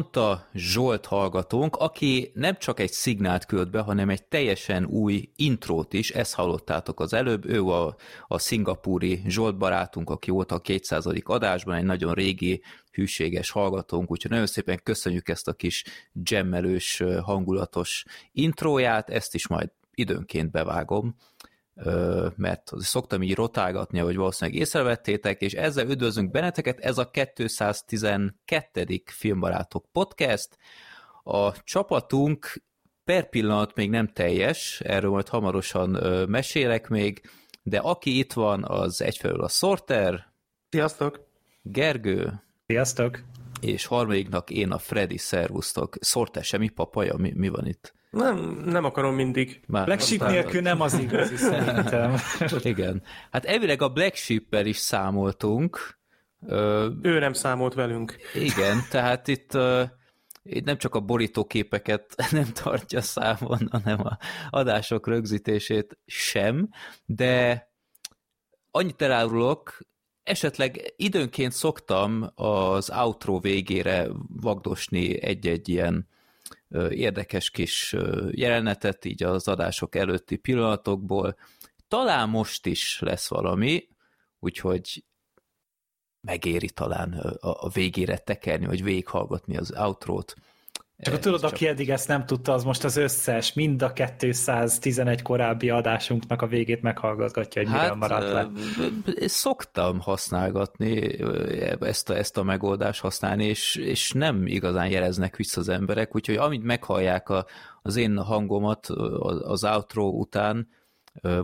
mondta Zsolt hallgatónk, aki nem csak egy szignált küld be, hanem egy teljesen új intrót is, ezt hallottátok az előbb, ő a, a szingapúri Zsolt barátunk, aki volt a 200. adásban, egy nagyon régi, hűséges hallgatónk, úgyhogy nagyon szépen köszönjük ezt a kis gemmelős, hangulatos intróját, ezt is majd időnként bevágom, mert szoktam így rotálgatni, hogy valószínűleg észrevettétek, és ezzel üdvözlünk benneteket, ez a 212. Filmbarátok podcast. A csapatunk per pillanat még nem teljes, erről majd hamarosan mesélek még, de aki itt van, az egyfelől a Sorter. Sziasztok! Gergő. Sziasztok! És harmadiknak én a Freddy, szervusztok. Sorter, semmi papaja, mi, mi van itt? Nem, nem akarom mindig. Már Black Sheep nélkül nem az igazi, szerintem. Igen. Hát elvileg a Black Sheep-el is számoltunk. Ő nem számolt velünk. Igen, tehát itt, itt nem csak a borítóképeket nem tartja számon, hanem a adások rögzítését sem, de annyit elárulok, esetleg időnként szoktam az outro végére vagdosni egy-egy ilyen érdekes kis jelenetet így az adások előtti pillanatokból. Talán most is lesz valami, úgyhogy megéri talán a végére tekerni, vagy végighallgatni az outrót. Csak tudod, csak... aki eddig ezt nem tudta, az most az összes, mind a 211 korábbi adásunknak a végét meghallgatgatja, hogy hát, mire maradt le. Szoktam használgatni ezt a, ezt a megoldást használni, és, és nem igazán jeleznek vissza az emberek, úgyhogy amint meghallják a, az én hangomat az outro után,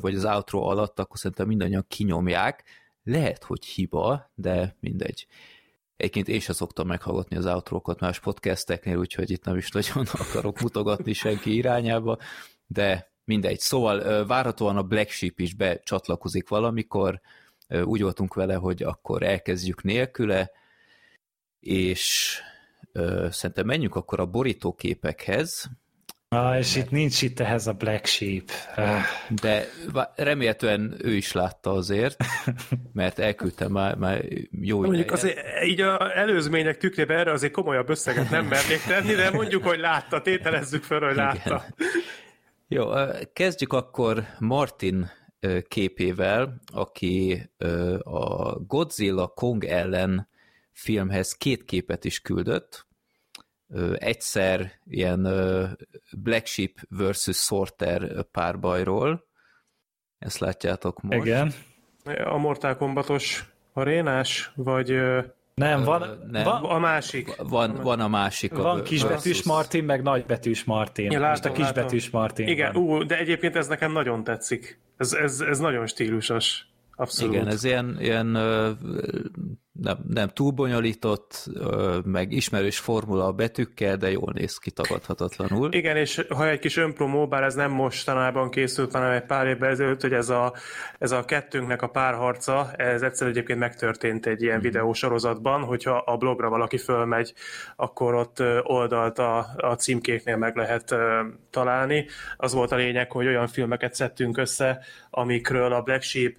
vagy az outro alatt, akkor szerintem mindannyian kinyomják. Lehet, hogy hiba, de mindegy. Egyébként én sem szoktam meghallgatni az outrókat más podcasteknél, úgyhogy itt nem is nagyon akarok mutogatni senki irányába, de mindegy. Szóval várhatóan a Black Sheep is becsatlakozik valamikor, úgy voltunk vele, hogy akkor elkezdjük nélküle, és szerintem menjünk akkor a borítóképekhez, Ah, és itt nincs itt ehhez a Black Sheep. Ah. De remélhetően ő is látta azért, mert elküldtem már, már jó Mondjuk azért így a előzmények tükrében erre azért komolyabb összeget nem mernék tenni, de mondjuk, hogy látta, tételezzük fel, hogy látta. Igen. Jó, kezdjük akkor Martin képével, aki a Godzilla Kong ellen filmhez két képet is küldött, egyszer ilyen Black Sheep versus Sorter párbajról. Ezt látjátok most. Igen. A Mortal Kombatos arénás, vagy... Nem, van, nem. van a másik. Van, van a másik. Van a kisbetűs versus... Martin, meg nagybetűs Martin. Ja, látom, Most a kisbetűs látom. Martin Igen, van. ú, de egyébként ez nekem nagyon tetszik. Ez, ez, ez nagyon stílusos. Abszolút. Igen, ez ilyen, ilyen nem, nem túl bonyolított, meg ismerős formula a betűkkel, de jól néz ki tagadhatatlanul. Igen, és ha egy kis önpromó, bár ez nem mostanában készült, hanem egy pár évvel ezelőtt, hogy ez a, ez a kettőnknek a párharca, ez egyszer egyébként megtörtént egy ilyen mm. videósorozatban, hogyha a blogra valaki fölmegy, akkor ott oldalt a, a címkéknél meg lehet találni. Az volt a lényeg, hogy olyan filmeket szedtünk össze, amikről a Black Sheep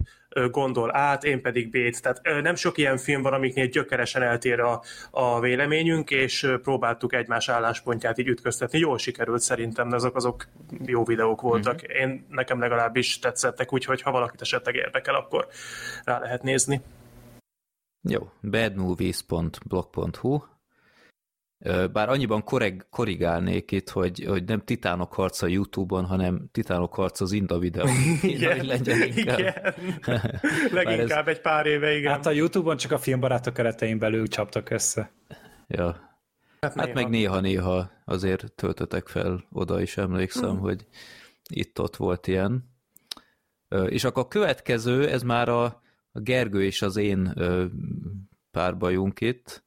gondol át, én pedig B-t. Tehát nem sok ilyen film van, amiknél gyökeresen eltér a, a véleményünk, és próbáltuk egymás álláspontját így ütköztetni. Jól sikerült szerintem, azok azok jó videók voltak. Mm-hmm. Én nekem legalábbis tetszettek, úgyhogy ha valakit esetleg érdekel, akkor rá lehet nézni. Jó, badmovies.blog.hu bár annyiban korreg, korrigálnék itt, hogy, hogy nem titánok harca a Youtube-on, hanem titánok harca az Inda videó. Igen, legyen inkább. igen. Leginkább ez... egy pár éve, igen. Hát a Youtube-on csak a filmbarátok keretein belül csaptak össze. Ja. Hát, hát meg néha-néha azért töltötek fel, oda is emlékszem, hmm. hogy itt-ott volt ilyen. És akkor a következő, ez már a, a Gergő és az én párbajunk itt,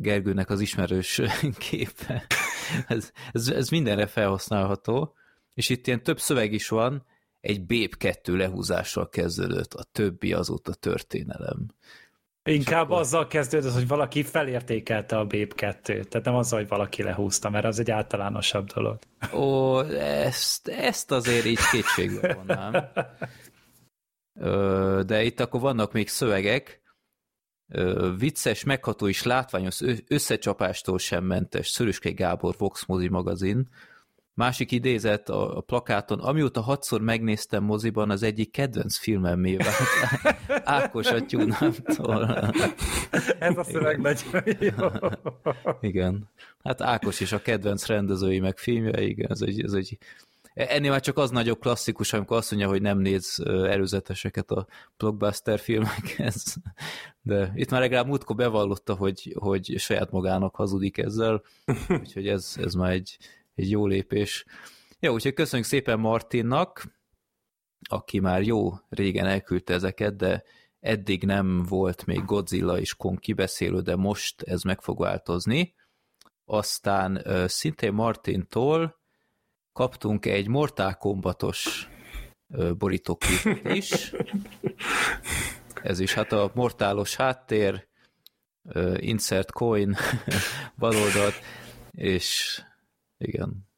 Gergőnek az ismerős képe. ez, ez, ez mindenre felhasználható, és itt ilyen több szöveg is van, egy Bép 2 lehúzással kezdődött, a többi azóta történelem. Inkább akkor... azzal kezdődött, hogy valaki felértékelte a Bép 2 tehát nem azzal, hogy valaki lehúzta, mert az egy általánosabb dolog. Ó, ezt, ezt azért így kétségbe vonnám. De itt akkor vannak még szövegek, vicces, megható és látványos összecsapástól sem mentes Szöröskei Gábor Vox mozi magazin. Másik idézet a, a plakáton, amióta hatszor megnéztem moziban, az egyik kedvenc filmem mi vált. Ákos a tyúnámtól. Ez a szöveg nagyon jó. Igen. Hát Ákos is a kedvenc rendezői meg filmje, igen, ez egy, ez egy Ennél már csak az nagyobb klasszikus, amikor azt mondja, hogy nem néz előzeteseket a blockbuster filmekhez. De itt már legalább múltkor bevallotta, hogy, hogy saját magának hazudik ezzel, úgyhogy ez, ez már egy, egy jó lépés. Jó, úgyhogy köszönjük szépen Martinnak, aki már jó régen elküldte ezeket, de eddig nem volt még Godzilla és Kong kibeszélő, de most ez meg fog változni. Aztán szintén Martintól kaptunk egy Mortal Kombatos borítóképet is. Ez is hát a mortálos háttér, insert coin baloldalt, és igen,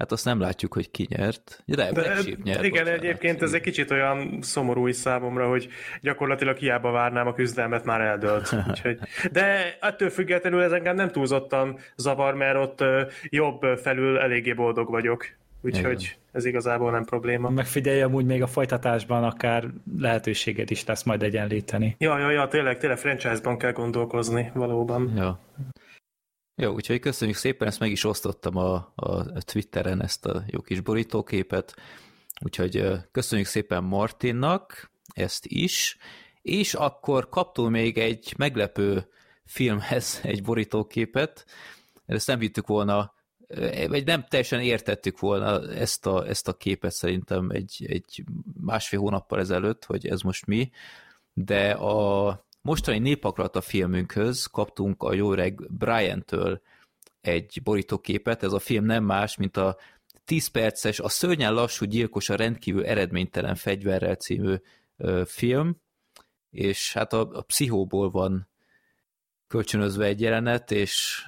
Hát azt nem látjuk, hogy ki nyert. De, De nyert, igen, bocsánat. egyébként ez egy kicsit olyan szomorú is számomra, hogy gyakorlatilag hiába várnám a küzdelmet, már eldölt. Úgyhogy, de ettől függetlenül ez engem nem túlzottan zavar, mert ott jobb felül eléggé boldog vagyok. Úgyhogy Igen. ez igazából nem probléma. Megfigyelj, amúgy még a folytatásban akár lehetőséged is lesz majd egyenlíteni. Ja, ja, ja, tényleg, tényleg franchise-ban kell gondolkozni valóban. Ja. Jó, úgyhogy köszönjük szépen, ezt meg is osztottam a, a Twitteren, ezt a jó kis borítóképet, úgyhogy köszönjük szépen Martinnak ezt is, és akkor kaptunk még egy meglepő filmhez egy borítóképet, ezt nem vittük volna vagy nem teljesen értettük volna ezt a, ezt a képet szerintem egy, egy másfél hónappal ezelőtt, hogy ez most mi, de a mostani népakrata filmünkhöz kaptunk a jó öreg Brian-től egy borítóképet, ez a film nem más, mint a 10 perces, a szörnyen lassú gyilkos a rendkívül eredménytelen fegyverrel című ö, film, és hát a, a pszichóból van kölcsönözve egy jelenet, és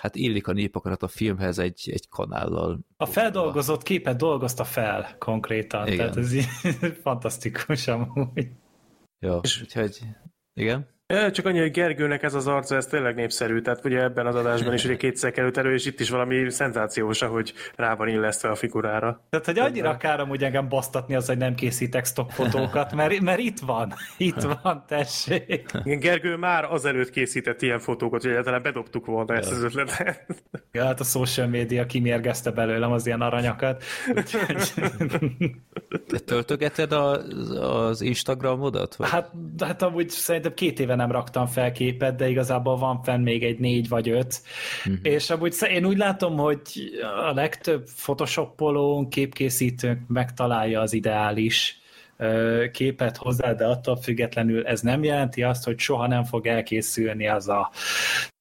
hát illik a népakarat a filmhez egy, egy kanállal. A feldolgozott képet dolgozta fel konkrétan, igen. tehát ez fantasztikus amúgy. Jó, úgyhogy igen. Csak annyi, hogy Gergőnek ez az arca, ez tényleg népszerű, tehát ugye ebben az adásban is ugye kétszer került elő, és itt is valami szenzációs, ahogy rá van illesztve a figurára. Tehát, hogy annyira kár amúgy engem basztatni az, hogy nem készítek stockfotókat, mert, mert itt van, itt van, tessék. Igen, Gergő már azelőtt készített ilyen fotókat, hogy egyáltalán bedobtuk volna ezt az ötletet. Ja, hát a social media kimérgezte belőlem az ilyen aranyakat. Te töltögeted az, az Instagramodat? Vagy? Hát, hát amúgy szerintem két éve nem raktam fel képet, de igazából van fenn még egy négy vagy öt. Uh-huh. És amúgy én úgy látom, hogy a legtöbb photoshopoló, képkészítőnk megtalálja az ideális képet hozzá, de attól függetlenül ez nem jelenti azt, hogy soha nem fog elkészülni az a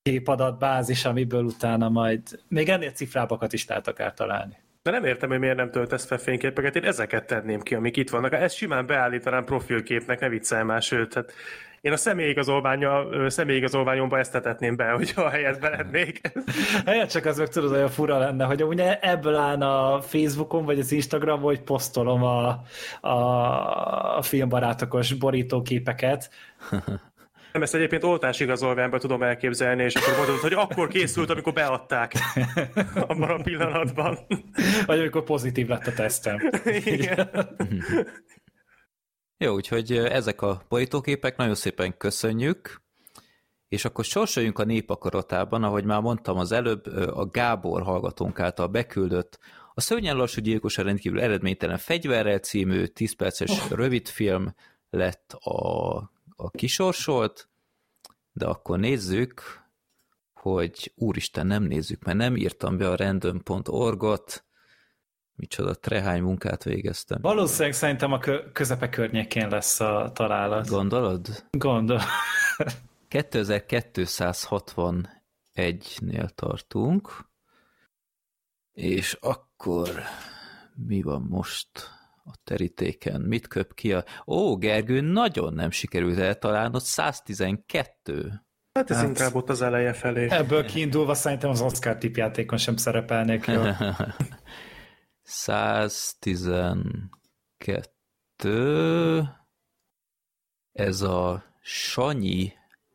képadatbázis, amiből utána majd még ennél cifrábakat is lehet akár találni. De nem értem, hogy miért nem töltesz fel fényképeket, én ezeket tenném ki, amik itt vannak. Ezt simán beállítanám profilképnek, ne viccelj már, sőt, hát én a személyigazolványomba ezt tetetném be, hogyha a helyet belednék. Helyet csak az meg tudod, olyan fura lenne, hogy ugye ebből állna a Facebookon, vagy az Instagramon, hogy posztolom a, a, a filmbarátokos borítóképeket, nem, ezt egyébként oltásigazolványban tudom elképzelni, és akkor mondod, hogy akkor készült, amikor beadták abban a pillanatban. Vagy amikor pozitív lett a tesztem. Igen. Jó, úgyhogy ezek a borítóképek, nagyon szépen köszönjük, és akkor sorsoljunk a népakaratában, ahogy már mondtam az előbb, a Gábor hallgatónk által beküldött a Szörnyen lassú gyilkos a rendkívül eredménytelen fegyverrel című 10 perces oh. rövidfilm lett a, a kisorsolt, de akkor nézzük, hogy úristen, nem nézzük, mert nem írtam be a random.org-ot, micsoda trehány munkát végeztem. Valószínűleg szerintem a közepe környékén lesz a találat. Gondolod? Gondol. 2261-nél tartunk, és akkor mi van most a terítéken? Mit köp ki a... Ó, Gergő, nagyon nem sikerült eltalálnod, 112. Hát ez hát, inkább ott az eleje felé. Ebből kiindulva szerintem az Oscar tipjátékon sem szerepelnék jól. 112 ez a Sanyi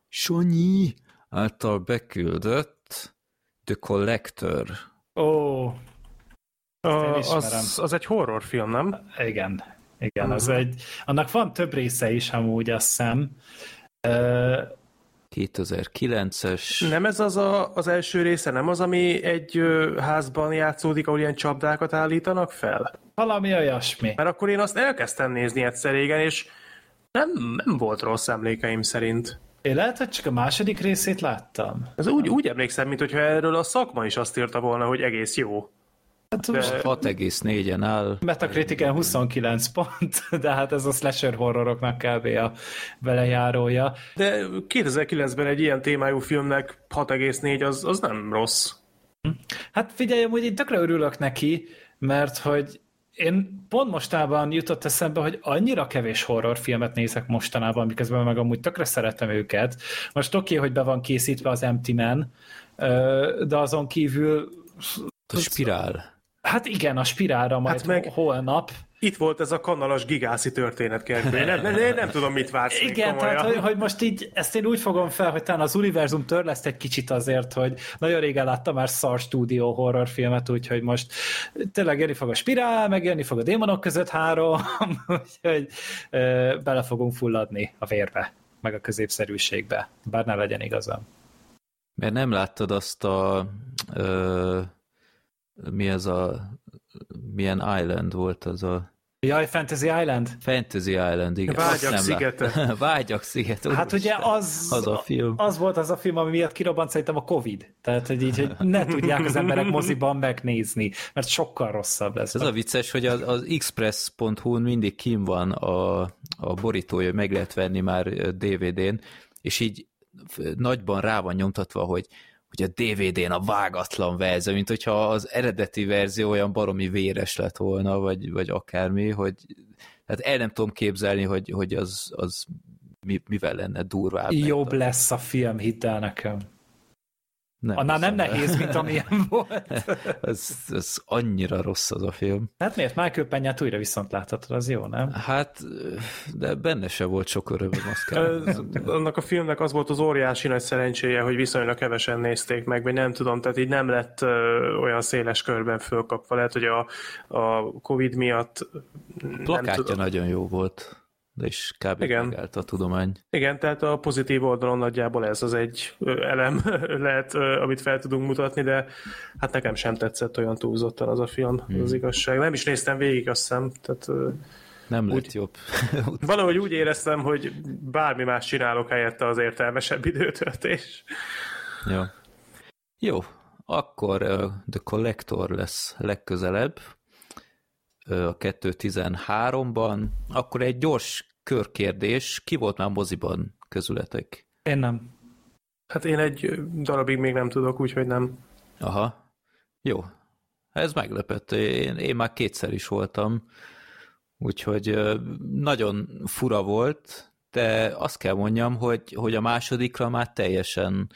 Sanyi által beküldött The Collector. Ó, oh, az, az egy horrorfilm, nem? Igen, igen, uh-huh. az egy, annak van több része is amúgy, azt hiszem. Uh, 2009-es. Nem ez az a, az első része, nem az, ami egy házban játszódik, ahol ilyen csapdákat állítanak fel? Valami olyasmi. Mert akkor én azt elkezdtem nézni egyszer régen, és nem, nem volt rossz emlékeim szerint. Én lehet, hogy csak a második részét láttam. Ez úgy, úgy emlékszem, mintha erről a szakma is azt írta volna, hogy egész jó. Hát de... 6,4-en áll. Metacritiken 29 pont, de hát ez a slasher horroroknak kb. a belejárója. De 2009-ben egy ilyen témájú filmnek 6,4 az, az nem rossz. Hát figyelj, hogy én tökre örülök neki, mert hogy én pont mostában jutott eszembe, hogy annyira kevés horrorfilmet nézek mostanában, miközben meg amúgy tökre szeretem őket. Most oké, okay, hogy be van készítve az Empty Man, de azon kívül... A spirál. Hát igen, a spirálra majd hát meg holnap. Itt volt ez a kanalas gigászi történet, Kerkő. Nem, nem, nem, nem tudom, mit vársz Igen, tehát, hogy, hogy, most így, ezt én úgy fogom fel, hogy talán az univerzum törleszt egy kicsit azért, hogy nagyon régen láttam már Szar Studio horrorfilmet, úgyhogy most tényleg jönni fog a spirál, meg jönni fog a démonok között három, úgyhogy ö, bele fogunk fulladni a vérbe, meg a középszerűségbe, bár ne legyen igazam. Mert nem láttad azt a ö mi ez a, milyen island volt az a... Jaj, Fantasy Island? Fantasy Island, igen. Vágyak szigete. Vágyak szigete. Hát ugye az, az, a film. az volt az a film, ami miatt kirobbant szerintem a Covid. Tehát, hogy így hogy ne tudják az emberek moziban megnézni, mert sokkal rosszabb lesz. Ez a vicces, hogy az, az express.hu-n mindig kim van a, a borítója, meg lehet venni már DVD-n, és így nagyban rá van nyomtatva, hogy hogy a DVD-n a vágatlan verzió, mint hogyha az eredeti verzió olyan baromi véres lett volna, vagy, vagy akármi, hogy hát el nem tudom képzelni, hogy, hogy az, az mivel lenne durvább. Jobb lesz a film, hidd el nekem. Nem Annál nem nehéz, mint amilyen volt. ez, ez annyira rossz az a film. Hát miért? Michael Penyát újra viszont láthatod, az jó, nem? Hát, de benne se volt sok öröm, azt kell. Annak a filmnek az volt az óriási nagy szerencséje, hogy viszonylag kevesen nézték meg, vagy nem tudom, tehát így nem lett olyan széles körben fölkapva. Lehet, hogy a, a Covid miatt Plakátja nagyon jó volt de is kb. Igen. megállt a tudomány. Igen, tehát a pozitív oldalon nagyjából ez az egy elem lehet, amit fel tudunk mutatni, de hát nekem sem tetszett olyan túlzottan az a film, hmm. az igazság. Nem is néztem végig, azt hiszem, tehát nem lett úgy, jobb. valahogy úgy éreztem, hogy bármi más csinálok helyette az értelmesebb időtöltés. Jó. Jó, akkor uh, The Collector lesz legközelebb, a 2.13-ban, akkor egy gyors körkérdés, ki volt már moziban közületek? Én nem. Hát én egy darabig még nem tudok, úgyhogy nem. Aha, jó. Ez meglepett. Én, én már kétszer is voltam, úgyhogy nagyon fura volt, de azt kell mondjam, hogy, hogy a másodikra már teljesen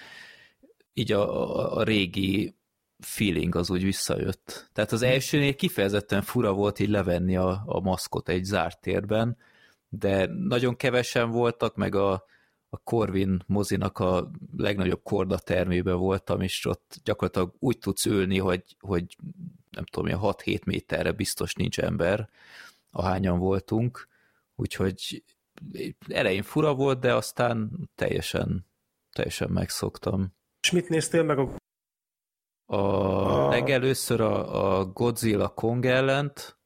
így a, a, a régi feeling az úgy visszajött. Tehát az elsőnél kifejezetten fura volt így levenni a, a maszkot egy zárt térben, de nagyon kevesen voltak, meg a, a Corvin mozinak a legnagyobb korda termében voltam, és ott gyakorlatilag úgy tudsz ülni, hogy, hogy nem tudom, 6-7 méterre biztos nincs ember, ahányan voltunk, úgyhogy elején fura volt, de aztán teljesen, teljesen megszoktam. És mit néztél meg a a, a... legelőször a, a Godzilla Kong ellent,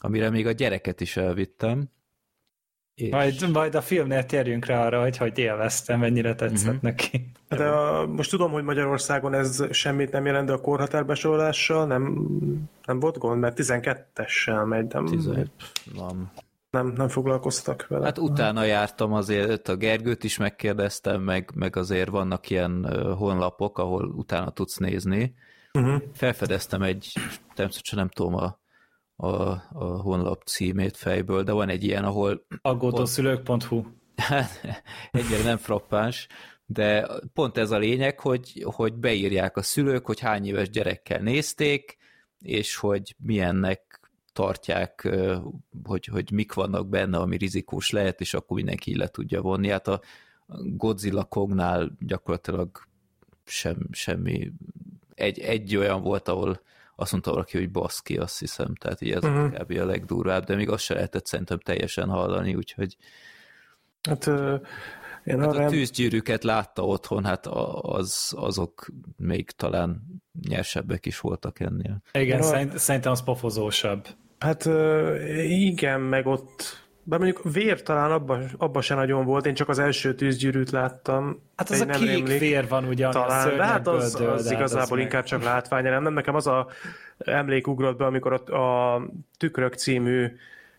amire még a gyereket is elvittem. És... Majd, majd a filmnél térjünk rá arra, hogy hogy élveztem, mennyire tetszett uh-huh. neki. De a, most tudom, hogy Magyarországon ez semmit nem jelent, de a korhatárbesorolással nem, nem volt gond, mert 12-essel megy, nem? 17 van. Nem, nem foglalkoztak vele. Hát utána jártam azért, a Gergőt is megkérdeztem, meg, meg azért vannak ilyen honlapok, ahol utána tudsz nézni, Uh-huh. Felfedeztem egy, természetesen nem tudom a, a, a honlap címét fejből, de van egy ilyen, ahol... Aggódószülők.hu Hát, egyre nem frappáns, de pont ez a lényeg, hogy, hogy beírják a szülők, hogy hány éves gyerekkel nézték, és hogy milyennek tartják, hogy, hogy mik vannak benne, ami rizikós lehet, és akkor mindenki le tudja vonni. Hát a, Godzilla Kongnál gyakorlatilag sem, semmi, egy, egy olyan volt, ahol azt mondta valaki, hogy baszki, azt hiszem, tehát így ez uh-huh. kb. a legdurvább, de még azt se lehetett szerintem teljesen hallani, úgyhogy Hát, uh, én hát a tűzgyűrűket látta otthon, hát az, azok még talán nyersebbek is voltak ennél. Igen, szerint, szerintem az pofozósabb. Hát igen, meg ott de mondjuk vér talán abban abba se nagyon volt, én csak az első tűzgyűrűt láttam. Hát az a kék rémlik. vér van ugyan talán, de hát az, dől, az igazából az inkább meg... csak látvány. Nem, nekem az a emlék ugrott be, amikor a, a Tükrök című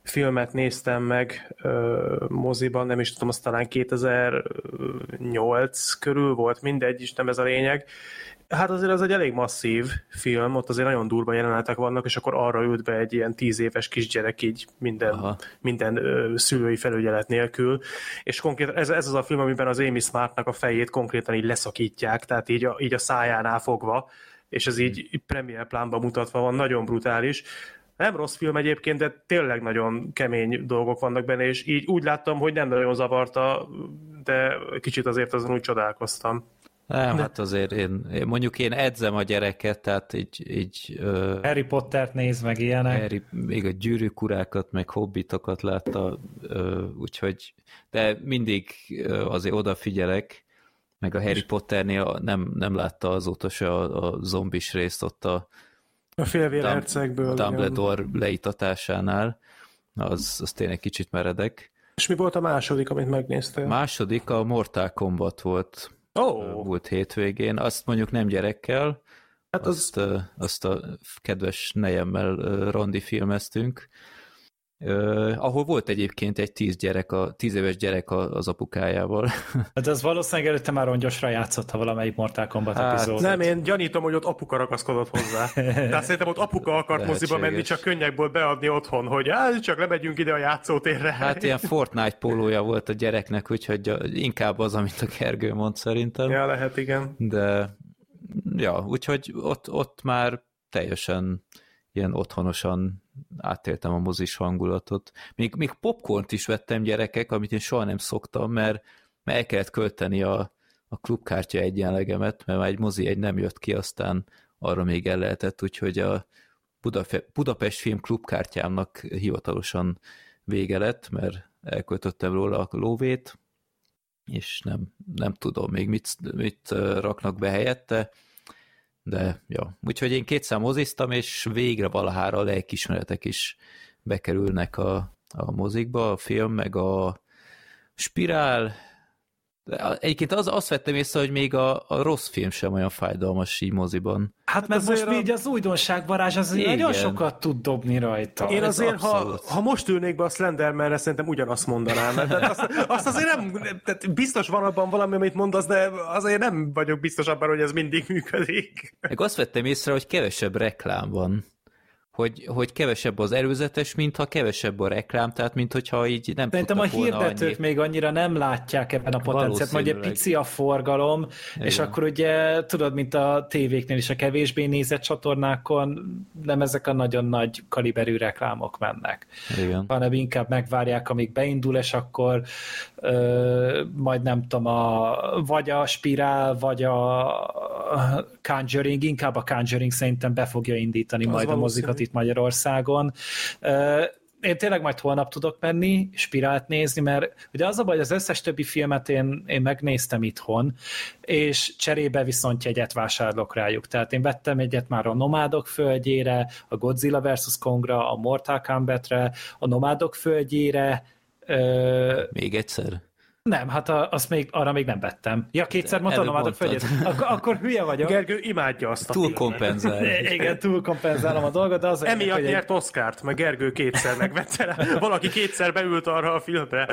filmet néztem meg ö, moziban, nem is tudom, az talán 2008 körül volt, mindegy, is nem ez a lényeg. Hát azért az egy elég masszív film, ott azért nagyon durva jelenetek vannak, és akkor arra ült be egy ilyen tíz éves kisgyerek így minden, minden ö, szülői felügyelet nélkül, és konkrétan ez, ez az a film, amiben az Amy Smartnak a fejét konkrétan így leszakítják, tehát így a, így a szájánál fogva, és ez így hmm. premier plánban mutatva van, nagyon brutális. Nem rossz film egyébként, de tényleg nagyon kemény dolgok vannak benne, és így úgy láttam, hogy nem nagyon zavarta, de kicsit azért azon úgy csodálkoztam. Nem, de... hát azért én, én, mondjuk én edzem a gyereket, tehát így... így Harry Pottert néz meg ilyenek. Harry, még a gyűrűkurákat, meg hobbitokat látta, úgyhogy, de mindig azért odafigyelek, meg a Harry Potternél nem, nem látta azóta se a, a zombis részt ott a a félvérhercegből. Dumbledore igen. leítatásánál, az, az tényleg kicsit meredek. És mi volt a második, amit megnéztél? Második a Mortal Kombat volt. Oh. Volt hétvégén. Azt mondjuk nem gyerekkel, hát az... azt, azt a kedves nejemmel Rondi filmeztünk, Uh, ahol volt egyébként egy tíz, gyerek a, tíz éves gyerek az apukájával. Hát ez valószínűleg előtte már rongyosra játszotta valamelyik Mortal Kombat hát, epizódot. Nem, én gyanítom, hogy ott apuka ragaszkodott hozzá. Tehát szerintem ott apuka akart moziba menni, csak könnyekből beadni otthon, hogy á, csak lemegyünk ide a játszótérre. Hát ilyen Fortnite pólója volt a gyereknek, úgyhogy inkább az, amit a Kergő mond szerintem. Ja, lehet, igen. De ja, úgyhogy ott, ott már teljesen ilyen otthonosan átéltem a mozis hangulatot. Még, még popcornt is vettem gyerekek, amit én soha nem szoktam, mert, mert el kellett költeni a, a klubkártya egyenlegemet, mert már egy mozi egy nem jött ki, aztán arra még el lehetett, úgyhogy a Budafe- Budapest Film klubkártyámnak hivatalosan vége lett, mert elköltöttem róla a lóvét, és nem, nem tudom még mit, mit raknak be helyette, de ja, úgyhogy én két moziztam, és végre valahára a lelkismeretek is bekerülnek a, a mozikba, a film, meg a spirál, Egyébként az, azt vettem észre, hogy még a, a rossz film sem olyan fájdalmas így moziban. Hát mert most a... így az újdonság varázs az nagyon sokat tud dobni rajta. Én azért, ha, ha most ülnék be a Slendermanre, szerintem ugyanazt mondanám. Tehát azt, azt azért nem, tehát biztos van abban valami, amit mondasz, de azért nem vagyok biztos abban, hogy ez mindig működik. Meg azt vettem észre, hogy kevesebb reklám van hogy, hogy kevesebb az előzetes, mintha kevesebb a reklám, tehát mint hogyha így nem Szerintem a hirdetők annyi... még annyira nem látják ebben a potenciált, majd egy pici a forgalom, Igen. és akkor ugye tudod, mint a tévéknél is a kevésbé nézett csatornákon nem ezek a nagyon nagy kaliberű reklámok mennek, Igen. hanem inkább megvárják, amíg beindul, és akkor ö, majd nem tudom, a, vagy a Spirál, vagy a Conjuring, inkább a Conjuring szerintem be fogja indítani Az majd a mozikat itt Magyarországon. Én tényleg majd holnap tudok menni, spirált nézni, mert ugye az a baj, az összes többi filmet én, én megnéztem itthon, és cserébe viszont jegyet vásárolok rájuk. Tehát én vettem egyet már a Nomádok földjére, a Godzilla vs. Kongra, a Mortal Kombat-re, a Nomádok földjére. Még egyszer? Nem, hát a, azt még, arra még nem vettem. Ja, kétszer mondtam, a földjét. Akkor, akkor hülye vagyok. Gergő imádja azt a Túl kompenzál. Igen, túl kompenzálom a dolgot, de az... Emiatt hogy nyert egy... Oscárt, meg Gergő kétszer megvette rá. Valaki kétszer beült arra a filmre.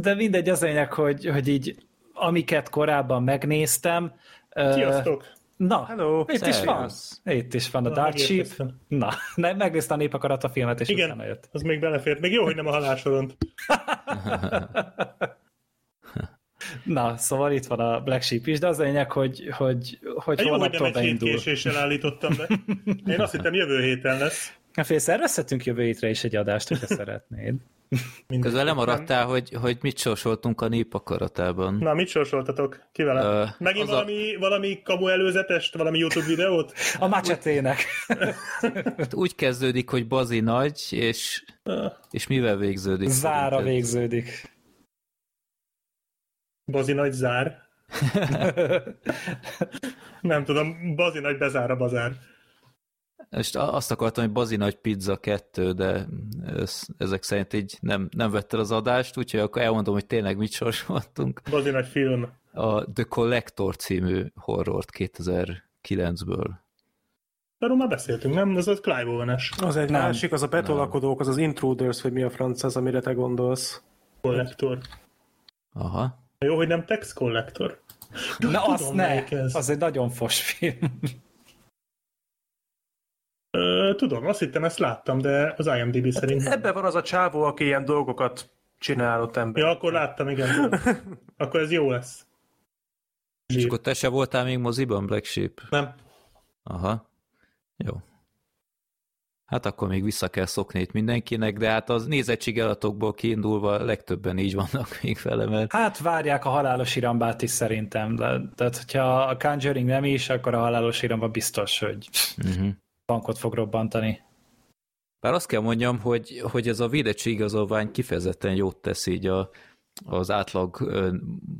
De mindegy, az lényeg, hogy, hogy így amiket korábban megnéztem... Sziasztok! Na, Hello. itt Szerint. is van. Itt is van a Na, Dark Sheep. Na, megnéztem a népakarat a filmet, és Igen, utána jött. az még belefért. Még jó, hogy nem a halálsoront. Na, szóval itt van a Black Sheep is, de az a lényeg, hogy, hogy, hogy Jó, hogy nem egy hét késéssel állítottam be. Én azt hittem jövő héten lesz. Hát fél szervezhetünk jövő hétre is egy adást, hogyha szeretnéd. Közben lemaradtál, hogy, hogy mit sorsoltunk a népakaratában. Na, mit sorsoltatok? Kivel? Uh, Megint valami, a... valami kamu előzetest, valami YouTube videót? A macsetének. hát úgy kezdődik, hogy Bazi nagy, és, uh. és mivel végződik? Zára szerinted? végződik. Bazi nagy zár? Nem tudom, Bazi nagy bezár a bazár. És azt akartam, hogy Bazi nagy pizza kettő, de ez, ezek szerint így nem, nem vette az adást, úgyhogy akkor elmondom, hogy tényleg mit sorsoltunk. Bazi nagy film. A The Collector című horrort 2009-ből. Arról már beszéltünk, nem? Ez az Clive owen Az egy nem. másik, az a betolakodók, az az Intruders, vagy mi a franc az, amire te gondolsz. Collector. Aha. Jó, hogy nem Tex Collector. Na Tudom, azt ne, az egy nagyon fos film. tudom, azt hittem, ezt láttam, de az IMDb hát szerint Ebben van az a csávó, aki ilyen dolgokat csinálott ember. Ja, akkor láttam, igen. akkor ez jó lesz. És akkor te se voltál még moziban, Black Sheep? Nem. Aha. Jó. Hát akkor még vissza kell szokni itt mindenkinek, de hát az nézettségelatokból kiindulva legtöbben így vannak még vele, mert... Hát várják a halálos irambát is szerintem, de, tehát hogyha a Conjuring nem is, akkor a halálos iramba biztos, hogy uh-huh. bankot fog robbantani. Bár azt kell mondjam, hogy, hogy ez a védettségigazolvány kifejezetten jót tesz így a, az átlag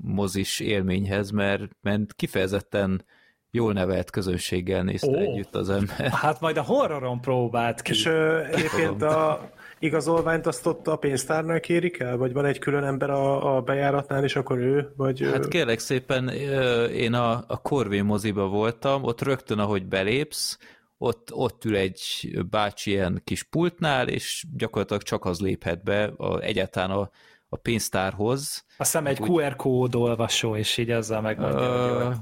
mozis élményhez, mert, mert kifejezetten jól nevelt közönséggel nézte oh. együtt az ember. Hát majd a horroron próbált ki. És uh, egyébként a igazolványt azt ott a pénztárnál kérik el? Vagy van egy külön ember a, a bejáratnál, és akkor ő? Vagy, hát kérlek szépen, én a, a Corvin moziba voltam, ott rögtön, ahogy belépsz, ott, ott ül egy bácsi ilyen kis pultnál, és gyakorlatilag csak az léphet be a, egyáltalán a, a pénztárhoz. Azt hiszem egy úgy, QR kód olvasó, és így ezzel megmondja, uh,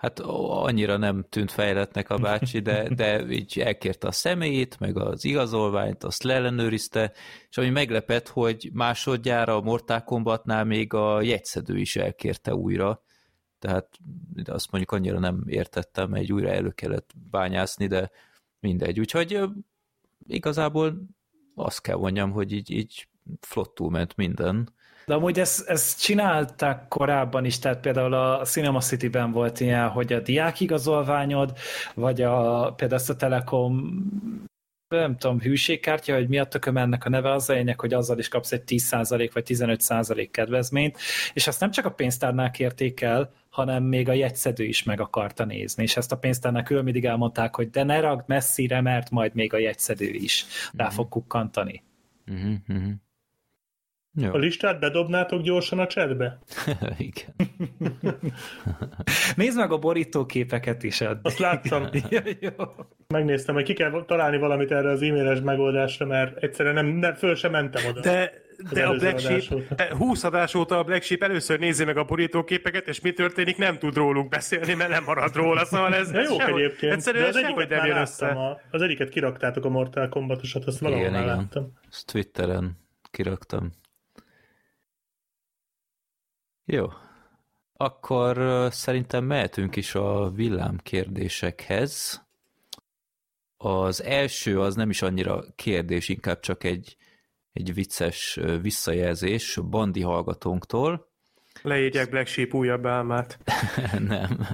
Hát annyira nem tűnt fejletnek a bácsi, de, de így elkérte a személyét, meg az igazolványt, azt leellenőrizte, és ami meglepett, hogy másodjára a Mortal Kombatnál még a jegyszedő is elkérte újra, tehát azt mondjuk annyira nem értettem, egy újra elő kellett bányászni, de mindegy. Úgyhogy igazából azt kell mondjam, hogy így, így flottul ment minden. De amúgy ezt, ezt csinálták korábban is, tehát például a Cinema City-ben volt ilyen, hogy a diákigazolványod, vagy a, például ezt a Telekom nem tudom, hűségkártya, hogy miatt tököm ennek a neve, az a lényeg, hogy azzal is kapsz egy 10% vagy 15% kedvezményt, és azt nem csak a pénztárnál kérték el, hanem még a jegyszedő is meg akarta nézni, és ezt a pénztárnál külön mindig elmondták, hogy de ne ragd messzire, mert majd még a jegyszedő is rá mm-hmm. fog kukkantani. Mm-hmm. Jó. A listát bedobnátok gyorsan a chatbe? Igen. Nézd meg a borítóképeket is. Addig. Azt láttam. ja, jó. Megnéztem, hogy ki kell találni valamit erre az e-mailes megoldásra, mert egyszerűen nem, nem föl sem mentem oda. De, de a Black Sheep, 20 adás óta a Black Sheep először nézi meg a borítóképeket, és mi történik, nem tud róluk beszélni, mert nem marad róla, szóval ez, ez jó egyébként. Egyszerűen az egyiket nem jön össze. A, az egyiket kiraktátok a Mortal Kombatosat, azt valahol igen, igen. láttam. Ezt Twitteren kiraktam. Jó. Akkor szerintem mehetünk is a villámkérdésekhez. Az első az nem is annyira kérdés, inkább csak egy, egy vicces visszajelzés Bandi hallgatónktól. Leírják Black Sheep újabb álmát. nem.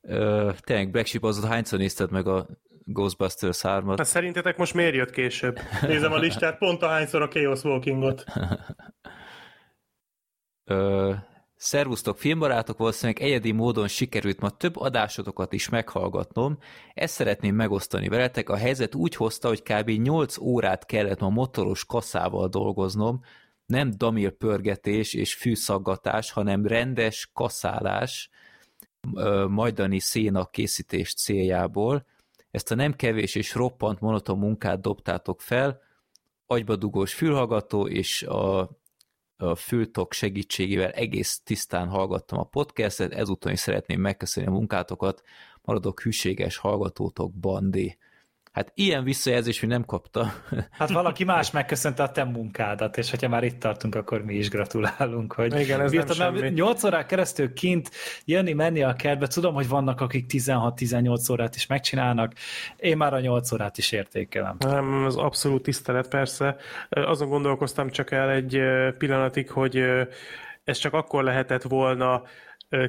Ö, tényleg Black Sheep az hányszor nézted meg a Ghostbusters 3-at? Hát szerintetek most miért jött később? Nézem a listát, pont ahányszor a Chaos Walkingot. Ö, szervusztok, filmbarátok, valószínűleg egyedi módon sikerült ma több adásotokat is meghallgatnom. Ezt szeretném megosztani veletek. A helyzet úgy hozta, hogy kb. 8 órát kellett ma motoros kaszával dolgoznom, nem damil pörgetés és fűszaggatás, hanem rendes kaszálás majdani széna készítés céljából. Ezt a nem kevés és roppant monoton munkát dobtátok fel, agybadugós fülhallgató és a fültok segítségével egész tisztán hallgattam a podcastet, ezúton is szeretném megköszönni a munkátokat, maradok hűséges hallgatótok, Bandi. Hát ilyen visszajelzés mi nem kapta. Hát valaki más megköszönte a te munkádat, és hogyha már itt tartunk, akkor mi is gratulálunk, hogy Igen, ez nem semmi. 8 órák keresztül kint jönni, menni a kertbe. Tudom, hogy vannak, akik 16-18 órát is megcsinálnak. Én már a 8 órát is értékelem. Nem, az abszolút tisztelet persze. Azon gondolkoztam csak el egy pillanatig, hogy ez csak akkor lehetett volna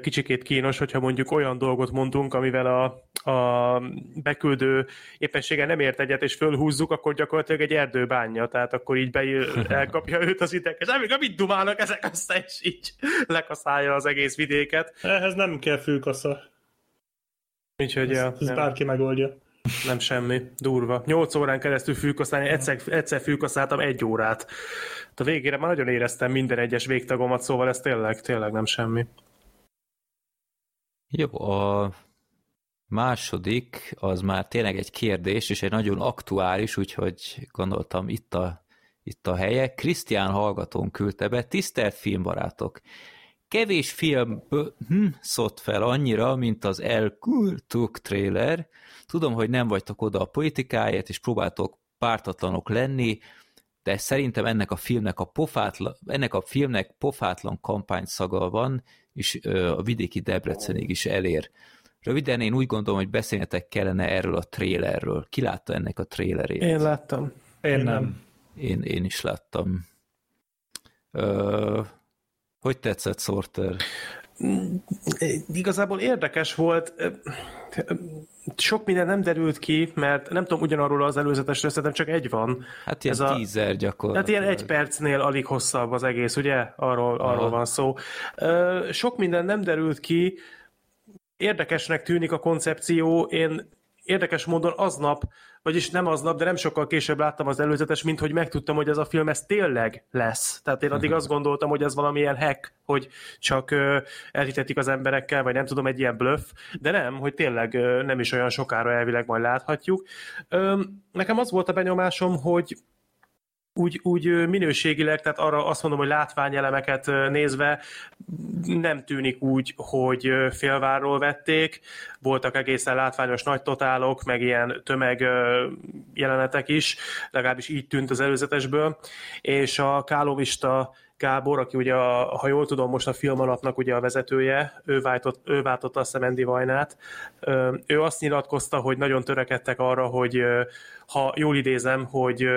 kicsikét kínos, hogyha mondjuk olyan dolgot mondunk, amivel a, a beküldő éppenséggel nem ért egyet, és fölhúzzuk, akkor gyakorlatilag egy erdő bánja, tehát akkor így be, elkapja őt az ideg, és amíg mit dumálnak ezek aztán, és így lekaszálja az egész vidéket. Ehhez nem kell fülkasza. Úgyhogy ja, Ez bárki megoldja. nem semmi, durva. Nyolc órán keresztül fülkaszálni, egyszer, egyszer fülkaszáltam egy órát. A végére már nagyon éreztem minden egyes végtagomat, szóval ez tényleg, tényleg nem semmi. Jó, a második az már tényleg egy kérdés, és egy nagyon aktuális, úgyhogy gondoltam itt a, itt a helye. Krisztián hallgatón küldte be, tisztelt filmbarátok! Kevés film hm, szott fel annyira, mint az El Kultuk trailer. Tudom, hogy nem vagytok oda a politikáért, és próbáltok pártatlanok lenni, de szerintem ennek a filmnek a pofátlan, ennek a filmnek pofátlan kampányszaga van, és a vidéki Debrecenig is elér. Röviden én úgy gondolom, hogy beszélnetek kellene erről a trailerről. Ki látta ennek a trailerét? Én láttam. Én, Én nem. nem. Én, én is láttam. Ö, hogy tetszett Sorter? Igazából érdekes volt, sok minden nem derült ki, mert nem tudom, ugyanarról az előzetesről szerintem csak egy van. Hát ilyen Ez a- teaser gyakorlatilag. Tehát ilyen egy percnél alig hosszabb az egész, ugye? Arról, arról van szó. Sok minden nem derült ki, érdekesnek tűnik a koncepció, én érdekes módon aznap, vagyis nem aznap, de nem sokkal később láttam az előzetes, mint hogy megtudtam, hogy ez a film ez tényleg lesz. Tehát én addig azt gondoltam, hogy ez valamilyen hack, hogy csak elhitetik az emberekkel, vagy nem tudom, egy ilyen bluff, de nem, hogy tényleg nem is olyan sokára elvileg majd láthatjuk. Nekem az volt a benyomásom, hogy úgy, úgy minőségileg, tehát arra azt mondom, hogy látványelemeket nézve nem tűnik úgy, hogy félvárról vették. Voltak egészen látványos nagy totálok, meg ilyen tömeg jelenetek is, legalábbis így tűnt az előzetesből, és a Kálovista Gábor, aki ugye, a, ha jól tudom, most a film alapnak ugye a vezetője, ő, váltott, ő váltotta a Szemendi Vajnát. Ő azt nyilatkozta, hogy nagyon törekedtek arra, hogy ha jól idézem, hogy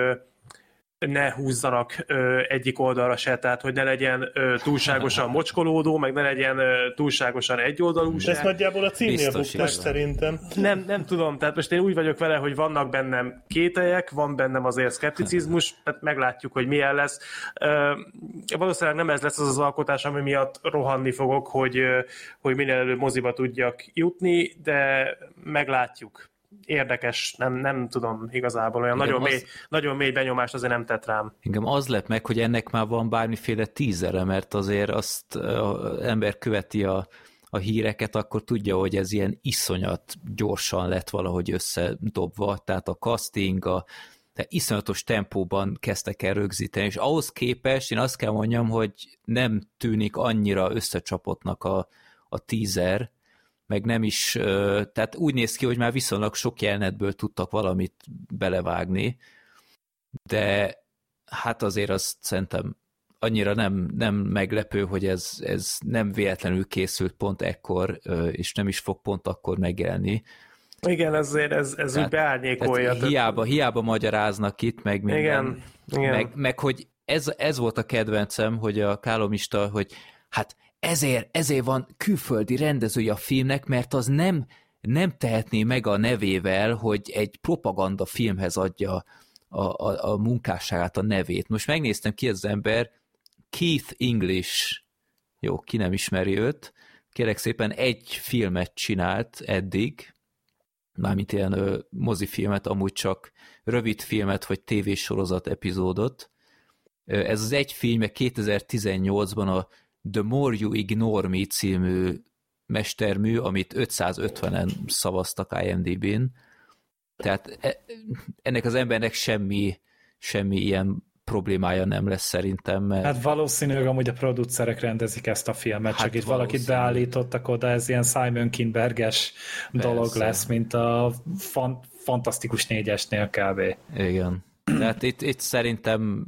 ne húzzanak ö, egyik oldalra se, tehát hogy ne legyen ö, túlságosan mocskolódó, meg ne legyen ö, túlságosan egyoldalú se. nagyjából a címnél igaz. szerintem. Nem, nem tudom, tehát most én úgy vagyok vele, hogy vannak bennem kételyek, van bennem azért szkepticizmus, tehát meglátjuk, hogy milyen lesz. Ö, valószínűleg nem ez lesz az az alkotás, ami miatt rohanni fogok, hogy, hogy minél előbb moziba tudjak jutni, de meglátjuk. Érdekes, nem, nem tudom igazából, olyan Igen, nagyon, az- mély, nagyon mély benyomást azért nem tett rám. Engem az lett meg, hogy ennek már van bármiféle tízere, mert azért azt az ember követi a, a híreket, akkor tudja, hogy ez ilyen iszonyat gyorsan lett valahogy összedobva, tehát a casting, a, de iszonyatos tempóban kezdtek el rögzíteni, és ahhoz képest én azt kell mondjam, hogy nem tűnik annyira összecsapottnak a, a teaser, meg nem is, tehát úgy néz ki, hogy már viszonylag sok jelenetből tudtak valamit belevágni, de hát azért azt szerintem annyira nem, nem meglepő, hogy ez, ez nem véletlenül készült pont ekkor, és nem is fog pont akkor megjelenni. Igen, ezért ez, ez úgy Tehát- beárnyékolja. Tehát hiába, hiába magyaráznak itt, meg minden. Igen, igen. Meg, meg hogy ez, ez volt a kedvencem, hogy a kálomista, hogy hát ezért, ezért van külföldi rendezője a filmnek, mert az nem, nem tehetné meg a nevével, hogy egy propaganda filmhez adja a, a, a munkásságát, a nevét. Most megnéztem ki az ember, Keith English, jó, ki nem ismeri őt, kérek szépen egy filmet csinált eddig, mármint ilyen ö, mozifilmet, amúgy csak rövid filmet, vagy tévésorozat epizódot. Ez az egy filmje 2018-ban a The More You Ignore Me című mestermű, amit 550-en szavaztak IMDb-n. Tehát e- ennek az embernek semmi, semmi ilyen problémája nem lesz szerintem, mert Hát valószínűleg amúgy a producerek rendezik ezt a filmet, Hát csak itt valakit beállítottak oda, ez ilyen Simon Kinberges dolog lesz, mint a fan, fantasztikus négyesnél kb. Igen. Tehát itt, itt szerintem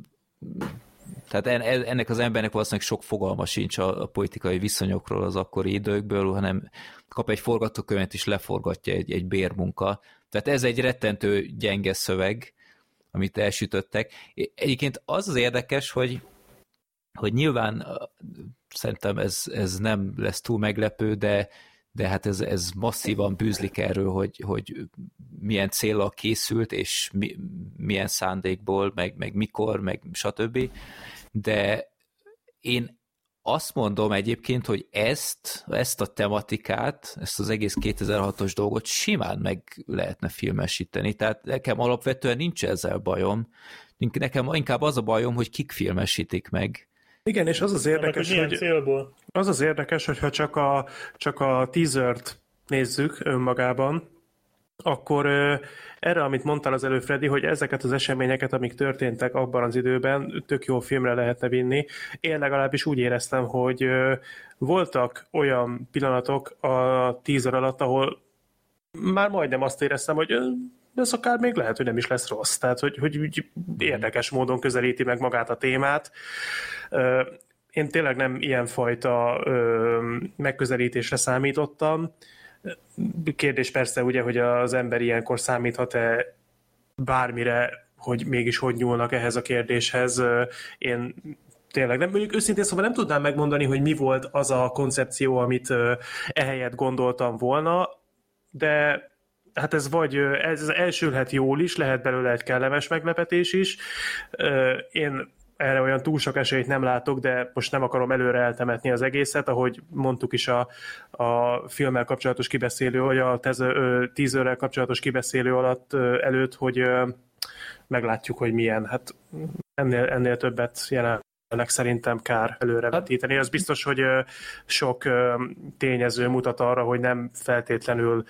tehát ennek az embernek valószínűleg sok fogalma sincs a, a politikai viszonyokról az akkori időkből, hanem kap egy forgatókönyvet és leforgatja egy, egy bérmunka. Tehát ez egy rettentő gyenge szöveg, amit elsütöttek. Egyébként az az érdekes, hogy, hogy nyilván szerintem ez, ez nem lesz túl meglepő, de, de hát ez, ez masszívan bűzlik erről, hogy, hogy milyen célra készült, és mi, milyen szándékból, meg, meg mikor, meg stb. De én azt mondom egyébként, hogy ezt, ezt a tematikát, ezt az egész 2006-os dolgot simán meg lehetne filmesíteni. Tehát nekem alapvetően nincs ezzel bajom. Nekem inkább az a bajom, hogy kik filmesítik meg. Igen, és az az érdekes, hogy, hogy célból? az az érdekes, hogyha csak a, csak a teasert nézzük önmagában, akkor erre, amit mondtál az elő, Freddy, hogy ezeket az eseményeket, amik történtek abban az időben, tök jó filmre lehetne vinni. Én legalábbis úgy éreztem, hogy voltak olyan pillanatok a teaser alatt, ahol már majdnem azt éreztem, hogy ez akár még lehet, hogy nem is lesz rossz. Tehát, hogy, hogy érdekes módon közelíti meg magát a témát. Én tényleg nem ilyenfajta megközelítésre számítottam. Kérdés persze ugye, hogy az ember ilyenkor számíthat-e bármire, hogy mégis hogy nyúlnak ehhez a kérdéshez. Én tényleg nem, mondjuk őszintén szóval nem tudnám megmondani, hogy mi volt az a koncepció, amit ehelyett gondoltam volna, de hát ez vagy, ez elsülhet jól is, lehet belőle egy kellemes meglepetés is. Én erre olyan túl sok esélyt nem látok, de most nem akarom előre eltemetni az egészet, ahogy mondtuk is a, a filmmel kapcsolatos kibeszélő, vagy a teaserrel kapcsolatos kibeszélő alatt előtt, hogy meglátjuk, hogy milyen. Hát ennél, ennél többet jelenleg szerintem kár előrevetíteni. Az biztos, hogy sok tényező mutat arra, hogy nem feltétlenül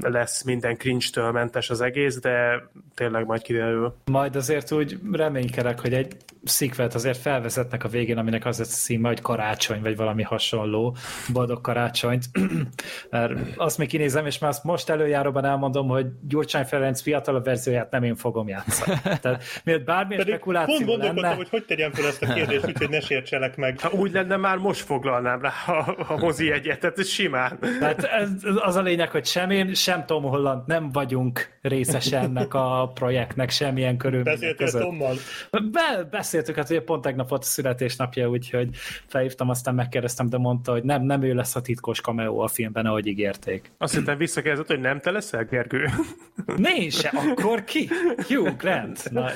lesz minden cringe-től mentes az egész, de tényleg majd kiderül. Majd azért úgy reménykedek, hogy egy szikvet azért felvezetnek a végén, aminek az lesz a szíme, hogy karácsony, vagy valami hasonló, boldog karácsonyt. Mert azt még kinézem, és már azt most előjáróban elmondom, hogy Gyurcsány Ferenc fiatalabb verzióját nem én fogom játszani. Tehát miért bármilyen Pedig spekuláció pont lenne... hogy hogy tegyem fel ezt a kérdést, úgyhogy ne sértsenek meg. Ha úgy lenne, már most foglalnám rá a, a mozi egyet, tehát simán. Tehát ez, az a lényeg, hogy sem én, sem Tom Holland nem vagyunk részese ennek a projektnek semmilyen körülmények között. Tommal? Be, beszéltük, hát ugye pont tegnap volt a születésnapja, úgyhogy felhívtam, aztán megkérdeztem, de mondta, hogy nem, nem ő lesz a titkos cameo a filmben, ahogy ígérték. Azt hittem visszakérdezett, hogy nem te leszel, Gergő? Nincs se, akkor ki? Hugh Grant. Na,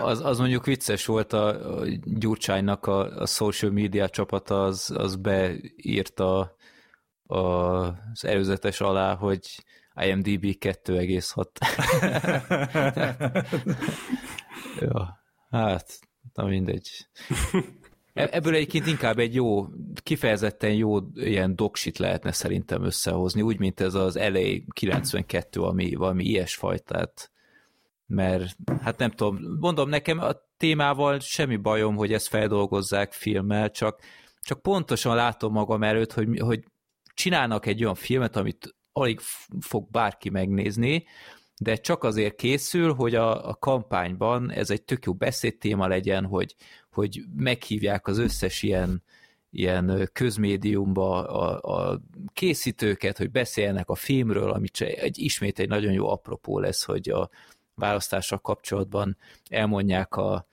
az, az mondjuk vicces volt a, a Gyurcsánynak a, a social media csapata, az, az beírta az előzetes alá, hogy IMDB 2,6. ja, hát, na mindegy. E-, ebből egyébként inkább egy jó, kifejezetten jó ilyen doksit lehetne szerintem összehozni, úgy, mint ez az LA 92, ami valami ilyesfajtát, mert hát nem tudom, mondom, nekem a témával semmi bajom, hogy ezt feldolgozzák filmmel, csak, csak pontosan látom magam előtt, hogy, hogy csinálnak egy olyan filmet, amit alig fog bárki megnézni, de csak azért készül, hogy a, a kampányban ez egy tök jó beszédtéma legyen, hogy, hogy meghívják az összes ilyen, ilyen közmédiumba a, a készítőket, hogy beszéljenek a filmről, ami egy, ismét egy nagyon jó apropó lesz, hogy a választással kapcsolatban elmondják a,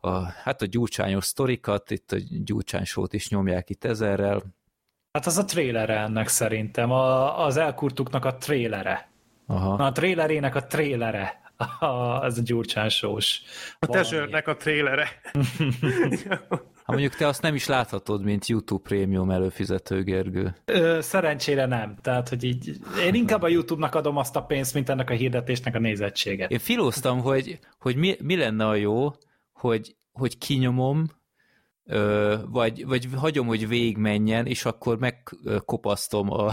a, hát a gyurcsányos sztorikat, itt a gyurcsánysót is nyomják itt ezerrel, Hát az a trélere ennek szerintem, a, az elkurtuknak a trélere. Aha. Na, a trélerének a trélere. az a Gyurcsán sós. A tezsőrnek a trélere. Ha mondjuk te azt nem is láthatod, mint YouTube Premium előfizető, Gergő. Ö, szerencsére nem. Tehát, hogy így, én inkább a YouTube-nak adom azt a pénzt, mint ennek a hirdetésnek a nézettséget. Én filóztam, hogy, hogy mi, mi lenne a jó, hogy, hogy kinyomom, vagy, vagy hagyom, hogy végigmenjen, és akkor megkopasztom a,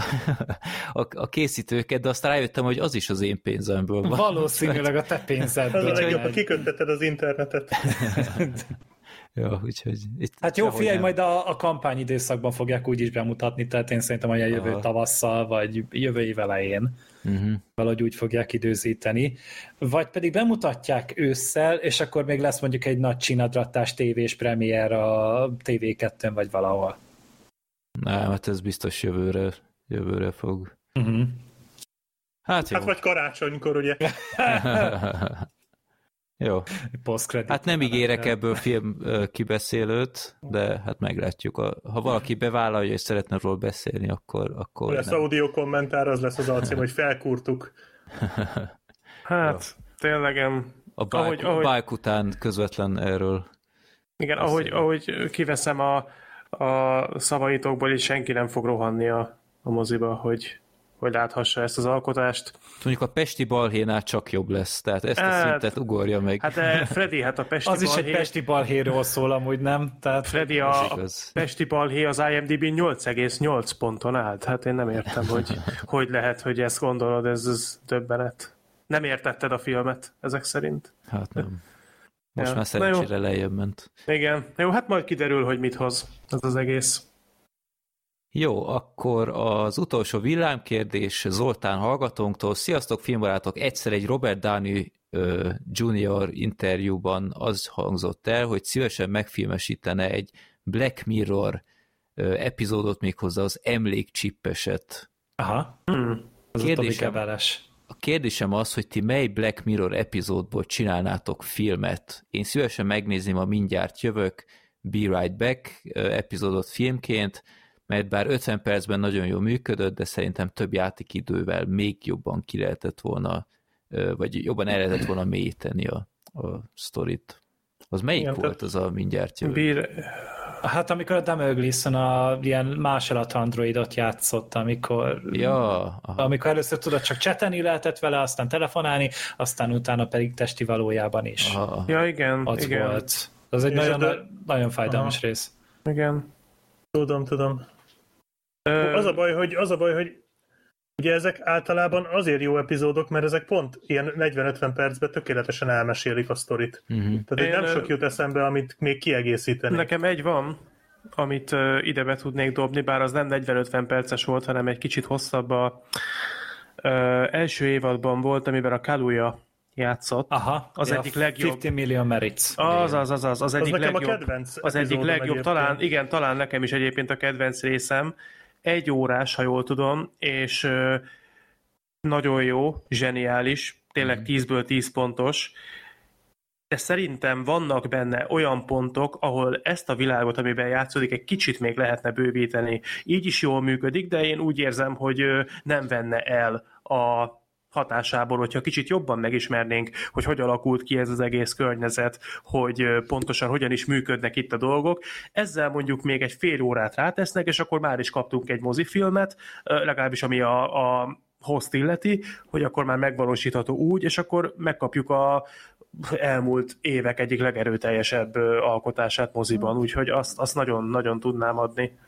a, a készítőket, de aztán rájöttem, hogy az is az én pénzemből van. Valószínűleg a te pénzedből. Az a legjobb, ha kikötteted az internetet. Ja, úgyhogy itt hát jó, figyelj, nem. majd a, a kampányidőszakban fogják úgy is bemutatni, tehát én szerintem, hogy a jövő Aha. tavasszal, vagy jövő év elején uh-huh. valahogy úgy fogják időzíteni. Vagy pedig bemutatják ősszel, és akkor még lesz mondjuk egy nagy csinadrattás tévés premier a TV2-n, vagy valahol. Nem, hát ez biztos jövőre, jövőre fog. Uh-huh. Hát, jó. hát vagy karácsonykor, ugye? Jó. Hát nem ígérek ebből film kibeszélőt, de hát meglátjuk. Ha valaki bevállalja és szeretne róla beszélni, akkor... akkor lesz audio kommentár, az lesz az alcím, hogy felkúrtuk. Hát, Jó. ténylegem. A bike, ahogy, ahogy... bike után közvetlen erről. Igen, ahogy, ahogy kiveszem a, a szavaitokból, és senki nem fog rohanni a, a moziba, hogy hogy láthassa ezt az alkotást. Mondjuk a Pesti balhénál csak jobb lesz, tehát ezt a hát, szintet ugorja meg. Hát eh, Freddy, hát a Pesti Az balhé... is egy Pesti balhéról szól amúgy, nem? Tehát Freddy, a, a Pesti balhé az IMDb 8,8 ponton állt. Hát én nem értem, hogy hogy lehet, hogy ezt gondolod, ez, ez többenet. Nem értetted a filmet ezek szerint? Hát nem. Most ja. már szerencsére lejjebb ment. Igen. Jó, hát majd kiderül, hogy mit hoz ez az egész. Jó, akkor az utolsó villámkérdés Zoltán hallgatónktól. Sziasztok, filmbarátok! Egyszer egy Robert Downey Junior interjúban az hangzott el, hogy szívesen megfilmesítene egy Black Mirror epizódot méghozzá az emlékcsippeset. Aha. Hmm. Az kérdésem, a kérdésem az, hogy ti mely Black Mirror epizódból csinálnátok filmet. Én szívesen megnézném a Mindjárt jövök, Be Right Back epizódot filmként, mert bár 50 percben nagyon jól működött, de szerintem több játékidővel még jobban ki lehetett volna, vagy jobban el lehetett volna mélyíteni a, a sztorit. Az melyik Igen, volt az a mindjárt jövő? Bír... Hát amikor a Damel Gleason a ilyen másolat androidot játszott, amikor, ja, aha. amikor először tudod csak csetelni lehetett vele, aztán telefonálni, aztán utána pedig testi valójában is. Aha. Ja, igen. Az igen. volt. Az egy nagyon, de... nagyon fájdalmas aha. rész. Igen. Tudom, tudom. Az a baj, hogy, az a baj, hogy ugye ezek általában azért jó epizódok, mert ezek pont ilyen 40-50 percben tökéletesen elmesélik a sztorit. Uh-huh. Tehát Én, nem sok jut eszembe, amit még kiegészíteni. Nekem egy van, amit uh, ide be tudnék dobni, bár az nem 40-50 perces volt, hanem egy kicsit hosszabb a uh, első évadban volt, amiben a Kaluja játszott. Aha, az egyik legjobb. 50 millió merits. Az, az, az, az, az egyik az legjobb. A kedvenc az egyik legjobb, egyébként. talán, igen, talán nekem is egyébként a kedvenc részem, egy órás, ha jól tudom, és nagyon jó, zseniális, tényleg 10-ből mhm. 10 pontos, de szerintem vannak benne olyan pontok, ahol ezt a világot, amiben játszódik, egy kicsit még lehetne bővíteni. Így is jól működik, de én úgy érzem, hogy nem venne el a hatásából, hogyha kicsit jobban megismernénk, hogy hogy alakult ki ez az egész környezet, hogy pontosan hogyan is működnek itt a dolgok. Ezzel mondjuk még egy fél órát rátesznek, és akkor már is kaptunk egy mozifilmet, legalábbis ami a, a host illeti, hogy akkor már megvalósítható úgy, és akkor megkapjuk a elmúlt évek egyik legerőteljesebb alkotását moziban, úgyhogy azt, azt nagyon-nagyon tudnám adni.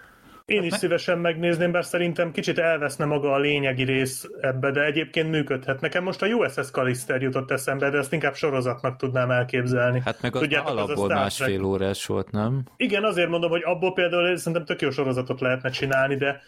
Én is szívesen megnézném, bár szerintem kicsit elveszne maga a lényegi rész ebbe, de egyébként működhet. Nekem most a USS Callister jutott eszembe, de ezt inkább sorozatnak tudnám elképzelni. Hát meg az Tudjátok, alapból az másfél órás volt, nem? Igen, azért mondom, hogy abból például szerintem tök jó sorozatot lehetne csinálni, de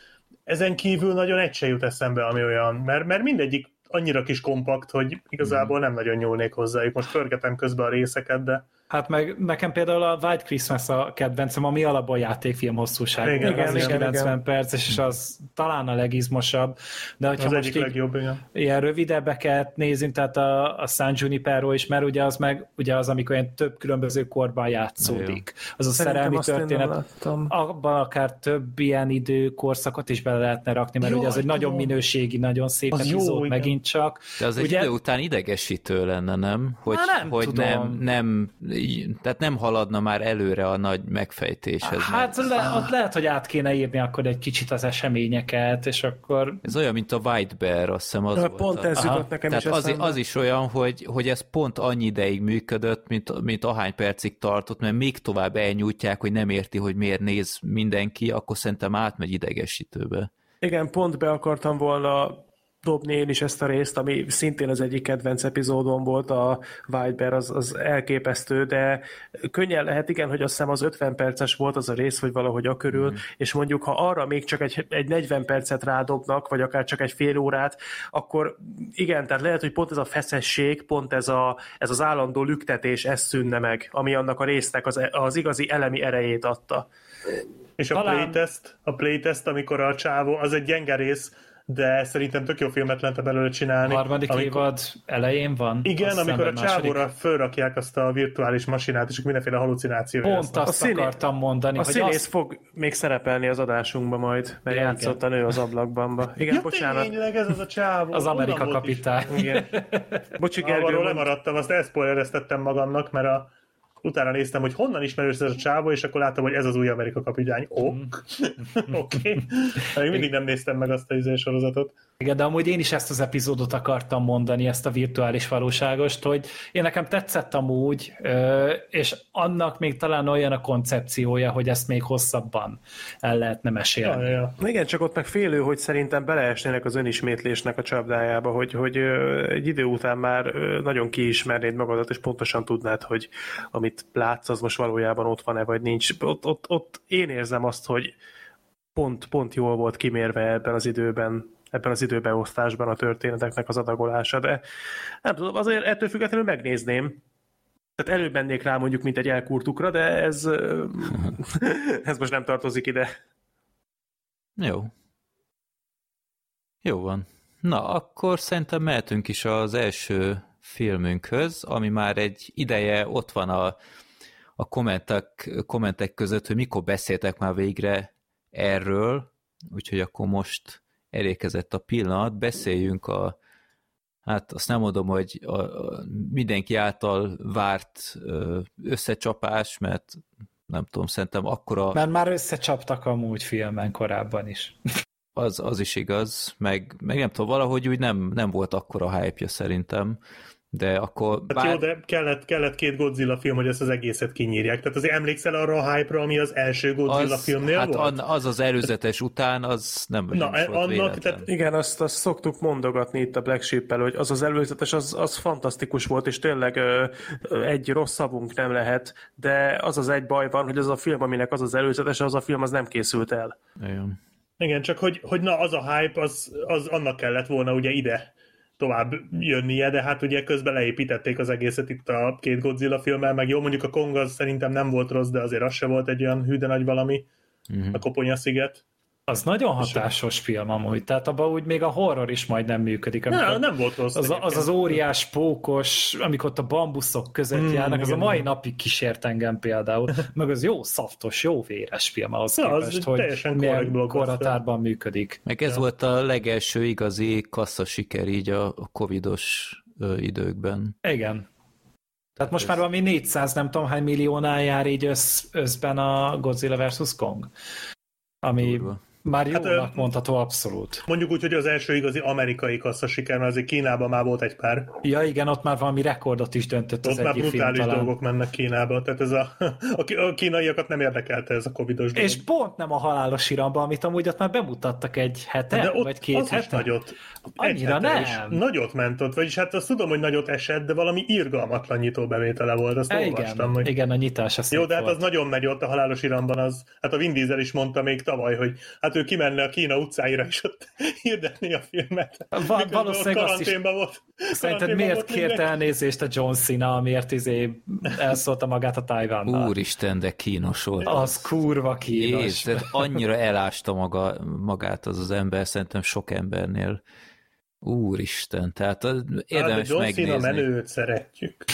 ezen kívül nagyon egy se jut eszembe, ami olyan, mert, mert mindegyik annyira kis kompakt, hogy igazából nem nagyon nyúlnék hozzájuk. Most pörgetem közben a részeket, de... Hát meg nekem például a White Christmas a kedvencem, ami alapból játékfilm hosszúság. Igen, igen, az igen, 90 igen. perc, és az talán a legizmosabb. De hogyha az most egyik legjobb, igen. ilyen rövidebbeket nézünk, tehát a, a San Junipero is, mert ugye az meg ugye az, amikor ilyen több különböző korban játszódik. Az a Szerintem szerelmi történet, abban akár több ilyen időkorszakot is bele lehetne rakni, mert jó, ugye az egy jó. nagyon minőségi, nagyon szép az epizód jó, megint csak. De az ugye, egy idő után idegesítő lenne, nem? Hogy, nem hogy nem, nem tehát nem haladna már előre a nagy megfejtéshez. Hát le, ott lehet, hogy át kéne írni akkor egy kicsit az eseményeket, és akkor... Ez olyan, mint a White Bear, azt hiszem az De volt. Pont a... ez jutott nekem Tehát is az, az is olyan, hogy, hogy ez pont annyi ideig működött, mint, mint ahány percig tartott, mert még tovább elnyújtják, hogy nem érti, hogy miért néz mindenki, akkor szerintem átmegy idegesítőbe. Igen, pont be akartam volna dobni én is ezt a részt, ami szintén az egyik kedvenc epizódon volt, a White Bear, az, az elképesztő, de könnyen lehet, igen, hogy azt hiszem az 50 perces volt az a rész, vagy valahogy a körül, mm. és mondjuk, ha arra még csak egy, egy 40 percet rádobnak, vagy akár csak egy fél órát, akkor igen, tehát lehet, hogy pont ez a feszesség, pont ez, a, ez az állandó lüktetés, ez szűnne meg, ami annak a résznek az, az igazi elemi erejét adta. És a Talán... playtest, a playtest, amikor a csávó, az egy gyenge rész, de szerintem tök jó filmet lehetne belőle csinálni. A harmadik amikor... évad elején van? Igen, amikor a csávóra fölrakják azt a virtuális masinát, és mindenféle halucináció. Pont azt a színé... akartam mondani. A színész azt... fog még szerepelni az adásunkban majd, mert igen. játszott a nő az ablakban. Igen, ja, bocsánat. Tényleg ez az a csávó. Az Amerika kapitány. Igen. Bocsi, Gergő. Arról lemaradtam, azt elszpoilereztettem magamnak, mert a utána néztem, hogy honnan ismerős ez a csávó, és akkor láttam, hogy ez az új Amerika kapitány. Ok. Mm. Oké. Okay. Még mindig nem néztem meg azt a izé sorozatot. Igen, de amúgy én is ezt az epizódot akartam mondani, ezt a virtuális valóságost, hogy én nekem tetszett amúgy, és annak még talán olyan a koncepciója, hogy ezt még hosszabban el lehetne mesélni. Ja, ja. Igen, csak ott meg félő, hogy szerintem beleesnének az önismétlésnek a csapdájába, hogy, hogy egy idő után már nagyon kiismernéd magadat, és pontosan tudnád, hogy amit látsz, az most valójában ott van-e, vagy nincs. Ott, ott, ott én érzem azt, hogy pont, pont jól volt kimérve ebben az időben ebben az időbeosztásban a történeteknek az adagolása, de nem tudom, azért ettől függetlenül megnézném. Tehát előbb mennék rá mondjuk, mint egy elkurtukra, de ez, ez most nem tartozik ide. Jó. Jó van. Na, akkor szerintem mehetünk is az első filmünkhöz, ami már egy ideje ott van a, a kommentek, kommentek között, hogy mikor beszéltek már végre erről, úgyhogy akkor most elékezett a pillanat, beszéljünk a, hát azt nem mondom, hogy a, a mindenki által várt összecsapás, mert nem tudom, szerintem akkora... Mert már összecsaptak amúgy filmen korábban is. Az, az is igaz, meg, meg nem tudom, valahogy úgy nem, nem volt akkora hype-ja szerintem de akkor... Hát bár... jó, de kellett, kellett két Godzilla film, hogy ezt az egészet kinyírják. Tehát azért emlékszel arra a hype-ra, ami az első Godzilla az, filmnél hát volt? az az előzetes után, az nem, Na, nem volt annak, tehát, Igen, azt, azt szoktuk mondogatni itt a Black sheep hogy az az előzetes, az, az fantasztikus volt, és tényleg ö, egy rossz szavunk nem lehet, de az az egy baj van, hogy az a film, aminek az az előzetes, az a film az nem készült el. Igen. Igen, csak hogy, hogy na az a hype, az, az annak kellett volna ugye ide tovább jönnie, de hát ugye közben leépítették az egészet itt a két Godzilla filmmel, meg jó, mondjuk a Kong az szerintem nem volt rossz, de azért az se volt egy olyan hűde nagy valami, uh-huh. a Koponya sziget. Az nagyon hatásos film amúgy, tehát abban úgy még a horror is majd nem működik. Nem, nem volt rossz. Az, az az óriás pókos, amikor ott a bambuszok között mm, járnak, az a mai igen. napig kísért engem például, meg az jó szaftos, jó véres film ahhoz ja, képest, az hogy milyen koratárban működik. Meg ez ja. volt a legelső igazi kassza siker így a covidos időkben. Igen. Tehát most már valami 400 nem tudom hány milliónál jár így össz, összben a Godzilla vs. Kong. Ami Durva. Már hát, jónak hát, mondható abszolút. Mondjuk úgy, hogy az első igazi amerikai kassza siker, mert azért Kínában már volt egy pár. Ja igen, ott már valami rekordot is döntött ott az már egyik brutális film, dolgok mennek Kínába, tehát ez a, a, kínaiakat nem érdekelte ez a covidos dolog. És pont nem a halálos iramba, amit amúgy ott már bemutattak egy hete, de ott vagy két az hete. nagyot. Annyira nem. Nagyot ment ott, vagyis hát azt tudom, hogy nagyot esett, de valami irgalmatlan nyitó bevétele volt, azt igen, olvastam. Hogy... Igen, a nyitás az Jó, de hát volt. az nagyon megy ott a halálos iramban, az, hát a Vin Diesel is mondta még tavaly, hogy hát ő kimenne a Kína utcáira, és ott hirdetni a filmet. Va- valószínűleg azt is, volt. Szerinted miért volt kért mindenki? elnézést a John Cena, miért izé elszólta magát a Tajvánnal? Úristen, de kínos volt. Az kurva kínos. Jéz, de annyira elásta maga, magát az az ember, szerintem sok embernél. Úristen, tehát érdemes hát, John megnézni. John Cena menőt szeretjük.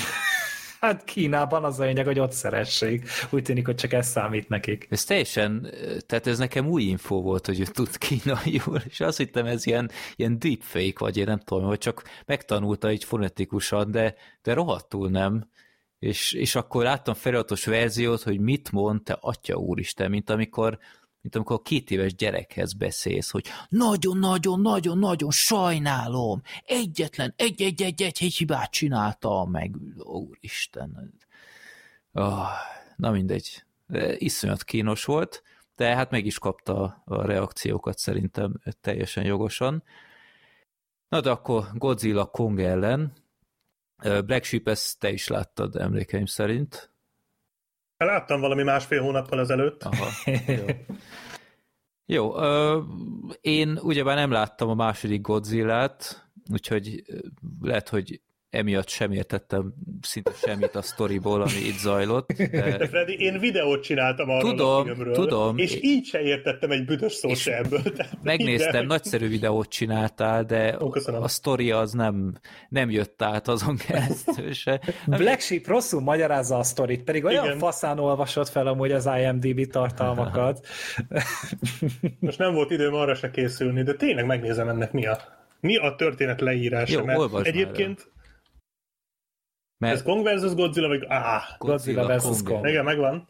Hát Kínában az a lényeg, hogy ott szeressék. Úgy tűnik, hogy csak ez számít nekik. Ez teljesen, tehát ez nekem új info volt, hogy ő tud kínaiul, és azt hittem ez ilyen, ilyen deepfake, vagy én nem tudom, hogy csak megtanulta egy fonetikusan, de, de rohadtul nem. És, és akkor láttam feliratos verziót, hogy mit mond, te atya úristen, mint amikor mint amikor a két éves gyerekhez beszélsz, hogy nagyon-nagyon-nagyon-nagyon sajnálom, egyetlen, egy-egy-egy-egy hibát csináltam, meg úristen. Oh, na mindegy, de iszonyat kínos volt, de hát meg is kapta a reakciókat szerintem teljesen jogosan. Na de akkor Godzilla Kong ellen. Black Sheep, ezt te is láttad emlékeim szerint. Láttam valami másfél hónappal ezelőtt. Aha, jó. jó, ö, én ugyebár nem láttam a második Godzilla-t, úgyhogy lehet, hogy emiatt sem értettem szinte semmit a sztoriból, ami itt zajlott. De... Freddy, én videót csináltam arról tudom, a filmről, tudom. és így se értettem egy büdös szó se ebből. Megnéztem, minden. nagyszerű videót csináltál, de Ó, a sztori az nem, nem jött át azon keresztül se. Black Sheep rosszul magyarázza a sztorit, pedig olyan Igen. faszán olvasott fel amúgy az IMDb tartalmakat. Most nem volt időm arra se készülni, de tényleg megnézem ennek mi a mi a történet leírása? Jó, mert egyébként mert... Ez Kong versus Godzilla, vagy... Ah, Godzilla, Godzilla versus Kong. Kong. Igen, megvan.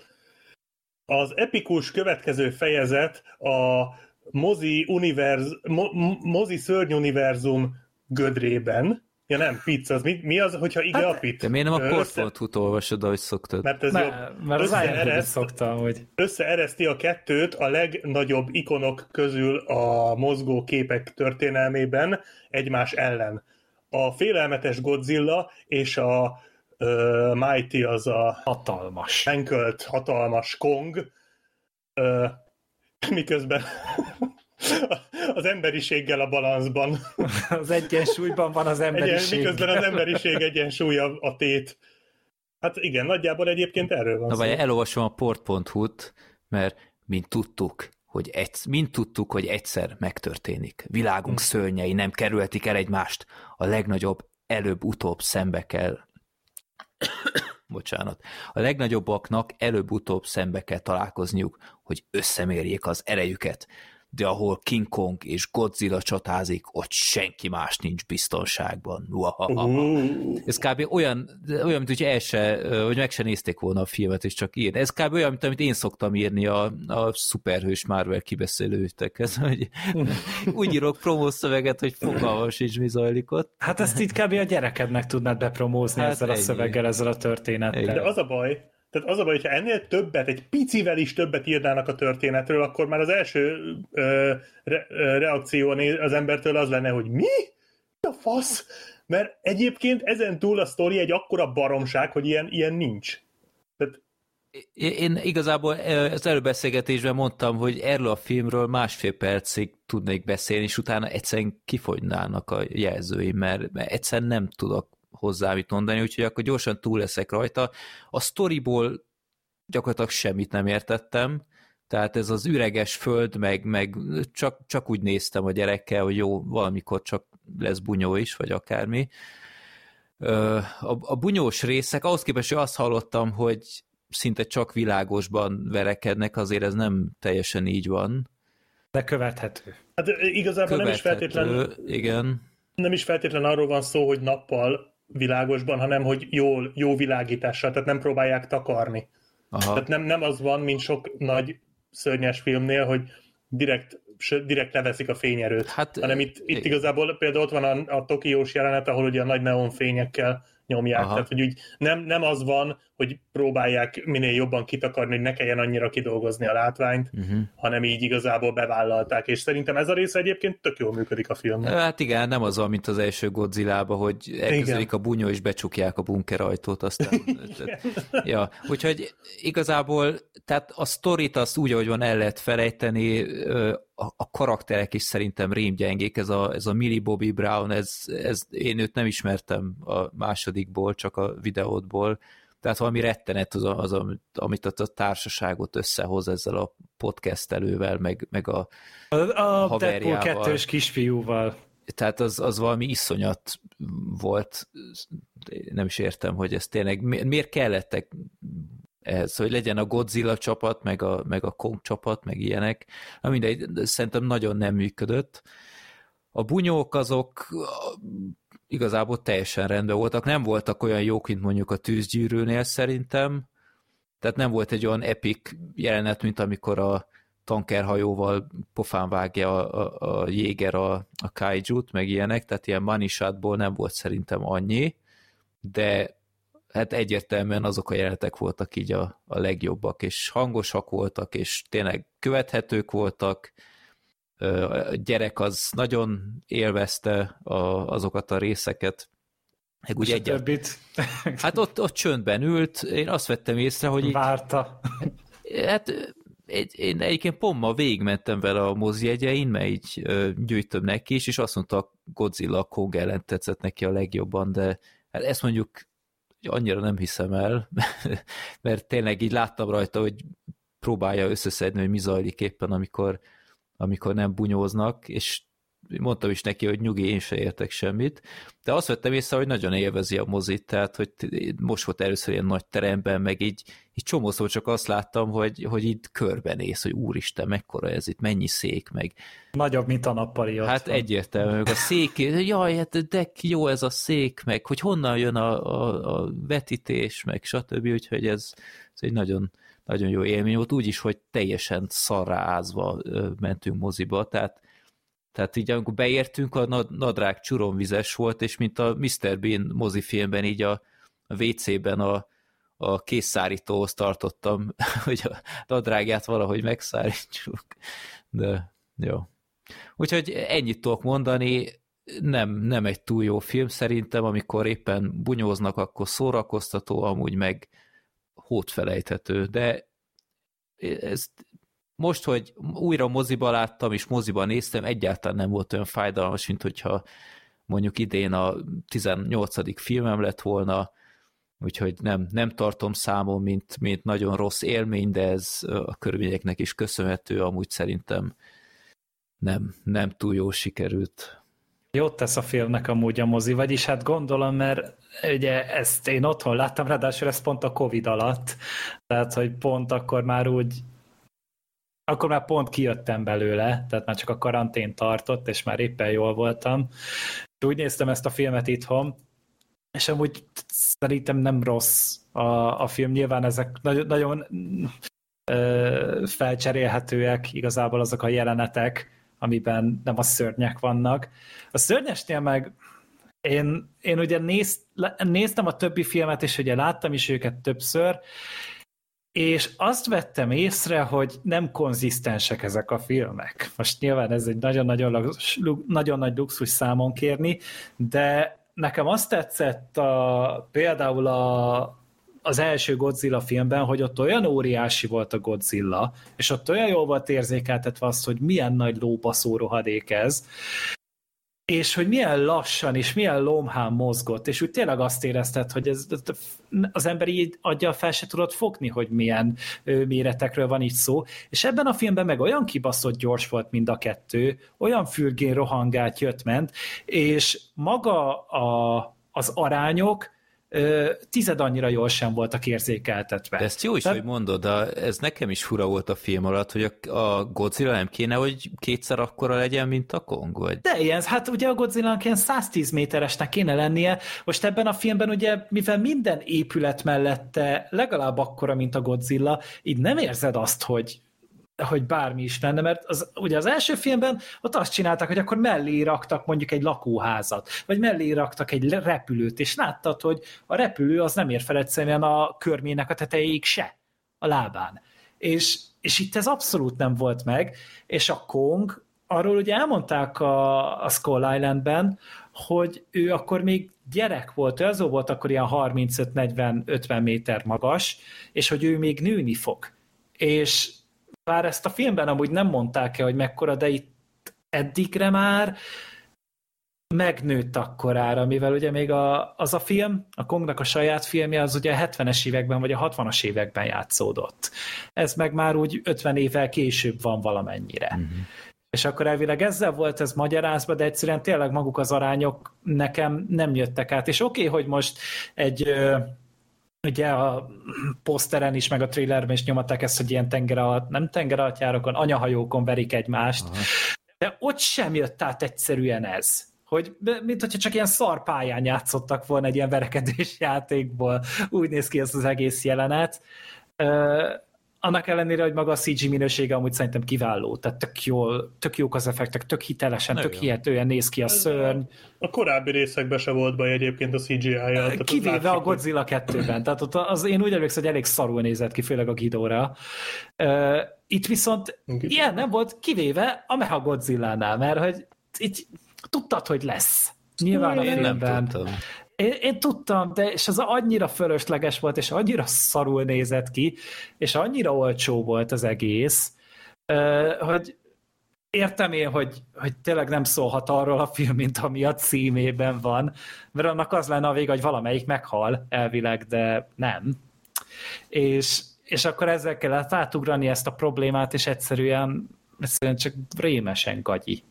Az epikus következő fejezet a mozi, univerz, mo, mozi szörny univerzum gödrében, Ja nem, pizza, az mi, mi az, hogyha igen hát, a pizza? De miért nem a portfót olvasod, ahogy szoktad? Mert ez ne, jobb. Mert az összeereszt, szoktam, hogy... Összeereszti a kettőt a legnagyobb ikonok közül a mozgó képek történelmében egymás ellen a félelmetes Godzilla és a uh, Mighty az a hatalmas. Enkölt, hatalmas Kong, uh, miközben az emberiséggel a balanszban. Az egyensúlyban van az emberiség. Egyen, miközben az emberiség egyensúlya a tét. Hát igen, nagyjából egyébként erről van Na, vagy elolvasom a port.hu-t, mert mint tudtuk, hogy egy, mind tudtuk, hogy egyszer megtörténik. Világunk hm. szörnyei nem kerülhetik el egymást. A legnagyobb előbb-utóbb szembe kell bocsánat, a legnagyobbaknak előbb-utóbb szembe kell találkozniuk, hogy összemérjék az erejüket de ahol King Kong és Godzilla csatázik, ott senki más nincs biztonságban. Uh. Ez kb. olyan, olyan, mint hogy el se, hogy meg se nézték volna a filmet, és csak írni. Ez kb. olyan, mint amit én szoktam írni a, a szuperhős Marvel kibeszélőtekhez, hogy úgy írok promószöveget, hogy fogalmas sincs, mi zajlik ott. Hát ezt itt kb. a gyerekednek tudnád bepromózni hát ezzel ennyi. a szöveggel, ezzel a történettel. De az a baj, tehát az a baj, hogyha ennél többet, egy picivel is többet írnának a történetről, akkor már az első ö, re, ö, reakció az embertől az lenne, hogy mi? Mi a fasz? Mert egyébként ezen túl a sztori egy akkora baromság, hogy ilyen, ilyen nincs. Tehát én igazából az előbeszélgetésben mondtam, hogy erről a filmről másfél percig tudnék beszélni, és utána egyszerűen kifogynának a jelzőim, mert, mert egyszerűen nem tudok hozzá mit mondani, úgyhogy akkor gyorsan túl leszek rajta. A storyból gyakorlatilag semmit nem értettem, tehát ez az üreges föld, meg, meg csak, csak úgy néztem a gyerekkel, hogy jó, valamikor csak lesz bunyó is, vagy akármi. A, a bunyós részek, ahhoz képest, hogy azt hallottam, hogy szinte csak világosban verekednek, azért ez nem teljesen így van. De követhető. Hát igazából követhető, nem is feltétlenül igen. Nem is feltétlen arról van szó, hogy nappal világosban, hanem hogy jól, jó világítással, tehát nem próbálják takarni. Aha. Tehát nem, nem az van, mint sok nagy szörnyes filmnél, hogy direkt, direkt leveszik a fényerőt, hát, hanem itt, itt igazából például ott van a, a tokiós jelenet, ahol ugye a nagy neonfényekkel nyomják. Aha. Tehát, hogy úgy nem, nem az van, hogy próbálják minél jobban kitakarni, hogy ne kelljen annyira kidolgozni a látványt, uh-huh. hanem így igazából bevállalták, és szerintem ez a része egyébként tök jól működik a filmnek. Hát igen, nem az mint az első godzilla hogy elkezdődik a bunyó, és becsukják a bunker ajtót, aztán... tehát, ja, úgyhogy igazából tehát a sztorit azt úgy, ahogy van, el lehet felejteni, a, a karakterek is szerintem rémgyengék, ez a, ez a Millie Bobby Brown, ez, ez, én őt nem ismertem a másodikból, csak a videótból, tehát valami rettenet az, az amit a, a társaságot összehoz ezzel a podcastelővel, meg, meg a, a, a haverjával. Deadpool 2 kisfiúval. Tehát az, az valami iszonyat volt, nem is értem, hogy ez tényleg, miért kellettek ehhez, hogy legyen a Godzilla csapat, meg a, meg a Kong csapat, meg ilyenek. Na mindegy, szerintem nagyon nem működött. A bunyók azok igazából teljesen rendben voltak, nem voltak olyan jók, mint mondjuk a tűzgyűrűnél szerintem, tehát nem volt egy olyan epic jelenet, mint amikor a tankerhajóval pofán vágja a, a, a jéger a, a kaijut, meg ilyenek, tehát ilyen manisátból nem volt szerintem annyi, de hát egyértelműen azok a jelenetek voltak így a, a legjobbak, és hangosak voltak, és tényleg követhetők voltak, a gyerek az nagyon élvezte a, azokat a részeket. Meg úgy egyet... többit. Hát ott, ott csöndben ült, én azt vettem észre, hogy... Várta. Így, hát én egyébként pont ma végigmentem vele a mozi jegyein, mert így gyűjtöm neki is, és azt mondta, Godzilla Kong ellen tetszett neki a legjobban, de hát ezt mondjuk annyira nem hiszem el, mert tényleg így láttam rajta, hogy próbálja összeszedni, hogy mi zajlik éppen, amikor, amikor nem bunyóznak, és mondtam is neki, hogy nyugi, én se értek semmit, de azt vettem észre, hogy nagyon élvezi a mozit, tehát hogy most volt először ilyen nagy teremben, meg így, így csomószor csak azt láttam, hogy, hogy így körbenéz, hogy úristen, mekkora ez itt, mennyi szék, meg... Nagyobb, mint a nappali Hát van. egyértelmű, a szék, jaj, hát de jó ez a szék, meg hogy honnan jön a, a, a vetítés, meg stb., úgyhogy ez, ez egy nagyon, nagyon jó élmény volt, úgyis, hogy teljesen szarrá ázva mentünk moziba, tehát tehát így amikor beértünk, a nadrág csuromvizes volt, és mint a Mr. Bean mozifilmben így a, a WC-ben a, a készszárítóhoz tartottam, hogy a nadrágját valahogy megszárítsuk. De jó. Úgyhogy ennyit tudok mondani, nem, nem egy túl jó film szerintem, amikor éppen bunyóznak, akkor szórakoztató, amúgy meg hótfelejthető, de ez most, hogy újra moziba láttam, és moziba néztem, egyáltalán nem volt olyan fájdalmas, mint hogyha mondjuk idén a 18. filmem lett volna, úgyhogy nem, nem tartom számon, mint, mint nagyon rossz élmény, de ez a körülményeknek is köszönhető, amúgy szerintem nem, nem túl jó sikerült. Jót tesz a filmnek amúgy a mozi, vagyis hát gondolom, mert ugye ezt én otthon láttam, ráadásul ez pont a Covid alatt, tehát hogy pont akkor már úgy akkor már pont kijöttem belőle, tehát már csak a karantén tartott, és már éppen jól voltam. Úgy néztem ezt a filmet itthon, és amúgy szerintem nem rossz a, a film. Nyilván ezek nagyon, nagyon ö, felcserélhetőek igazából azok a jelenetek, amiben nem a szörnyek vannak. A szörnyesnél meg én, én ugye néz, néztem a többi filmet, és ugye láttam is őket többször, és azt vettem észre, hogy nem konzisztensek ezek a filmek. Most nyilván ez egy nagyon-nagyon nagyon nagy luxus számon kérni, de nekem azt tetszett a, például a, az első Godzilla filmben, hogy ott olyan óriási volt a Godzilla, és ott olyan jól volt érzékeltetve az, hogy milyen nagy lóbaszó rohadék ez, és hogy milyen lassan és milyen lomhán mozgott, és úgy tényleg azt érezted, hogy ez, az ember így adja fel se tudott fogni, hogy milyen méretekről van itt szó, és ebben a filmben meg olyan kibaszott gyors volt mind a kettő, olyan fürgén rohangált jött-ment, és maga a, az arányok tized annyira jól sem voltak érzékeltetve. De ezt jó is, Tehát... hogy mondod, de ez nekem is fura volt a film alatt, hogy a, Godzilla nem kéne, hogy kétszer akkora legyen, mint a Kong, vagy? De ilyen, hát ugye a Godzilla ilyen 110 méteresnek kéne lennie, most ebben a filmben ugye, mivel minden épület mellette legalább akkora, mint a Godzilla, így nem érzed azt, hogy hogy bármi is lenne, mert az, ugye az első filmben ott azt csináltak, hogy akkor mellé raktak mondjuk egy lakóházat, vagy mellé raktak egy repülőt, és láttad, hogy a repülő az nem ér fel egyszerűen a körmének a tetejéig se, a lábán. És, és itt ez abszolút nem volt meg, és a Kong, arról ugye elmondták a, a Skull Islandben, hogy ő akkor még gyerek volt, ő az volt akkor ilyen 35-40-50 méter magas, és hogy ő még nőni fog. És bár ezt a filmben amúgy nem mondták el, hogy mekkora, de itt eddigre már megnőtt akkorára, mivel ugye még a, az a film, a Kongnak a saját filmje, az ugye a 70-es években vagy a 60-as években játszódott. Ez meg már úgy 50 évvel később van valamennyire. Uh-huh. És akkor elvileg ezzel volt ez magyarázva, de egyszerűen tényleg maguk az arányok nekem nem jöttek át. És oké, okay, hogy most egy ugye a poszteren is, meg a trailerben is nyomatták ezt, hogy ilyen tenger alatt, nem tenger alatt járokon, anyahajókon verik egymást, Aha. de ott sem jött át egyszerűen ez hogy mint hogyha csak ilyen szarpályán játszottak volna egy ilyen verekedés játékból, úgy néz ki ez az egész jelenet. Annak ellenére, hogy maga a CG minősége amúgy szerintem kiváló, tehát tök, jól, tök jók az effektek, tök hitelesen, tök Igen. hihetően néz ki a szörny. A korábbi részekben se volt baj egyébként a CGI-jal. Kivéve a Godzilla 2-ben, tehát ott az, én úgy emlékszem, hogy elég szarul nézett ki, főleg a Gidóra. Itt viszont Gidóra. ilyen nem volt, kivéve a Mecha Godzilla-nál, mert hogy itt tudtad, hogy lesz. Nyilván a filmben. Én, én tudtam, de és az annyira fölösleges volt, és annyira szarul nézett ki, és annyira olcsó volt az egész, hogy értem én, hogy, hogy tényleg nem szólhat arról a film, mint ami a címében van, mert annak az lenne a vége, hogy valamelyik meghal elvileg, de nem. És, és akkor ezzel kellett átugrani ezt a problémát, és egyszerűen, egyszerűen csak rémesen gagyi.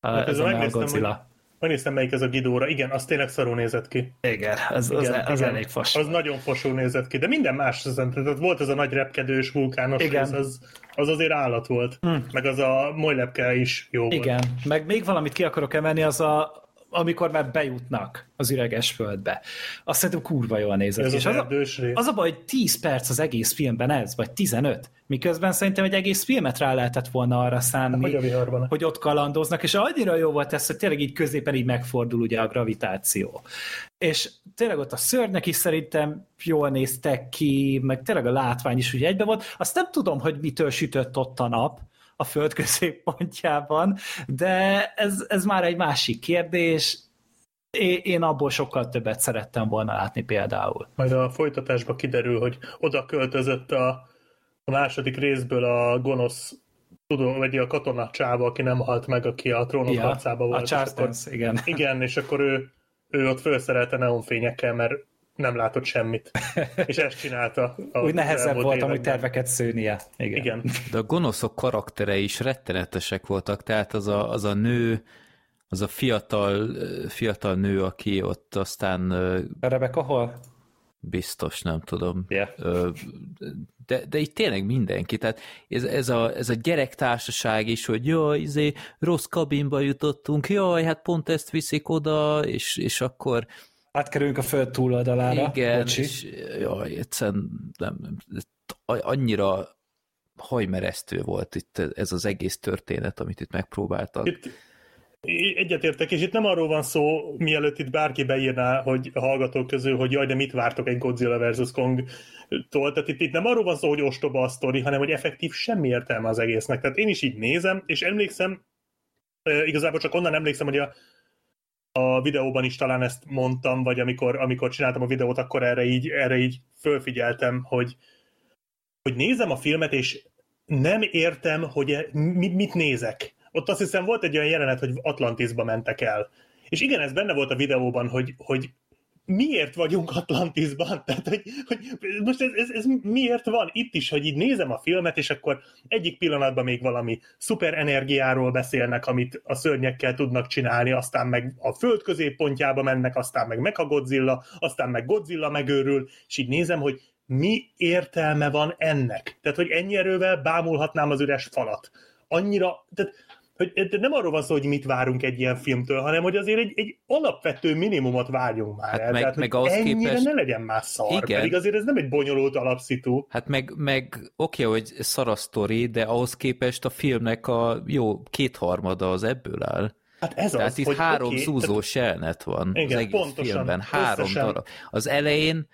Hát ez, ez a Godzilla. Hogy Megnéztem, melyik ez a Gidóra. Igen, az tényleg szarul nézett ki. Igen, az, az, igen, az igen. elég fos. Az nagyon fosul nézett ki, de minden más, tehát volt ez a nagy repkedős vulkános igen. rész, az, az azért állat volt. Hm. Meg az a molylepke is jó Igen, volt. meg még valamit ki akarok emelni, az a amikor már bejutnak az üreges földbe. Azt szerintem kurva jól nézett. Ez az, az, a, az a baj, hogy 10 perc az egész filmben ez, vagy 15. Miközben szerintem egy egész filmet rá lehetett volna arra szánni, hogy, hogy ott kalandoznak, és annyira jó volt ez, hogy tényleg így középen így megfordul ugye a gravitáció. És tényleg ott a szörnyek is szerintem jól néztek ki, meg tényleg a látvány is ugye egybe volt. Azt nem tudom, hogy mitől sütött ott a nap, a föld középpontjában, de ez, ez már egy másik kérdés. Én abból sokkal többet szerettem volna látni például. Majd a folytatásban kiderül, hogy oda költözött a, a második részből a gonosz tudom, vagy a katona csáva, aki nem halt meg, aki a trónok ja, harcában volt. A Charles akkor, igen. Igen, és akkor ő, ő ott felszerelte neonfényekkel, mert nem látott semmit. És ezt csinálta. Úgy nehezebb volt amúgy terveket szőnie. Igen. Igen. De a gonoszok karaktere is rettenetesek voltak, tehát az a, az a nő, az a fiatal, fiatal nő, aki ott aztán... A Rebecca hol? Biztos, nem tudom. Yeah. De, de itt tényleg mindenki, tehát ez, ez, a, ez a gyerektársaság is, hogy jaj, izé, rossz kabinba jutottunk, jaj, hát pont ezt viszik oda, és, és akkor Átkerülünk a föld túloldalára. Igen, Bocsi. és jaj, egyszerűen nem, annyira hajmeresztő volt itt ez az egész történet, amit itt megpróbáltak. Itt egyetértek, és itt nem arról van szó, mielőtt itt bárki beírná, hogy a hallgatók közül, hogy jaj, de mit vártok egy Godzilla vs. Kong-tól. Tehát itt, itt nem arról van szó, hogy ostoba a sztori, hanem hogy effektív semmi értelme az egésznek. Tehát én is így nézem, és emlékszem, igazából csak onnan emlékszem, hogy a a videóban is talán ezt mondtam, vagy amikor, amikor csináltam a videót, akkor erre így, erre így fölfigyeltem, hogy, hogy nézem a filmet, és nem értem, hogy e, mit nézek. Ott azt hiszem volt egy olyan jelenet, hogy Atlantisba mentek el. És igen, ez benne volt a videóban, hogy, hogy miért vagyunk Atlantisban? Tehát, hogy, hogy most ez, ez, ez miért van itt is, hogy így nézem a filmet, és akkor egyik pillanatban még valami szuper energiáról beszélnek, amit a szörnyekkel tudnak csinálni, aztán meg a föld középpontjába mennek, aztán meg meg a Godzilla, aztán meg Godzilla megőrül, és így nézem, hogy mi értelme van ennek? Tehát, hogy ennyi erővel bámulhatnám az üres falat. Annyira, tehát hogy nem arról van szó, hogy mit várunk egy ilyen filmtől, hanem hogy azért egy, egy alapvető minimumot várjunk már hát el. Meg, Tehát, meg ahhoz ennyire képest... ne legyen már szar, Igen. pedig azért ez nem egy bonyolult alapszitu. Hát meg, meg oké, okay, hogy szar a sztori, de ahhoz képest a filmnek a jó kétharmada az ebből áll. Hát ez Tehát az, itt hogy három okay, zúzós tehát... jelenet van Igen, az egész pontosan, filmben. Három összesen. darab. Az elején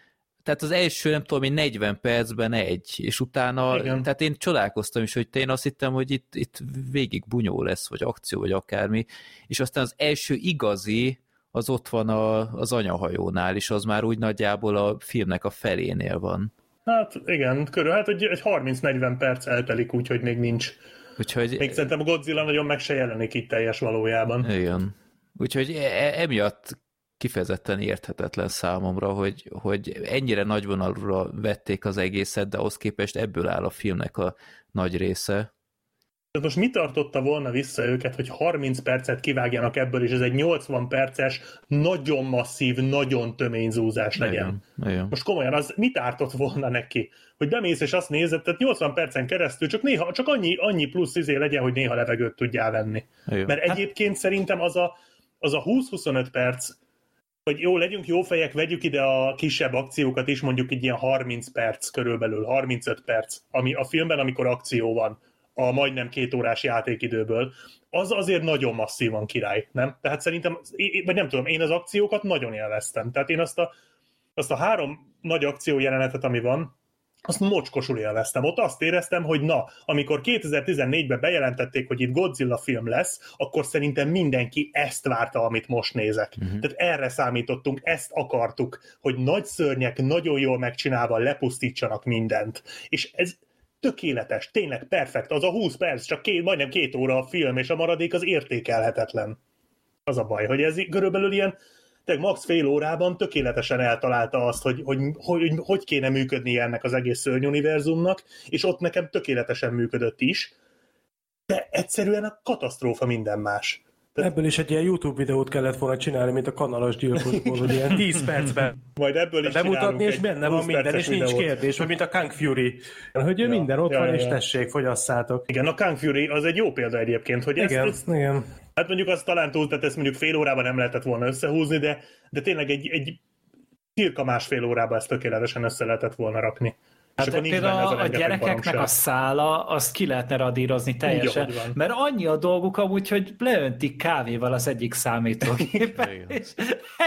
tehát az első, nem tudom, 40 percben egy, és utána, Igen. tehát én csodálkoztam is, hogy én azt hittem, hogy itt, itt végig bunyó lesz, vagy akció, vagy akármi, és aztán az első igazi, az ott van a, az anyahajónál, és az már úgy nagyjából a filmnek a felénél van. Hát igen, körül, hát egy, egy 30-40 perc eltelik, úgyhogy még nincs. Úgyhogy... Még szerintem a Godzilla nagyon meg se jelenik itt teljes valójában. Igen. Úgyhogy e, e emiatt kifejezetten érthetetlen számomra, hogy, hogy ennyire nagyvonalúra vették az egészet, de ahhoz képest ebből áll a filmnek a nagy része. Tehát most mi tartotta volna vissza őket, hogy 30 percet kivágjanak ebből, és ez egy 80 perces, nagyon masszív, nagyon tömény zúzás legyen. Igen, igen. Most komolyan, az mit ártott volna neki? Hogy bemész és azt nézed, tehát 80 percen keresztül csak néha, csak annyi, annyi plusz izé legyen, hogy néha levegőt tudjál venni. Igen. Mert hát- egyébként hát... szerintem az a, az a 20-25 perc, hogy jó, legyünk jó fejek, vegyük ide a kisebb akciókat is, mondjuk egy ilyen 30 perc körülbelül, 35 perc, ami a filmben, amikor akció van, a majdnem két órás játékidőből, az azért nagyon masszívan király, nem? Tehát szerintem, vagy nem tudom, én az akciókat nagyon élveztem. Tehát én azt a, azt a három nagy akció jelenetet, ami van, azt mocskosul élveztem. Ott azt éreztem, hogy na, amikor 2014-ben bejelentették, hogy itt Godzilla film lesz, akkor szerintem mindenki ezt várta, amit most nézek. Uh-huh. Tehát erre számítottunk, ezt akartuk, hogy nagy szörnyek nagyon jól megcsinálva lepusztítsanak mindent. És ez tökéletes, tényleg perfekt. Az a 20 perc, csak két, majdnem két óra a film, és a maradék az értékelhetetlen. Az a baj, hogy ez körülbelül ilyen tényleg max fél órában tökéletesen eltalálta azt, hogy hogy, hogy hogy kéne működni ennek az egész szörnyuniverzumnak, és ott nekem tökéletesen működött is, de egyszerűen a katasztrófa minden más. Tehát... Ebből is egy ilyen YouTube videót kellett volna csinálni, mint a kanalas gyilkosból, hogy ilyen 10 percben. Majd ebből is Bemutatni, és benne van minden, és nincs videót. kérdés. Vagy mint a Kang Fury. Hogy ja. minden ott ja, van, ja, és tessék, fogyasszátok. Igen, a Kang Fury az egy jó példa egyébként, hogy igen, ezt, ezt igen. Hát mondjuk az talán túl, tehát ezt mondjuk fél órában nem lehetett volna összehúzni, de, de tényleg egy, egy cirka másfél órában ezt tökéletesen össze lehetett volna rakni. Hát akkor például a, a gyerekeknek baromság. a szála, azt ki lehetne radírozni teljesen, Úgy, mert annyi a dolguk amúgy, hogy leöntik kávéval az egyik számítógépet, és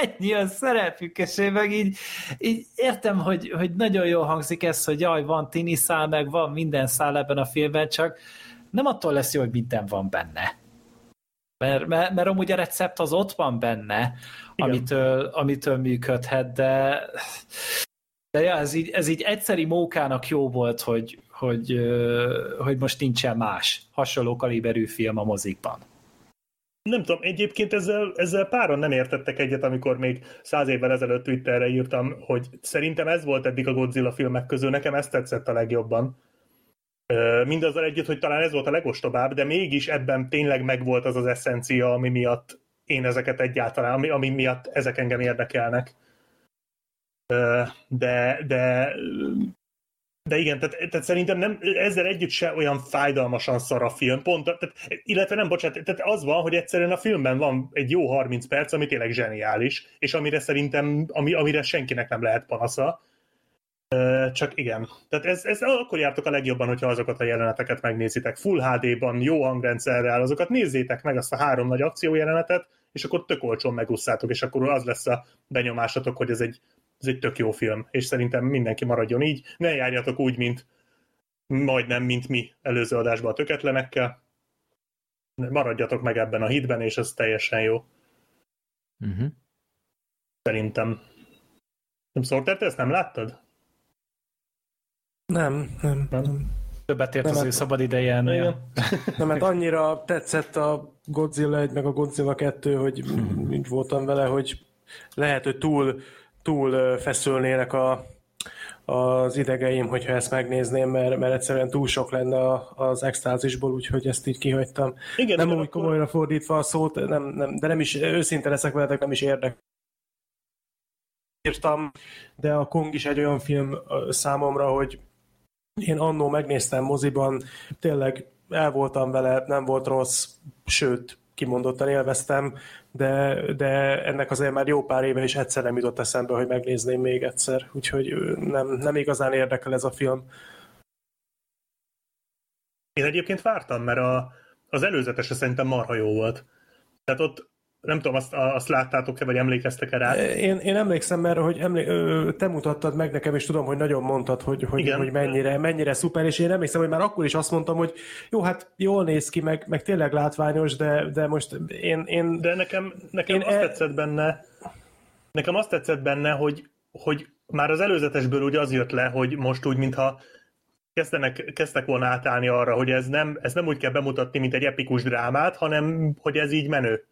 ennyi a szerepük, és én meg így, így értem, hogy, hogy nagyon jól hangzik ez, hogy jaj, van tini szál, meg van minden szál ebben a filmben, csak nem attól lesz jó, hogy minden van benne. Mert, mert, mert amúgy a recept az ott van benne, amitől, amitől működhet, de de ja, ez így, ez így egyszeri mókának jó volt, hogy, hogy, hogy most nincsen más hasonló kaliberű film a mozikban. Nem tudom, egyébként ezzel, ezzel páran nem értettek egyet, amikor még száz évvel ezelőtt Twitterre írtam, hogy szerintem ez volt eddig a Godzilla filmek közül, nekem ezt tetszett a legjobban. Mindazzal együtt, hogy talán ez volt a legostobább, de mégis ebben tényleg megvolt az az eszencia, ami miatt én ezeket egyáltalán, ami, ami miatt ezek engem érdekelnek. De, de de igen, tehát, tehát szerintem nem, ezzel együtt se olyan fájdalmasan szar a film, pont, tehát, illetve nem, bocsánat, tehát az van, hogy egyszerűen a filmben van egy jó 30 perc, ami tényleg zseniális, és amire szerintem, ami, amire senkinek nem lehet panasza, csak igen. Tehát ez, ez akkor jártok a legjobban, hogyha azokat a jeleneteket megnézitek. Full HD-ban, jó hangrendszerrel, azokat nézzétek meg azt a három nagy akciójelenetet, és akkor tök olcsón megusszátok, és akkor az lesz a benyomásatok, hogy ez egy ez egy tök jó film, és szerintem mindenki maradjon így. Ne járjatok úgy, mint majdnem, mint mi előző adásban a töketlenekkel. Maradjatok meg ebben a hitben, és ez teljesen jó. Uh-huh. Szerintem. Nem Sorter, te ezt nem láttad? Nem, nem, nem. Többet ért nem, az hát, ő szabad ideje Nem, mert annyira tetszett a Godzilla 1 meg a Godzilla 2, hogy úgy voltam vele, hogy lehet, hogy túl túl feszülnének a, az idegeim, hogyha ezt megnézném, mert, mert egyszerűen túl sok lenne az extázisból, úgyhogy ezt így kihagytam. Igen, nem úgy akkor... komolyra fordítva a szót, nem, nem, de nem is, őszinte leszek veletek, nem is érdek. Írtam, de a Kong is egy olyan film számomra, hogy én annó megnéztem moziban, tényleg el voltam vele, nem volt rossz, sőt, kimondottan élveztem, de, de ennek azért már jó pár éve is egyszer nem jutott eszembe, hogy megnézném még egyszer, úgyhogy nem, nem igazán érdekel ez a film. Én egyébként vártam, mert a, az előzetese szerintem marha jó volt. Tehát ott nem tudom, azt, azt láttátok-e, vagy emlékeztek-e rá? Én, én emlékszem, mert hogy emlé, te mutattad meg nekem, és tudom, hogy nagyon mondtad, hogy, hogy, Igen. hogy mennyire, mennyire szuper, és én emlékszem, hogy már akkor is azt mondtam, hogy jó, hát jól néz ki, meg, meg tényleg látványos, de, de most én... én de nekem, nekem én azt e... tetszett benne, nekem azt tetszett benne, hogy, hogy már az előzetesből úgy az jött le, hogy most úgy, mintha kezdenek, kezdtek volna átállni arra, hogy ez nem, ez nem úgy kell bemutatni, mint egy epikus drámát, hanem hogy ez így menő.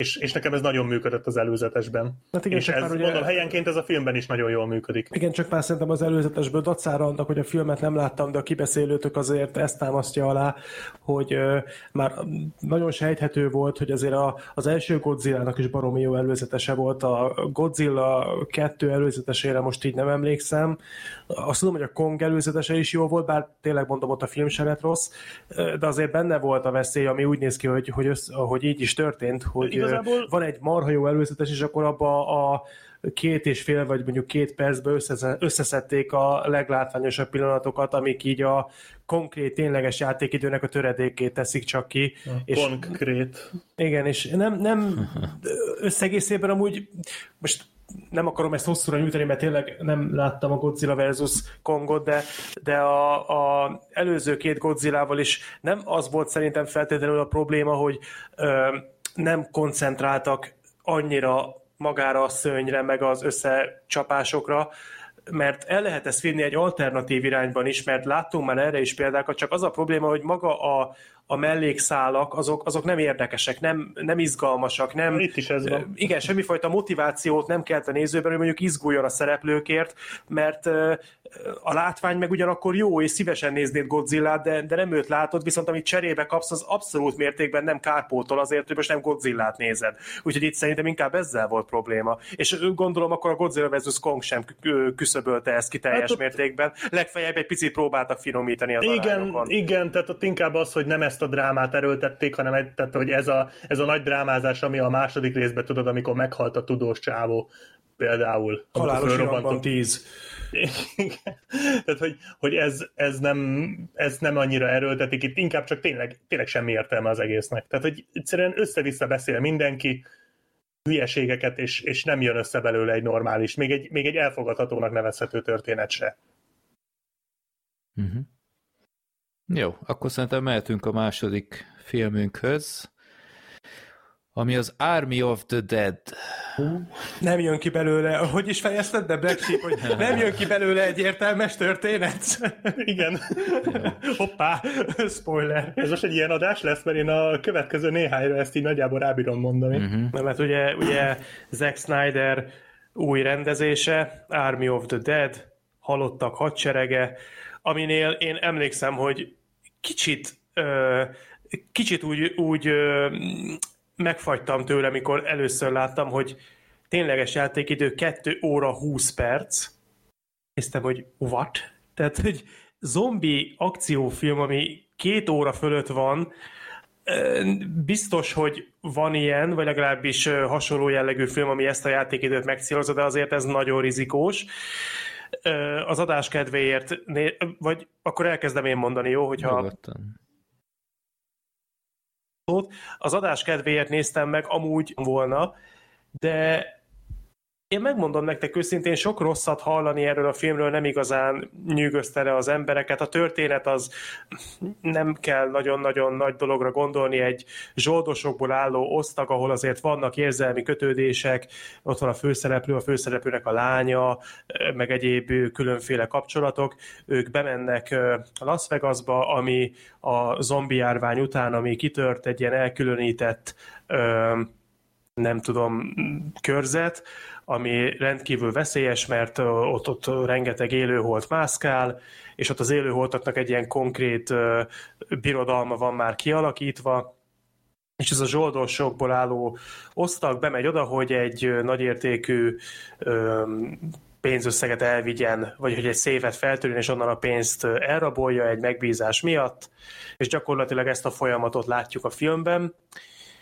És, és nekem ez nagyon működött az előzetesben. Hát igen, és ez, már ugye... mondom, helyenként ez a filmben is nagyon jól működik. Igen, csak már szerintem az előzetesből dacára annak, hogy a filmet nem láttam, de a kibeszélőtök azért ezt támasztja alá, hogy uh, már nagyon sejthető volt, hogy azért a, az első Godzilla-nak is baromi jó előzetese volt. A Godzilla 2 előzetesére most így nem emlékszem. Azt tudom, hogy a Kong előzetese is jó volt, bár tényleg mondom, ott a film sem lett rossz, de azért benne volt a veszély, ami úgy néz ki, hogy, hogy, össz, hogy így is történt, hogy igazából... van egy marha jó előzetes, és akkor abba a két és fél, vagy mondjuk két percben összeszedték a leglátványosabb pillanatokat, amik így a konkrét, tényleges játékidőnek a töredékét teszik csak ki. A és konkrét. Igen, és nem, nem összegészében amúgy most nem akarom ezt hosszúra nyújtani, mert tényleg nem láttam a Godzilla versus Kongot, de, de a, a előző két Godzillával is nem az volt szerintem feltétlenül a probléma, hogy ö, nem koncentráltak annyira magára a szőnyre, meg az összecsapásokra, mert el lehet ezt vinni egy alternatív irányban is, mert láttunk már erre is példákat, csak az a probléma, hogy maga a, a mellékszálak, azok, azok nem érdekesek, nem, nem izgalmasak, nem... Itt is ez van. Igen, semmifajta motivációt nem kelt a nézőben, hogy mondjuk izguljon a szereplőkért, mert a látvány meg ugyanakkor jó, és szívesen néznéd godzilla de, de nem őt látod, viszont amit cserébe kapsz, az abszolút mértékben nem kárpótol azért, hogy most nem Godzilla-t nézed. Úgyhogy itt szerintem inkább ezzel volt probléma. És gondolom akkor a Godzilla vs. Kong sem küszöbölte ezt ki teljes hát ott... mértékben. Legfeljebb egy picit próbáltak finomítani az Igen, arányokon. igen, tehát ott inkább az, hogy nem ezt a drámát erőltették, hanem egy, tehát, hogy ez a, ez a nagy drámázás, ami a második részben tudod, amikor meghalt a tudós csávó például. Halálos iramban tíz. Tehát, hogy, hogy ez, ez, nem, ez nem annyira erőltetik, itt inkább csak tényleg, tényleg semmi értelme az egésznek. Tehát, hogy egyszerűen össze-vissza beszél mindenki, hülyeségeket, és, és nem jön össze belőle egy normális, még egy, még egy elfogadhatónak nevezhető történet se. Uh-huh. Jó, akkor szerintem mehetünk a második filmünkhöz ami az Army of the Dead. Nem jön ki belőle, hogy is fejezted be, Black Sheep, hogy nem jön ki belőle egy értelmes történet? Igen. Hoppá, spoiler. Ez most egy ilyen adás lesz, mert én a következő néhányra ezt így nagyjából rábírom mondani. Uh-huh. Na, mert ugye, ugye Zack Snyder új rendezése, Army of the Dead, halottak hadserege, aminél én emlékszem, hogy kicsit kicsit úgy, úgy megfagytam tőle, mikor először láttam, hogy tényleges játékidő 2 óra 20 perc. Néztem, hogy what? Tehát, hogy zombi akciófilm, ami két óra fölött van, biztos, hogy van ilyen, vagy legalábbis hasonló jellegű film, ami ezt a játékidőt megcélozza, de azért ez nagyon rizikós. Az adás kedvéért, vagy akkor elkezdem én mondani, jó? Hogyha... Nyugodtan. Az adás kedvéért néztem meg, amúgy volna, de én megmondom nektek őszintén, sok rosszat hallani erről a filmről nem igazán nyűgözte le az embereket. A történet az nem kell nagyon-nagyon nagy dologra gondolni, egy zsoldosokból álló osztag, ahol azért vannak érzelmi kötődések, ott van a főszereplő, a főszereplőnek a lánya, meg egyéb különféle kapcsolatok. Ők bemennek Las Vegasba, ami a zombi járvány után, ami kitört egy ilyen elkülönített nem tudom, körzet, ami rendkívül veszélyes, mert ott, ott rengeteg élőholt mászkál, és ott az élőholtaknak egy ilyen konkrét birodalma van már kialakítva, és ez a zsoldosokból álló osztag bemegy oda, hogy egy nagyértékű pénzösszeget elvigyen, vagy hogy egy szévet feltörjön, és onnan a pénzt elrabolja egy megbízás miatt, és gyakorlatilag ezt a folyamatot látjuk a filmben,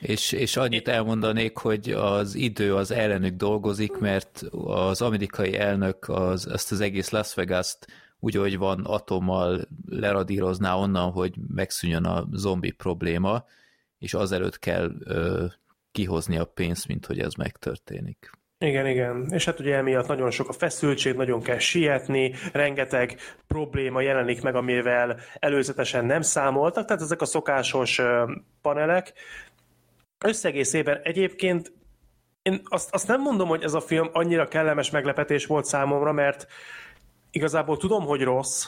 és, és annyit elmondanék, hogy az idő az ellenük dolgozik, mert az amerikai elnök az, ezt az egész Las Vegas-t úgy, hogy van atommal leradírozná onnan, hogy megszűnjön a zombi probléma, és azelőtt kell ö, kihozni a pénzt, mint hogy ez megtörténik. Igen, igen. És hát ugye emiatt nagyon sok a feszültség, nagyon kell sietni, rengeteg probléma jelenik meg, amivel előzetesen nem számoltak, tehát ezek a szokásos panelek, összegészében egyébként én azt, azt nem mondom, hogy ez a film annyira kellemes meglepetés volt számomra, mert igazából tudom, hogy rossz,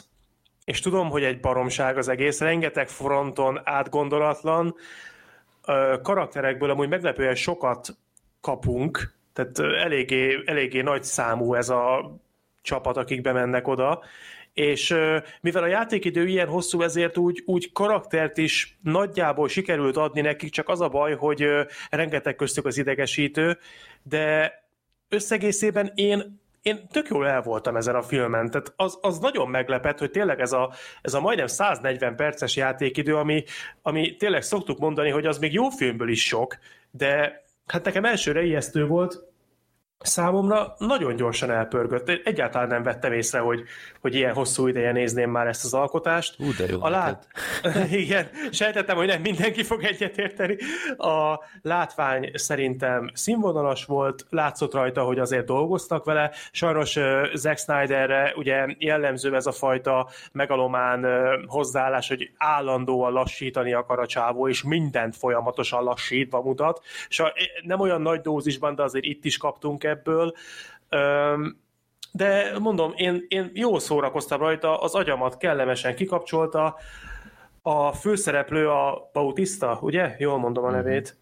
és tudom, hogy egy baromság az egész, rengeteg fronton átgondolatlan, karakterekből amúgy meglepően sokat kapunk, tehát eléggé, eléggé nagy számú ez a csapat, akik bemennek oda, és mivel a játékidő ilyen hosszú, ezért úgy, úgy karaktert is nagyjából sikerült adni nekik, csak az a baj, hogy rengeteg köztük az idegesítő, de összegészében én én tök jól el voltam ezen a filmen, tehát az, az nagyon meglepett, hogy tényleg ez a, ez a majdnem 140 perces játékidő, ami, ami tényleg szoktuk mondani, hogy az még jó filmből is sok, de hát nekem elsőre ijesztő volt, számomra nagyon gyorsan elpörgött. Egyáltalán nem vettem észre, hogy, hogy ilyen hosszú ideje nézném már ezt az alkotást. Ú, de jó. A lát... Igen, sejtettem, hogy nem mindenki fog egyetérteni. A látvány szerintem színvonalas volt, látszott rajta, hogy azért dolgoztak vele. Sajnos uh, Zack Snyderre ugye jellemző ez a fajta megalomán uh, hozzáállás, hogy állandóan lassítani akar a csávó, és mindent folyamatosan lassítva mutat. És a, nem olyan nagy dózisban, de azért itt is kaptunk ebből. De mondom, én, én jól szórakoztam rajta, az agyamat kellemesen kikapcsolta. A főszereplő a Bautista, ugye? Jól mondom a mhm. nevét.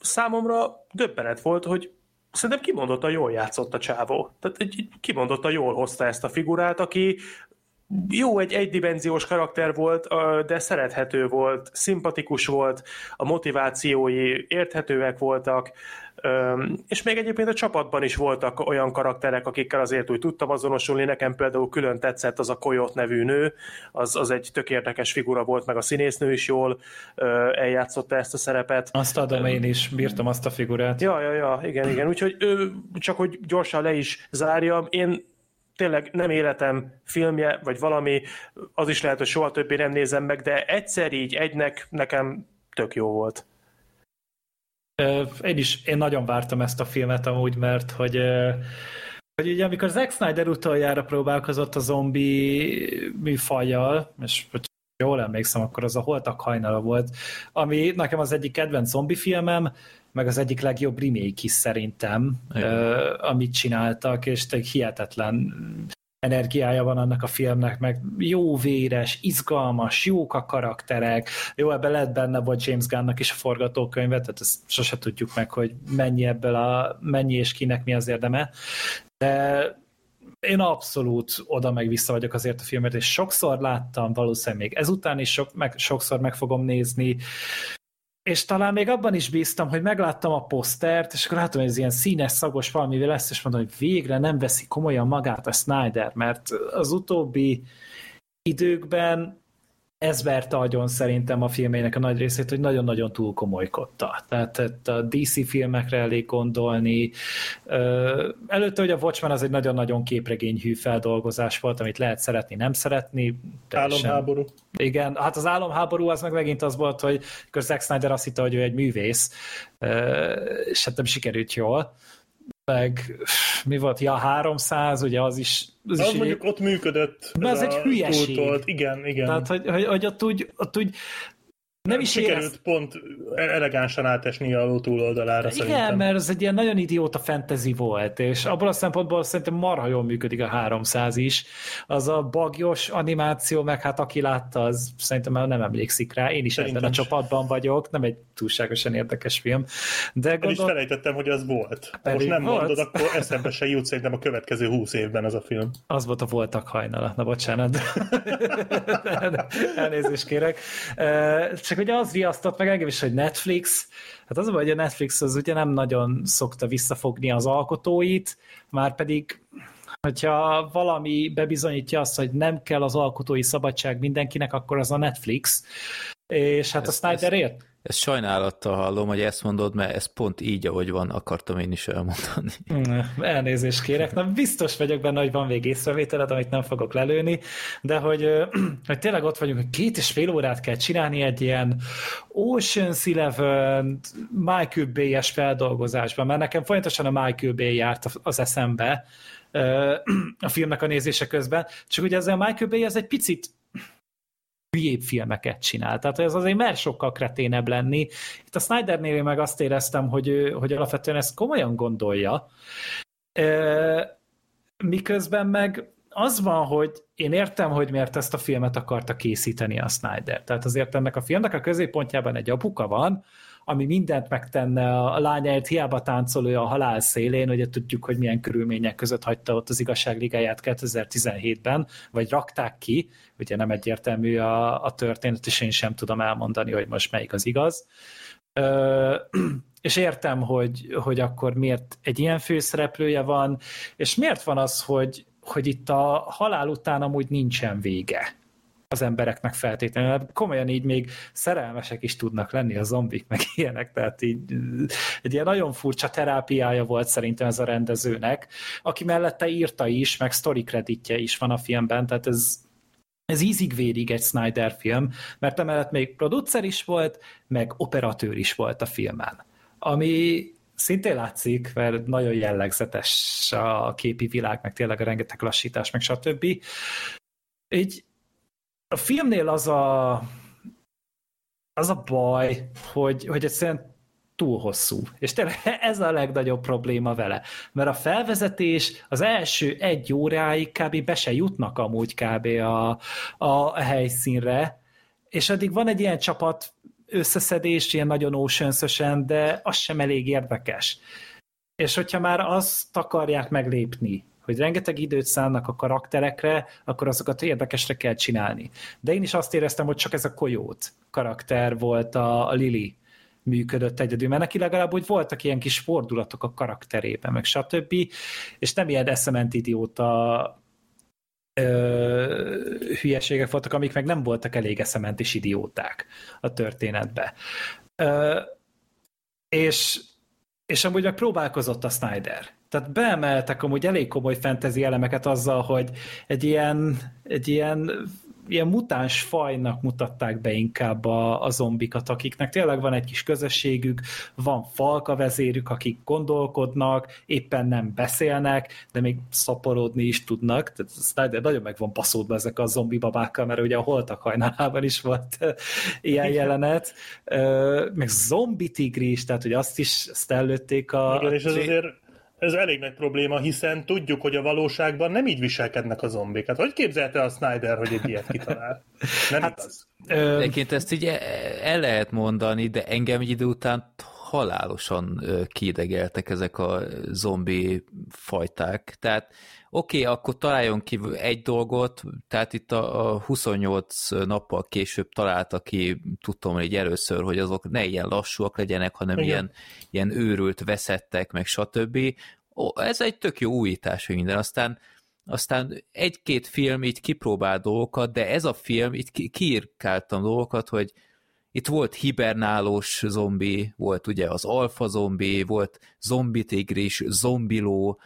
Számomra döbbenet volt, hogy szerintem kimondottan jól játszott a csávó. Tehát kimondottan jól hozta ezt a figurát, aki jó, egy egydimenziós karakter volt, de szerethető volt, szimpatikus volt, a motivációi érthetőek voltak, és még egyébként a csapatban is voltak olyan karakterek, akikkel azért úgy tudtam azonosulni. Nekem például külön tetszett az a Koyot nevű nő, az, az egy tök érdekes figura volt, meg a színésznő is jól eljátszotta ezt a szerepet. Azt adom én is, bírtam azt a figurát. Ja, ja, ja, igen, igen. Úgyhogy ő, csak hogy gyorsan le is zárjam, én tényleg nem életem filmje, vagy valami, az is lehet, hogy soha többé nem nézem meg, de egyszer így egynek nekem tök jó volt. Én is, én nagyon vártam ezt a filmet amúgy, mert hogy hogy ugye amikor Zack Snyder utoljára próbálkozott a zombi műfajjal, és hogy jól emlékszem, akkor az a Holtak hajnala volt, ami nekem az egyik kedvenc zombi filmem, meg az egyik legjobb remake is szerintem, uh, amit csináltak, és hihetetlen energiája van annak a filmnek, meg jó véres, izgalmas, jók a karakterek, jó, ebben lett benne volt James Gunnnak is a forgatókönyvet, tehát ezt sose tudjuk meg, hogy mennyi ebből a, mennyi és kinek mi az érdeme, de én abszolút oda meg vissza vagyok azért a filmet, és sokszor láttam, valószínűleg még ezután is sok, meg, sokszor meg fogom nézni, és talán még abban is bíztam, hogy megláttam a posztert, és akkor látom, hogy ez ilyen színes, szagos valamivel lesz, és mondom, hogy végre nem veszi komolyan magát a Snyder, mert az utóbbi időkben ez verte agyon szerintem a filmének a nagy részét, hogy nagyon-nagyon túl komolykodta. Tehát a DC filmekre elég gondolni. Előtte, hogy a Watchmen az egy nagyon-nagyon képregényhű feldolgozás volt, amit lehet szeretni, nem szeretni. Teljesen. Álomháború. Igen, hát az álomháború az meg megint az volt, hogy Zack Snyder azt hitte, hogy ő egy művész, és hát nem sikerült jól meg mi volt, ja 300, ugye az is... Az, az is mondjuk egy, ott működött. De ez, ez egy hülyeség. Túltolt. Igen, igen. Tehát, hogy, hogy, hogy ott úgy, ott úgy nem is Sikerült érez... pont elegánsan átesni a ló túloldalára Igen, szerintem. mert ez egy ilyen nagyon idióta fantasy volt, és abból a szempontból szerintem marha jól működik a 300 is. Az a bagyos animáció, meg hát aki látta, az szerintem már nem emlékszik rá. Én is szerintem ebben a csapatban vagyok, nem egy túlságosan érdekes film. De gondol... is felejtettem, hogy az volt. Pedig Most nem volt. mondod, akkor eszembe se jut szerintem a következő 20 évben az a film. Az volt a voltak hajnala. Na bocsánat. Elnézést kérek. Csak csak ugye az riasztott meg engem is, hogy Netflix, hát az a hogy a Netflix az ugye nem nagyon szokta visszafogni az alkotóit, már pedig hogyha valami bebizonyítja azt, hogy nem kell az alkotói szabadság mindenkinek, akkor az a Netflix. És hát ezt, a Snyder ért ezt sajnálattal hallom, hogy ezt mondod, mert ez pont így, ahogy van, akartam én is elmondani. Elnézést kérek, na biztos vagyok benne, hogy van még észrevételed, amit nem fogok lelőni, de hogy, hogy tényleg ott vagyunk, hogy két és fél órát kell csinálni egy ilyen Ocean's Eleven Michael Bay-es feldolgozásban, mert nekem folyamatosan a Michael Bay járt az eszembe a filmnek a nézése közben, csak ugye ez a Michael Bay ez egy picit hülyébb filmeket csinál. Tehát ez azért mer sokkal kreténebb lenni. Itt a Snydernél meg azt éreztem, hogy, hogy alapvetően ezt komolyan gondolja. Miközben meg az van, hogy én értem, hogy miért ezt a filmet akarta készíteni a Snyder. Tehát azért ennek a filmnek a középpontjában egy apuka van, ami mindent megtenne. A lányáért, hiába táncolja a halál szélén, ugye tudjuk, hogy milyen körülmények között hagyta ott az igazságligáját 2017-ben, vagy rakták ki, ugye nem egyértelmű a, a történet, és én sem tudom elmondani, hogy most melyik az igaz. Ö, és értem, hogy, hogy akkor miért egy ilyen főszereplője van, és miért van az, hogy, hogy itt a halál után amúgy nincsen vége az embereknek feltétlenül. Hát komolyan így még szerelmesek is tudnak lenni a zombik, meg ilyenek, tehát így egy ilyen nagyon furcsa terápiája volt szerintem ez a rendezőnek, aki mellette írta is, meg story kreditje is van a filmben, tehát ez ez ízig-vérig egy Snyder film, mert emellett még producer is volt, meg operatőr is volt a filmen. Ami szintén látszik, mert nagyon jellegzetes a képi világ, meg tényleg a rengeteg lassítás, meg stb. Így a filmnél az a az a baj, hogy, hogy egyszerűen túl hosszú. És tényleg ez a legnagyobb probléma vele. Mert a felvezetés az első egy óráig kb. be se jutnak amúgy kb. a, a helyszínre, és addig van egy ilyen csapat összeszedés, ilyen nagyon oceans de az sem elég érdekes. És hogyha már azt akarják meglépni, hogy rengeteg időt szánnak a karakterekre, akkor azokat érdekesre kell csinálni. De én is azt éreztem, hogy csak ez a kojót karakter volt a, a Lili működött egyedül, mert neki legalább úgy voltak ilyen kis fordulatok a karakterében, meg stb. És nem ilyen eszement idióta ö, hülyeségek voltak, amik meg nem voltak elég eszementis idióták a történetbe. Ö, és, és amúgy meg próbálkozott a Snyder. Tehát beemeltek amúgy elég komoly fantasy elemeket azzal, hogy egy ilyen, egy ilyen ilyen mutáns fajnak mutatták be inkább a, a zombikat, akiknek tényleg van egy kis közösségük, van falka vezérük, akik gondolkodnak, éppen nem beszélnek, de még szaporodni is tudnak. Tehát de nagyon meg van baszódva ezek a zombi babákkal, mert ugye a holtak hajnalában is volt ilyen jelenet. Meg zombi tigris, tehát hogy azt is előtték a... Igen, és ez azért ez elég nagy probléma, hiszen tudjuk, hogy a valóságban nem így viselkednek a zombik. Hát hogy képzelte a Snyder, hogy egy ilyet kitalál? Nem hát, igaz. Ö... Egyébként ezt így e- el lehet mondani, de engem egy idő után halálosan kidegeltek ezek a zombi fajták. Tehát oké, okay, akkor találjon ki egy dolgot, tehát itt a, a 28 nappal később találta ki, tudtam hogy először, hogy azok ne ilyen lassúak legyenek, hanem ilyen, ilyen őrült, veszettek, meg stb. Ó, ez egy tök jó újítás, hogy minden. Aztán aztán egy-két film így kipróbál dolgokat, de ez a film, itt kiírkáltam dolgokat, hogy itt volt hibernálós zombi, volt ugye az alfa zombi, volt zombi tigris, zombiló,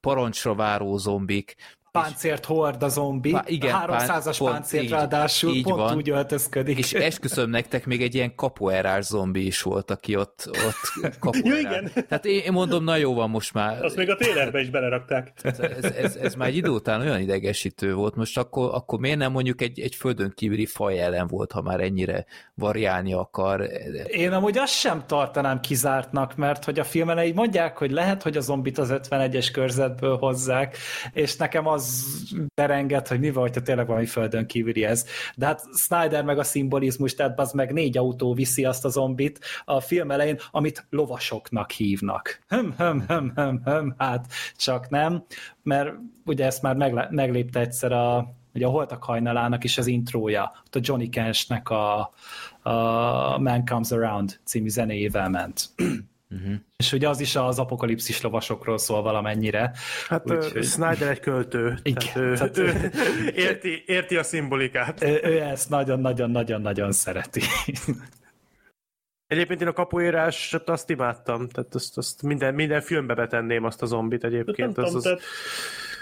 parancsra váró zombik, páncért hord a zombi, Pá, igen, 300-as pont, páncért így, ráadásul így pont van. úgy öltözködik. És esküszöm nektek, még egy ilyen kapoerás zombi is volt, aki ott, ott kapoerás. ja, igen. Tehát én mondom, na jó van most már. Azt még a télerbe is belerakták. Ez, ez, ez, ez már egy idő után olyan idegesítő volt, most akkor, akkor miért nem mondjuk egy, egy földön kívüli faj ellen volt, ha már ennyire variálni akar. Én amúgy azt sem tartanám kizártnak, mert hogy a filmen így mondják, hogy lehet, hogy a zombit az 51-es körzetből hozzák, és nekem az az derengett, hogy mi van, hogyha tényleg valami földön kívüli ez. De hát Snyder meg a szimbolizmus, tehát az meg négy autó viszi azt a zombit a film elején, amit lovasoknak hívnak. Höm, höm, höm, höm, höm, hát csak nem, mert ugye ezt már meglépte egyszer a, ugye a Holtak hajnalának is az intrója, ott a Johnny Cash-nek a, a Man Comes Around című zenéjével ment. Uh-huh. És ugye az is az apokalipszis lovasokról szól valamennyire. Hát úgy, Snyder egy költő. Igen, tehát, tehát, ő, érti, érti a szimbolikát. Ő, ő ezt nagyon-nagyon-nagyon-nagyon szereti. Egyébként én a kapuírásat azt imádtam, tehát azt, azt minden, minden filmbe betenném azt a zombit egyébként. Nem az, az, az...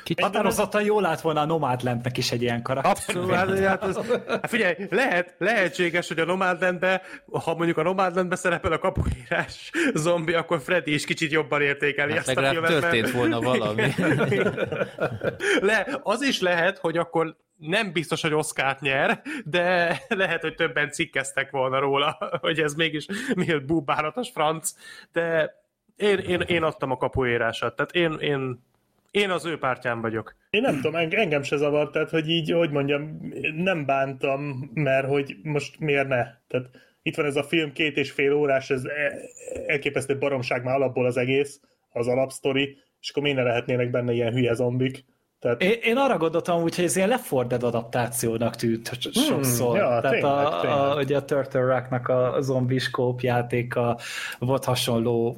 Kicsit Határozottan jól lát volna a Nomadlandnek is egy ilyen karakter. Abszolút, hát, hát, az, hát figyelj, lehet, lehetséges, hogy a Nomadlandbe, ha mondjuk a Nomadlandbe szerepel a kapuírás zombi, akkor Freddy is kicsit jobban értékeli hát ezt a filmet. történt volna valami. Le, az is lehet, hogy akkor nem biztos, hogy Oszkárt nyer, de lehet, hogy többen cikkeztek volna róla, hogy ez mégis miért búbáratos franc, de én, én, én adtam a kapuérásat, tehát én, én én az ő pártján vagyok. Én nem tudom, engem se zavart, tehát hogy így, hogy mondjam, nem bántam, mert hogy most miért ne? Tehát itt van ez a film, két és fél órás, ez e- elképesztő baromság már alapból az egész, az alapsztori, és akkor miért ne lehetnének benne ilyen hülye zombik? Tehát... Én, én arra gondoltam úgy, hogy ez ilyen leforded adaptációnak tűnt hmm, sokszor. Ja, Tehát tényleg, a, tényleg. A, ugye a Turtle Rock-nak a zombiskóp játéka volt hasonló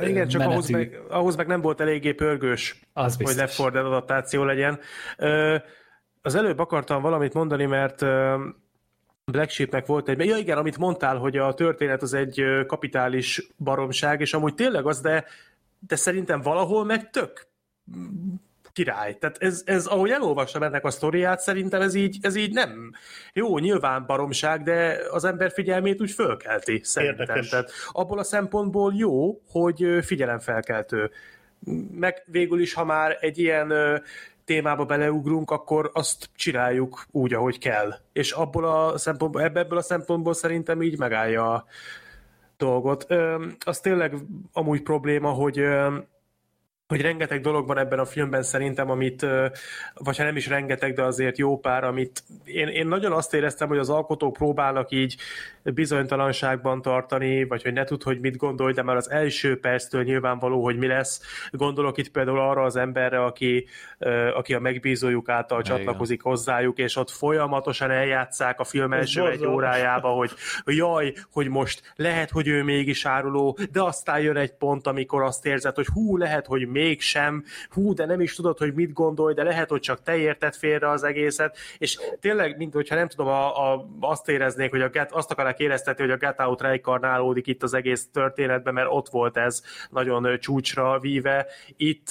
igen, csak ahhoz meg, ahhoz meg nem volt eléggé pörgős, az hogy Left 4 Dead adaptáció legyen. Az előbb akartam valamit mondani, mert Black Sheepnek volt egy... Ja igen, amit mondtál, hogy a történet az egy kapitális baromság, és amúgy tényleg az, de, de szerintem valahol meg tök király. Tehát ez, ez, ahogy elolvastam ennek a sztoriát, szerintem ez így, ez így nem jó, nyilván baromság, de az ember figyelmét úgy fölkelti, szerintem. Érdekes. Tehát abból a szempontból jó, hogy figyelemfelkeltő. Meg végül is, ha már egy ilyen témába beleugrunk, akkor azt csináljuk úgy, ahogy kell. És abból a szempontból, ebből a szempontból szerintem így megállja a dolgot. az tényleg amúgy probléma, hogy hogy rengeteg dolog van ebben a filmben szerintem, amit, vagy ha nem is rengeteg, de azért jó pár, amit én, én nagyon azt éreztem, hogy az alkotók próbálnak így bizonytalanságban tartani, vagy hogy ne tud, hogy mit gondolj, de már az első perctől nyilvánvaló, hogy mi lesz. Gondolok itt például arra az emberre, aki, aki a megbízójuk által Igen. csatlakozik hozzájuk, és ott folyamatosan eljátszák a film első egy órájába, hogy jaj, hogy most lehet, hogy ő mégis áruló, de aztán jön egy pont, amikor azt érzed, hogy hú, lehet, hogy mégsem, hú, de nem is tudod, hogy mit gondolj, de lehet, hogy csak te érted félre az egészet, és tényleg, mint hogyha nem tudom, a, a, azt éreznék, hogy a get, azt akarják éreztetni, hogy a Get Out reinkarnálódik itt az egész történetben, mert ott volt ez nagyon csúcsra víve. Itt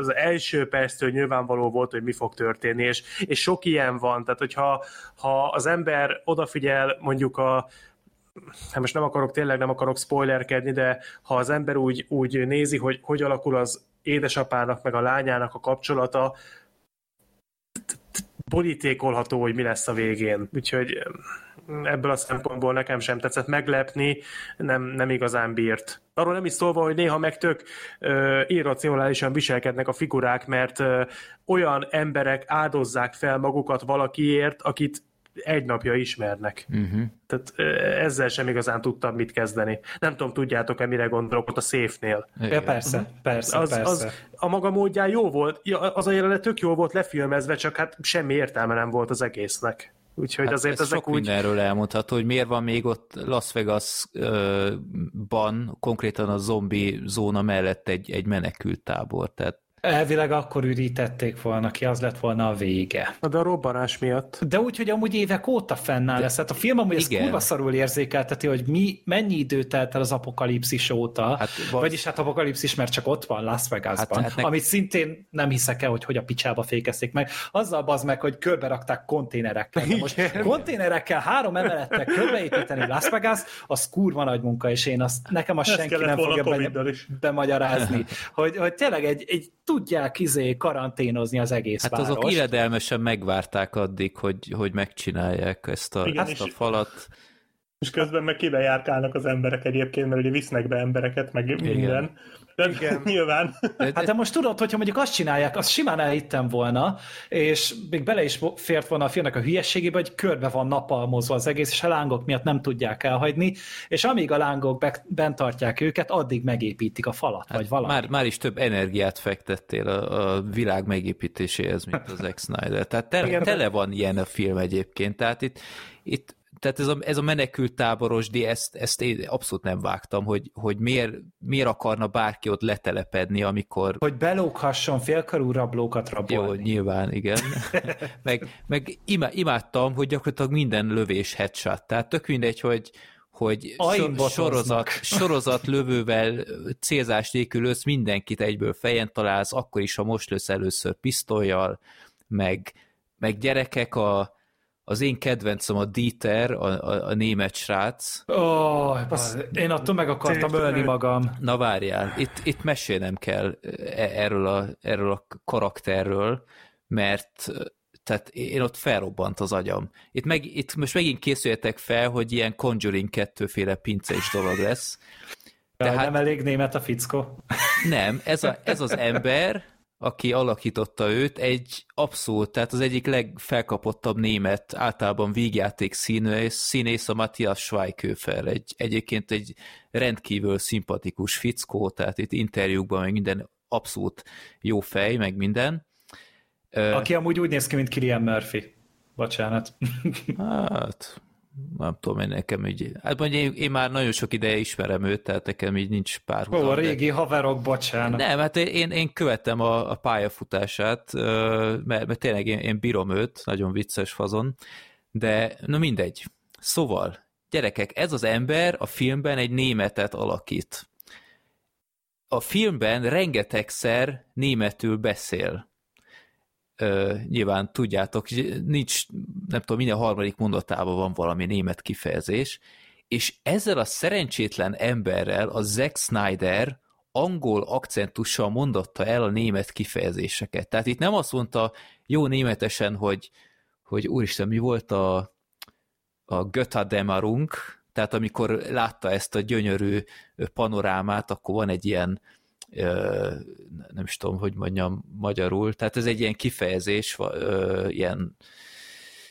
az első perctől nyilvánvaló volt, hogy mi fog történni, és, és sok ilyen van, tehát hogyha ha az ember odafigyel mondjuk a hát most nem akarok, tényleg nem akarok spoilerkedni, de ha az ember úgy, úgy nézi, hogy hogy alakul az édesapának meg a lányának a kapcsolata, borítékolható, hogy mi lesz a végén. Úgyhogy ebből a szempontból nekem sem tetszett meglepni, nem, nem igazán bírt. Arról nem is szólva, hogy néha meg tök ö, irracionálisan viselkednek a figurák, mert ö, olyan emberek áldozzák fel magukat valakiért, akit egy napja ismernek. Uh-huh. Tehát ezzel sem igazán tudtam mit kezdeni. Nem tudom, tudjátok-e, mire gondolok ott a széfnél. Ja, persze, uh-huh. persze, az, persze. Az a maga módján jó volt, ja, az a jelenet tök jó volt lefilmezve, csak hát semmi értelme nem volt az egésznek. Úgyhogy hát azért ez ezek sok úgy... mindenről elmondható, hogy miért van még ott Las Vegas-ban, konkrétan a zombi zóna mellett egy, egy menekült tábor, tehát Elvileg akkor ürítették volna ki, az lett volna a vége. De a robbanás miatt. De úgy, hogy amúgy évek óta fennáll lesz. Hát a film amúgy ezt kurva szarul érzékelteti, hogy mi, mennyi idő telt el az apokalipszis óta, hát, vagy... vagyis hát apokalipszis, mert csak ott van Las Vegasban, hát, hát amit szintén nem hiszek el, hogy hogy a picsába fékezték meg. Azzal az meg, hogy körbe rakták konténerekkel. De most konténerekkel három emelettel körbeépíteni Las Vegas, az kurva nagy munka, és én azt, nekem azt senki nem fogja be, bemagyarázni. hogy, hogy tényleg egy, egy tudják izé karanténozni az egész Hát várost. azok illedelmesen megvárták addig, hogy, hogy megcsinálják ezt a, Igen, ezt a falat. És közben meg kibe járkálnak az emberek egyébként, mert ugye visznek be embereket, meg Igen. minden. De Igen. nyilván. Hát de most tudod, hogyha mondjuk azt csinálják, azt simán elhittem volna, és még bele is fért volna a filmnek a hülyességébe, hogy körbe van napalmozva az egész, és a lángok miatt nem tudják elhagyni, és amíg a lángok bent tartják őket, addig megépítik a falat, hát vagy valami. Már, már is több energiát fektettél a, a világ megépítéséhez, mint az Zack Snyder. Tehát tele, tele van ilyen a film egyébként, tehát itt, itt tehát ez a, ez a menekült táborosdi, ezt, ezt én abszolút nem vágtam, hogy, hogy miért, miért akarna bárki ott letelepedni, amikor... Hogy belóghasson félkarú rablókat rabolni. Jó, nyilván, igen. meg meg imádtam, hogy gyakorlatilag minden lövés headshot. Tehát tök mindegy, hogy, hogy sorozat, sorozat lövővel célzás nélkül lősz, mindenkit egyből fejen találsz, akkor is, ha most lősz először pisztolyjal, meg, meg gyerekek a, az én kedvencem a Dieter, a, a, a német srác. Oh, én attól meg akartam ölni magam. Na várjál, itt, itt mesélnem kell e, erről a, erről a karakterről, mert tehát én ott felrobbant az agyam. Itt, meg, itt most megint készüljetek fel, hogy ilyen Conjuring kettőféle pinces dolog lesz. Tehát, nem elég német a fickó? Nem, ez, a, ez az ember, aki alakította őt, egy abszolút, tehát az egyik legfelkapottabb német, általában vígjáték színész, színész a Matthias Schweiköfer, egy, egyébként egy rendkívül szimpatikus fickó, tehát itt interjúkban meg minden abszolút jó fej, meg minden. Aki amúgy úgy néz ki, mint Kilian Murphy. Bocsánat. Hát, nem tudom, én nekem így, hát mondjuk én, én már nagyon sok ideje ismerem őt, tehát nekem így nincs pár Ó, a régi de... haverok, bocsánat. Nem, hát én, én követtem a, a pályafutását, mert, mert tényleg én, én bírom őt, nagyon vicces fazon, de na mindegy. Szóval, gyerekek, ez az ember a filmben egy németet alakít. A filmben rengetegszer németül beszél nyilván tudjátok, nincs, nem tudom, minden harmadik mondatában van valami német kifejezés, és ezzel a szerencsétlen emberrel a Zack Snyder angol akcentussal mondotta el a német kifejezéseket. Tehát itt nem azt mondta jó németesen, hogy, hogy úristen, mi volt a, a Göttademarunk, tehát amikor látta ezt a gyönyörű panorámát, akkor van egy ilyen nem is tudom, hogy mondjam magyarul, tehát ez egy ilyen kifejezés, ilyen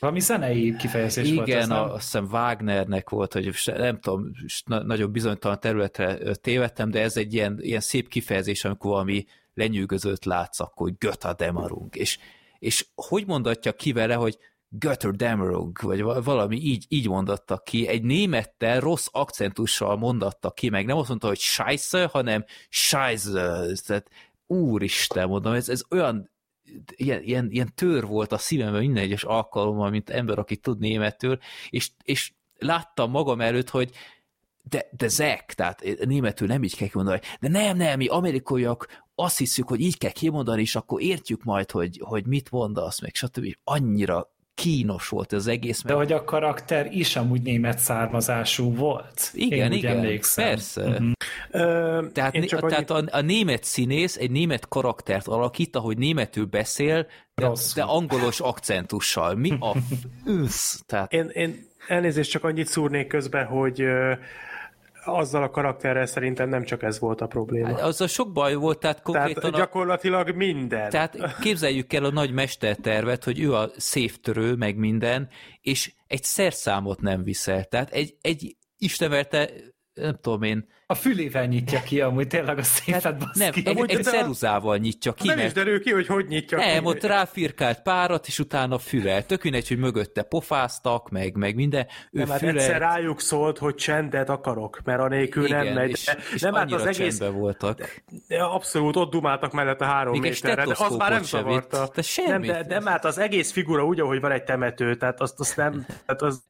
valami zenei kifejezés Igen, volt nem? azt hiszem Wagnernek volt, hogy nem tudom, nagyon bizonytalan területre tévedtem, de ez egy ilyen, ilyen szép kifejezés, amikor valami lenyűgözőt látsz, akkor hogy Göttademarunk. És, és hogy mondatja ki vele, hogy Götterdammerung, vagy valami így, így mondatta ki, egy némettel rossz akcentussal mondatta ki, meg. Nem azt mondta, hogy scheisse, hanem scheisse, tehát úristen, mondom, ez, ez olyan ilyen, ilyen, ilyen tör volt a szívemben minden egyes alkalommal, mint ember, aki tud németül, és, és láttam magam előtt, hogy de, de zek, tehát németül nem így kell kimondani, de nem, nem, mi amerikaiak azt hiszük, hogy így kell kimondani, és akkor értjük majd, hogy, hogy mit mondasz, meg stb. Annyira kínos volt az egész. De hogy a karakter is amúgy német származású volt. Igen, Én igen, emlékszem. persze. Uh-huh. Ö, tehát csak tehát annyit... a, a német színész egy német karaktert alakít, ahogy németül beszél, de, de angolos akcentussal. Mi a ősz? Tehát... Én, én elnézést csak annyit szúrnék közben, hogy azzal a karakterrel szerintem nem csak ez volt a probléma. Hát, azzal sok baj volt, tehát konkrétan... Tehát gyakorlatilag minden. Tehát képzeljük el a nagy mestertervet, hogy ő a széftörő, meg minden, és egy szerszámot nem viszel. Tehát egy, egy istenverte, nem tudom én, a fülével nyitja ki amúgy tényleg a széfet, hát Nem, egy, egy ceruzával nyitja ki. Nem mert... is derül ki, hogy hogy nyitja nem, ki. Nem, ott ráfirkált párat, és utána füvel. Tök mindegy, hogy mögötte pofáztak, meg, meg minden. Ő nem, fület... egyszer rájuk szólt, hogy csendet akarok, mert anélkül Igen, nem megy. És, és nem, hát az egész... voltak. De abszolút, ott dumáltak mellett a három Még méterre, de az már nem zavarta. Nem, de, de, hát az egész figura úgy, ahogy van egy temető, tehát azt, azt nem, tehát az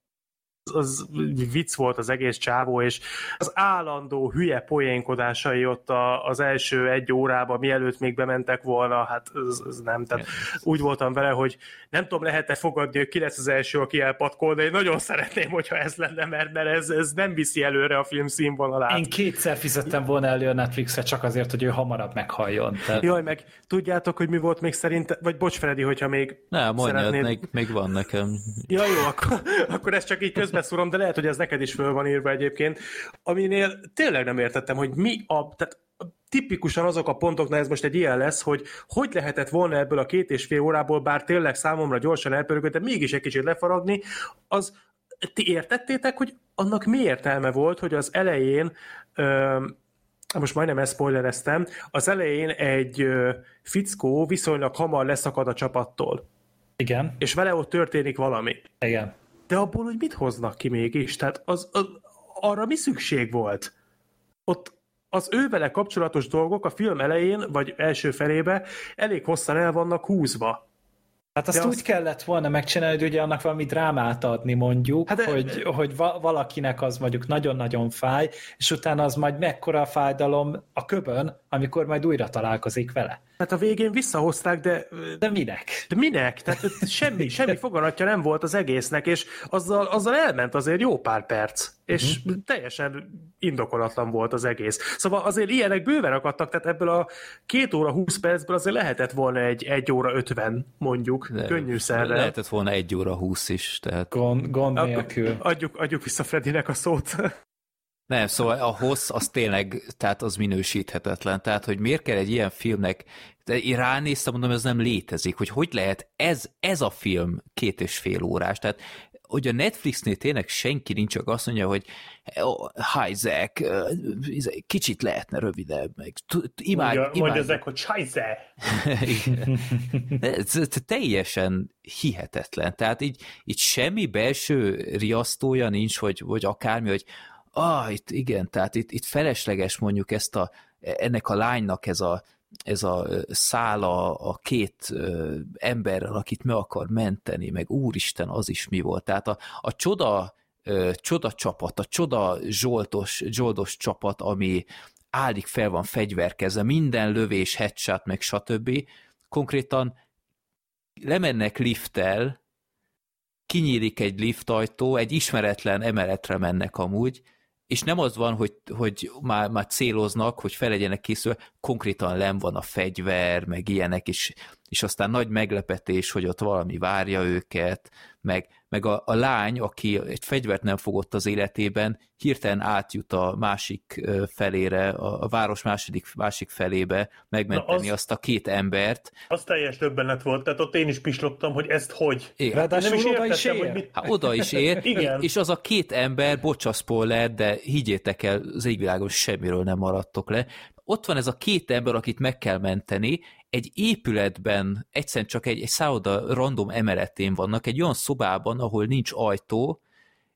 az vicc volt az egész csávó, és az állandó hülye poénkodásai ott a, az első egy órában, mielőtt még bementek volna, hát ez, ez nem. Tehát úgy voltam vele, hogy nem tudom, lehet-e fogadni, hogy ki lesz az első, aki elpatkol, de én nagyon szeretném, hogyha ez lenne, mert, mert ez, ez nem viszi előre a film színvonalát. Én kétszer fizettem volna elő a Netflixre csak azért, hogy ő hamarabb meghalljon. Tehát... Jaj, meg tudjátok, hogy mi volt még szerint, vagy bocs Freddy, hogyha még Nem, mondjad, szeretnéd... még, még van nekem. Ja, jó, akkor, akkor ez csak így közbeszúrom, de lehet, hogy ez neked is föl van írva egyébként, aminél tényleg nem értettem, hogy mi a, tehát tipikusan azok a pontok, na ez most egy ilyen lesz, hogy hogy lehetett volna ebből a két és fél órából, bár tényleg számomra gyorsan elpörögött, de mégis egy kicsit lefaragni, az ti értettétek, hogy annak mi értelme volt, hogy az elején ö, most majdnem ezt spoilereztem, az elején egy ö, fickó viszonylag hamar leszakad a csapattól. Igen. És vele ott történik valami. Igen de abból, hogy mit hoznak ki mégis? Tehát az, az, arra mi szükség volt? Ott az ővele kapcsolatos dolgok a film elején, vagy első felébe elég hosszan el vannak húzva. Hát azt de úgy azt... kellett volna megcsinálni, hogy ugye annak valami drámát adni mondjuk, hát de... hogy, hogy valakinek az mondjuk nagyon-nagyon fáj, és utána az majd mekkora fájdalom a köbön, amikor majd újra találkozik vele. Hát a végén visszahozták, de... De minek? De minek? Tehát semmi, semmi foganatja nem volt az egésznek, és azzal, azzal elment azért jó pár perc, és uh-huh. teljesen indokolatlan volt az egész. Szóval azért ilyenek bőven akadtak, tehát ebből a két óra húsz percből azért lehetett volna egy egy óra ötven, mondjuk, de könnyű szerre. Lehetett volna egy óra húsz is, tehát... Gond, gond nélkül. Adjuk, adjuk vissza Fredinek a szót. Nem, szóval a hossz az tényleg, tehát az minősíthetetlen. Tehát, hogy miért kell egy ilyen filmnek, én ránéztem, mondom, ez nem létezik, hogy hogy lehet ez, ez a film két és fél órás. Tehát hogy a Netflixnél tényleg senki nincs, csak azt mondja, hogy Zach, izé, kicsit lehetne rövidebb, meg imád, mondja, imád. mondja Zach, hogy sajze! ez teljesen hihetetlen. Tehát így, így semmi belső riasztója nincs, hogy, hogy akármi, hogy ah, itt igen, tehát itt, itt felesleges mondjuk ezt a, ennek a lánynak ez a ez a szála a két emberrel, akit meg akar menteni, meg úristen, az is mi volt. Tehát a, a csoda, csoda csapat, a csoda zsoldos, zsoldos csapat, ami állik fel van fegyverkezve, minden lövés, headshot, meg stb. Konkrétan lemennek lifttel, kinyílik egy liftajtó, egy ismeretlen emeletre mennek amúgy, és nem az van, hogy, hogy már, már céloznak, hogy fel legyenek készülve, konkrétan nem van a fegyver, meg ilyenek, és, és aztán nagy meglepetés, hogy ott valami várja őket, meg, meg a, a lány, aki egy fegyvert nem fogott az életében, hirtelen átjut a másik felére, a, a város második, másik felébe megmenteni az, azt a két embert. Az teljes többenet volt, tehát ott én is pislogtam, hogy ezt hogy. Igen. Ráadásul nem is oda is ér. Hogy mit... Há, oda is ér, Igen. és az a két ember, bocsa spoiler, de higgyétek el, az égvilágon semmiről nem maradtok le, ott van ez a két ember, akit meg kell menteni, egy épületben, egyszerűen csak egy, egy szálloda random emeletén vannak, egy olyan szobában, ahol nincs ajtó,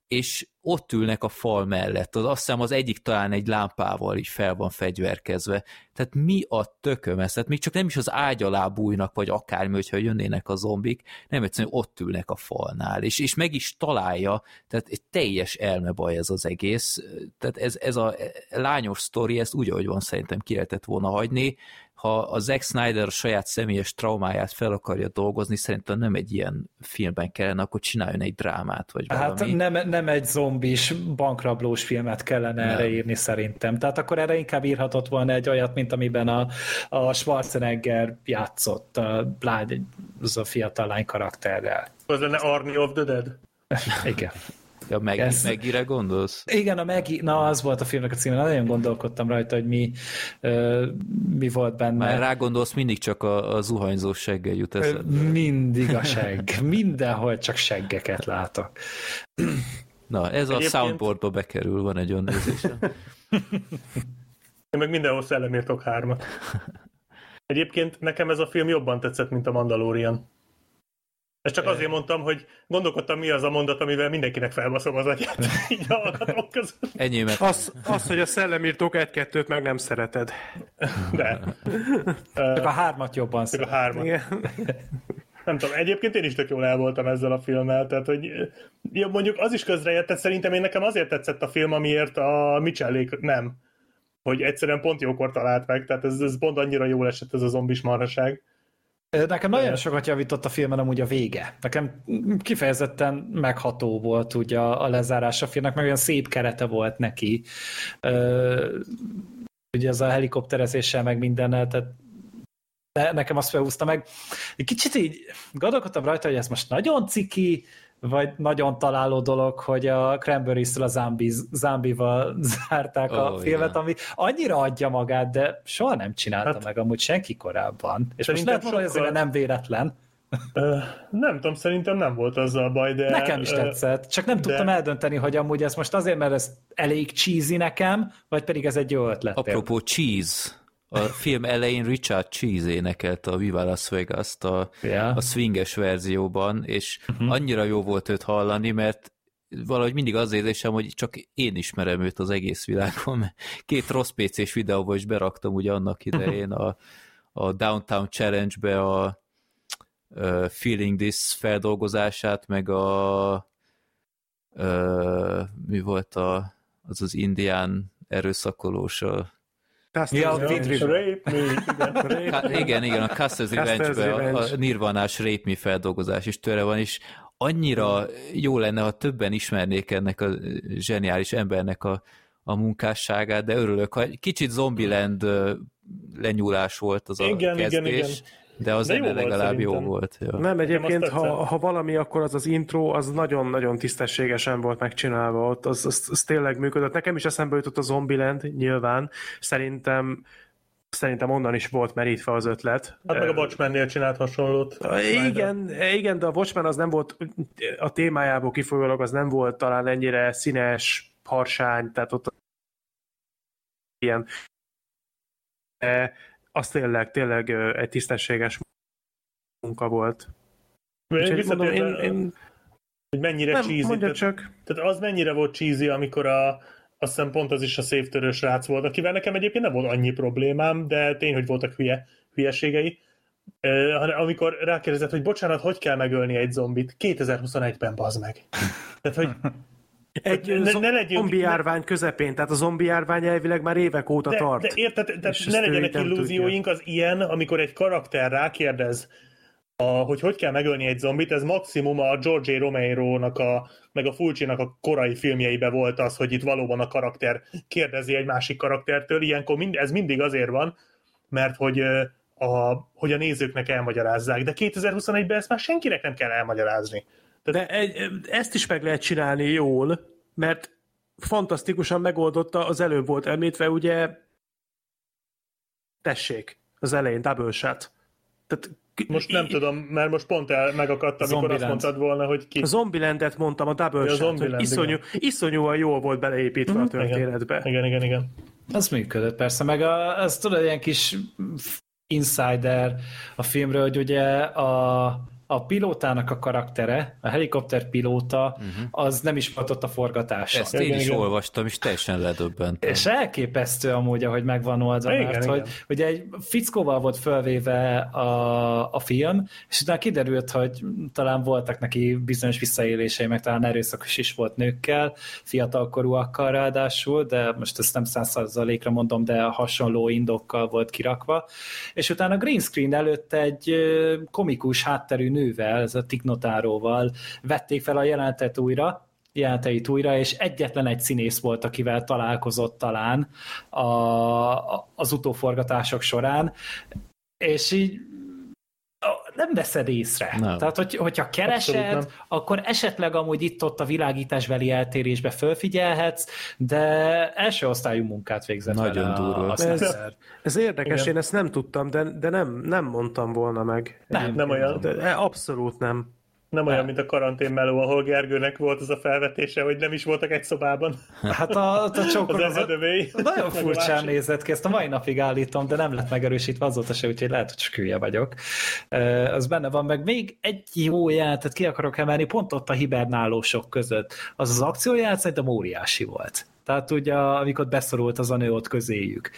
és ott ülnek a fal mellett. Az, azt hiszem az egyik talán egy lámpával is fel van fegyverkezve. Tehát mi a tököm ez? Tehát még csak nem is az ágy alá bújnak, vagy akármi, hogyha jönnének a zombik, nem egyszerűen ott ülnek a falnál, és, és meg is találja, tehát egy teljes elmebaj ez az egész. Tehát ez, ez a lányos sztori, ezt úgy, ahogy van, szerintem ki lehetett volna hagyni, ha a Zack Snyder a saját személyes traumáját fel akarja dolgozni, szerintem nem egy ilyen filmben kellene, akkor csináljon egy drámát, vagy hát valami. Hát nem, nem egy zombis, bankrablós filmet kellene nem. erre írni szerintem. Tehát akkor erre inkább írhatott volna egy olyat, mint amiben a, a Schwarzenegger játszott, a, az a fiatal lány karakterrel. Az lenne Army of the Dead? Igen. Ja, meg, Ez... Megire gondolsz? Igen, a Megi, na az volt a filmnek a címe, nagyon gondolkodtam rajta, hogy mi, uh, mi volt benne. Már rá gondolsz, mindig csak a, a zuhanyzó seggel jut eszedbe. Mindig a segg, mindenhol csak seggeket látok. Na, ez Egyébként... a soundboardba bekerül, van egy olyan nézésem. Én meg mindenhol szellemírtok hármat. Egyébként nekem ez a film jobban tetszett, mint a Mandalorian. Ezt csak azért mondtam, hogy gondolkodtam, mi az a mondat, amivel mindenkinek felbaszom az agyát, így a hallgatók között. Enyémet. Az, az, hogy a szellemírtók egy-kettőt meg nem szereted. De. Csak a hármat jobban Csak a hármat. Igen. Nem tudom, egyébként én is tök jól el voltam ezzel a filmmel, tehát hogy ja, mondjuk az is közrejött, tehát szerintem én nekem azért tetszett a film, amiért a Michellék nem. Hogy egyszerűen pont jókor talált meg, tehát ez, ez pont annyira jól esett ez a zombis marhaság. Nekem nagyon sokat javított a filmen amúgy a vége. Nekem kifejezetten megható volt ugye a, lezárás a filmnek, meg olyan szép kerete volt neki. Ugye ez a helikopterezéssel, meg mindennel, tehát de nekem azt felhúzta meg. Kicsit így gondolkodtam rajta, hogy ez most nagyon ciki, vagy nagyon találó dolog, hogy a Cranberries-től a zombie, zombival zárták oh, a filmet, yeah. ami annyira adja magát, de soha nem csinálta hát, meg amúgy senki korábban. És most lehet sokkal... hogy nem véletlen. Nem tudom, szerintem nem volt azzal baj, de... Nekem is tetszett, csak nem de... tudtam eldönteni, hogy amúgy ez most azért, mert ez elég cheesy nekem, vagy pedig ez egy jó ötlet. Apropó cheese, a film elején Richard Cheese énekelt a Viva Las vegas a, yeah. a swinges verzióban, és uh-huh. annyira jó volt őt hallani, mert valahogy mindig az érzésem, hogy csak én ismerem őt az egész világon. Két rossz PC-s videóba is beraktam ugye annak idején a, a Downtown Challenge-be a, a Feeling This feldolgozását, meg a, a mi volt a, az az indián erőszakolós a ja, Rape Me, igen. igen, a Custer's revenge a, a Nirvanás Rape Me feldolgozás is tőle van, és annyira jó lenne, ha többen ismernék ennek a zseniális embernek a, a munkásságát, de örülök, ha kicsit Zombieland lenyúlás volt az igen, a kezdés. Igen, igen. De az zene legalább jó volt. Jó. Nem, egyébként, ha, ha valami, akkor az az intro, az nagyon-nagyon tisztességesen volt megcsinálva ott, az, az, az tényleg működött. Nekem is eszembe jutott a Zombieland, nyilván. Szerintem szerintem onnan is volt merítve az ötlet. Hát meg a Watchmennél csinált hasonlót. Igen, igen, de a Watchmen az nem volt, a témájából kifolyólag az nem volt talán ennyire színes, harsány, tehát ott ilyen de az tényleg, tényleg egy tisztességes munka volt. Úgyhogy mondom, én, én, hogy mennyire nem, cheesy. Tehát, csak. tehát az mennyire volt cheesy, amikor a, azt hiszem pont az is a széftörős rác volt, akivel nekem egyébként nem volt annyi problémám, de tény, hogy voltak hülye, hülyeségei. Uh, amikor rákérdezett, hogy bocsánat, hogy kell megölni egy zombit? 2021-ben bazd meg. Tehát, hogy egy ne, ne legyünk, zombi járvány közepén, tehát a zombi járvány elvileg már évek óta de, tart. De érted, tehát ne legyenek illúzióink, az ilyen, amikor egy karakter rákérdez, a, hogy hogy kell megölni egy zombit, ez maximum a George A. Romero-nak, a, meg a Fulci-nak a korai filmjeibe volt az, hogy itt valóban a karakter kérdezi egy másik karaktertől, ilyenkor mind, ez mindig azért van, mert hogy a, hogy a nézőknek elmagyarázzák, de 2021-ben ezt már senkinek nem kell elmagyarázni. De egy, ezt is meg lehet csinálni jól, mert fantasztikusan megoldotta, az előbb volt említve, ugye tessék, az elején double shot. Tehát most nem tudom, mert most pont el megakadt, amikor azt mondtad volna, hogy ki. A Zombielandet mondtam, a Double ja, Shot, hogy iszonyú, iszonyúan jól volt beleépítve mm-hmm. a mhm. történetbe. Igen, igen, igen. Az működött persze, meg a, az tudod, ilyen kis insider a filmről, hogy ugye a a pilótának a karaktere, a helikopter pilóta, uh-huh. az nem is volt ott a forgatáson. Ezt én is igen. olvastam, és teljesen ledöbbentem. És elképesztő amúgy, ahogy megvan oldva, igen, mert igen. hogy ugye egy fickóval volt fölvéve a, a film, és utána kiderült, hogy talán voltak neki bizonyos visszaélései, meg talán erőszakos is volt nőkkel, fiatalkorúakkal ráadásul, de most ezt nem százszerzalékra mondom, de hasonló indokkal volt kirakva. És utána green screen előtt egy komikus hátterű nővel, ez a Tiknotáróval vették fel a jelenetet újra, jeleneteit újra, és egyetlen egy színész volt, akivel találkozott talán a, az utóforgatások során, és így nem veszed észre. Nem. Tehát, hogy, hogyha keresed, akkor esetleg amúgy itt-ott a világításbeli eltérésbe fölfigyelhetsz, de első osztályú munkát végzett Nagyon durva. Ez, ez érdekes, Igen. én ezt nem tudtam, de, de nem, nem mondtam volna meg. Nem, nem olyan. De, abszolút nem. Nem olyan, mint a karantén meló, ahol Gergőnek volt az a felvetése, hogy nem is voltak egy szobában. Hát a, a csókor az, az nagyon furcsán nézett ki, ezt a mai napig állítom, de nem lett megerősítve azóta se, úgyhogy lehet, hogy csak hülye vagyok. Az benne van, meg még egy jó játet ki akarok emelni, pont ott a hibernálósok között. Az az akcióját szerintem óriási volt. Tehát ugye, amikor beszorult az a nő ott közéjük.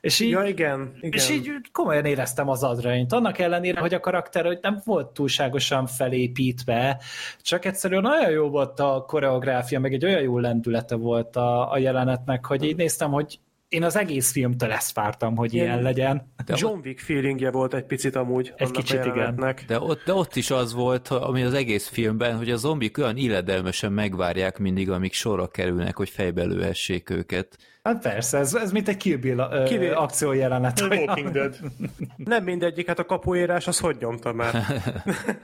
És így, ja, igen, igen. És így komolyan éreztem az adreint. Annak ellenére, hogy a karakter hogy nem volt túlságosan felépítve, csak egyszerűen olyan jó volt a koreográfia, meg egy olyan jó lendülete volt a, a jelenetnek, hogy így néztem, hogy én az egész filmtől ezt vártam, hogy ilyen, ilyen legyen. De John Wick feelingje volt egy picit amúgy. Egy kicsit igen. De ott, de ott is az volt, ami az egész filmben, hogy a zombik olyan illedelmesen megvárják mindig, amíg sorra kerülnek, hogy fejbe lőhessék őket. Hát persze, ez, ez mint egy Kill Bill uh, akció jelenet. Walking Dead. Nem mindegyik, hát a kapuérás az hogy nyomta már?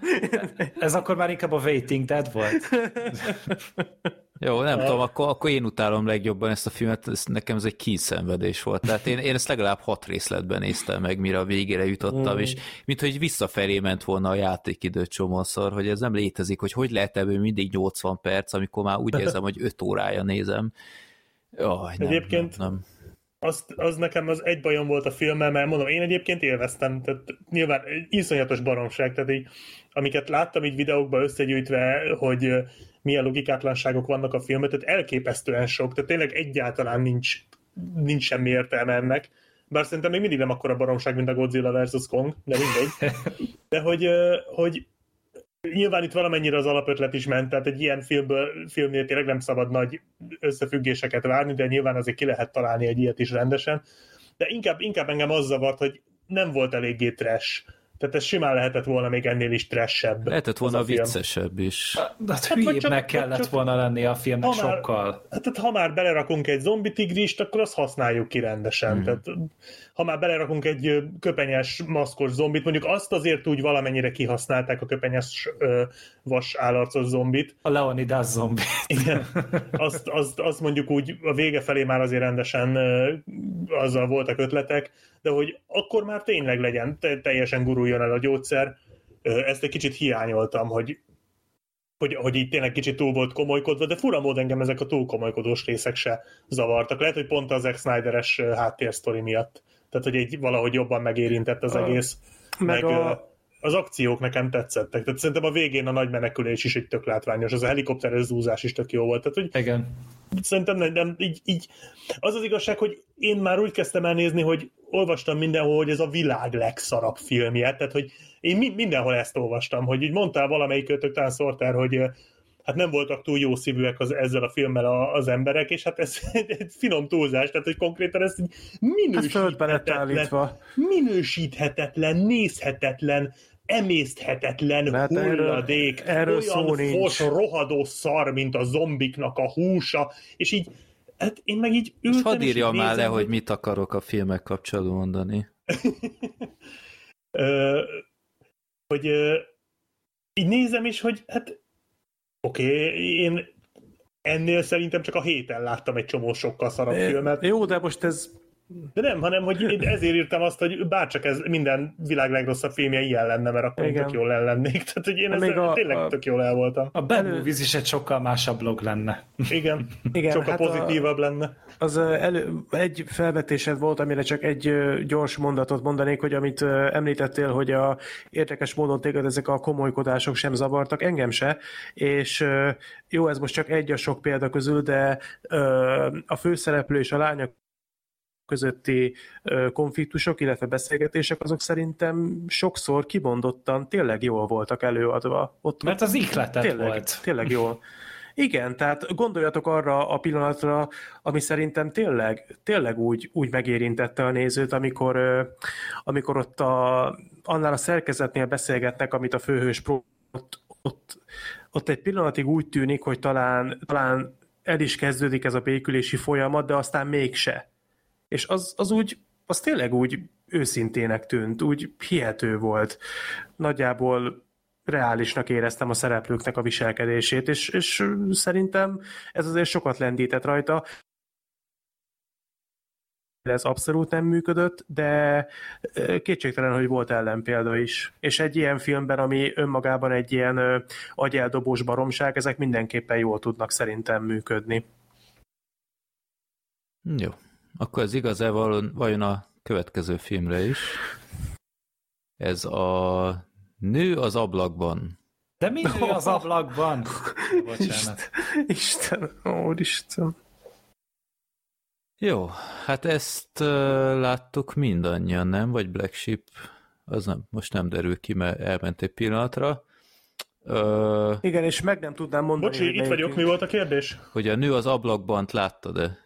ez akkor már inkább a Waiting Dead volt. Jó, nem tudom, akkor, akkor én utálom legjobban ezt a filmet, ez, nekem ez egy kínszenvedés volt. Tehát én, én ezt legalább hat részletben néztem meg, mire a végére jutottam, mm. és mint hogy visszafelé ment volna a játékidő csomószor, hogy ez nem létezik, hogy hogy lehet ebből mindig 80 perc, amikor már úgy érzem, hogy 5 órája nézem. Jaj, nem, Egyébként nem, nem. Az, az nekem az egy bajom volt a filmmel, mert mondom, én egyébként élveztem, tehát nyilván iszonyatos baromság, tehát így, amiket láttam így videókban összegyűjtve, hogy milyen logikátlanságok vannak a filmet, tehát elképesztően sok, tehát tényleg egyáltalán nincs, nincs semmi értelme ennek. Bár szerintem még mindig nem akkora baromság, mint a Godzilla vs. Kong, de mindegy. De hogy, hogy nyilván itt valamennyire az alapötlet is ment, tehát egy ilyen filmből, filmnél tényleg nem szabad nagy összefüggéseket várni, de nyilván azért ki lehet találni egy ilyet is rendesen. De inkább, inkább engem az zavart, hogy nem volt eléggé trash Tehát ez simán lehetett volna még ennél is trashebb. Lehetett volna viccesebb is. De hát, hát hülyébbnek kellett csak, volna lenni a filmnek ha már, sokkal. Hát ha már belerakunk egy zombi tigrist, akkor azt használjuk ki rendesen. Hmm. Tehát, ha már belerakunk egy köpenyes, maszkos zombit, mondjuk azt azért úgy valamennyire kihasználták a köpenyes ö, vas állarcos zombit. A Leonidas zombi. Igen. Azt, azt, azt mondjuk úgy a vége felé már azért rendesen ö, azzal voltak ötletek, de hogy akkor már tényleg legyen, teljesen guruljon el a gyógyszer. Ezt egy kicsit hiányoltam, hogy, hogy, hogy itt tényleg kicsit túl volt komolykodva, de fura módon engem ezek a túl komolykodós részek se zavartak. Lehet, hogy pont az Zack Snyder-es háttérsztori miatt. Tehát, hogy egy valahogy jobban megérintett az egész. Meg, meg a... az akciók nekem tetszettek. Tehát szerintem a végén a nagy menekülés is egy tök látványos. Az a helikopteres zúzás is tök jó volt. Tehát, hogy Igen. Szerintem nem, nem így, így. Az az igazság, hogy én már úgy kezdtem el nézni, hogy olvastam mindenhol, hogy ez a világ legszarabb filmje, tehát hogy én mindenhol ezt olvastam, hogy így mondtál valamelyik kötök, talán Sorter, hogy hát nem voltak túl jó szívűek az, ezzel a filmmel a, az emberek, és hát ez egy, egy finom túlzás, tehát hogy konkrétan ez minősíthetetlen, minősíthetetlen, nézhetetlen, emészthetetlen hát hulladék, erről, erről olyan fos, rohadó szar, mint a zombiknak a húsa, és így Hát én meg így ültem, és hadd írja már nézem, le, hogy mit akarok a filmek kapcsolatban mondani. hogy így nézem is, hogy hát oké, okay, én ennél szerintem csak a héten láttam egy csomó sokkal szarabb filmet. Jó, de most ez de nem, hanem hogy én ezért írtam azt, hogy bárcsak ez minden világ legrosszabb filmje ilyen lenne, mert akkor Igen. tök jól el lennék. Tehát, hogy én ezzel a, tényleg a, tök jól el voltam. A Bad Movies is egy sokkal másabb blog lenne. Igen, Igen sokkal hát pozitívabb a, lenne. Az elő, egy felvetésed volt, amire csak egy gyors mondatot mondanék, hogy amit említettél, hogy a érdekes módon téged ezek a komolykodások sem zavartak, engem se, és jó, ez most csak egy a sok példa közül, de a főszereplő és a lányok közötti konfliktusok, illetve beszélgetések, azok szerintem sokszor kibondottan tényleg jól voltak előadva. Ott Mert az ihletet tényleg, volt. Tényleg jól. Igen, tehát gondoljatok arra a pillanatra, ami szerintem tényleg, tényleg úgy, úgy megérintette a nézőt, amikor, amikor ott a, annál a szerkezetnél beszélgetnek, amit a főhős pró, ott, ott, ott egy pillanatig úgy tűnik, hogy talán, talán el is kezdődik ez a békülési folyamat, de aztán mégse és az, az úgy, az tényleg úgy őszintének tűnt, úgy hihető volt. Nagyjából reálisnak éreztem a szereplőknek a viselkedését, és, és szerintem ez azért sokat lendített rajta. Ez abszolút nem működött, de kétségtelen, hogy volt ellenpélda is. És egy ilyen filmben, ami önmagában egy ilyen agyeldobós baromság, ezek mindenképpen jól tudnak szerintem működni. Jó, akkor ez igazából vajon a következő filmre is. Ez a Nő az ablakban. De mi nő az ablakban? Bocsánat. Isten, Isten. Jó, hát ezt uh, láttuk mindannyian, nem? Vagy Black Sheep? Az nem, most nem derül ki, mert elment egy pillanatra. Uh, Igen, és meg nem tudnám mondani. Bocsi, itt vagyok, mi volt a kérdés? Hogy a nő az ablakban láttad-e?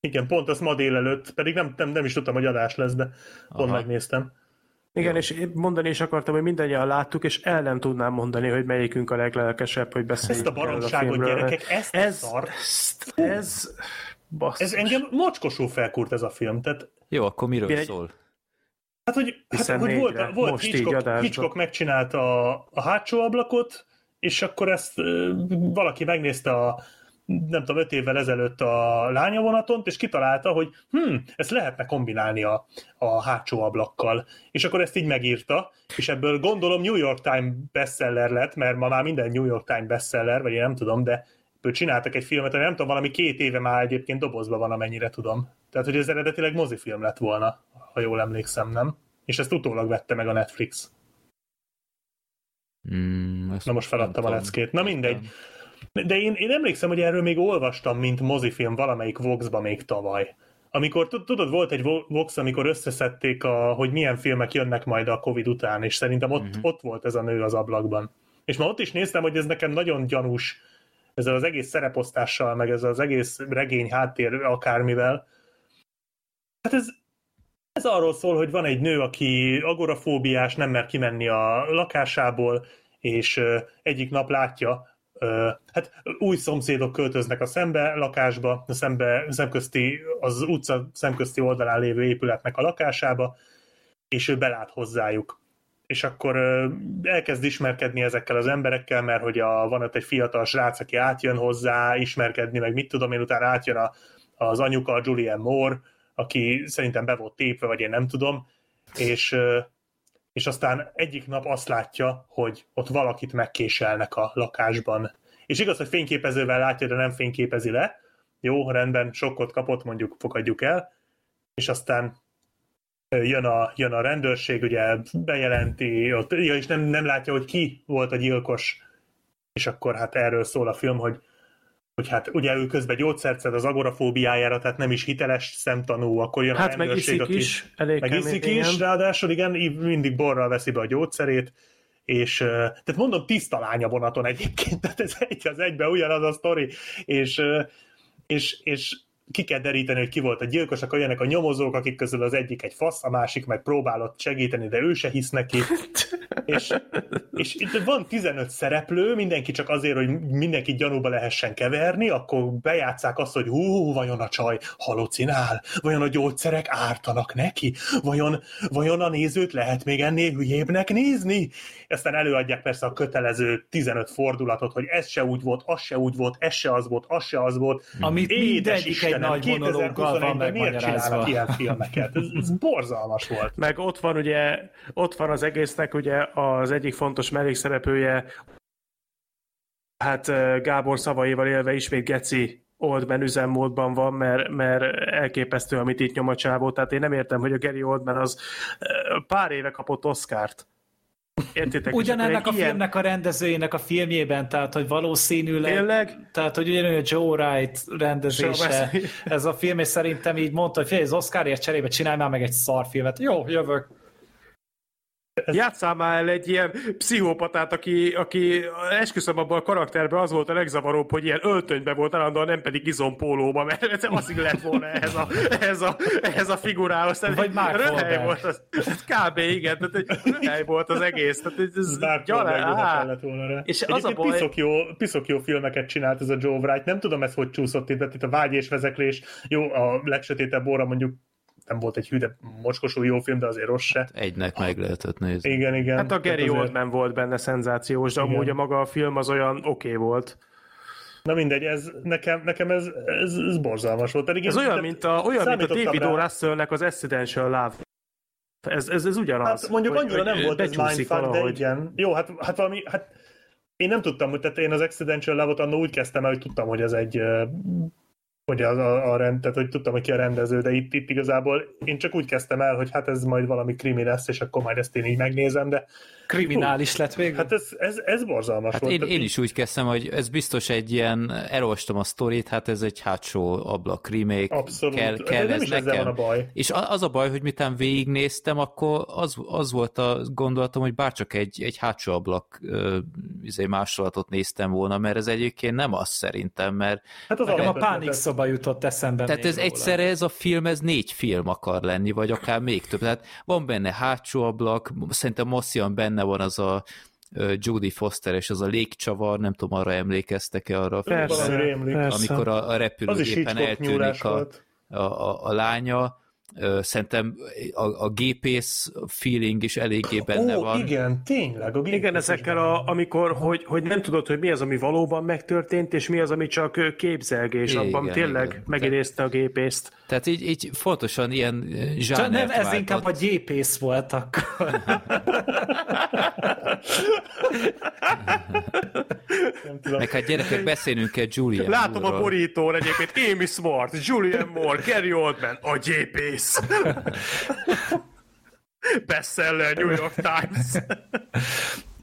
Igen, pont azt ma délelőtt, pedig nem, nem, nem is tudtam, hogy adás lesz, de pont Aha. megnéztem. Igen, Jó. és mondani is akartam, hogy mindannyian láttuk, és el nem tudnám mondani, hogy melyikünk a leglelkesebb, hogy beszéljünk Ezt a baromságot, gyerekek, ezt ez, a szar. Ez, ez, basszus. ez engem mocskosul felkúrt ez a film. Tehát... Jó, akkor miről egy... szól? Hát, hogy, hát, hogy volt, volt Most Hitchcock, Hitchcock megcsinálta a, a hátsó ablakot, és akkor ezt valaki megnézte a, nem tudom, öt évvel ezelőtt a lányavonaton, és kitalálta, hogy hm, ezt lehetne kombinálni a, a hátsó ablakkal. És akkor ezt így megírta, és ebből gondolom New York Times bestseller lett, mert ma már minden New York Times bestseller, vagy én nem tudom, de ebből csináltak egy filmet, ami nem tudom, valami két éve már egyébként dobozban van, amennyire tudom. Tehát, hogy ez eredetileg mozifilm lett volna, ha jól emlékszem, nem? És ezt utólag vette meg a Netflix. Mm, Na most feladtam a leckét. Na mindegy. Nem. De én, én emlékszem, hogy erről még olvastam, mint mozifilm valamelyik Voxba még tavaly. Amikor, tudod, volt egy Vox, amikor összeszedték, a, hogy milyen filmek jönnek majd a Covid után, és szerintem ott, uh-huh. ott volt ez a nő az ablakban. És ma ott is néztem, hogy ez nekem nagyon gyanús, ezzel az egész szereposztással, meg ez az egész regény háttér akármivel. Hát ez, Ez arról szól, hogy van egy nő, aki agorafóbiás, nem mer kimenni a lakásából, és egyik nap látja, hát új szomszédok költöznek a szembe lakásba, a szembe, szemközti, az utca szemközti oldalán lévő épületnek a lakásába, és ő belát hozzájuk. És akkor elkezd ismerkedni ezekkel az emberekkel, mert hogy a, van ott egy fiatal srác, aki átjön hozzá, ismerkedni, meg mit tudom én, utána átjön a, az anyuka, a Julian Moore, aki szerintem be volt tépve, vagy én nem tudom, és, és aztán egyik nap azt látja, hogy ott valakit megkéselnek a lakásban. És igaz, hogy fényképezővel látja, de nem fényképezi le. Jó, rendben, sokkot kapott, mondjuk fogadjuk el, és aztán jön a, jön a rendőrség, ugye bejelenti, ott, ja, és nem, nem látja, hogy ki volt a gyilkos, és akkor hát erről szól a film, hogy hogy hát ugye ő közben gyógyszert szed az agorafóbiájára, tehát nem is hiteles szemtanú, akkor jön hát a rendőrség, meg iszik is, elég meg iszik is, igen. ráadásul igen, mindig borral veszi be a gyógyszerét, és tehát mondom, tiszta lánya vonaton egyébként, tehát ez egy az egybe ugyanaz a sztori, és, és, és ki kell deríteni, hogy ki volt a gyilkos, akkor jönnek a nyomozók, akik közül az egyik egy fasz, a másik meg próbálott segíteni, de ő se hisz neki. és, és itt van 15 szereplő, mindenki csak azért, hogy mindenki gyanúba lehessen keverni, akkor bejátszák azt, hogy hú, vajon a csaj halucinál, vajon a gyógyszerek ártanak neki, vajon, vajon a nézőt lehet még ennél hülyébbnek nézni? Aztán előadják persze a kötelező 15 fordulatot, hogy ez se úgy volt, az se úgy volt, ez se az volt, az se az volt. Amit mindegyik egy nagy monológgal van megmagyarázva. ilyen filmeket? Ez, ez borzalmas volt. Meg ott van ugye, ott van az egésznek ugye az egyik fontos mellékszereplője, hát Gábor szavaival élve ismét Geci Oldman üzemmódban van, mert, mert elképesztő, amit itt nyom a csávó. Tehát én nem értem, hogy a Gary Oldman az pár éve kapott Oscárt Értitek? Ugyanennek a ilyen... filmnek a rendezőjének a filmjében, tehát hogy valószínűleg, Tényleg? tehát hogy ugyanúgy a Joe Wright rendezése, ez a film, és szerintem így mondta, hogy figyelj, az Oscarért cserébe csinálj már meg egy szarfilmet. Jó, jövök. Ez... Játszál már el egy ilyen pszichopatát, aki, aki esküszöm abban a karakterben az volt a legzavaróbb, hogy ilyen öltönyben volt állandóan, nem pedig izompólóban, mert ez az lett volna ehhez a, ehhez a, ehhez a figurához. Tehát Vagy már röhely volt az, ez kb. igen, tehát egy röhely volt az egész. Tehát ez, ez gyalá, volna rá. És az a baj... piszok, jó, piszok jó filmeket csinált ez a Joe Wright, nem tudom ez hogy csúszott itt, itt a vágy és vezeklés, jó, a legsötétebb óra mondjuk nem volt egy hűde mocskosú jó film, de azért rossz se. Hát egynek meg lehetett nézni. Igen, igen. Hát a Gary azért... Oldman volt benne szenzációs, de igen. amúgy a maga a film az olyan oké okay volt. Na mindegy, ez, nekem, nekem ez, ez, ez borzalmas volt. Pedig ez, olyan, mint a, olyan, mint a David O. Russell-nek az Accidental Love. Ez, ez, ez ugyanaz. Hát mondjuk hogy, annyira hogy nem volt ez mindfuck, de igen. Jó, hát, hát valami, hát én nem tudtam, hogy tehát én az Accidental Love-ot annól úgy kezdtem el, hogy tudtam, hogy ez egy hogy az a, a rend, tehát hogy tudtam, hogy ki a rendező, de itt, itt igazából én csak úgy kezdtem el, hogy hát ez majd valami krimi lesz, és akkor majd ezt én így megnézem, de kriminális lett végül. Hát ez, ez, ez borzalmas hát volt. Én, én is úgy kezdtem, hogy ez biztos egy ilyen, elolvastam a sztorit, hát ez egy hátsó ablak remake. Abszolút. Kell, kell nem ez is nekem. van a baj. És az a baj, hogy mitán végignéztem, akkor az, az volt a gondolatom, hogy bárcsak egy, egy hátsó ablak izé másolatot néztem volna, mert ez egyébként nem az szerintem, mert... Hát az a pánik szoba jutott eszembe Tehát ez róla. egyszerre ez a film, ez négy film akar lenni, vagy akár még több. Tehát van benne hátsó ablak, szerintem Mossian benne van az a Judy Foster és az a légcsavar, nem tudom, arra emlékeztek-e arra a persze, amikor a, a repülőgépen eltűnik a, a, a, a lánya, szerintem a, a gépész feeling is eléggé benne Ó, van. igen, tényleg. A igen, ezekkel, a, amikor, hogy, hogy nem tudod, hogy mi az, ami valóban megtörtént, és mi az, ami csak képzelgés. Igen, Abban tényleg igen. megidézte a gépészt. Tehát így, így fontosan ilyen zsánert Nem, ez váltott. inkább a gépész volt akkor. Meg hát gyerekek, beszélünk kell Julian Látom Moore-ról. a borítón egyébként Amy Smart, Julian Moore, Gary Oldman, a gépész. Bestseller New York Times.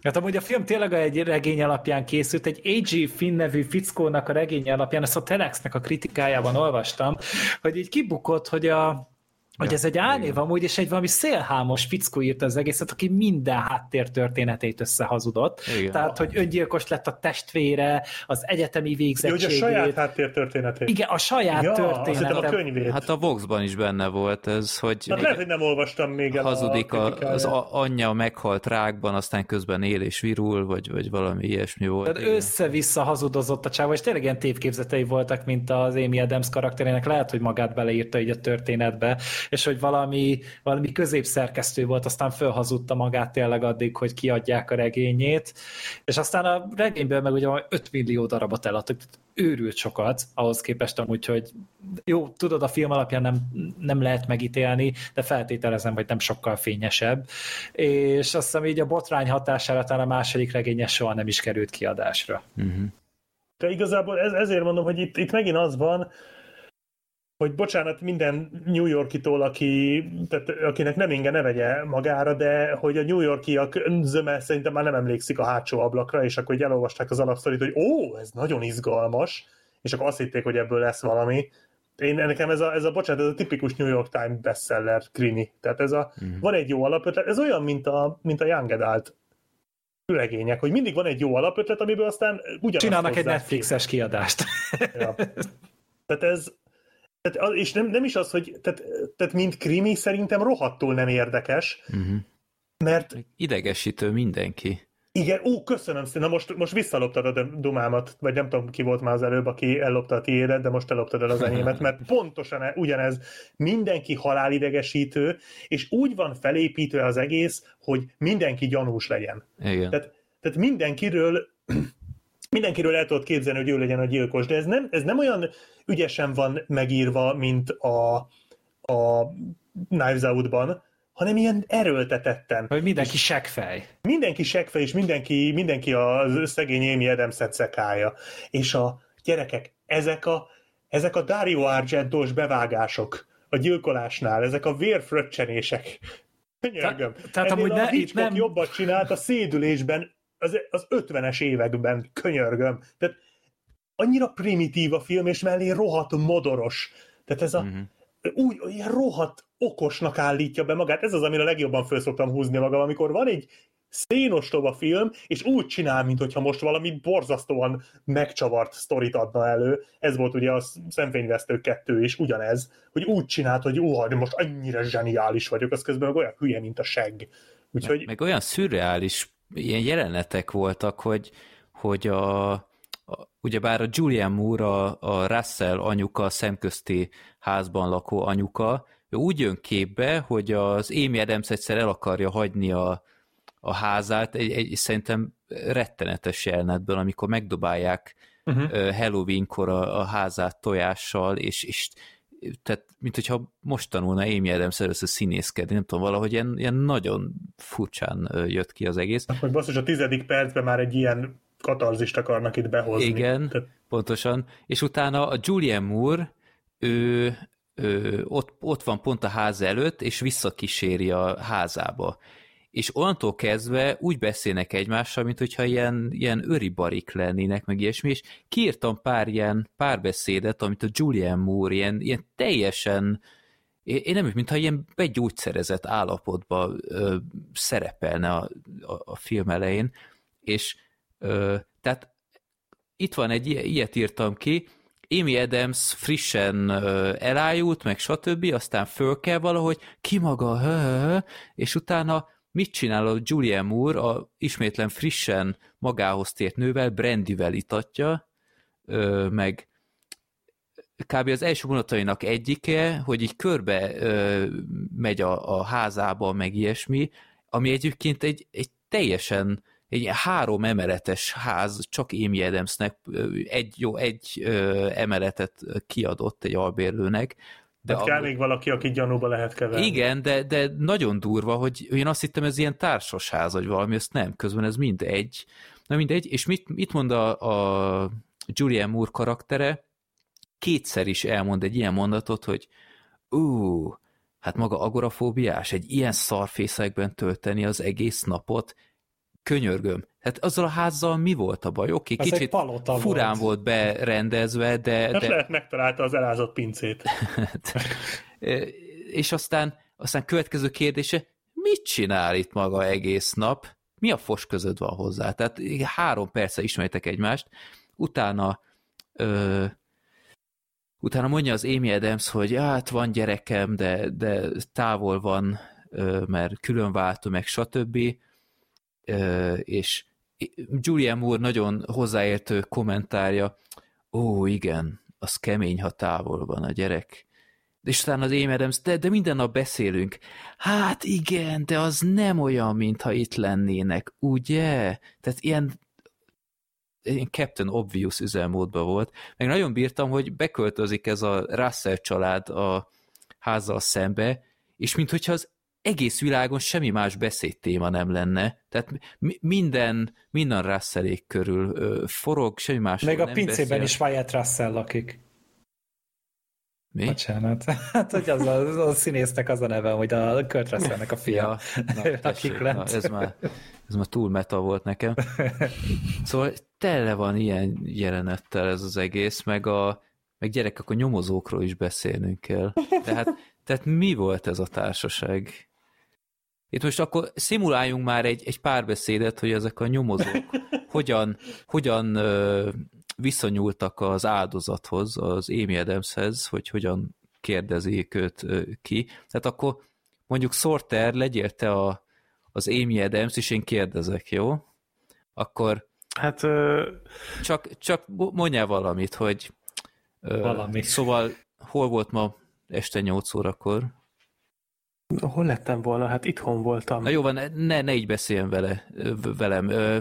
Hát amúgy a film tényleg egy regény alapján készült, egy A.G. Finn nevű fickónak a regény alapján, ezt a Telexnek a kritikájában olvastam, hogy így kibukott, hogy a hogy ez egy álnév amúgy, és egy valami szélhámos fickó írta az egészet, aki minden háttér történetét összehazudott. Igen. Tehát, hogy öngyilkos lett a testvére, az egyetemi végzettségét. Jó, hogy a saját háttér történetét. Igen, a saját ja, története. a könyvét. Hát a Voxban is benne volt ez, hogy... Hát lehet, hogy nem olvastam még el Hazudik a, a az anyja meghalt rákban, aztán közben él és virul, vagy, vagy valami ilyesmi volt. Tehát össze-vissza hazudozott a csáva, és tényleg ilyen tévképzetei voltak, mint az Amy Adams karakterének. Lehet, hogy magát beleírta így a történetbe, és hogy valami, valami középszerkesztő volt, aztán fölhazudta magát tényleg addig, hogy kiadják a regényét, és aztán a regényből meg ugye 5 millió darabot eladtak, őrült sokat, ahhoz képest amúgy, hogy jó, tudod, a film alapján nem, nem lehet megítélni, de feltételezem, hogy nem sokkal fényesebb, és azt hiszem így a botrány hatására talán a második regényes soha nem is került kiadásra. Uh-huh. De igazából ez, ezért mondom, hogy itt, itt megint az van, hogy bocsánat minden New Yorkitól, aki, tehát, akinek nem inge ne vegye magára, de hogy a New Yorkiak zöme szerintem már nem emlékszik a hátsó ablakra, és akkor így elolvasták az alapsztorit, hogy ó, ez nagyon izgalmas, és akkor azt hitték, hogy ebből lesz valami. Én nekem ez a, ez a bocsánat, ez a tipikus New York Times bestseller krimi. Tehát ez a, mm. van egy jó alapötlet, ez olyan, mint a, mint a Young Adult regények, hogy mindig van egy jó alapötlet, amiből aztán ugyanazt Csinálnak egy Netflixes kiadást. ja. Tehát ez, tehát, és nem, nem is az, hogy tehát, tehát mint krimi szerintem rohadtul nem érdekes, uh-huh. mert... Idegesítő mindenki. Igen, ó, köszönöm szépen. Na most, most visszaloptad a dumámat, vagy nem tudom, ki volt már az előbb, aki ellopta a tiédet, de most elloptad el az enyémet, mert pontosan e- ugyanez mindenki halálidegesítő, és úgy van felépítve az egész, hogy mindenki gyanús legyen. Igen. Tehát, tehát mindenkiről mindenkiről el tudod képzelni, hogy ő legyen a gyilkos, de ez nem, ez nem olyan ügyesen van megírva, mint a, a Knives Out-ban, hanem ilyen erőltetetten. Hogy mindenki seggfej. Mindenki seggfej, és mindenki, mindenki a szegény Amy Adams-et szekája. És a gyerekek, ezek a, ezek a Dario Argentos bevágások a gyilkolásnál, ezek a vérfröccsenések, Könyörgöm. Te, tehát amúgy ne, itt nem... jobbat csinált a szédülésben az, az 50-es években, könyörgöm. Tehát annyira primitív a film, és mellé rohadt modoros. Tehát ez a uh-huh. úgy, ilyen rohadt okosnak állítja be magát. Ez az, amire legjobban föl szoktam húzni magam, amikor van egy szénostoba film, és úgy csinál, mintha most valami borzasztóan megcsavart sztorit adna elő. Ez volt ugye a Szemfényvesztő 2 is, ugyanez, hogy úgy csinált, hogy de most annyira zseniális vagyok, az közben meg olyan hülye, mint a segg. Úgyhogy... Meg, meg olyan szürreális ilyen jelenetek voltak, hogy, hogy a, a ugyebár a Julian Moore, a, a Russell anyuka, a szemközti házban lakó anyuka, ő úgy jön képbe, hogy az Amy Adams egyszer el akarja hagyni a, a házát, egy, egy szerintem rettenetes jelenetből, amikor megdobálják uh-huh. Halloween-kor a, a házát tojással, és, és tehát, mint hogyha most tanulna Amy Adams először színészkedni, nem tudom, valahogy ilyen, ilyen nagyon furcsán jött ki az egész. Hogy basszus, a tizedik percben már egy ilyen katarzist akarnak itt behozni. Igen, Tehát... pontosan. És utána a Julian Moore, ő, ő ott, ott van pont a ház előtt, és visszakíséri a házába és onnantól kezdve úgy beszélnek egymással, mint hogyha ilyen, ilyen öribarik lennének, meg ilyesmi, és kiírtam pár ilyen párbeszédet, amit a Julian Moore ilyen, ilyen teljesen én nem, mintha ilyen begyógyszerezett állapotban ö, szerepelne a, a, a film elején, és ö, tehát itt van egy, ilyet írtam ki, Amy Adams frissen elájult, meg stb., aztán föl kell valahogy, ki maga, hö, hö, hö, és utána mit csinál a Julian Moore, a ismétlen frissen magához tért nővel, Brandyvel itatja, ö, meg kb. az első vonatainak egyike, hogy így körbe ö, megy a, a házába, meg ilyesmi, ami egyébként egy, egy teljesen egy három emeletes ház, csak Amy Adamsnek egy, jó, egy ö, emeletet kiadott egy albérlőnek, de hát kell a... még valaki, aki gyanúba lehet keverni. Igen, de, de nagyon durva, hogy én azt hittem, ez ilyen társasház, vagy valami, ezt nem, közben ez mind egy. Na mindegy, és mit, mit mond a, a Julian Moore karaktere? Kétszer is elmond egy ilyen mondatot, hogy ú, hát maga agorafóbiás, egy ilyen szarfészekben tölteni az egész napot, könyörgöm. Hát azzal a házzal mi volt a baj? Oké, okay, kicsit furán volt. volt berendezve, de... Hát de... lehet megtalálta az elázott pincét. és aztán, aztán következő kérdése, mit csinál itt maga egész nap? Mi a fos között van hozzá? Tehát három perce ismertek egymást, utána ö, utána mondja az Amy Adams, hogy hát van gyerekem, de, de távol van, ö, mert külön váltom, meg stb. Ö, és Julian Moore nagyon hozzáértő kommentárja, ó, igen, az kemény, ha távol van a gyerek. És utána az Amy Adams, de, de minden nap beszélünk. Hát igen, de az nem olyan, mintha itt lennének, ugye? Tehát ilyen, ilyen Captain Obvious üzemmódban volt. Meg nagyon bírtam, hogy beköltözik ez a Russell család a házzal szembe, és minthogyha az egész világon semmi más beszédtéma nem lenne. Tehát minden, minden Russellék körül forog, semmi más Meg a pincében beszél. is Wyatt Russell lakik. Mi? Bocsánat. Hát, hogy az a, a színésznek az a neve, hogy a Kurt Russellnek a fia. Ja, na, tessék, na, ez, már, ez már túl meta volt nekem. Szóval tele van ilyen jelenettel ez az egész, meg a meg gyerekek, a nyomozókról is beszélnünk kell. Tehát, tehát mi volt ez a társaság? Itt most akkor szimuláljunk már egy, egy párbeszédet, hogy ezek a nyomozók hogyan, hogyan ö, viszonyultak az áldozathoz, az Amy Adamshez, hogy hogyan kérdezik őt ö, ki. Tehát akkor mondjuk Sorter, legyél te a, az Amy Adams, és én kérdezek, jó? Akkor hát ö... csak, csak mondjál valamit, hogy ö, Valami. Szóval hol volt ma este 8 órakor? Hol lettem volna? Hát itthon voltam. Na jó van, ne, ne így beszéljen vele, velem. Ö,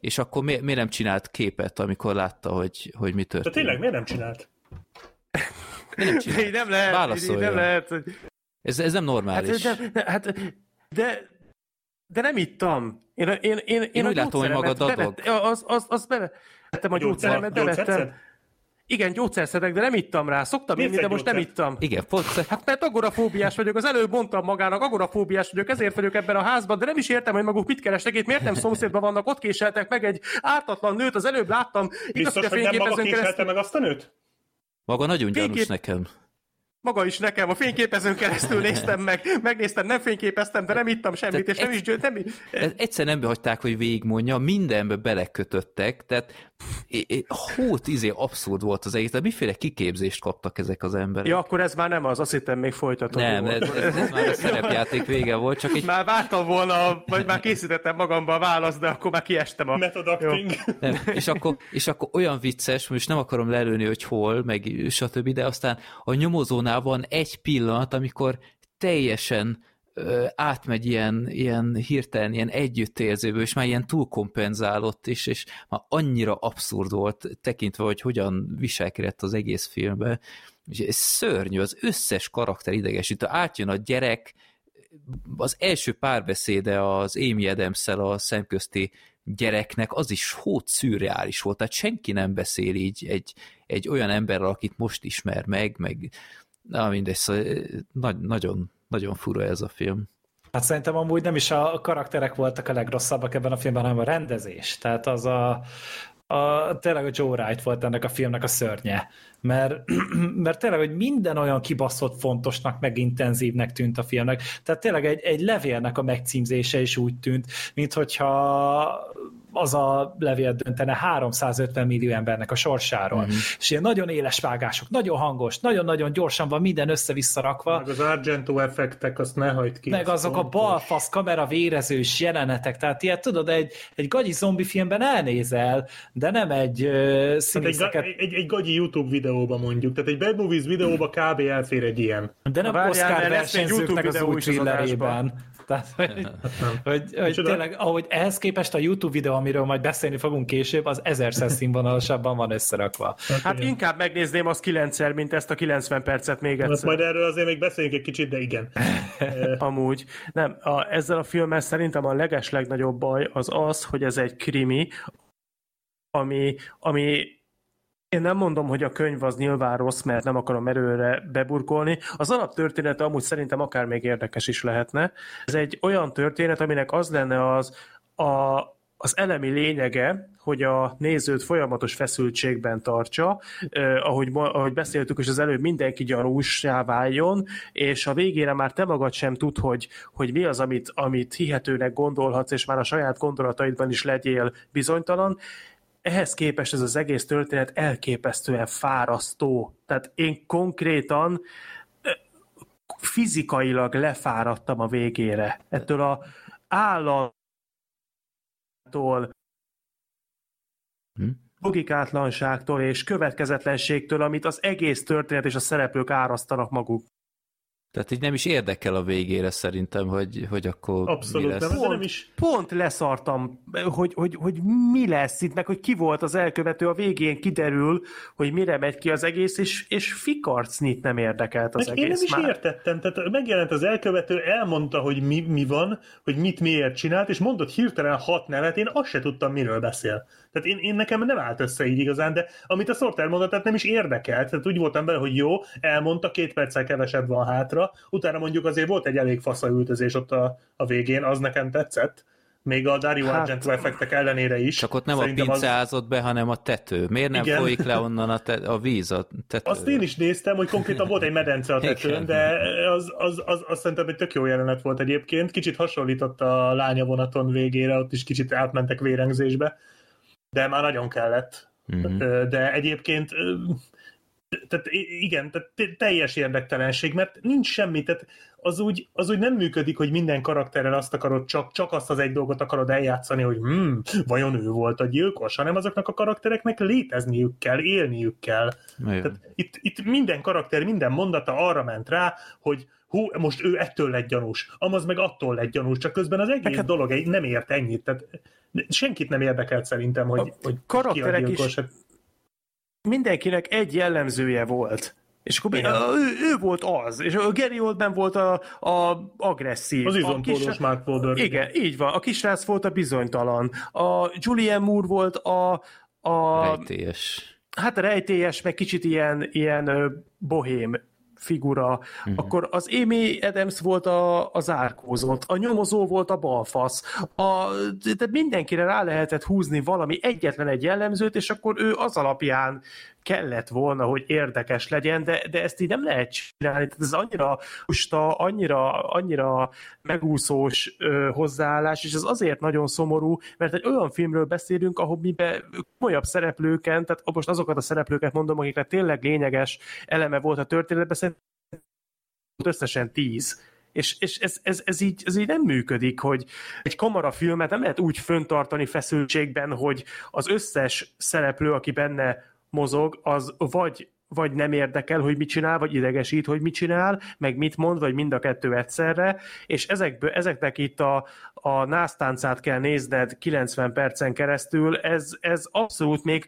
és akkor mi, miért nem csinált képet, amikor látta, hogy, hogy mi történt? De tényleg miért nem csinált? Miért nem csinált? Így nem lehet. Válaszolja. nem lehet. Ez, ez nem normális. Hát, de, hát, de, de nem ittam. Én, én, én, én, én úgy látom, hogy magad adog. Az, az, az bevettem a gyógyszeremet, bevettem. Igen, gyógyszerszedek, de nem ittam rá. Szoktam inni, de most nem ittam. Igen, pont. Hát mert agorafóbiás vagyok, az előbb mondtam magának, agorafóbiás vagyok, ezért vagyok ebben a házban, de nem is értem, hogy maguk mit kerestek itt, miért nem szomszédban vannak, ott késeltek meg egy ártatlan nőt, az előbb láttam. Igaz, Biztos, hogy, hogy nem maga keresztül... meg azt a nőt? Maga nagyon gyanús Fénykép... nekem. Maga is nekem, a fényképezőn keresztül néztem meg, megnéztem, nem fényképeztem, de nem ittam semmit, tehát és nem is győtt, nem... Egyszer nem behagyták, hogy végigmondja, mindenbe belekötöttek, tehát hót izé abszurd volt az egész, de miféle kiképzést kaptak ezek az emberek? Ja, akkor ez már nem az, azt hittem még folytatom. Nem, ez, ez, ez, már a szerepjáték vége volt, csak egy... Már vártam volna, vagy már készítettem magamba a választ, de akkor már kiestem a... Method acting. Nem, és, akkor, és akkor olyan vicces, most nem akarom lelőni, hogy hol, meg stb., de aztán a nyomozónál van egy pillanat, amikor teljesen ö, átmegy ilyen, ilyen hirtelen, ilyen együttérzőből, és már ilyen túlkompenzálott is, és már annyira abszurd volt tekintve, hogy hogyan viselkedett az egész filmbe. És ez szörnyű, az összes karakter idegesítő. Átjön a gyerek, az első párbeszéde az Amy adams a szemközti gyereknek, az is hót szürreális volt, tehát senki nem beszél így egy, egy olyan emberrel, akit most ismer meg, meg na mindegy, szóval nagy, nagyon, nagyon fura ez a film. Hát szerintem amúgy nem is a karakterek voltak a legrosszabbak ebben a filmben, hanem a rendezés. Tehát az a, a, tényleg a Joe Wright volt ennek a filmnek a szörnye. Mert, mert tényleg, hogy minden olyan kibaszott fontosnak, meg intenzívnek tűnt a filmnek. Tehát tényleg egy, egy levélnek a megcímzése is úgy tűnt, mint hogyha az a levél döntene 350 millió embernek a sorsáról. Mm-hmm. És ilyen nagyon éles vágások, nagyon hangos, nagyon-nagyon gyorsan van minden össze-vissza rakva. Meg az Argento effektek, azt ne hagyd ki. Meg azok fontos. a balfasz kamera vérezős jelenetek, tehát ilyet tudod, egy, egy gagyi zombi filmben elnézel, de nem egy uh, színészeket... egy, egy, egy gagyi YouTube videóban mondjuk, tehát egy Bad Movies videóban kb. elfér egy ilyen. De nem Oscar versenyzőknek az új thrillerében. Tehát, hogy, hogy, hogy tényleg, ahogy ehhez képest a YouTube videó, amiről majd beszélni fogunk később, az ezerszer színvonalasabban van összerakva. Hát, hát inkább megnézném az kilencszer, mint ezt a 90 percet még egyszer. Hát majd erről azért még beszéljünk egy kicsit, de igen. Amúgy. Nem, a, ezzel a filmmel szerintem a leges legnagyobb baj az az, hogy ez egy krimi, ami, ami én nem mondom, hogy a könyv az nyilván rossz, mert nem akarom erőre beburkolni. Az alaptörténete amúgy szerintem akár még érdekes is lehetne. Ez egy olyan történet, aminek az lenne az a az elemi lényege, hogy a nézőt folyamatos feszültségben tartsa, eh, ahogy, ahogy beszéltük is az előbb, mindenki gyanúsá váljon, és a végére már te magad sem tud, hogy, hogy mi az, amit, amit hihetőnek gondolhatsz, és már a saját gondolataidban is legyél bizonytalan. Ehhez képest ez az egész történet elképesztően fárasztó. Tehát én konkrétan fizikailag lefáradtam a végére. Ettől a állam hm? logikátlanságtól és következetlenségtől, amit az egész történet és a szereplők árasztanak maguk. Tehát így nem is érdekel a végére szerintem, hogy, hogy akkor Abszolút mi lesz. Nem, pont, nem is... pont leszartam, hogy, hogy, hogy mi lesz itt, meg hogy ki volt az elkövető, a végén kiderül, hogy mire megy ki az egész, és, és fikarcnit nem érdekelt az meg egész. Én nem is már. értettem, tehát megjelent az elkövető, elmondta, hogy mi, mi van, hogy mit miért csinált, és mondott hirtelen hat nevet, én azt se tudtam, miről beszél. Tehát én, én nekem nem állt össze így igazán, de amit a Sorter mondott, tehát nem is érdekelt. Tehát úgy voltam bele, hogy jó, elmondta, két perccel kevesebb van hátra, utána mondjuk azért volt egy elég faszaültözés ott a, a végén, az nekem tetszett, még a Dario hát, Argento effektek ellenére is. Csak ott nem Szerintem a pince az... be, hanem a tető. Miért nem Igen. folyik le onnan a, te, a víz a tető? Azt én is néztem, hogy konkrétan volt egy medence a tetőn, Igen. de az, az, az, az szerintem egy tök jó jelenet volt egyébként. Kicsit hasonlított a lánya vonaton végére, ott is kicsit átmentek vérengzésbe de már nagyon kellett. Uh-huh. De egyébként tehát igen, tehát teljes érdektelenség, mert nincs semmi, tehát az úgy, az úgy nem működik, hogy minden karakterrel azt akarod, csak, csak azt az egy dolgot akarod eljátszani, hogy hmm, vajon ő volt a gyilkos, hanem azoknak a karaktereknek létezniük kell, élniük kell. Tehát itt, itt minden karakter, minden mondata arra ment rá, hogy hú, most ő ettől lett gyanús, amaz meg attól lett gyanús, csak közben az egész hát, dolog nem ért ennyit. Tehát senkit nem érdekelt szerintem, hogy, hogy karakterek ki a is mindenkinek egy jellemzője volt. És akkor ő, ő, volt az, és a Gary Oldman volt a, a agresszív. Az izompódos Mark Wahlberg. Igen, így van. A kisrác volt a bizonytalan. A Julian Moore volt a... a rejtélyes. Hát a rejtélyes, meg kicsit ilyen, ilyen bohém figura, uh-huh. akkor az Amy Adams volt a, a zárkózott, a nyomozó volt a balfasz, a, de mindenkire rá lehetett húzni valami egyetlen egy jellemzőt, és akkor ő az alapján kellett volna, hogy érdekes legyen, de, de ezt így nem lehet csinálni. Tehát ez annyira usta, annyira, annyira megúszós ö, hozzáállás, és ez azért nagyon szomorú, mert egy olyan filmről beszélünk, ahol miben komolyabb szereplőken, tehát most azokat a szereplőket mondom, akiknek tényleg lényeges eleme volt a történetben, szerintem összesen tíz. És, és ez, ez, ez, így, ez így nem működik, hogy egy kamarafilmet nem lehet úgy föntartani feszültségben, hogy az összes szereplő, aki benne mozog, az vagy vagy nem érdekel, hogy mit csinál, vagy idegesít, hogy mit csinál, meg mit mond, vagy mind a kettő egyszerre, és ezekből, ezeknek itt a, a násztáncát kell nézned 90 percen keresztül, ez, ez abszolút még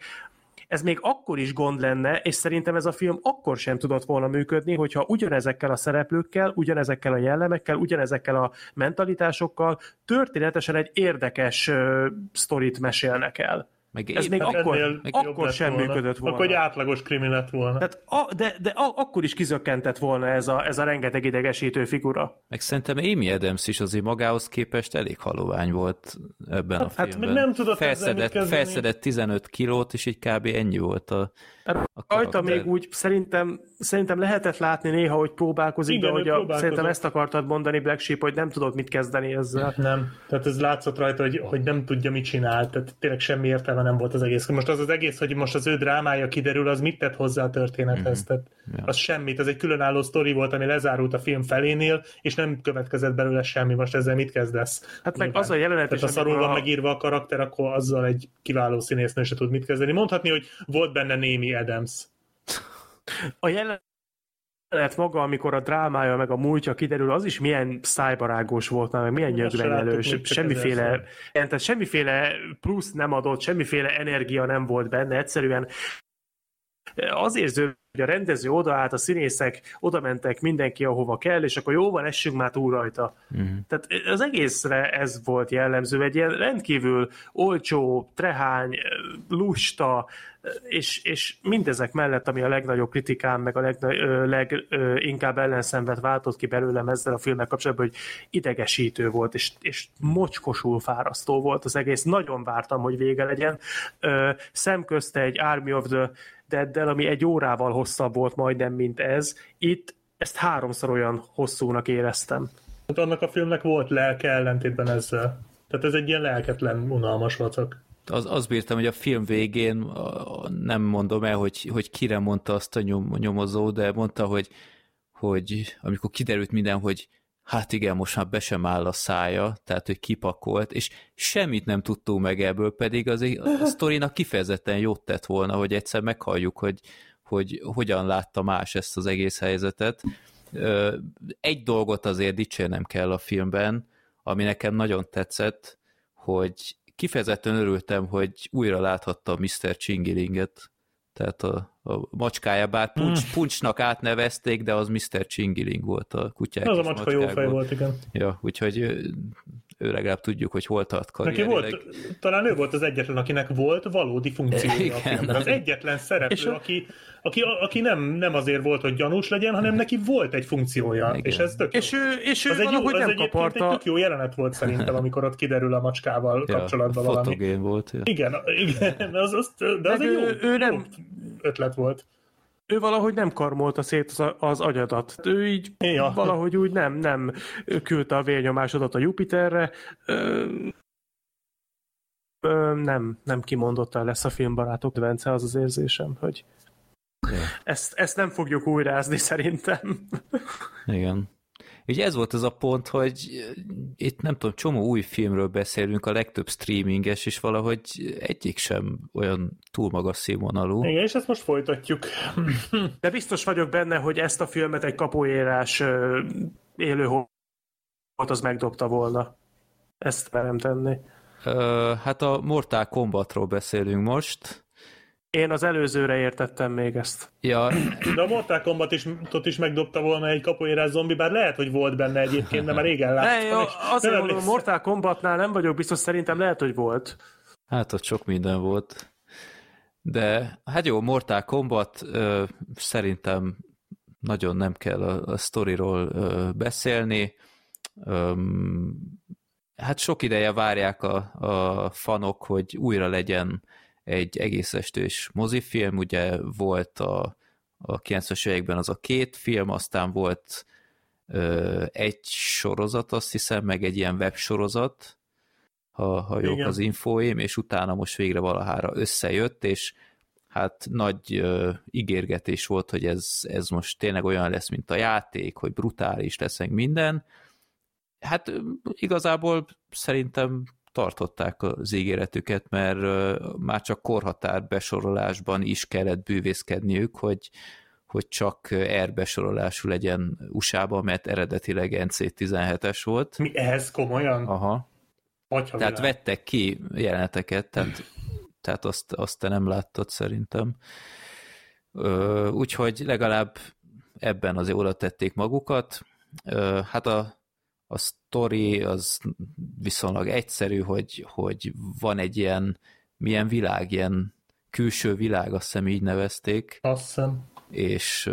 ez még akkor is gond lenne, és szerintem ez a film akkor sem tudott volna működni, hogyha ugyanezekkel a szereplőkkel, ugyanezekkel a jellemekkel, ugyanezekkel a mentalitásokkal történetesen egy érdekes uh, sztorit mesélnek el. Meg ez még akkor, akkor sem volna. működött volna. Akkor egy átlagos krimi lett volna. Tehát a, de, de a, akkor is kizökkentett volna ez a, ez a rengeteg idegesítő figura. Meg szerintem Amy Adams is azért magához képest elég halovány volt ebben hát, a filmben. Hát meg nem tudott felszedett, felszedett 15 kilót, és így kb. ennyi volt a, Hát rajta még úgy szerintem, szerintem lehetett látni néha, hogy próbálkozik, Igen, de hogy a, szerintem ezt akartad mondani Black Sheep, hogy nem tudod mit kezdeni ezzel. Nem, tehát ez látszott rajta, hogy, hogy nem tudja, mit csinál, tehát tényleg semmi értelme nem volt az egész. Most az az egész, hogy most az ő drámája kiderül, az mit tett hozzá a történethez, mm-hmm. tehát ja. az semmit, ez egy különálló sztori volt, ami lezárult a film felénél, és nem következett belőle semmi, most ezzel mit kezdesz? Hát meg az a jelenet Tehát ha szarul van a... megírva a karakter, akkor azzal egy kiváló színésznő se tud mit kezdeni. Mondhatni, hogy volt benne némi Adams. A jelenet maga, amikor a drámája meg a múltja kiderül, az is milyen szájbarágos volt, meg milyen nyögvenyelős, semmiféle, tehát semmiféle plusz nem adott, semmiféle energia nem volt benne, egyszerűen az érző hogy a rendező odaállt, a színészek oda mentek, mindenki ahova kell, és akkor jó van, essünk már túl rajta. Uh-huh. Tehát az egészre ez volt jellemző, egy ilyen rendkívül olcsó, trehány, lusta, és, és mindezek mellett, ami a legnagyobb kritikám, meg a leginkább ellenszenvet váltott ki belőlem ezzel a filmek kapcsolatban, hogy idegesítő volt, és, és mocskosul fárasztó volt az egész. Nagyon vártam, hogy vége legyen. Szemközte egy Army of the Dead-del, ami egy órával hosszabb volt majdnem, mint ez. Itt ezt háromszor olyan hosszúnak éreztem. Hát annak a filmnek volt lelke ellentétben ezzel. Tehát ez egy ilyen lelketlen, unalmas vacak az, az bírtam, hogy a film végén nem mondom el, hogy, hogy kire mondta azt a nyom, nyomozó, de mondta, hogy, hogy amikor kiderült minden, hogy hát igen, most már be sem áll a szája, tehát hogy kipakolt, és semmit nem tudtunk meg ebből, pedig az a sztorinak kifejezetten jót tett volna, hogy egyszer meghalljuk, hogy, hogy hogyan látta más ezt az egész helyzetet. Egy dolgot azért dicsérnem kell a filmben, ami nekem nagyon tetszett, hogy kifejezetten örültem, hogy újra láthattam Mr. Csingilinget, tehát a, a macskája, bár puncs, mm. puncsnak átnevezték, de az Mr. Csingiling volt a kutyák. Az a macska jó fej volt, igen. Ja, úgyhogy ő legalább tudjuk, hogy hol tart karrierileg. Neki volt, talán ő volt az egyetlen, akinek volt valódi funkciója Igen. a filmben. Az egyetlen szereplő, és aki, aki, aki nem, nem azért volt, hogy gyanús legyen, hanem neki volt egy funkciója, Igen. és ez tök És ő, és ő az egy jó, az nem kaparta. egy tök jó jelenet volt szerintem, amikor ott kiderül a macskával ja, kapcsolatban valami. Fotogén volt. Ja. Igen, igen, az, az, de az Meg egy jó, ő nem... ötlet volt ő valahogy nem karmolta szét az, az agyadat. Ő így ja. valahogy úgy nem, nem küldte a vérnyomásodat a Jupiterre. Ö, ö, nem, nem kimondottan lesz a filmbarátok Vence, az az érzésem, hogy ja. ezt, ezt nem fogjuk újrázni szerintem. Igen. Ugye ez volt az a pont, hogy itt nem tudom, csomó új filmről beszélünk, a legtöbb streaminges, és valahogy egyik sem olyan túl magas színvonalú. Igen, és ezt most folytatjuk. De biztos vagyok benne, hogy ezt a filmet egy kapuérás élő volt, az megdobta volna. Ezt velem tenni. Hát a Mortal Kombatról beszélünk most, én az előzőre értettem még ezt. Ja. De a Mortal Kombat is, ott is megdobta volna egy kapuérás zombi, bár lehet, hogy volt benne egyébként, de már régen láttam. Ne, jó, azért mondom, a Mortal Kombatnál nem vagyok biztos, szerintem lehet, hogy volt. Hát ott sok minden volt. De hát jó, Mortal Kombat ö, szerintem nagyon nem kell a, a sztoriról ö, beszélni. Ö, hát sok ideje várják a, a fanok, hogy újra legyen egy egész estős mozifilm, ugye volt a, a 90-es években az a két film, aztán volt ö, egy sorozat, azt hiszem, meg egy ilyen websorozat, ha, ha jók Igen. az infóim, és utána most végre valahára összejött, és hát nagy ö, ígérgetés volt, hogy ez, ez most tényleg olyan lesz, mint a játék, hogy brutális leszek minden. Hát igazából szerintem tartották az ígéretüket, mert már csak korhatár besorolásban is kellett bűvészkedniük, hogy, hogy csak R besorolású legyen USA-ban, mert eredetileg NC-17-es volt. Mi ehhez komolyan? Aha. Atya tehát világ. vettek ki jeleneteket, tehát, tehát azt, azt te nem láttad szerintem. Úgyhogy legalább ebben azért oda tették magukat. Hát a a sztori az viszonylag egyszerű, hogy, hogy van egy ilyen, milyen világ, ilyen külső világ, azt hiszem így nevezték. Azt hiszem. És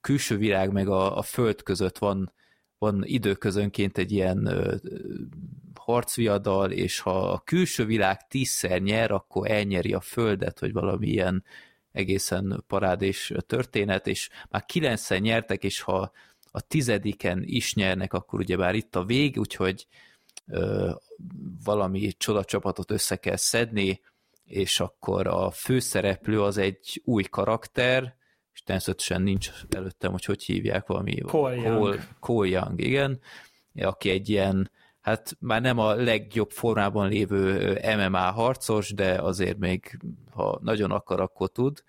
külső világ meg a, a föld között van, van időközönként egy ilyen uh, harcviadal, és ha a külső világ tízszer nyer, akkor elnyeri a földet, hogy valami ilyen egészen parádés történet, és már kilencszer nyertek, és ha a tizediken is nyernek, akkor ugye bár itt a vég, úgyhogy ö, valami csodacsapatot össze kell szedni, és akkor a főszereplő az egy új karakter, és természetesen nincs előttem, hogy hogy hívják valami. Cole Young. Cole Young, igen, aki egy ilyen, hát már nem a legjobb formában lévő MMA harcos, de azért még, ha nagyon akar, akkor tud,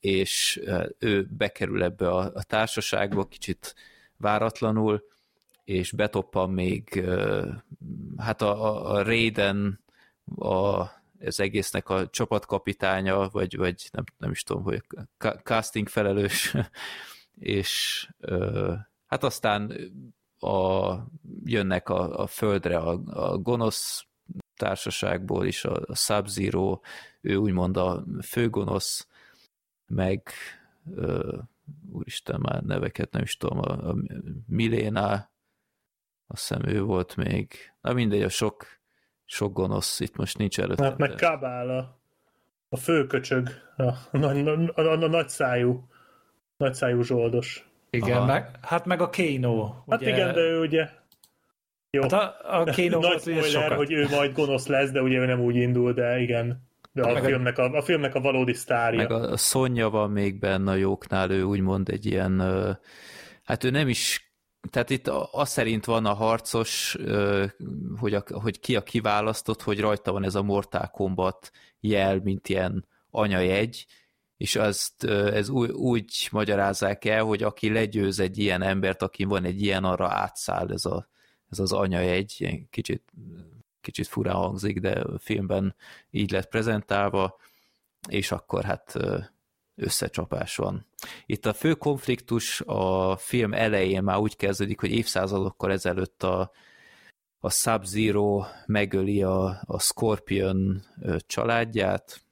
és ő bekerül ebbe a, a társaságba kicsit váratlanul, és betoppan még hát a, a Raiden a ez egésznek a csapatkapitánya, vagy, vagy nem, nem is tudom, hogy casting felelős, és hát aztán a, jönnek a, a földre a, a gonosz társaságból is, a, a Sub-Zero, ő úgymond a főgonosz, meg uh, úristen, már neveket nem is tudom, a, a Miléna, azt hiszem ő volt még, na mindegy, a sok, sok gonosz itt most nincs előtt. Hát meg Kabála, a főköcsög, a, a, a, a, a nagyszájú, nagyszájú zsoldos. Igen, meg, hát meg a Kano. Hát ugye... igen, de ő ugye jó. Hát a, a Kano Nagy spoiler, sokat. hogy ő majd gonosz lesz, de ugye ő nem úgy indul, de igen. De a, filmnek a, a filmnek a valódi sztárja. Meg a, a Sonja van még benne a jóknál, ő úgymond egy ilyen, hát ő nem is tehát itt az szerint van a harcos, hogy, a, hogy ki a kiválasztott, hogy rajta van ez a Mortal Kombat jel, mint ilyen anyajegy, és azt ez úgy, úgy magyarázzák el, hogy aki legyőz egy ilyen embert, aki van egy ilyen, arra átszáll ez, a, ez az anyajegy, kicsit kicsit furán hangzik, de a filmben így lett prezentálva, és akkor hát összecsapás van. Itt a fő konfliktus a film elején már úgy kezdődik, hogy évszázadokkal ezelőtt a, a Sub-Zero megöli a, a Scorpion családját,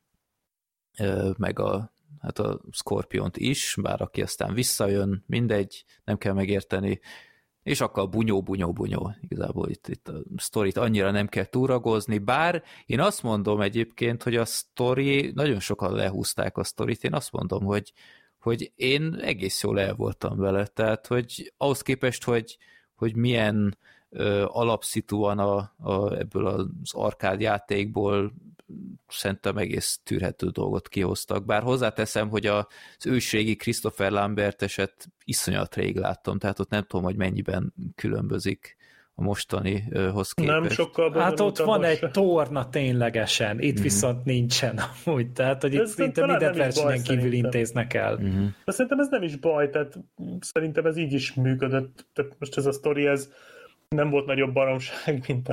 meg a, hát a Scorpiont is, bár aki aztán visszajön, mindegy, nem kell megérteni, és akkor bunyó, bunyó, bunyó. Igazából itt, itt a sztorit annyira nem kell túragozni, bár én azt mondom egyébként, hogy a sztori, nagyon sokan lehúzták a sztorit, én azt mondom, hogy, hogy én egész jól el voltam vele, tehát hogy ahhoz képest, hogy, hogy milyen alapszitúan a, a, ebből az arkád játékból szerintem egész tűrhető dolgot kihoztak. Bár hozzáteszem, hogy az őségi Christopher Lambert eset iszonyat rég láttam, tehát ott nem tudom, hogy mennyiben különbözik a mostanihoz képest. Nem sokkal Hát ott van most. egy torna ténylegesen, itt mm-hmm. viszont nincsen amúgy, tehát hogy itt szinte minden versenyen kívül szerintem. intéznek el. Mm-hmm. De szerintem ez nem is baj, tehát szerintem ez így is működött, tehát most ez a sztori, ez nem volt nagyobb baromság, mint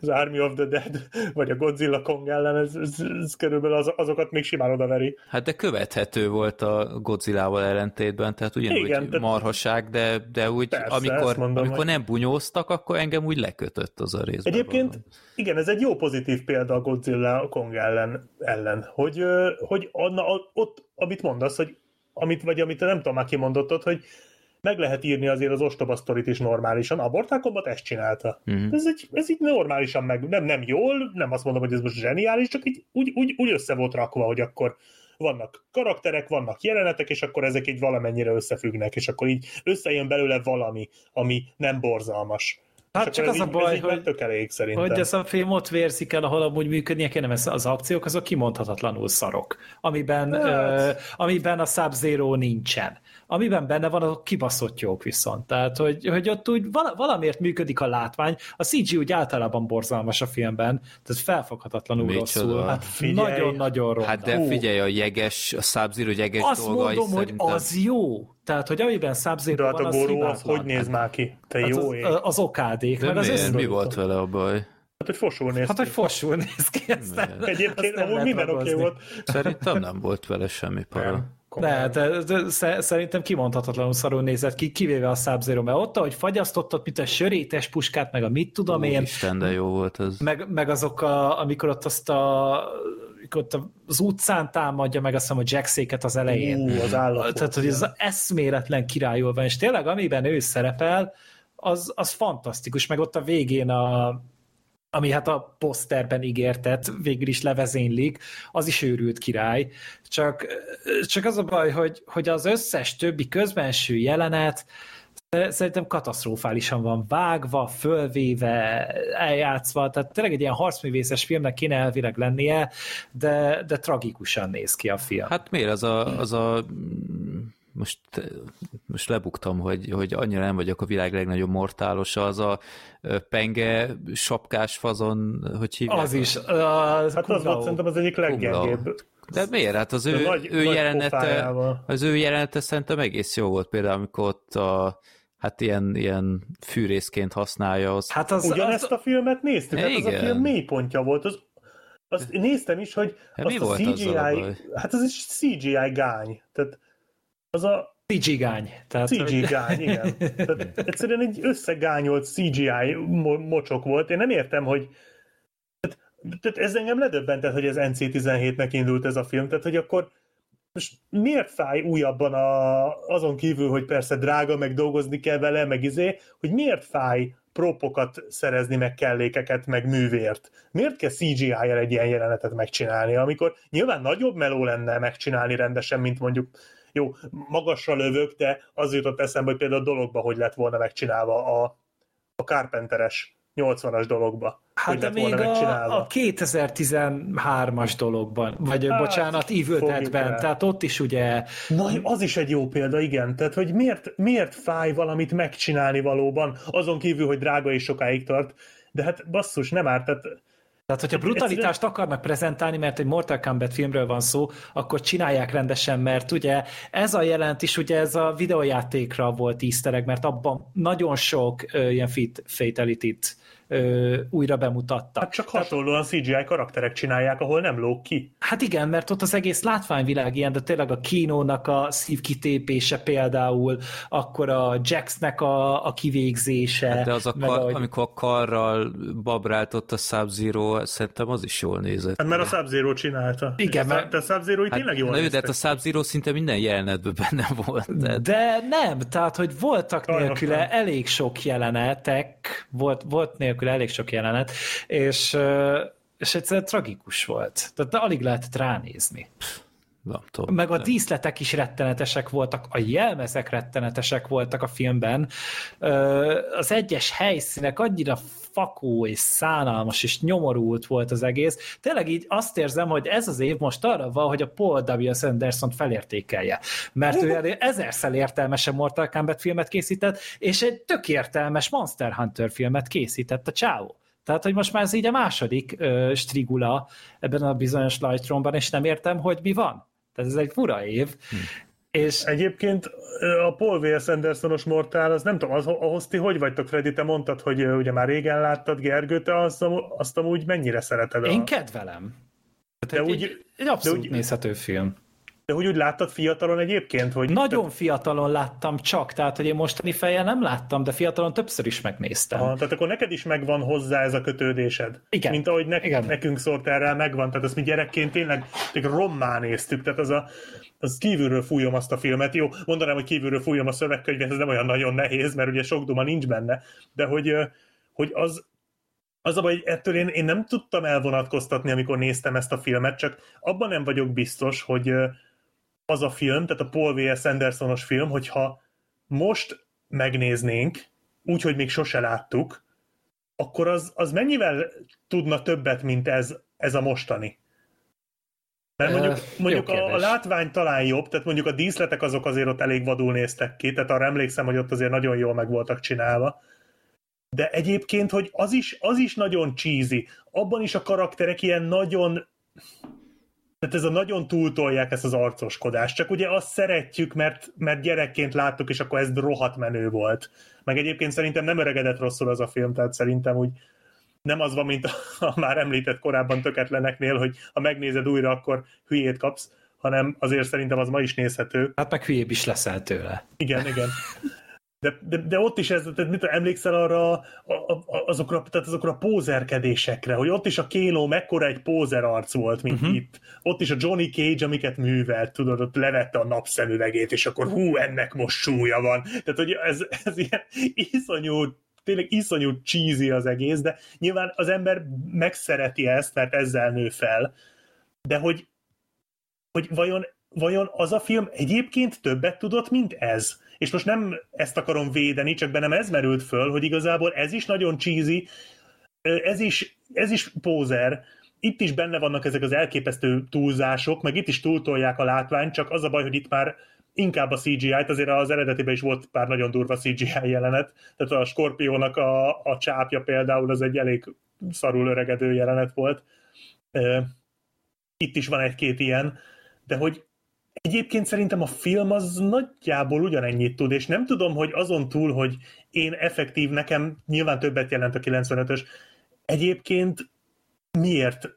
az Army of the Dead, vagy a Godzilla Kong ellen, ez, ez, ez körülbelül az, azokat még simán odaveri. Hát de követhető volt a Godzilla-val ellentétben, tehát ugyanúgy Igen, tehát... marhaság, de, de úgy, Persze, amikor, mondom, amikor hogy... nem bunyóztak, akkor engem úgy lekötött az a részben. Egyébként, igen, ez egy jó pozitív példa a Godzilla Kong ellen, ellen hogy, hogy na, ott, amit mondasz, hogy amit, vagy amit nem tudom, már kimondott, hogy meg lehet írni azért az ostoba sztorit is normálisan. A Mortal Kombat ezt csinálta. Uh-huh. Ez, egy, ez így normálisan meg, nem, nem jól, nem azt mondom, hogy ez most zseniális, csak így úgy, úgy, úgy össze volt rakva, hogy akkor vannak karakterek, vannak jelenetek, és akkor ezek így valamennyire összefüggnek, és akkor így összejön belőle valami, ami nem borzalmas. Hát csak az a baj, hogy, tök elég, szerintem. hogy ez a film ott vérzik el, ahol amúgy működnie kéne, mert az akciók azok kimondhatatlanul szarok, amiben, hát. ö, amiben a Sub-Zero nincsen amiben benne van, azok kibaszott jók viszont. Tehát, hogy, hogy ott úgy valamiért működik a látvány. A CG úgy általában borzalmas a filmben, tehát felfoghatatlanul Micsoda. rosszul. Hát nagyon-nagyon rossz. Hát de figyelj, a jeges, a Sub-Zero jeges Azt dolgai mondom, szerintem... hogy az jó. Tehát, hogy amiben sub De hát a Goró az hogy néz már ki? Te hát jó az, ég. az okádék. De az miért? Mi volt vele a baj? Hát, hogy fosul néz Hát, hogy fosul néz ki. Aztán, Egyébként amúgy minden oké okay volt. Szerintem nem volt vele semmi para. Nem. De, de, de, de, szerintem kimondhatatlanul szarul nézett ki, kivéve a sub mert ott, hogy fagyasztottad, mint a sörétes puskát, meg a mit tudom Ó, én. Isten, de jó volt ez. Meg, meg azok, a, amikor ott azt a ott az utcán támadja meg azt hiszem a jack az elején. Ú, az állat. Tehát, hogy ez eszméletlen királyul van, és tényleg amiben ő szerepel, az, az fantasztikus, meg ott a végén a, ami hát a poszterben ígértet, végül is levezénylik, az is őrült király. Csak, csak az a baj, hogy, hogy az összes többi közbenső jelenet szerintem katasztrofálisan van vágva, fölvéve, eljátszva, tehát tényleg egy ilyen harcművészes filmnek kéne elvileg lennie, de, de tragikusan néz ki a film. Hát miért az a, az a most, most lebuktam, hogy, hogy annyira nem vagyok a világ legnagyobb mortálosa, az a penge sapkás fazon, hogy hívják? Az is. Az hát az volt szerintem az egyik leggyengébb. De miért? Hát az ő, nagy, ő nagy jelenete, az ő jelenete szerintem egész jó volt, például amikor ott a, hát ilyen, ilyen fűrészként használja. Az... Hát az, Ugyanezt az... a filmet néztük, hát az a film mélypontja volt, az azt néztem is, hogy Hát azt mi a volt a CGI, baj? hát az is CGI gány. Tehát az a CG gány. Tehát, CGI gány, igen. Tehát egyszerűen egy összegányolt CGI mo- mocsok volt. Én nem értem, hogy tehát, ez engem ledöbbentett, hogy ez NC-17-nek indult ez a film, tehát hogy akkor most miért fáj újabban a, azon kívül, hogy persze drága, meg dolgozni kell vele, meg izé, hogy miért fáj propokat szerezni, meg kellékeket, meg művért? Miért kell CGI-jel egy ilyen jelenetet megcsinálni, amikor nyilván nagyobb meló lenne megcsinálni rendesen, mint mondjuk jó, magasra lövök, de az jutott eszembe, hogy például a dologba hogy lett volna megcsinálva a, a Carpenteres 80-as dologba. Hát de még a, a 2013-as dologban, vagy Hát, bocsánat, Evil Deadben, tehát ott is ugye Na, az is egy jó példa, igen. Tehát, hogy miért, miért fáj valamit megcsinálni valóban, azon kívül, hogy drága és sokáig tart, de hát basszus, nem árt, tehát Tehát, hogyha brutalitást akarnak prezentálni, mert egy Mortal Kombat filmről van szó, akkor csinálják rendesen, mert ugye ez a jelent is, ugye ez a videójátékra volt easter egg, mert abban nagyon sok ö, ilyen fatality-t ö, újra bemutattak. hát csak hasonlóan CGI karakterek csinálják, ahol nem lóg ki. Hát igen, mert ott az egész látványvilág ilyen, de tényleg a kínónak a szívkitépése például, akkor a Jaxnek a, a kivégzése. Hát De az a kar, ahogy- amikor a karral babráltott a sub szerintem az is jól nézett. Hát mert a sub csinálta. Igen, mert- de a sub tényleg jól na jó, de hát a sub szinte minden jelenetben benne volt. De, De nem, tehát, hogy voltak Sajnos nélküle nem. elég sok jelenetek, volt, volt nélküle elég sok jelenet, és, és egyszerűen tragikus volt. Tehát alig lehetett ránézni. Nem tudom. Meg a díszletek is rettenetesek voltak, a jelmezek rettenetesek voltak a filmben. Az egyes helyszínek annyira fakó és szánalmas és nyomorult volt az egész. Tényleg így azt érzem, hogy ez az év most arra van, hogy a Paul W. Anderson felértékelje. Mert ő elég ezerszer értelmesen Mortal Kombat filmet készített, és egy tök értelmes Monster Hunter filmet készített a csávó. Tehát, hogy most már ez így a második ö, strigula ebben a bizonyos Lightroomban, és nem értem, hogy mi van. Tehát ez egy fura év. Hm. És Egyébként a Paul W.S. Andersonos Mortál, az nem tudom, az, ahhoz ti hogy vagytok, Freddy? Te mondtad, hogy ugye már régen láttad Gergő, te azt, azt amúgy mennyire szereted? A... én kedvelem. de, úgy, egy, egy abszolút úgy- nézhető film. De úgy, úgy láttad fiatalon egyébként, hogy... Nagyon fiatalon láttam csak, tehát hogy én mostani fejjel nem láttam, de fiatalon többször is megnéztem. Aha, tehát akkor neked is megvan hozzá ez a kötődésed. Igen. Mint ahogy ne, Igen. nekünk szólt erre megvan, tehát azt mi gyerekként tényleg, rommá néztük, tehát az a az kívülről fújom azt a filmet. Jó, mondanám, hogy kívülről fújom a szövegkönyvet, ez nem olyan nagyon nehéz, mert ugye sok duma nincs benne, de hogy, hogy az, az a baj, hogy ettől én, én nem tudtam elvonatkoztatni, amikor néztem ezt a filmet, csak abban nem vagyok biztos, hogy az a film, tehát a Paul W.S. Andersonos film, hogyha most megnéznénk, úgy, hogy még sose láttuk, akkor az, az mennyivel tudna többet, mint ez, ez a mostani? Mert mondjuk, mondjuk a, a látvány talán jobb, tehát mondjuk a díszletek azok azért ott elég vadul néztek ki, tehát arra emlékszem, hogy ott azért nagyon jól meg voltak csinálva. De egyébként, hogy az is, az is nagyon cheesy. Abban is a karakterek ilyen nagyon tehát ez a nagyon túltolják ezt az arcoskodást, csak ugye azt szeretjük, mert, mert gyerekként láttuk, és akkor ez rohadt menő volt. Meg egyébként szerintem nem öregedett rosszul az a film, tehát szerintem úgy nem az van, mint a, a már említett korábban töketleneknél, hogy ha megnézed újra, akkor hülyét kapsz, hanem azért szerintem az ma is nézhető. Hát meg hülyébb is leszel tőle. Igen, igen. De, de, de ott is ez, tehát mit emlékszel arra a, a, azokra, tehát azokra a pózerkedésekre, hogy ott is a Kéno mekkora egy pózer arc volt, mint uh-huh. itt. Ott is a Johnny Cage, amiket művelt, tudod, ott levette a napszemüvegét, és akkor hú, ennek most súlya van. Tehát, hogy ez, ez ilyen iszonyú tényleg iszonyú cheesy az egész, de nyilván az ember megszereti ezt, mert ezzel nő fel. De hogy, hogy vajon, vajon az a film egyébként többet tudott, mint ez? És most nem ezt akarom védeni, csak bennem ez merült föl, hogy igazából ez is nagyon cheesy, ez is, ez is pózer, itt is benne vannak ezek az elképesztő túlzások, meg itt is túltolják a látványt, csak az a baj, hogy itt már inkább a CGI-t, azért az eredetiben is volt pár nagyon durva CGI jelenet, tehát a Skorpiónak a, a csápja például az egy elég szarul öregedő jelenet volt. Itt is van egy-két ilyen, de hogy egyébként szerintem a film az nagyjából ugyanennyit tud, és nem tudom, hogy azon túl, hogy én effektív, nekem nyilván többet jelent a 95-ös, egyébként miért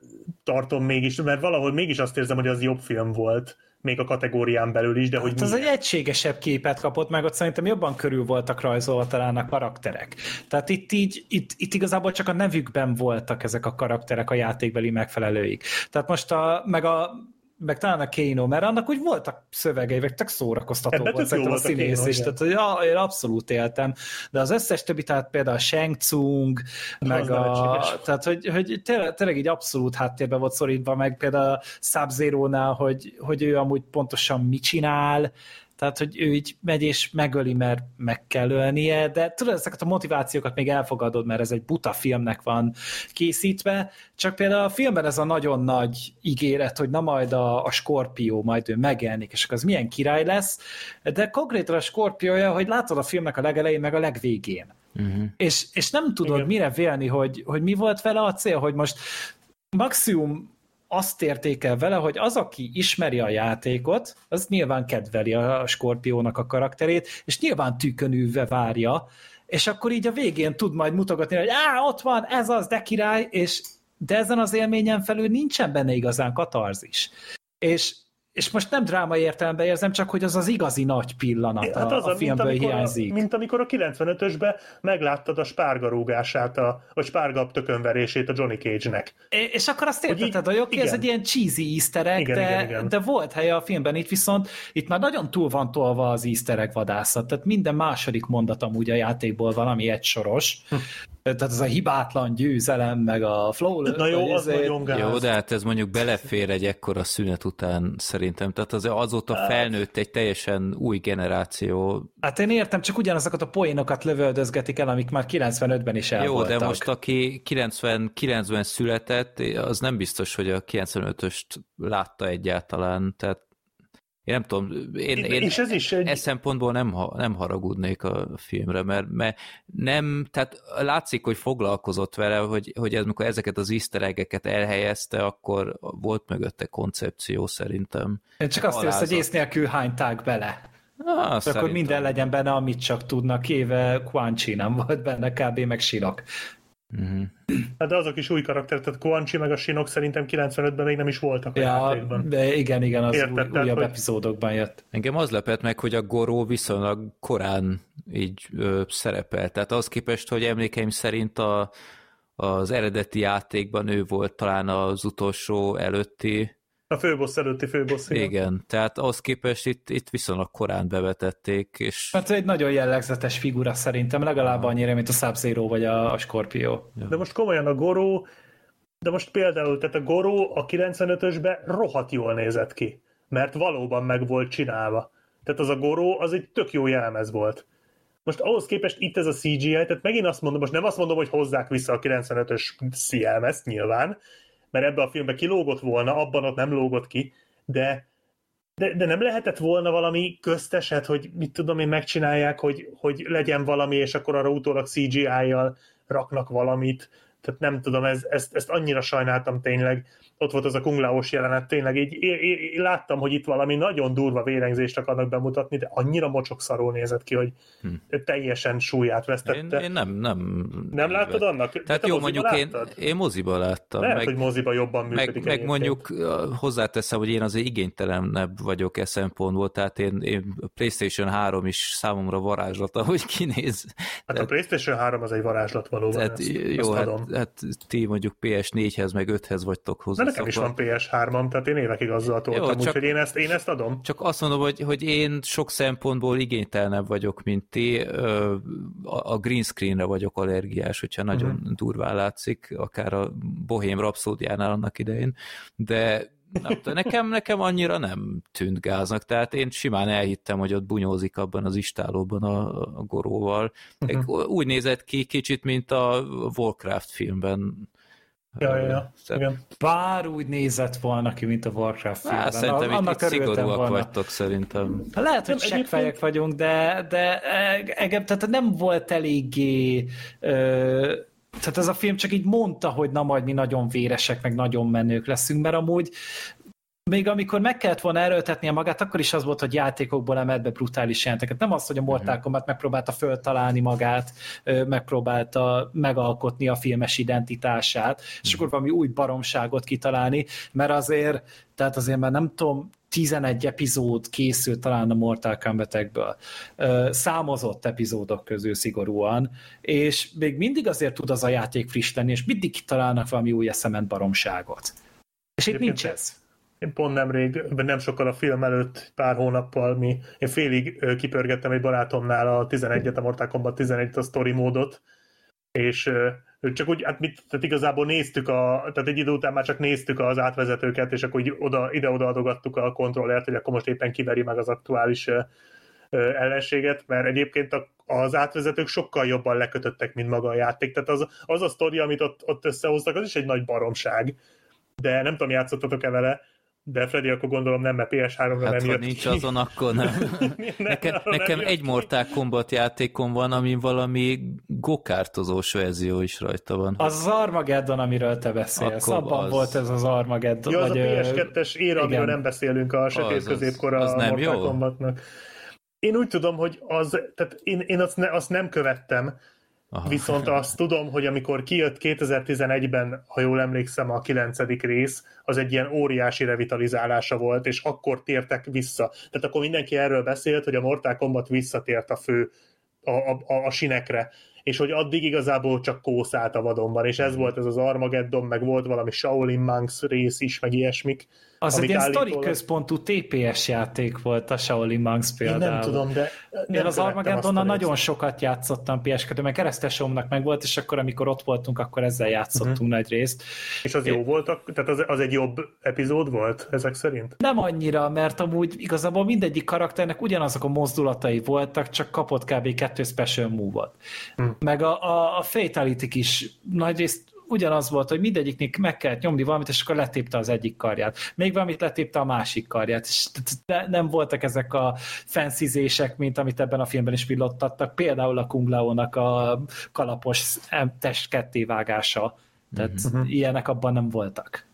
tartom mégis, mert valahol mégis azt érzem, hogy az jobb film volt még a kategórián belül is, de hogy hát az egy egységesebb képet kapott meg, ott szerintem jobban körül voltak rajzolva talán a karakterek. Tehát itt így, itt, itt igazából csak a nevükben voltak ezek a karakterek a játékbeli megfelelőik. Tehát most a, meg a meg talán a Kano, mert annak úgy voltak szövegei, meg tök szórakoztató Ebben volt szerintem a színész is, tehát ja, én abszolút éltem, de az összes többi, tehát például a Shang Tsung, meg a, tehát hogy, hogy tényleg, tényleg így abszolút háttérbe volt szorítva, meg például a sub hogy, hogy ő amúgy pontosan mit csinál, tehát, hogy ő így megy és megöli, mert meg kell ölnie, de tudod, ezeket a motivációkat még elfogadod, mert ez egy buta filmnek van készítve, csak például a filmben ez a nagyon nagy ígéret, hogy na majd a, a Skorpió, majd ő megjelenik, és akkor az milyen király lesz, de konkrétan a Skorpiója, hogy látod a filmnek a legelején, meg a legvégén. Uh-huh. És, és nem tudod Igen. mire vélni, hogy, hogy mi volt vele a cél, hogy most maximum azt értékel vele, hogy az, aki ismeri a játékot, az nyilván kedveli a Skorpiónak a karakterét, és nyilván tükönülve várja, és akkor így a végén tud majd mutogatni, hogy á, ott van, ez az, de király, és de ezen az élményen felül nincsen benne igazán katarzis. És és most nem dráma értelemben érzem, csak hogy az az igazi nagy pillanat hát az a, a filmből mint hiányzik. A, mint amikor a 95-ösben megláttad a spárgarúgását, a, vagy spárgaptökönverését a Johnny Cage-nek. És akkor azt értetted, hogy oké, ez egy ilyen cheesy easter egg, igen, de, igen, igen. de volt helye a filmben, itt viszont itt már nagyon túl van tolva az easter egg vadászat, tehát minden második mondat amúgy a játékból valami egysoros, hm tehát ez a hibátlan győzelem, meg a flow Na jó, az ezért... nagyon gáz. Jó, de hát ez mondjuk belefér egy ekkora szünet után szerintem. Tehát az, azóta hát. felnőtt egy teljesen új generáció. Hát én értem, csak ugyanazokat a poénokat lövöldözgetik el, amik már 95-ben is el Jó, voltak. de most aki 99-ben született, az nem biztos, hogy a 95-öst látta egyáltalán. Tehát én nem tudom, én, én és ez is egy... e szempontból nem, nem haragudnék a filmre, mert, mert nem, tehát látszik, hogy foglalkozott vele, hogy, hogy ez, amikor ezeket az easter elhelyezte, akkor volt mögötte koncepció szerintem. Én csak azt érsz, hogy ész nélkül hányták bele. Ah, akkor minden legyen benne, amit csak tudnak, éve Quan Chi nem volt benne, kb. meg Silak. Uh-huh. Hát de azok is új karakter, tehát Quan Chi meg a Sinok szerintem 95-ben még nem is voltak a ja, játékban. De igen, igen, az Érted, új, tehát, újabb hogy... epizódokban jött. Engem az lepett meg, hogy a Goró viszonylag korán így ö, szerepel. Tehát az képest, hogy emlékeim szerint a, az eredeti játékban ő volt talán az utolsó előtti a főbossz előtti főbossz. Igen. igen, tehát ahhoz képest itt, itt viszonylag korán bevetették, és... Hát egy nagyon jellegzetes figura szerintem, legalább annyira, mint a sub vagy a, a Scorpio. De most komolyan a Goró, de most például, tehát a Goró a 95-ösben rohadt jól nézett ki, mert valóban meg volt csinálva. Tehát az a Goró, az egy tök jó jelmez volt. Most ahhoz képest itt ez a CGI, tehát megint azt mondom, most nem azt mondom, hogy hozzák vissza a 95-ös jelmezt nyilván, mert ebbe a filmbe kilógott volna, abban ott nem lógott ki, de, de, de nem lehetett volna valami közteset, hogy mit tudom én, megcsinálják, hogy, hogy legyen valami, és akkor arra utólag CGI-jal raknak valamit. Tehát nem tudom, ez, ezt, ezt annyira sajnáltam tényleg ott volt az a kunglaós jelenet, tényleg így én, én, én láttam, hogy itt valami nagyon durva vérengzést akarnak bemutatni, de annyira mocsok szarul nézett ki, hogy hm. teljesen súlyát vesztette. Én, én nem, nem. Nem láttad annak? Tehát jó, mondjuk én, én moziba láttam. Lehet, meg, hogy moziba jobban működik. Meg, meg mondjuk hozzáteszem, hogy én azért igénytelenebb vagyok e szempontból, tehát én, én PlayStation 3 is számomra varázslata, hogy kinéz. Hát tehát, a PlayStation 3 az egy varázslat valóban. Tehát, ezt, jó, ezt hát, hát ti mondjuk PS4-hez meg 5-hez vagytok hozzá nekem is van PS3-am, tehát én évekig azzal toltam, úgyhogy én ezt, én ezt adom. Csak azt mondom, hogy, hogy én sok szempontból igénytelnebb vagyok, mint ti. A green screenre vagyok allergiás, hogyha nagyon uh-huh. durván látszik, akár a Bohém rapszódiánál annak idején, de nem, nekem, nekem annyira nem tűnt gáznak, tehát én simán elhittem, hogy ott bunyózik abban az istálóban a, a goróval. Uh-huh. Úgy nézett ki kicsit, mint a Warcraft filmben Ja, ja, ja. Igen. Bár úgy nézett volna ki, mint a Warcraft filmben. Á, szerintem Annak itt, itt szigorúak volna. vagytok, szerintem. Lehet, hogy seggfejek vagyunk, de, de engem, tehát nem volt eléggé ö, tehát ez a film csak így mondta, hogy na majd mi nagyon véresek, meg nagyon menők leszünk, mert amúgy még amikor meg kellett volna erőltetnie magát, akkor is az volt, hogy játékokból emelt be brutális jelenteket. Nem az, hogy a Mortal. Kombat megpróbálta föltalálni magát, megpróbálta megalkotni a filmes identitását, és akkor valami új baromságot kitalálni, mert azért, tehát azért már nem tudom, 11 epizód készült talán a Mortal Kombat-ekből. Számozott epizódok közül szigorúan, és még mindig azért tud az a játék friss lenni, és mindig kitalálnak valami új eszement baromságot. És itt nincs ez. Én pont nemrég, nem sokkal a film előtt, pár hónappal mi, én félig kipörgettem egy barátomnál a 11-et, a Mortal Kombat 11 a story módot, és csak úgy, hát mit, tehát igazából néztük a, tehát egy idő után már csak néztük az átvezetőket, és akkor így oda, ide-oda adogattuk a kontrollert, hogy akkor most éppen kiveri meg az aktuális ellenséget, mert egyébként az átvezetők sokkal jobban lekötöttek, mint maga a játék. Tehát az, az a sztori, amit ott, ott összehoztak, az is egy nagy baromság. De nem tudom, játszottatok-e vele, de Freddy, akkor gondolom nem, mert PS3-ra hát, nem jött nincs ki. azon, akkor nem. nekem nekem nem egy Mortal Kombat játékom van, ami valami gokártozós verzió is rajta van. Az az Armageddon, amiről te beszélsz. Akkor Abban az... volt ez az Armageddon. Ja, az vagy, a PS2-es éra, amiről nem beszélünk a sötét középkora az, az nem Mortal jó? Kombatnak. Én úgy tudom, hogy az, tehát én, én azt, ne, azt nem követtem, Aha. Viszont azt tudom, hogy amikor kijött 2011-ben, ha jól emlékszem, a kilencedik rész, az egy ilyen óriási revitalizálása volt, és akkor tértek vissza. Tehát akkor mindenki erről beszélt, hogy a Mortal Kombat visszatért a fő a, a, a sinekre és hogy addig igazából csak kószált a vadonban, és ez volt ez az Armageddon, meg volt valami Shaolin Monks rész is, meg ilyesmik. Az egy ilyen sztori központú TPS játék volt a Shaolin Monks például. Én nem tudom, de nem Én az Armageddonnal nagyon sokat játszottam ps 2 mert keresztesomnak meg volt, és akkor amikor ott voltunk, akkor ezzel játszottunk uh-huh. nagy részt. És az é... jó volt? Tehát az, az egy jobb epizód volt ezek szerint? Nem annyira, mert amúgy igazából mindegyik karakternek ugyanazok a mozdulatai voltak, csak kapott kb. kettő special move-ot. Hmm. Meg a, a, a fatality is nagyrészt ugyanaz volt, hogy mindegyiknek meg kellett nyomni valamit, és akkor letépte az egyik karját. Még valamit letépte a másik karját. És nem voltak ezek a fenszizések, mint amit ebben a filmben is villottattak. Például a Kung Lao-nak a kalapos test kettévágása. Tehát uh-huh. ilyenek abban nem voltak.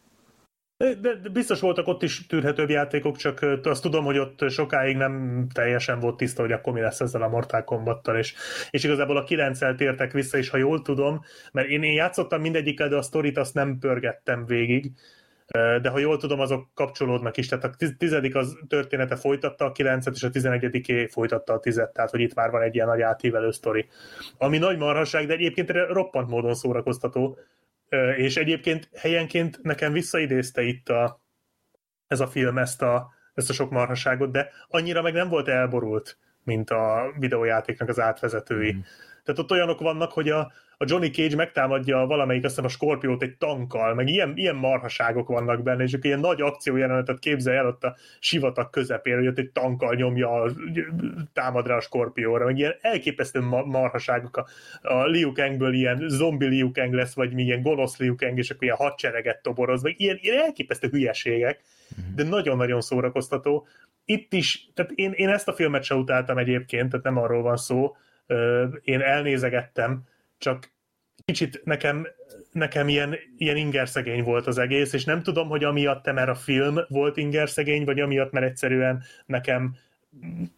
De, de biztos voltak ott is tűrhetőbb játékok, csak azt tudom, hogy ott sokáig nem teljesen volt tiszta, hogy akkor mi lesz ezzel a Mortal Kombattal, és, és igazából a 9 tértek vissza is, ha jól tudom, mert én, én játszottam mindegyikkel, de a sztorit azt nem pörgettem végig, de ha jól tudom, azok kapcsolódnak is, tehát a tizedik az története folytatta a kilencet, és a tizenegyediké folytatta a tizet, tehát hogy itt már van egy ilyen nagy átívelő sztori. Ami nagy marhaság, de egyébként roppant módon szórakoztató, és egyébként helyenként nekem visszaidézte itt a, ez a film ezt a, ezt a sok marhaságot, de annyira meg nem volt elborult, mint a videójátéknak az átvezetői. Mm. Tehát ott olyanok vannak, hogy a, a Johnny Cage megtámadja valamelyik, azt hiszem a Scorpiót egy tankkal, meg ilyen, ilyen marhaságok vannak benne, és ilyen nagy akciójelenetet képzelj el ott a sivatag közepén, hogy ott egy tankkal nyomja, támad rá a Scorpióra, meg ilyen elképesztő marhaságok. A, a Liu Kangből ilyen zombi Liu Kang lesz, vagy milyen gonosz Liu Kang, és akkor ilyen hadsereget toboroz, meg ilyen, ilyen elképesztő hülyeségek, de nagyon-nagyon szórakoztató. Itt is, tehát én, én ezt a filmet se utáltam egyébként, tehát nem arról van szó, én elnézegettem, csak kicsit nekem, nekem ilyen, ilyen ingerszegény volt az egész, és nem tudom, hogy amiatt mert a film volt ingerszegény, vagy amiatt, mert egyszerűen nekem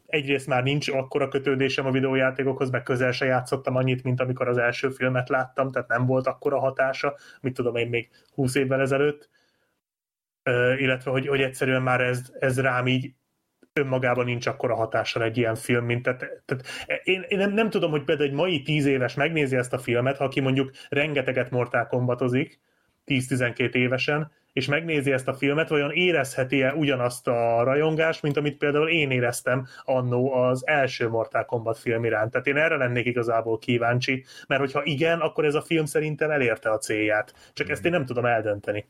egyrészt már nincs akkora kötődésem a videójátékokhoz, meg közel se játszottam annyit, mint amikor az első filmet láttam, tehát nem volt akkora hatása, mit tudom én még 20 évvel ezelőtt, illetve hogy, hogy egyszerűen már ez, ez rám így önmagában nincs akkora hatással egy ilyen film, mint tehát, tehát én, én nem, nem tudom, hogy például egy mai tíz éves megnézi ezt a filmet, ha aki mondjuk rengeteget Mortal Kombatozik, 10-12 évesen, és megnézi ezt a filmet, vajon érezheti-e ugyanazt a rajongást, mint amit például én éreztem annó az első Mortal Kombat film iránt. Tehát én erre lennék igazából kíváncsi, mert hogyha igen, akkor ez a film szerintem elérte a célját. Csak ezt én nem tudom eldönteni.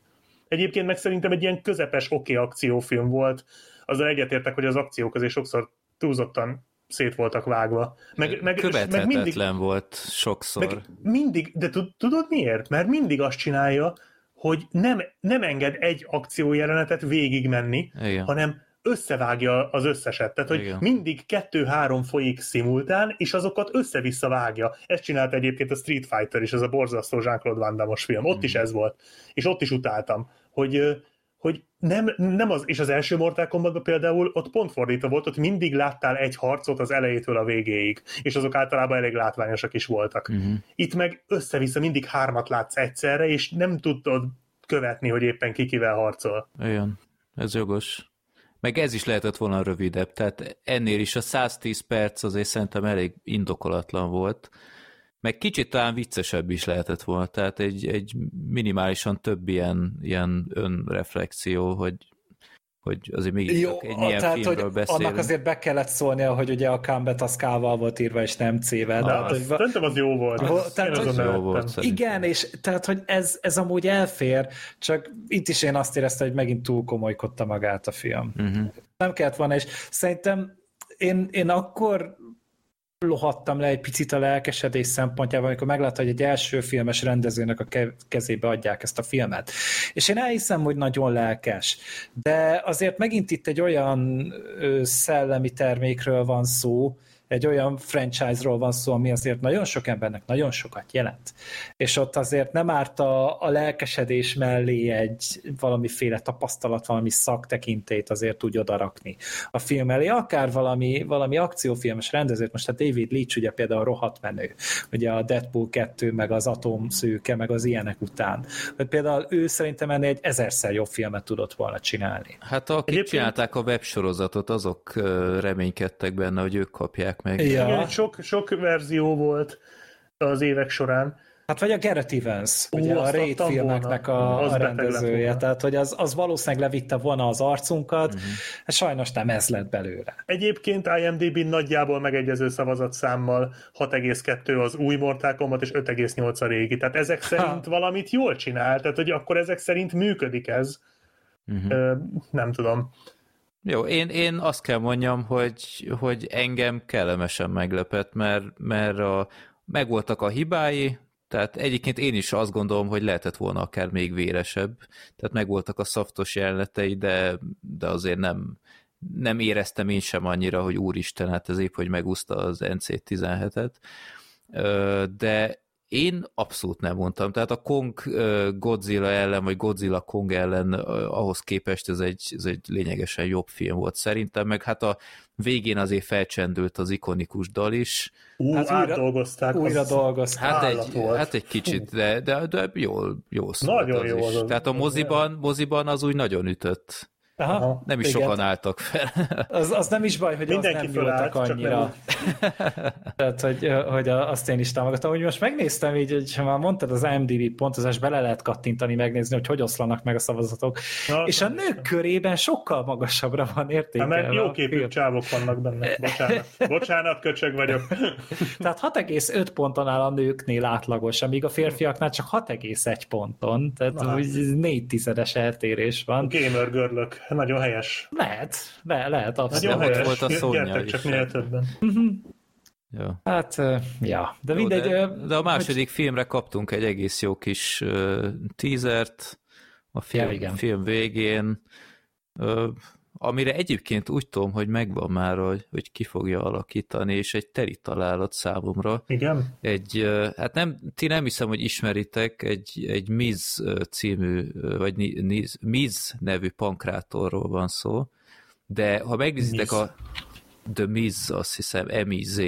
Egyébként meg szerintem egy ilyen közepes oké okay akciófilm volt, azzal egyetértek, hogy az akciók azért sokszor túlzottan szét voltak vágva. Meg, meg, meg mindig, volt sokszor. Meg mindig, de tudod miért? Mert mindig azt csinálja, hogy nem, nem enged egy akciójelenetet végigmenni, Igen. hanem összevágja az összeset. Tehát, hogy Igen. mindig kettő-három folyik szimultán, és azokat össze-vissza vágja. Ezt csinált egyébként a Street Fighter is, ez a borzasztó Jean-Claude Van Damme-os film. Ott mm. is ez volt. És ott is utáltam, hogy hogy nem, nem az, és az első Mortal Kombatban például ott pont fordítva volt, ott mindig láttál egy harcot az elejétől a végéig, és azok általában elég látványosak is voltak. Uh-huh. Itt meg össze-vissza mindig hármat látsz egyszerre, és nem tudod követni, hogy éppen kikivel harcol. Igen, ez jogos. Meg ez is lehetett volna rövidebb, tehát ennél is a 110 perc azért szerintem elég indokolatlan volt, meg kicsit talán viccesebb is lehetett volna, tehát egy, egy minimálisan több ilyen, ilyen önreflexió, hogy hogy azért még Jó, egy ilyen tehát, filmről hogy beszélünk. Annak azért be kellett szólnia, hogy ugye a Combat az K-val volt írva, és nem C-vel. Ah, tehát, hogy, szerintem az jó volt. Az, tehát, hogy, jó volt igen, és tehát, hogy ez, ez amúgy elfér, csak itt is én azt éreztem, hogy megint túl komolykodta magát a film. Uh-huh. Nem kellett volna, és szerintem én, én akkor lohattam le egy picit a lelkesedés szempontjában, amikor meglátta, hogy egy első filmes rendezőnek a kezébe adják ezt a filmet. És én elhiszem, hogy nagyon lelkes, de azért megint itt egy olyan szellemi termékről van szó, egy olyan franchise-ról van szó, ami azért nagyon sok embernek nagyon sokat jelent. És ott azért nem árt a, a lelkesedés mellé egy valamiféle tapasztalat, valami szaktekintét azért úgy odarakni a film elé, akár valami, valami akciófilmes rendezőt, most a David Leach ugye például rohadt menő, ugye a Deadpool 2, meg az Atom szőke, meg az ilyenek után. Hogy például ő szerintem ennél egy ezerszer jobb filmet tudott volna csinálni. Hát akik Egyébként... csinálták a websorozatot, azok reménykedtek benne, hogy ők kapják meg. Ja. Igen, sok, sok verzió volt az évek során. Hát vagy a Garrett Evans, Ó, ugye a Raid filmeknek a, a rendezője, tehát hogy az, az valószínűleg levitte volna az arcunkat, uh-huh. hát sajnos nem ez lett belőle. Egyébként IMDb nagyjából megegyező szavazatszámmal 6,2 az új Mortal Kombat és 5,8 a régi, tehát ezek szerint ha. valamit jól csinál, tehát hogy akkor ezek szerint működik ez. Uh-huh. Ö, nem tudom. Jó, én, én azt kell mondjam, hogy, hogy engem kellemesen meglepett, mert, mert a, megvoltak a hibái, tehát egyébként én is azt gondolom, hogy lehetett volna akár még véresebb, tehát megvoltak a szaftos jelenetei, de, de azért nem, nem éreztem én sem annyira, hogy úristen, hát ez épp, hogy megúszta az NC-17-et, de én abszolút nem mondtam. Tehát a Kong Godzilla ellen, vagy Godzilla Kong ellen ahhoz képest ez egy, ez egy lényegesen jobb film volt szerintem, meg hát a végén azért felcsendült az ikonikus dal is. Ú, hát átdolgozták. Újra dolgozták. Hát egy, hát egy kicsit, de, de, de jól, jól szólt Nagyon az jó is. Az Tehát a moziban, moziban az úgy nagyon ütött. Aha, nem is igen. sokan álltak fel. Az, az nem is baj, hogy Mindenki nem voltak annyira. Tehát, hogy, hogy azt én is támogatom. Hogy most megnéztem így, hogy ha már mondtad az IMDb pontozás, bele lehet kattintani, megnézni, hogy hogy oszlanak meg a szavazatok. Na, és a nők körében sokkal magasabbra van értékelve. Hát, mert jó képű csávok vannak benne. Bocsánat. Bocsánat, köcsög vagyok. Tehát 6,5 ponton áll a nőknél átlagos, amíg a férfiaknál csak 6,1 ponton. Tehát Na, úgy négy tizedes eltérés van. Gamer görlök. Nagyon helyes. Lehet, le, lehet, abszolút. Nagyon helyes. volt a Szónya csak minél többen. Ja. Hát, ja, de jó, mindegy. De, de a második hogy... filmre kaptunk egy egész jó kis uh, teasert a film, ja, igen. film végén. Uh, amire egyébként úgy tudom, hogy megvan már, hogy, hogy ki fogja alakítani, és egy teri találat számomra. Igen? Egy, hát nem, ti nem hiszem, hogy ismeritek, egy, egy Miz című, vagy Miz nevű pankrátorról van szó, de ha megnézitek a The Miz, azt hiszem, M-I-Z,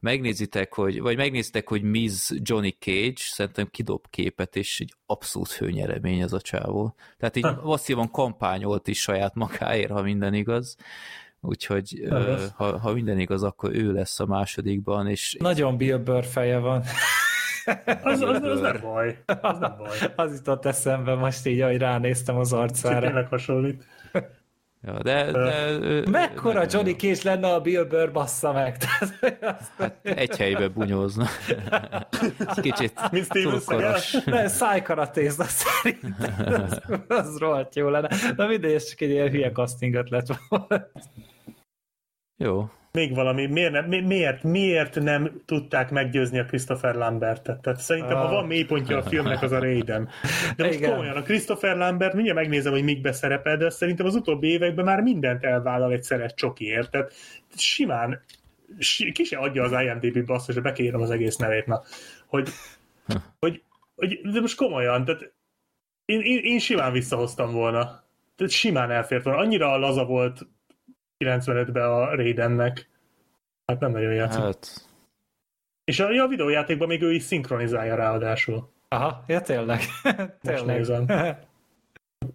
megnézitek, hogy, vagy megnézitek, hogy Miz Johnny Cage, szerintem kidob képet, és egy abszolút főnyeremény ez a csávó. Tehát így ha. masszívan kampányolt is saját magáért, ha minden igaz. Úgyhogy ha, ha minden igaz, akkor ő lesz a másodikban. És Nagyon Bill Burr feje van. az, az, az nem baj. Az nem baj. Az jutott eszembe most így, ahogy ránéztem az arcára. Tényleg hasonlít. Ja, de, de, Mekkora de, Johnny Cage lenne a Bill Burr bassza meg? hát egy helybe bunyózna. Kicsit túlkoros. Ne, szájkaratézna szerintem. Az, az rohadt jó lenne. Na mindegy, ez csak egy ilyen hülye casting lett volna. Jó, még valami, miért, nem, miért, miért nem tudták meggyőzni a Christopher Lambertet? Tehát szerintem, ah. ha van mélypontja a filmnek, az a Raiden. De most Igen. komolyan, a Christopher Lambert, mindjárt megnézem, hogy mikbe szerepel, de szerintem az utóbbi években már mindent elvállal egy szeret csokiért. Tehát simán, ki se adja az IMDb basszus, de bekérem az egész nevét, na, hogy, hogy, hogy, de most komolyan, tehát én, én, én simán visszahoztam volna simán elfért volna. Annyira laza volt 95-ben a Raidennek. Hát nem nagyon játszik. Hát... És a, a videójátékban még ő is szinkronizálja ráadásul. Aha, ja tényleg. tényleg. Most nézem.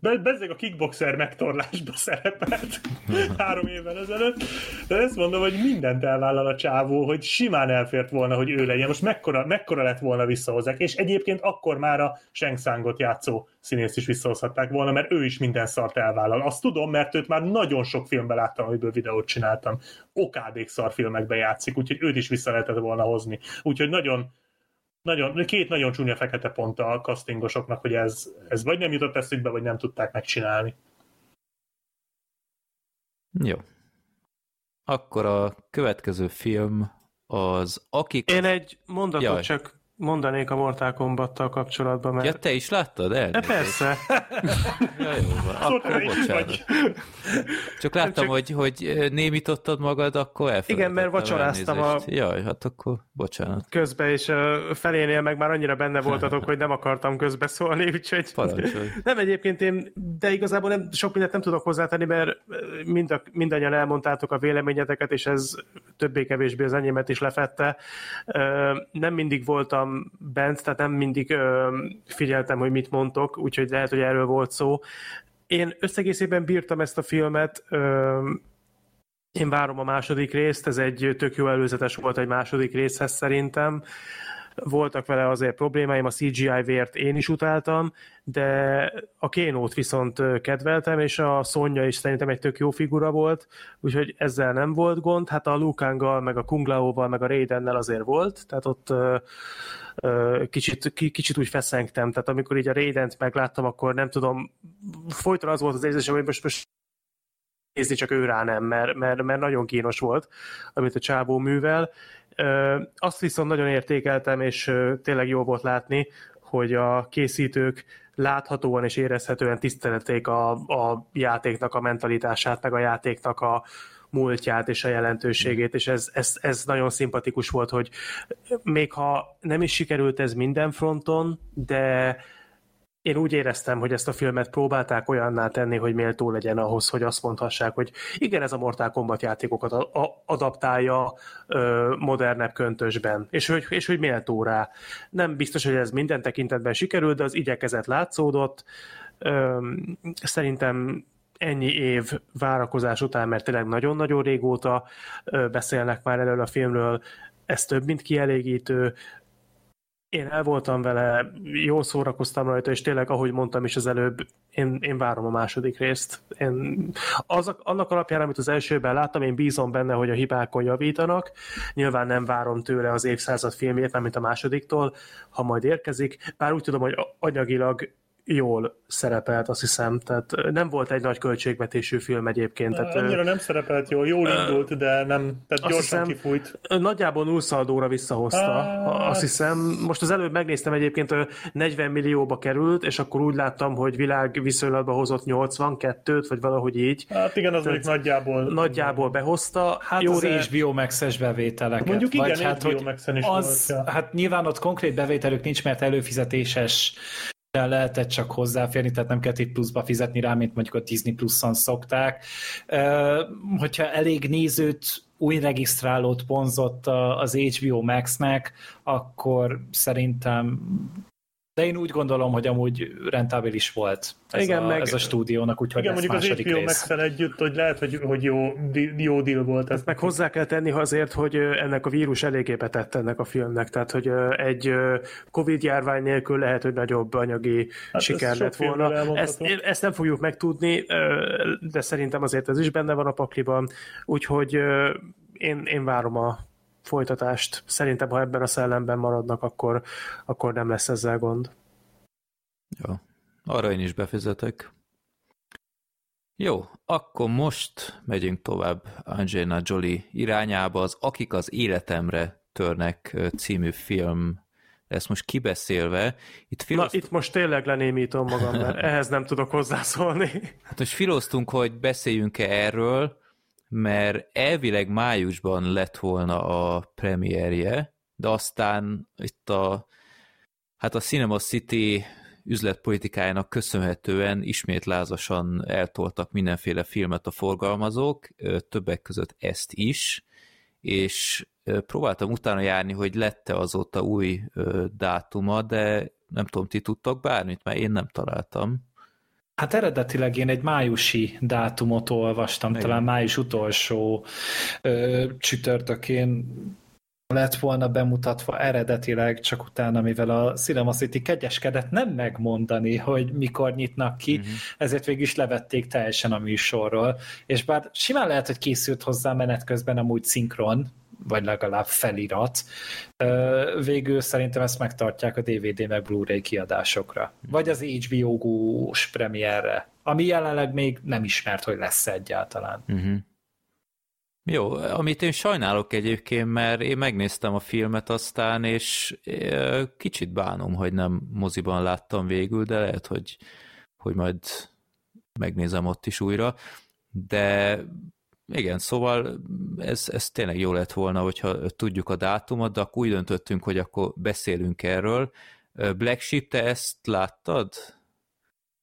Be, bezzeg a kickboxer megtorlásba szerepelt három évvel ezelőtt, de ezt mondom, hogy mindent elvállal a csávó, hogy simán elfért volna, hogy ő legyen. Most mekkora, mekkora lett volna visszahozzák, és egyébként akkor már a Shang Sangot játszó színészt is visszahozhatták volna, mert ő is minden szart elvállal. Azt tudom, mert őt már nagyon sok filmben láttam, amiből videót csináltam. Okádék szarfilmekben játszik, úgyhogy őt is vissza lehetett volna hozni. Úgyhogy nagyon, nagyon, két nagyon csúnya fekete pont a castingosoknak, hogy ez, ez vagy nem jutott eszükbe, vagy nem tudták megcsinálni. Jó. Akkor a következő film az Akik... Én egy mondatot Jaj. csak mondanék a Mortal kombat kapcsolatban, mert... Ja, te is láttad el? De persze. ja, jó van. Akkor bocsánat. Csak láttam, csak... Hogy, hogy némítottad magad, akkor elfelejtettem. Igen, mert vacsoráztam a... Jaj, hát akkor bocsánat. Közben, és felénél meg már annyira benne voltatok, hogy nem akartam közbeszólni, úgyhogy... Parancsolj. Nem egyébként én, de igazából nem, sok mindent nem tudok hozzátenni, mert mind a, mindannyian elmondtátok a véleményeteket, és ez többé-kevésbé az enyémet is lefette. Nem mindig voltam bent, tehát nem mindig ö, figyeltem, hogy mit mondtok, úgyhogy lehet, hogy erről volt szó. Én összegészében bírtam ezt a filmet, ö, én várom a második részt, ez egy tök jó előzetes volt egy második részhez szerintem. Voltak vele azért problémáim, a CGI vért én is utáltam, de a Kénót viszont kedveltem, és a Sonja is szerintem egy tök jó figura volt, úgyhogy ezzel nem volt gond. Hát a Lukángal, meg a Kunglaóval, meg a Raidennel azért volt, tehát ott kicsit, kicsit úgy feszengtem, tehát amikor így a Raident megláttam, akkor nem tudom, folyton az volt az érzésem, hogy most, most nézni csak ő rá nem, mert, mert, mert nagyon kínos volt, amit a csábó művel. Azt viszont nagyon értékeltem, és tényleg jó volt látni, hogy a készítők láthatóan és érezhetően tiszteleték a, a játéknak a mentalitását, meg a játéknak a, múltját és a jelentőségét, és ez, ez, ez nagyon szimpatikus volt, hogy még ha nem is sikerült ez minden fronton, de én úgy éreztem, hogy ezt a filmet próbálták olyanná tenni, hogy méltó legyen ahhoz, hogy azt mondhassák, hogy igen, ez a Mortal Kombat játékokat adaptálja ö, modernebb köntösben, és hogy, és hogy méltó rá. Nem biztos, hogy ez minden tekintetben sikerült, de az igyekezet látszódott. Ö, szerintem ennyi év várakozás után, mert tényleg nagyon-nagyon régóta beszélnek már erről a filmről, ez több, mint kielégítő, én el voltam vele, jól szórakoztam rajta, és tényleg, ahogy mondtam is az előbb, én, én várom a második részt. Én, az, annak alapján, amit az elsőben láttam, én bízom benne, hogy a hibákon javítanak. Nyilván nem várom tőle az évszázad filmjét, nem mint a másodiktól, ha majd érkezik. Bár úgy tudom, hogy anyagilag jól szerepelt, azt hiszem. Tehát nem volt egy nagy költségvetésű film egyébként. Tehát, Annyira nem szerepelt jól, jól indult, de nem, tehát gyorsan hiszem, kifújt. Nagyjából nullszaldóra visszahozta, ah, azt hiszem. Most az előbb megnéztem egyébként, 40 millióba került, és akkor úgy láttam, hogy világ viszonylatban hozott 82-t, vagy valahogy így. Hát igen, az mondjuk nagyjából... Nagyjából behozta. Hát jó az ré... HBO Max-es bevételeket. Mondjuk igen, vagy hát, Max-en is az, volt, ja. Hát nyilván ott konkrét bevételük nincs, mert előfizetéses lehetett csak hozzáférni, tehát nem kellett itt pluszba fizetni rá, mint mondjuk a Disney Plus-on szokták. Hogyha elég nézőt új regisztrálót ponzott az HBO Max-nek, akkor szerintem de én úgy gondolom, hogy amúgy rentábilis volt ez, igen, a, meg, ez a stúdiónak, úgyhogy igen, mondjuk az HBO max együtt, hogy lehet, hogy, hogy jó, jó deal volt. Ez meg hozzá kell tenni azért, hogy ennek a vírus eléggé betett ennek a filmnek, tehát hogy egy Covid járvány nélkül lehet, hogy nagyobb anyagi hát siker lett volna. Ezt, ezt nem fogjuk megtudni, de szerintem azért ez is benne van a pakliban, úgyhogy én, én várom a folytatást. Szerintem, ha ebben a szellemben maradnak, akkor, akkor nem lesz ezzel gond. Jó, arra én is befizetek. Jó, akkor most megyünk tovább Angelina Jolie irányába, az Akik az életemre törnek című film ezt most kibeszélve. Itt, filozt... Na, itt most tényleg lenémítom magam, mert ehhez nem tudok hozzászólni. Hát most filoztunk, hogy beszéljünk-e erről, mert elvileg májusban lett volna a premierje, de aztán itt a, hát a Cinema City üzletpolitikájának köszönhetően ismét lázasan eltoltak mindenféle filmet a forgalmazók, többek között ezt is, és próbáltam utána járni, hogy lette azóta új dátuma, de nem tudom, ti tudtak bármit, mert én nem találtam. Hát eredetileg én egy májusi dátumot olvastam, Igen. talán május utolsó ö, csütörtökén lett volna bemutatva eredetileg, csak utána, mivel a Cinema City kegyeskedett nem megmondani, hogy mikor nyitnak ki, uh-huh. ezért végül is levették teljesen a műsorról. És bár simán lehet, hogy készült hozzá menet közben amúgy szinkron, vagy legalább felirat. Végül szerintem ezt megtartják a DVD meg Blu-ray kiadásokra. Vagy az HBO Go-s premierre, ami jelenleg még nem ismert, hogy lesz egyáltalán. Uh-huh. Jó, amit én sajnálok egyébként, mert én megnéztem a filmet aztán, és kicsit bánom, hogy nem moziban láttam végül, de lehet, hogy, hogy majd megnézem ott is újra. De igen, szóval ez, ez tényleg jó lett volna, hogyha tudjuk a dátumot, de akkor úgy döntöttünk, hogy akkor beszélünk erről. Black Sheep, te ezt láttad?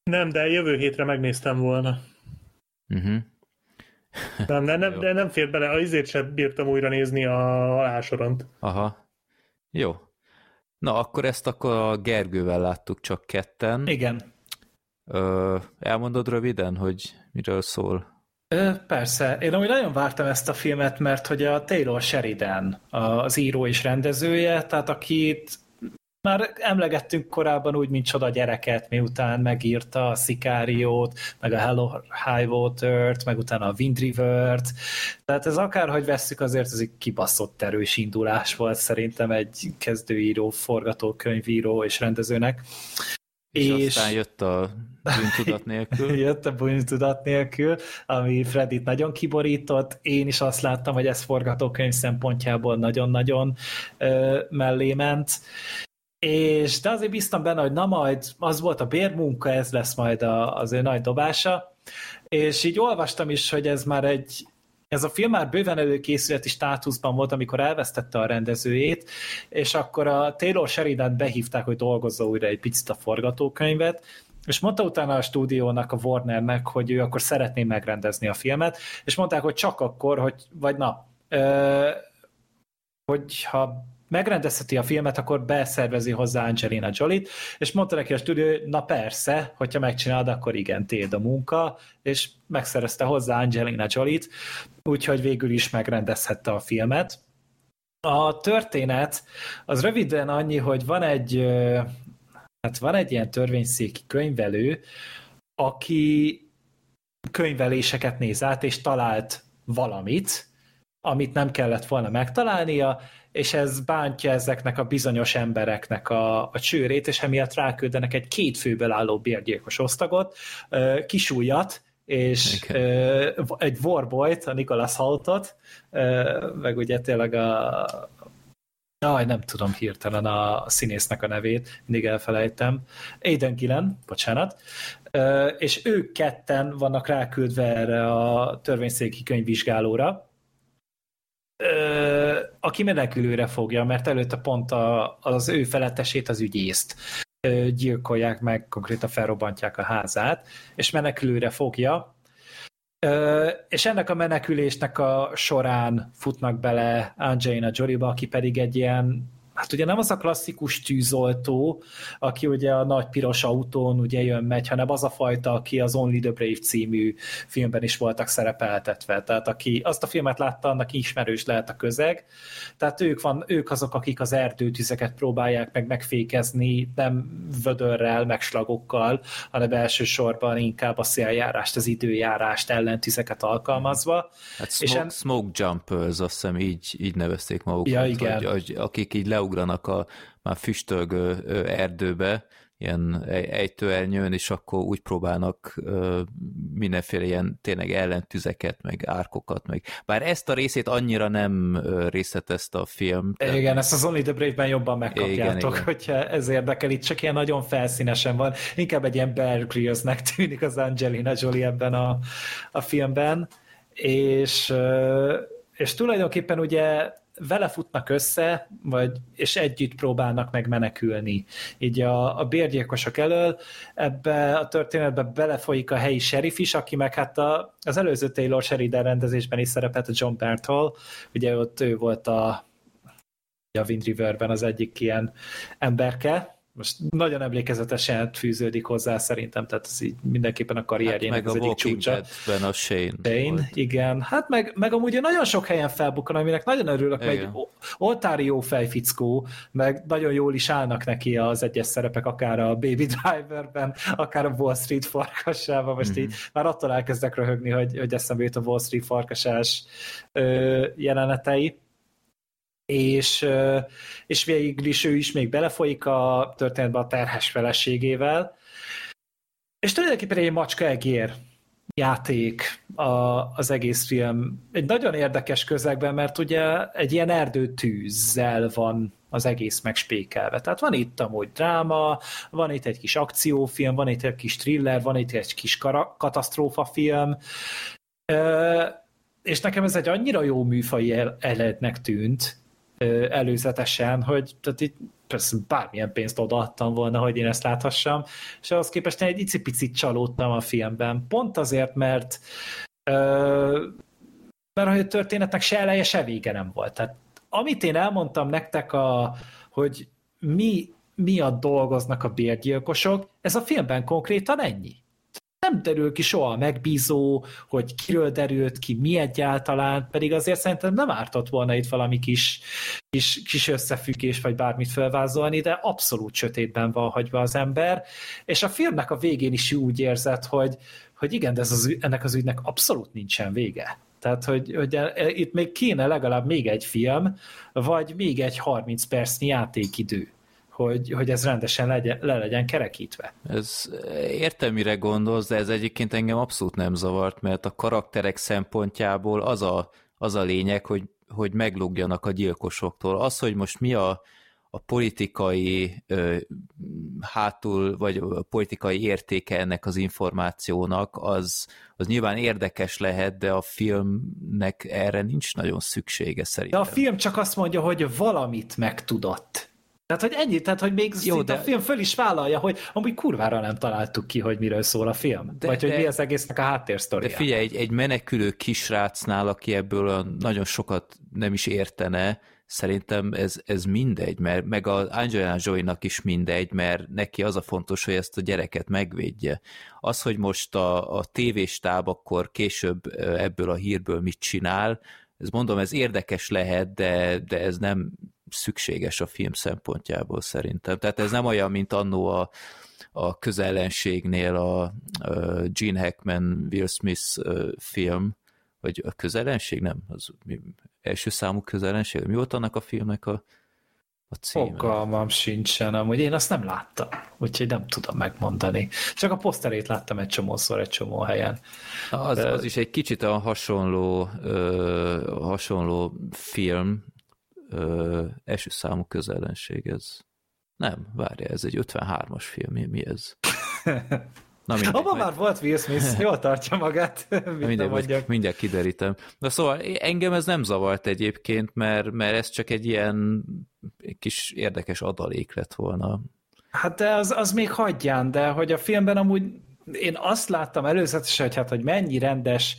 Nem, de jövő hétre megnéztem volna. Uh-huh. Nem, de nem, de nem fér bele, azért sem bírtam újra nézni a halásoront. Aha. Jó. Na, akkor ezt akkor a Gergővel láttuk csak ketten. Igen. Ö, elmondod röviden, hogy miről szól? Ö, persze. Én amúgy nagyon vártam ezt a filmet, mert hogy a Taylor Sheridan az író és rendezője, tehát akit már emlegettünk korábban úgy, mint csoda gyereket, miután megírta a Szikáriót, meg a Hello High Water-t, meg utána a Wind River-t. Tehát ez akárhogy vesszük, azért ez egy kibaszott erős indulás volt szerintem egy kezdőíró, forgatókönyvíró és rendezőnek. És, és aztán jött a bűntudat nélkül. jött a bűntudat nélkül, ami Fredit nagyon kiborított. Én is azt láttam, hogy ez forgatókönyv szempontjából nagyon-nagyon mellé ment. És de azért bíztam benne, hogy na majd az volt a bérmunka, ez lesz majd a, az ő nagy dobása. És így olvastam is, hogy ez már egy ez a film már bőven előkészületi státuszban volt, amikor elvesztette a rendezőjét, és akkor a Taylor Sheridan behívták, hogy dolgozza újra egy picit a forgatókönyvet, és mondta utána a stúdiónak, a Warnernek, hogy ő akkor szeretné megrendezni a filmet, és mondták, hogy csak akkor, hogy, vagy na, ö, hogyha megrendezheti a filmet, akkor beszervezi hozzá Angelina Jolie-t, és mondta neki a stúdió, na persze, hogyha megcsinálod, akkor igen, téd a munka, és megszerezte hozzá Angelina Jolie-t, úgyhogy végül is megrendezhette a filmet. A történet az röviden annyi, hogy van egy, hát van egy ilyen törvényszéki könyvelő, aki könyveléseket néz át, és talált valamit, amit nem kellett volna megtalálnia, és ez bántja ezeknek a bizonyos embereknek a, a csőrét, és emiatt ráküldenek egy két főből álló bérgyilkos osztagot, kisújat, és okay. egy Warboyt, a Nicholas Haltot, meg ugye tényleg a Jaj, nem tudom hirtelen a színésznek a nevét, mindig elfelejtem. Aiden Gillen, bocsánat. És ők ketten vannak ráküldve erre a törvényszéki könyvvizsgálóra, aki menekülőre fogja, mert előtte pont a, az ő felettesét, az ügyészt gyilkolják meg, konkrétan felrobbantják a házát, és menekülőre fogja, és ennek a menekülésnek a során futnak bele Angelina Jolie-ba, aki pedig egy ilyen hát ugye nem az a klasszikus tűzoltó, aki ugye a nagy piros autón ugye jön, megy, hanem az a fajta, aki az Only the Brave című filmben is voltak szerepeltetve. Tehát aki azt a filmet látta, annak ismerős lehet a közeg. Tehát ők, van, ők azok, akik az erdőtüzeket próbálják meg megfékezni, nem vödörrel, meg slagokkal, hanem elsősorban inkább a széljárást, az időjárást, ellentüzeket alkalmazva. Hát smoke, és en... smoke jumpers, azt hiszem így, így nevezték magukat, ja, igen. Hogy, hogy akik így le beugranak a már füstölgő erdőbe, ilyen ejtőernyőn, és akkor úgy próbálnak mindenféle ilyen tényleg ellentüzeket, meg árkokat, meg bár ezt a részét annyira nem részletezte a film. De... Igen, ezt az Only the Brave-ben jobban megkapjátok, igen, igen. hogyha ez érdekel, itt csak ilyen nagyon felszínesen van, inkább egy ilyen Bear Grylls-nek tűnik az Angelina Jolie ebben a, a filmben, és, és tulajdonképpen ugye vele futnak össze, vagy, és együtt próbálnak meg menekülni. Így a, a bérgyilkosok elől ebbe a történetbe belefolyik a helyi sheriff is, aki meg hát a, az előző Taylor Sheridan rendezésben is szerepelt a John Berthol, ugye ott ő volt a, a Wind Riverben az egyik ilyen emberke, most nagyon emlékezetesen fűződik hozzá szerintem, tehát ez így mindenképpen a karrierjének hát meg az egyik csúcsa. Ben a Shane. Shane, volt. igen. Hát meg, meg amúgy nagyon sok helyen felbukkan, aminek nagyon örülök, meg oltári jó fejfickó, meg nagyon jól is állnak neki az egyes szerepek, akár a Baby Driverben, akár a Wall Street farkasában, most mm-hmm. így már attól elkezdek röhögni, hogy, hogy eszembe jut a Wall Street farkasás ö, jelenetei és, és végül is ő is még belefolyik a történetbe a terhes feleségével, és tulajdonképpen egy macska egér játék a, az egész film. Egy nagyon érdekes közegben, mert ugye egy ilyen erdőtűzzel van az egész megspékelve. Tehát van itt amúgy dráma, van itt egy kis akciófilm, van itt egy kis thriller, van itt egy kis katasztrófafilm, és nekem ez egy annyira jó műfai elednek tűnt, előzetesen, hogy tehát itt persze bármilyen pénzt odaadtam volna, hogy én ezt láthassam, és ahhoz képest én egy icipicit csalódtam a filmben. Pont azért, mert mert hogy a történetnek se eleje, se vége nem volt. Tehát amit én elmondtam nektek, a, hogy mi miatt dolgoznak a bérgyilkosok, ez a filmben konkrétan ennyi nem derül ki soha megbízó, hogy kiről derült ki, mi egyáltalán, pedig azért szerintem nem ártott volna itt valami kis, kis, kis összefüggés, vagy bármit felvázolni, de abszolút sötétben van hagyva az ember, és a filmnek a végén is úgy érzett, hogy, hogy igen, de ez az, ennek az ügynek abszolút nincsen vége. Tehát, hogy, hogy e, e, itt még kéne legalább még egy film, vagy még egy 30 percnyi játékidő hogy, hogy ez rendesen legyen, le legyen kerekítve. Ez értem, mire gondolsz, de ez egyébként engem abszolút nem zavart, mert a karakterek szempontjából az a, az a lényeg, hogy, hogy meglugjanak a gyilkosoktól. Az, hogy most mi a, a politikai ö, hátul, vagy a politikai értéke ennek az információnak, az, az nyilván érdekes lehet, de a filmnek erre nincs nagyon szüksége szerintem. De a film csak azt mondja, hogy valamit megtudott. Tehát, hogy ennyi, tehát, hogy még Jó, de... a film föl is vállalja, hogy amúgy kurvára nem találtuk ki, hogy miről szól a film. De, vagy de, hogy mi az egésznek a háttérsztoria. De figyelj, egy, egy menekülő kisrácnál, aki ebből nagyon sokat nem is értene, szerintem ez, ez mindegy, mert meg a Angelina Jolie-nak is mindegy, mert neki az a fontos, hogy ezt a gyereket megvédje. Az, hogy most a, a tévéstáb akkor később ebből a hírből mit csinál, ez mondom, ez érdekes lehet, de, de ez nem szükséges a film szempontjából szerintem. Tehát ez nem olyan, mint annó a, a közellenségnél a, a Gene Hackman, Will Smith film, vagy a közellenség, nem? Az mi, első számú közellenség? Mi volt annak a filmnek a, a címe? Fogalmam sincsen, amúgy én azt nem láttam, úgyhogy nem tudom megmondani. Csak a poszterét láttam egy csomószor, egy csomó helyen. Az, az is egy kicsit a hasonló, ö, hasonló film, ö, első számú közellenség ez. Nem, várja, ez egy 53-as film, mi, mi ez? Na mindegy, Abban majd... már volt Will Smith, jól tartja magát. mindegy, vagy, mindjárt kiderítem. De szóval engem ez nem zavart egyébként, mert, mert ez csak egy ilyen kis érdekes adalék lett volna. Hát de az, az még hagyján, de hogy a filmben amúgy én azt láttam előzetesen, hogy hát, hogy mennyi rendes,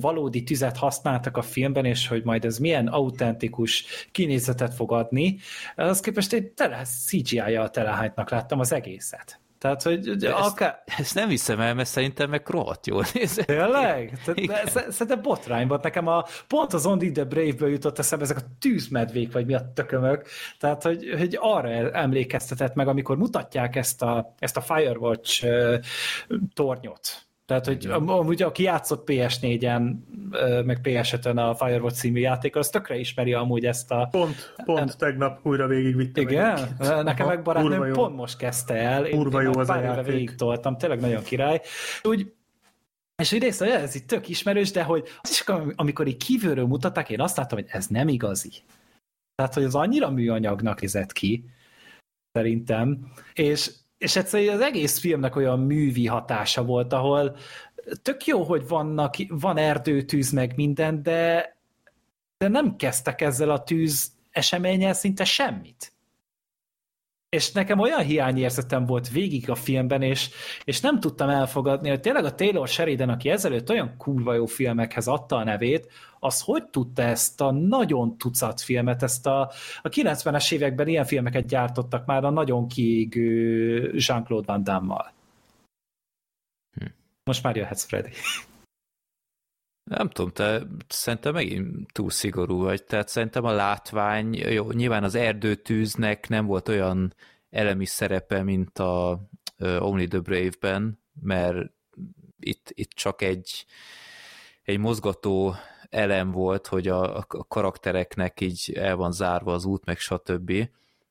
valódi tüzet használtak a filmben, és hogy majd ez milyen autentikus kinézetet fog adni, az képest egy tele CGI-jal telehánytnak láttam az egészet. Tehát, hogy de akár... Ezt, ezt nem hiszem el, mert szerintem meg rohadt jól nézett. Tényleg? Szerintem botrány volt. Nekem a, pont az Only the Brave-ből jutott eszembe ezek a tűzmedvék, vagy mi a tökömök. Tehát, hogy, hogy arra emlékeztetett meg, amikor mutatják ezt a, ezt a Firewatch uh, tornyot tehát, hogy amúgy aki játszott PS4-en, meg PS5-en a Firewatch című játék, az tökre ismeri amúgy ezt a... Pont, pont en... tegnap újra végigvittem. Igen? Egy Nekem meg barátnőm pont most kezdte el. Urva jó az pár a éve végig toltam, tényleg nagyon király. Úgy és hogy részt, ez itt tök ismerős, de hogy az is, amikor így kívülről mutatták, én azt láttam, hogy ez nem igazi. Tehát, hogy az annyira műanyagnak nézett ki, szerintem, és és egyszerűen az egész filmnek olyan művi hatása volt, ahol tök jó, hogy vannak, van erdőtűz meg minden, de de nem kezdtek ezzel a tűz eseményen szinte semmit. És nekem olyan hiányérzetem volt végig a filmben, és, és nem tudtam elfogadni, hogy tényleg a Taylor Sheridan, aki ezelőtt olyan kurva jó filmekhez adta a nevét, az hogy tudta ezt a nagyon tucat filmet, ezt a, a 90-es években ilyen filmeket gyártottak már a nagyon kiégő Jean-Claude Van Damme-mal. Hm. Most már jöhetsz, Freddy. Nem tudom, te szerintem megint túl szigorú vagy, tehát szerintem a látvány, jó, nyilván az erdőtűznek nem volt olyan elemi szerepe, mint a Only the Brave-ben, mert itt, itt csak egy, egy mozgató elem volt, hogy a, a karaktereknek így el van zárva az út, meg stb.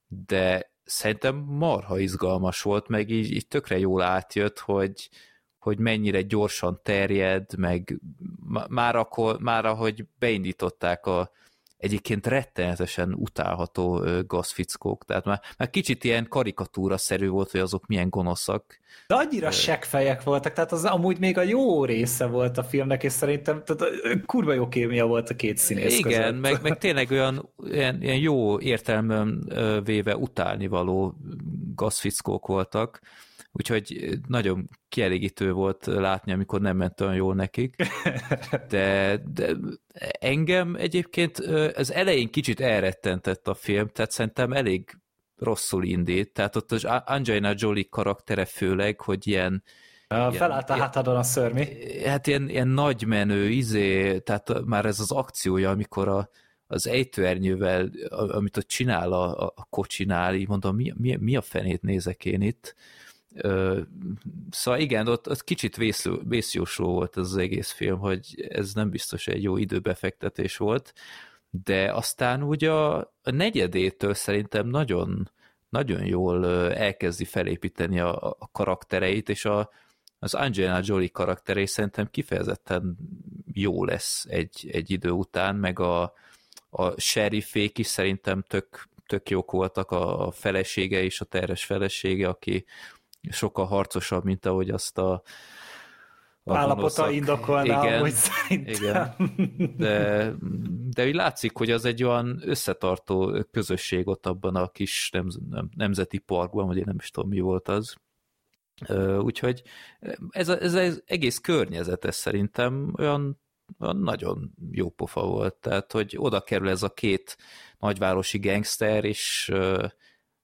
De szerintem marha izgalmas volt, meg így, így tökre jól átjött, hogy, hogy mennyire gyorsan terjed, meg már, akkor, már ahogy beindították a egyébként rettenetesen utálható gazfickók, tehát már, már kicsit ilyen karikatúra-szerű volt, hogy azok milyen gonoszak. De annyira seggfejek voltak, tehát az amúgy még a jó része volt a filmnek, és szerintem tehát kurva jó kémia volt a két színész Igen, között. meg, meg tényleg olyan ilyen, ilyen jó értelmem véve utálnivaló gazfickók voltak, úgyhogy nagyon kielégítő volt látni, amikor nem ment olyan jól nekik. De, de engem egyébként az elején kicsit elrettentett a film, tehát szerintem elég rosszul indít, tehát ott az Angelina Jolie karaktere főleg, hogy ilyen a felállt a hátadon a szörmi. Hát ilyen, ilyen nagy menő, izé, tehát már ez az akciója, amikor a, az ejtőernyővel, amit ott csinál a, a kocsinál, így mondom, mi, mi, mi a fenét nézek én itt? Szóval igen, ott, ott kicsit vészjósló volt az egész film, hogy ez nem biztos egy jó időbefektetés volt, de aztán ugye a, a negyedétől szerintem nagyon, nagyon jól elkezdi felépíteni a, a karaktereit, és a, az Angelina Jolie karakterei szerintem kifejezetten jó lesz egy, egy idő után, meg a, a sheriffék is szerintem tök, tök jók voltak, a felesége és a terhes felesége, aki sokkal harcosabb, mint ahogy azt a, a állapota indokolná, igen, hogy Igen. De, de úgy látszik, hogy az egy olyan összetartó közösség ott abban a kis nem, nem, nemzeti parkban, vagy én nem is tudom, mi volt az. Úgyhogy ez, ez az egész környezet ez szerintem olyan, olyan nagyon jó pofa volt. Tehát, hogy oda kerül ez a két nagyvárosi gangster, és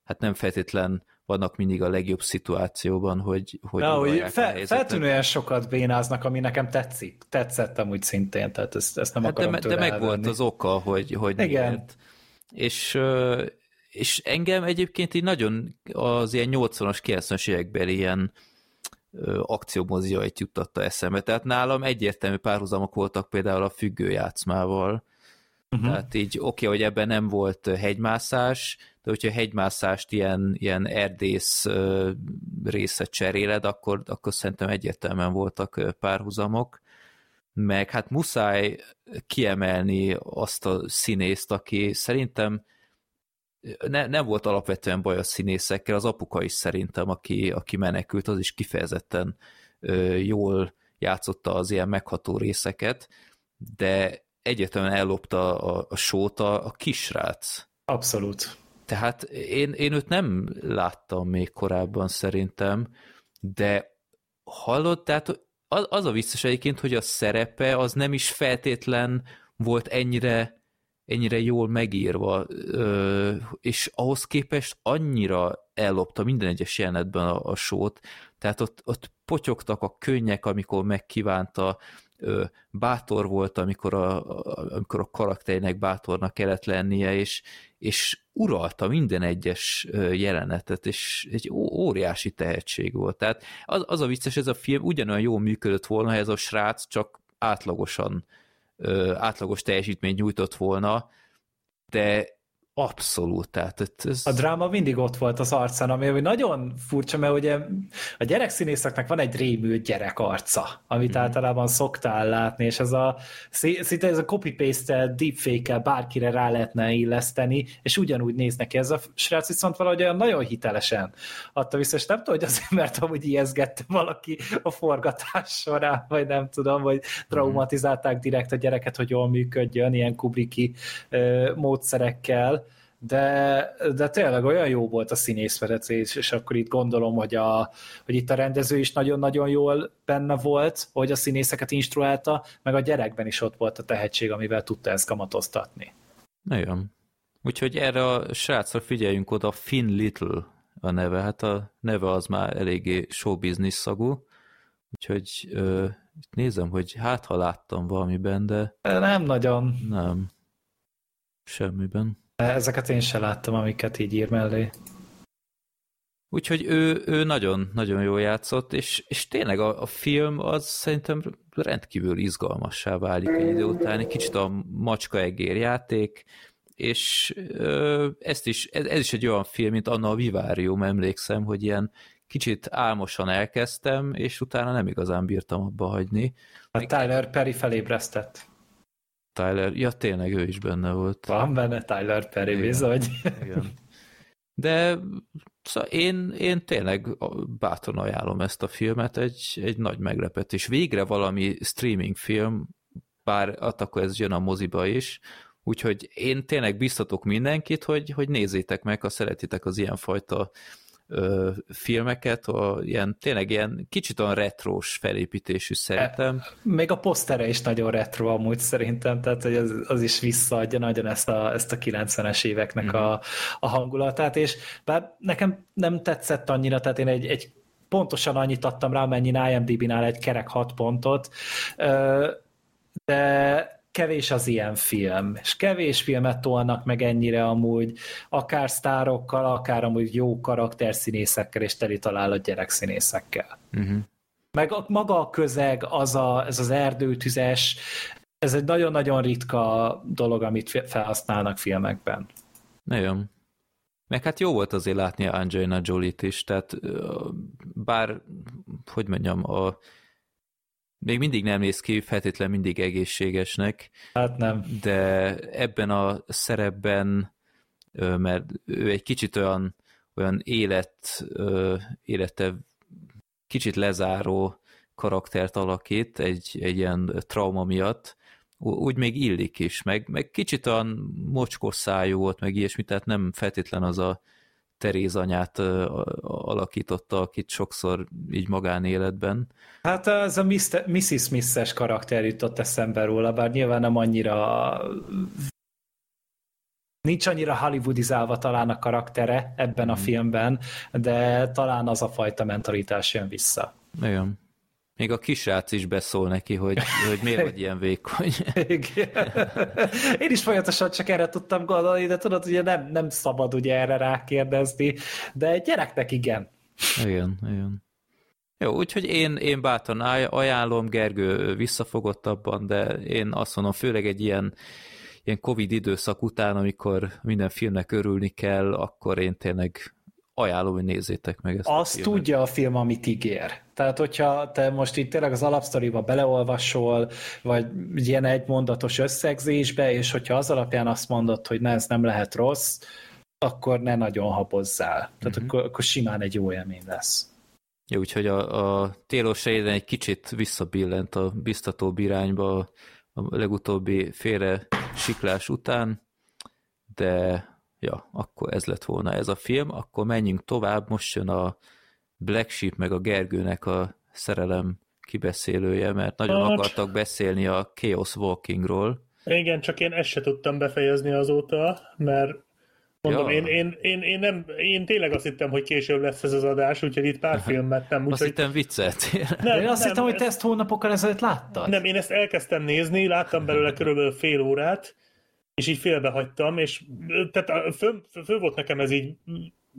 hát nem feltétlen vannak mindig a legjobb szituációban, hogy hogy, Na, hogy fe, feltűnően sokat bénáznak, ami nekem tetszik. Tetszett amúgy szintén, tehát ezt, ezt nem hát akarom De, de meg volt az oka, hogy, hogy Igen. Miért. És, és engem egyébként így nagyon az ilyen 80-as, 90-as években ilyen akciómoziait juttatta eszembe. Tehát nálam egyértelmű párhuzamok voltak például a függőjátszmával, Uh-huh. Tehát így oké, okay, hogy ebben nem volt hegymászás, de hogyha hegymászást ilyen, ilyen erdész része cseréled, akkor, akkor szerintem egyértelműen voltak párhuzamok. Meg hát muszáj kiemelni azt a színészt, aki szerintem ne, nem volt alapvetően baj a színészekkel, az apuka is szerintem, aki, aki menekült, az is kifejezetten jól játszotta az ilyen megható részeket, de egyetlen ellopta a, a sót a, a kisrác. Abszolút. Tehát én, én őt nem láttam még korábban szerintem, de hallod, tehát az, az a vicces egyébként, hogy a szerepe az nem is feltétlen volt ennyire, ennyire jól megírva, és ahhoz képest annyira ellopta minden egyes jelenetben a, a sót, tehát ott, ott potyogtak a könnyek, amikor megkívánta, bátor volt, amikor a, amikor a karakterének bátornak kellett lennie, és, és uralta minden egyes jelenetet, és egy óriási tehetség volt. Tehát az, az a vicces, ez a film ugyanolyan jól működött volna, ha ez a srác csak átlagosan, átlagos teljesítményt nyújtott volna, de Abszolút, tehát ez... A dráma mindig ott volt az arcán, ami nagyon furcsa, mert ugye a gyerekszínészeknek van egy rémült gyerek arca, amit mm. általában szoktál látni, és ez a szinte ez a copy-paste deepfake bárkire rá lehetne illeszteni, és ugyanúgy néz neki. Ez a srác viszont valahogy olyan nagyon hitelesen adta vissza, és nem tudom, hogy azért, mert amúgy ijeszgette valaki a forgatás során, vagy nem tudom, vagy traumatizálták direkt a gyereket, hogy jól működjön, ilyen kubriki módszerekkel, de, de tényleg olyan jó volt a színészvezetés, és akkor itt gondolom, hogy, a, hogy itt a rendező is nagyon-nagyon jól benne volt, hogy a színészeket instruálta, meg a gyerekben is ott volt a tehetség, amivel tudta ezt kamatoztatni. Nagyon. Úgyhogy erre a srácra figyeljünk oda, Finn Little a neve, hát a neve az már eléggé showbiznisz szagú, úgyhogy ö, nézem, hogy hát ha láttam valamiben, de... Nem nagyon. Nem. Semmiben. Ezeket én sem láttam, amiket így ír mellé. Úgyhogy ő, ő nagyon, nagyon jól játszott, és, és tényleg a, a film az szerintem rendkívül izgalmassá válik egy idő után, egy kicsit a macska-egér játék, és ö, ezt is, ez, ez is egy olyan film, mint Anna a Vivárium, emlékszem, hogy ilyen kicsit álmosan elkezdtem, és utána nem igazán bírtam abba hagyni. A Tyler Perry felébresztett. Tyler, ja tényleg ő is benne volt. Van benne Tyler Perry, igen, bizony. Igen. De szóval én, én tényleg bátran ajánlom ezt a filmet, egy, egy nagy meglepetés. Végre valami streaming film, bár akkor ez jön a moziba is, úgyhogy én tényleg biztatok mindenkit, hogy, hogy nézzétek meg, ha szeretitek az ilyenfajta ö, filmeket, a, ilyen, tényleg ilyen kicsit olyan retrós felépítésű szerintem. Még a posztere is nagyon retro amúgy szerintem, tehát hogy az, az is visszaadja nagyon ezt a, ezt a 90-es éveknek mm. a, mhm. a hangulatát, és bár nekem nem tetszett annyira, tehát én egy, egy pontosan annyit adtam rá, mennyi IMDb-nál egy kerek 6 pontot, de kevés az ilyen film, és kevés filmet tolnak meg ennyire amúgy, akár sztárokkal, akár amúgy jó karakterszínészekkel, és teli találat gyerekszínészekkel. Uh-huh. Meg a, maga a közeg, az a, ez az erdőtüzes, ez egy nagyon-nagyon ritka dolog, amit felhasználnak filmekben. Nagyon. Meg hát jó volt azért látni Angelina Jolie-t is, tehát bár, hogy mondjam, a még mindig nem néz ki feltétlen mindig egészségesnek. Hát nem. De ebben a szerepben, mert ő egy kicsit olyan, olyan élet, élete kicsit lezáró karaktert alakít egy, egy ilyen trauma miatt, úgy még illik is, meg, meg kicsit olyan mocskos szájú volt, meg ilyesmi, tehát nem feltétlen az a Teréz anyát alakította, akit sokszor így magánéletben. Hát ez a Mrs. Smith-es karakter jutott eszembe róla, bár nyilván nem annyira nincs annyira hollywoodizálva talán a karaktere ebben a hmm. filmben, de talán az a fajta mentalitás jön vissza. Igen. Még a kisrác is beszól neki, hogy, hogy miért vagy ilyen vékony. Én is folyamatosan csak erre tudtam gondolni, de tudod, ugye nem, nem szabad ugye erre rákérdezni, de gyereknek igen. Igen, igen. Jó, úgyhogy én, én bátran ajánlom, Gergő visszafogottabban, de én azt mondom, főleg egy ilyen, ilyen Covid időszak után, amikor minden filmnek örülni kell, akkor én tényleg ajánlom, hogy nézzétek meg ezt. Azt a tudja a film, amit ígér. Tehát, hogyha te most itt tényleg az alapsztoriba beleolvasol, vagy ilyen egy mondatos összegzésbe, és hogyha az alapján azt mondod, hogy ne, ez nem lehet rossz, akkor ne nagyon habozzál. Tehát uh-huh. akkor, akkor simán egy jó élmény lesz. Jó, úgyhogy a, a Sheridan egy kicsit visszabillent a biztatóbb irányba a legutóbbi félre siklás után, de ja, akkor ez lett volna ez a film, akkor menjünk tovább, most jön a Black Sheep meg a Gergőnek a szerelem kibeszélője, mert nagyon hát... akartak beszélni a Chaos Walkingról. Igen, csak én ezt se tudtam befejezni azóta, mert mondom, ja. én, én, én, én, nem, én tényleg azt hittem, hogy később lesz ez az adás, úgyhogy itt pár filmet nem. Úgy, azt hittem viccet. Nem, én azt nem, hittem, hogy te ezt hónapokkal ezelőtt láttad. Nem, én ezt elkezdtem nézni, láttam belőle körülbelül fél órát, és így félbehagytam, és tehát föl, föl volt nekem ez így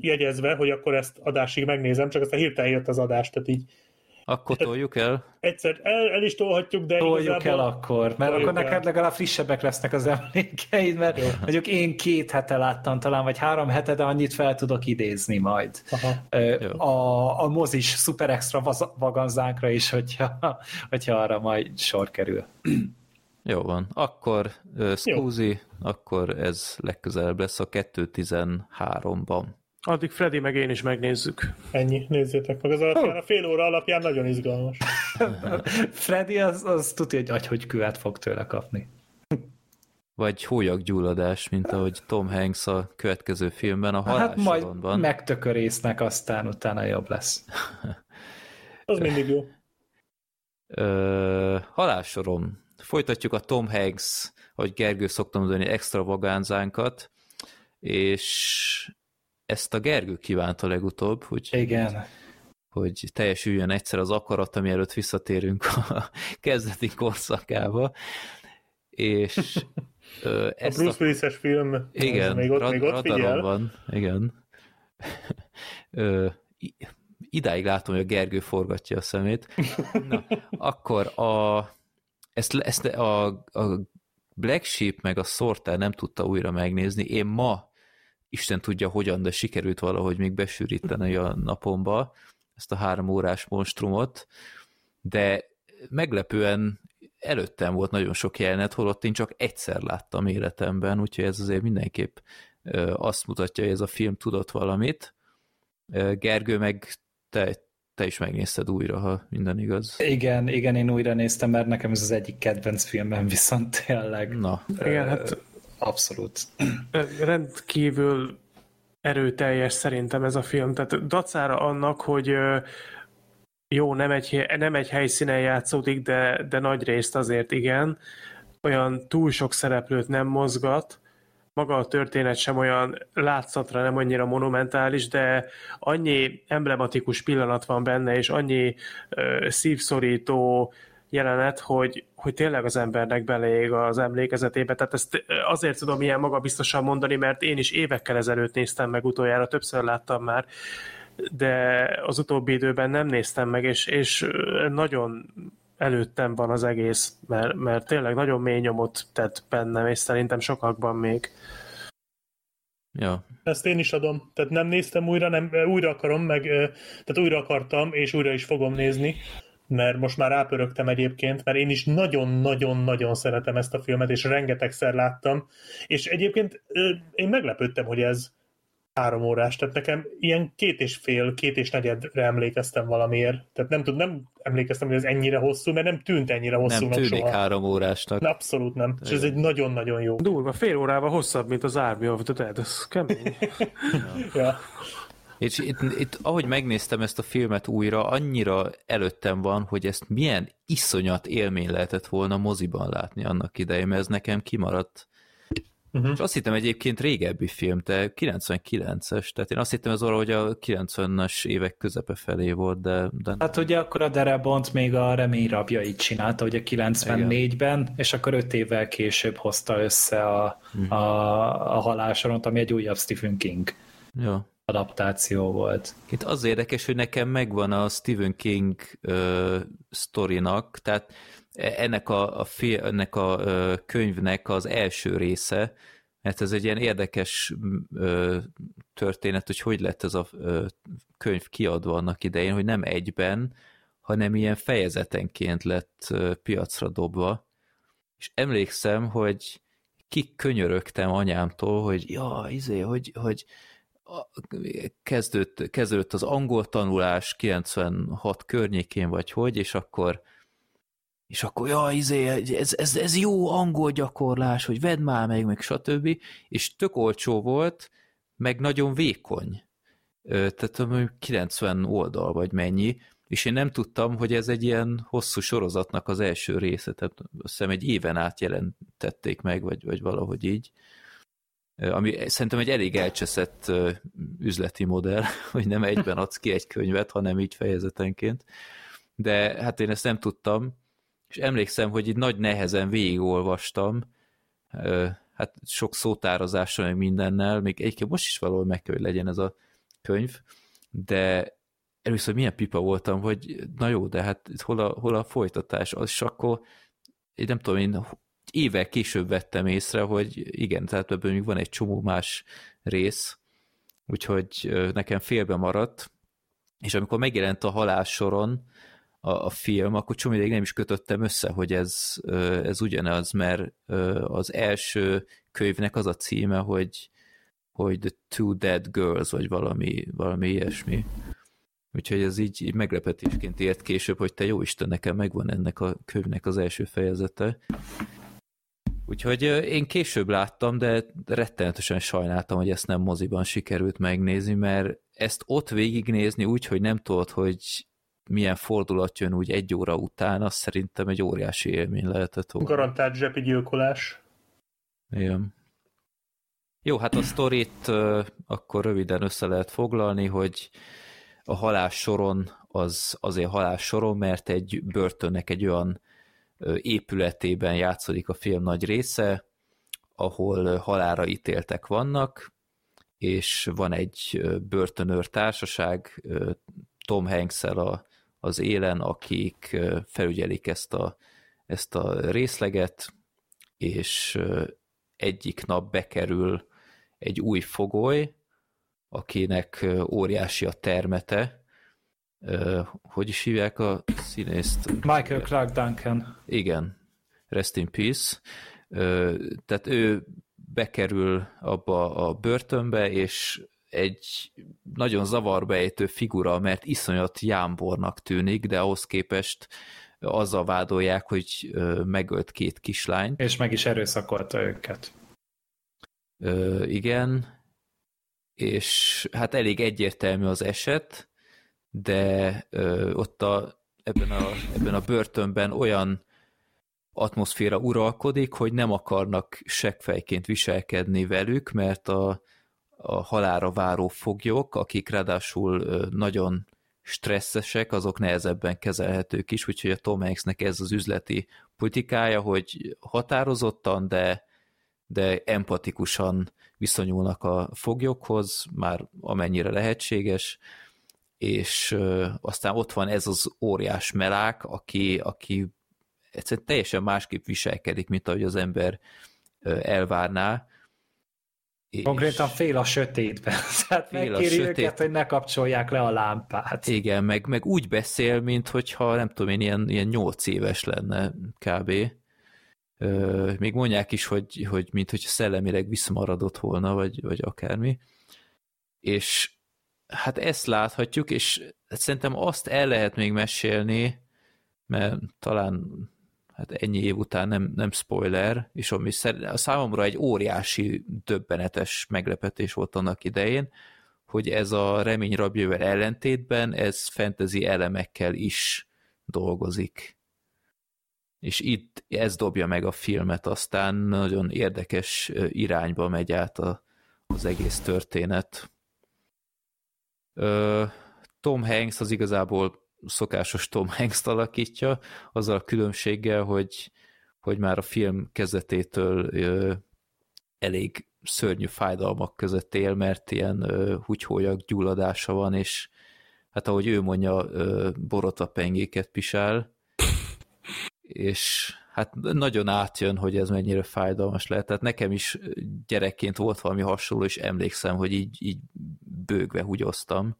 jegyezve, hogy akkor ezt adásig megnézem, csak aztán hirtelen jött az adás, tehát így Akkor toljuk el? Egyszer el, el is tolhatjuk, de Toljuk igazából... el akkor, mert akkor el. neked legalább frissebbek lesznek az emlékeid, mert Jó. mondjuk én két hete láttam talán, vagy három hete, de annyit fel tudok idézni majd. Aha. A, a mozis szuper extra vaganzánkra is, hogyha, hogyha arra majd sor kerül. Jó van. Akkor uh, Scusi, akkor ez legközelebb lesz a 2.13-ban. Addig Freddy meg én is megnézzük. Ennyi, nézzétek meg. Az alapján, a fél óra alapján nagyon izgalmas. Freddy az, az tudja, hogy agyhogy küvet fog tőle kapni. Vagy hólyaggyulladás, mint ahogy Tom Hanks a következő filmben a Hát majd van. megtökörésznek, aztán utána jobb lesz. az mindig jó. Ö, halálsorom. Folytatjuk a Tom Hanks, hogy Gergő szoktam mondani, extravagánzánkat, és ezt a Gergő kívánta legutóbb, hogy, Igen. hogy teljesüljön egyszer az akarat, mielőtt visszatérünk a kezdeti korszakába. És ezt a Bruce Willis-es film igen, még ott, még ott figyel. van, igen. Ö, idáig látom, hogy a Gergő forgatja a szemét. Na, akkor a, ezt, ezt a, a Black Sheep meg a Sorter nem tudta újra megnézni. Én ma Isten tudja hogyan, de sikerült valahogy még besűríteni a napomba ezt a három órás monstrumot, de meglepően előttem volt nagyon sok jelenet, holott én csak egyszer láttam életemben, úgyhogy ez azért mindenképp azt mutatja, hogy ez a film tudott valamit. Gergő, meg te, te is megnézted újra, ha minden igaz. Igen, igen, én újra néztem, mert nekem ez az egyik kedvenc filmem, viszont tényleg. Na. Igen, hát Abszolút. Rendkívül erőteljes szerintem ez a film. Tehát dacára annak, hogy jó, nem egy, nem egy helyszínen játszódik, de, de nagy részt azért igen. Olyan túl sok szereplőt nem mozgat, maga a történet sem olyan látszatra nem annyira monumentális, de annyi emblematikus pillanat van benne, és annyi uh, szívszorító jelenet, hogy, hogy tényleg az embernek beleég az emlékezetébe. Tehát ezt azért tudom ilyen magabiztosan mondani, mert én is évekkel ezelőtt néztem meg utoljára, többször láttam már, de az utóbbi időben nem néztem meg, és, és nagyon előttem van az egész, mert, mert tényleg nagyon mély nyomot tett bennem, és szerintem sokakban még. Ja. Ezt én is adom. Tehát nem néztem újra, nem, újra akarom, meg, tehát újra akartam, és újra is fogom nézni mert most már rápörögtem egyébként, mert én is nagyon-nagyon-nagyon szeretem ezt a filmet, és rengetegszer láttam, és egyébként én meglepődtem, hogy ez három órás, tehát nekem ilyen két és fél, két és negyedre emlékeztem valamiért. Tehát nem tudom, nem emlékeztem, hogy ez ennyire hosszú, mert nem tűnt ennyire hosszúnak Nem tűnik soha. három órásnak. Na, abszolút nem. És ez egy nagyon-nagyon jó. Durva, fél órával hosszabb, mint az Army of the Dead, ez kemény. ja. ja. És itt, itt, ahogy megnéztem ezt a filmet újra, annyira előttem van, hogy ezt milyen iszonyat élmény lehetett volna moziban látni annak idején, mert ez nekem kimaradt. Uh-huh. És azt hittem egyébként régebbi film, te 99-es, tehát én azt hittem ez arra, hogy a 90-es évek közepe felé volt, de... de... Hát ugye akkor a Derebont még a Remény rabjait csinálta, ugye 94-ben, és akkor öt évvel később hozta össze a, uh-huh. a, a halálsoront, ami egy újabb Stephen King. Ja adaptáció volt. Itt az érdekes, hogy nekem megvan a Stephen King uh, sztorinak, tehát ennek a, a, fél, ennek a könyvnek az első része, mert ez egy ilyen érdekes történet, hogy hogy lett ez a könyv kiadva annak idején, hogy nem egyben, hanem ilyen fejezetenként lett piacra dobva. És emlékszem, hogy kikönyörögtem anyámtól, hogy ja, izé, hogy, hogy kezdődött, kezdődött az angol tanulás 96 környékén, vagy hogy, és akkor és akkor, ja, izé, ez, ez, ez jó angol gyakorlás, hogy vedd már meg, meg stb. És tök olcsó volt, meg nagyon vékony. Tehát 90 oldal, vagy mennyi, és én nem tudtam, hogy ez egy ilyen hosszú sorozatnak az első része, tehát azt hiszem egy éven át jelentették meg, vagy, vagy valahogy így ami szerintem egy elég elcseszett üzleti modell, hogy nem egyben adsz ki egy könyvet, hanem így fejezetenként. De hát én ezt nem tudtam, és emlékszem, hogy itt nagy nehezen végigolvastam, hát sok szótározással, meg mindennel, még egyébként most is valahol meg kell, hogy legyen ez a könyv, de először milyen pipa voltam, hogy na jó, de hát hol a, hol a folytatás? És akkor én nem tudom, én évek később vettem észre, hogy igen, tehát ebből még van egy csomó más rész, úgyhogy nekem félbe maradt, és amikor megjelent a halás soron a, a film, akkor csomó nem is kötöttem össze, hogy ez, ez ugyanaz, mert az első könyvnek az a címe, hogy, hogy The Two Dead Girls, vagy valami, valami ilyesmi. Úgyhogy ez így, így meglepetésként ért később, hogy te jó Isten, nekem megvan ennek a könyvnek az első fejezete. Úgyhogy én később láttam, de rettenetesen sajnáltam, hogy ezt nem moziban sikerült megnézni, mert ezt ott végignézni úgy, hogy nem tudod, hogy milyen fordulat jön úgy egy óra után, az szerintem egy óriási élmény lehetett volna. Garantált zsepi gyilkolás. Igen. Jó, hát a sztorit akkor röviden össze lehet foglalni, hogy a halás soron az azért halás soron, mert egy börtönnek egy olyan épületében játszódik a film nagy része, ahol halára ítéltek vannak, és van egy börtönőr társaság, Tom hanks a, az élen, akik felügyelik ezt a, ezt a részleget, és egyik nap bekerül egy új fogoly, akinek óriási a termete, hogy is hívják a színészt? Michael Clark Duncan. Igen, rest in peace. Tehát ő bekerül abba a börtönbe, és egy nagyon zavarbejtő figura, mert iszonyat jámbornak tűnik, de ahhoz képest azzal vádolják, hogy megölt két kislányt. És meg is erőszakolta őket. Ö, igen, és hát elég egyértelmű az eset, de ö, ott a, ebben, a, ebben a börtönben olyan atmoszféra uralkodik, hogy nem akarnak seggfejként viselkedni velük, mert a, a halára váró foglyok, akik ráadásul nagyon stresszesek, azok nehezebben kezelhetők is, úgyhogy a Tom Hanksnek ez az üzleti politikája, hogy határozottan, de, de empatikusan viszonyulnak a foglyokhoz, már amennyire lehetséges, és aztán ott van ez az óriás melák, aki, aki egyszerűen teljesen másképp viselkedik, mint ahogy az ember elvárná. És Konkrétan fél a sötétben. Tehát fél megkéri sötét... őket, hogy ne kapcsolják le a lámpát. Igen, meg, meg úgy beszél, mint hogyha nem tudom én, ilyen, ilyen 8 éves lenne kb. Ö, még mondják is, hogy, hogy mint hogyha szellemileg visszamaradott volna, vagy, vagy akármi. És hát ezt láthatjuk, és szerintem azt el lehet még mesélni, mert talán hát ennyi év után nem, nem spoiler, és ami a számomra egy óriási, döbbenetes meglepetés volt annak idején, hogy ez a remény rabjővel ellentétben ez fantasy elemekkel is dolgozik. És itt ez dobja meg a filmet, aztán nagyon érdekes irányba megy át a, az egész történet. Tom Hanks az igazából szokásos Tom Hanks alakítja, azzal a különbséggel, hogy, hogy már a film kezdetétől elég szörnyű fájdalmak között él, mert ilyen húgyhólyak gyulladása van, és hát ahogy ő mondja, borotapengéket pisál, és hát nagyon átjön, hogy ez mennyire fájdalmas lehet. Tehát nekem is gyerekként volt valami hasonló, és emlékszem, hogy így, így bőgve húgyoztam.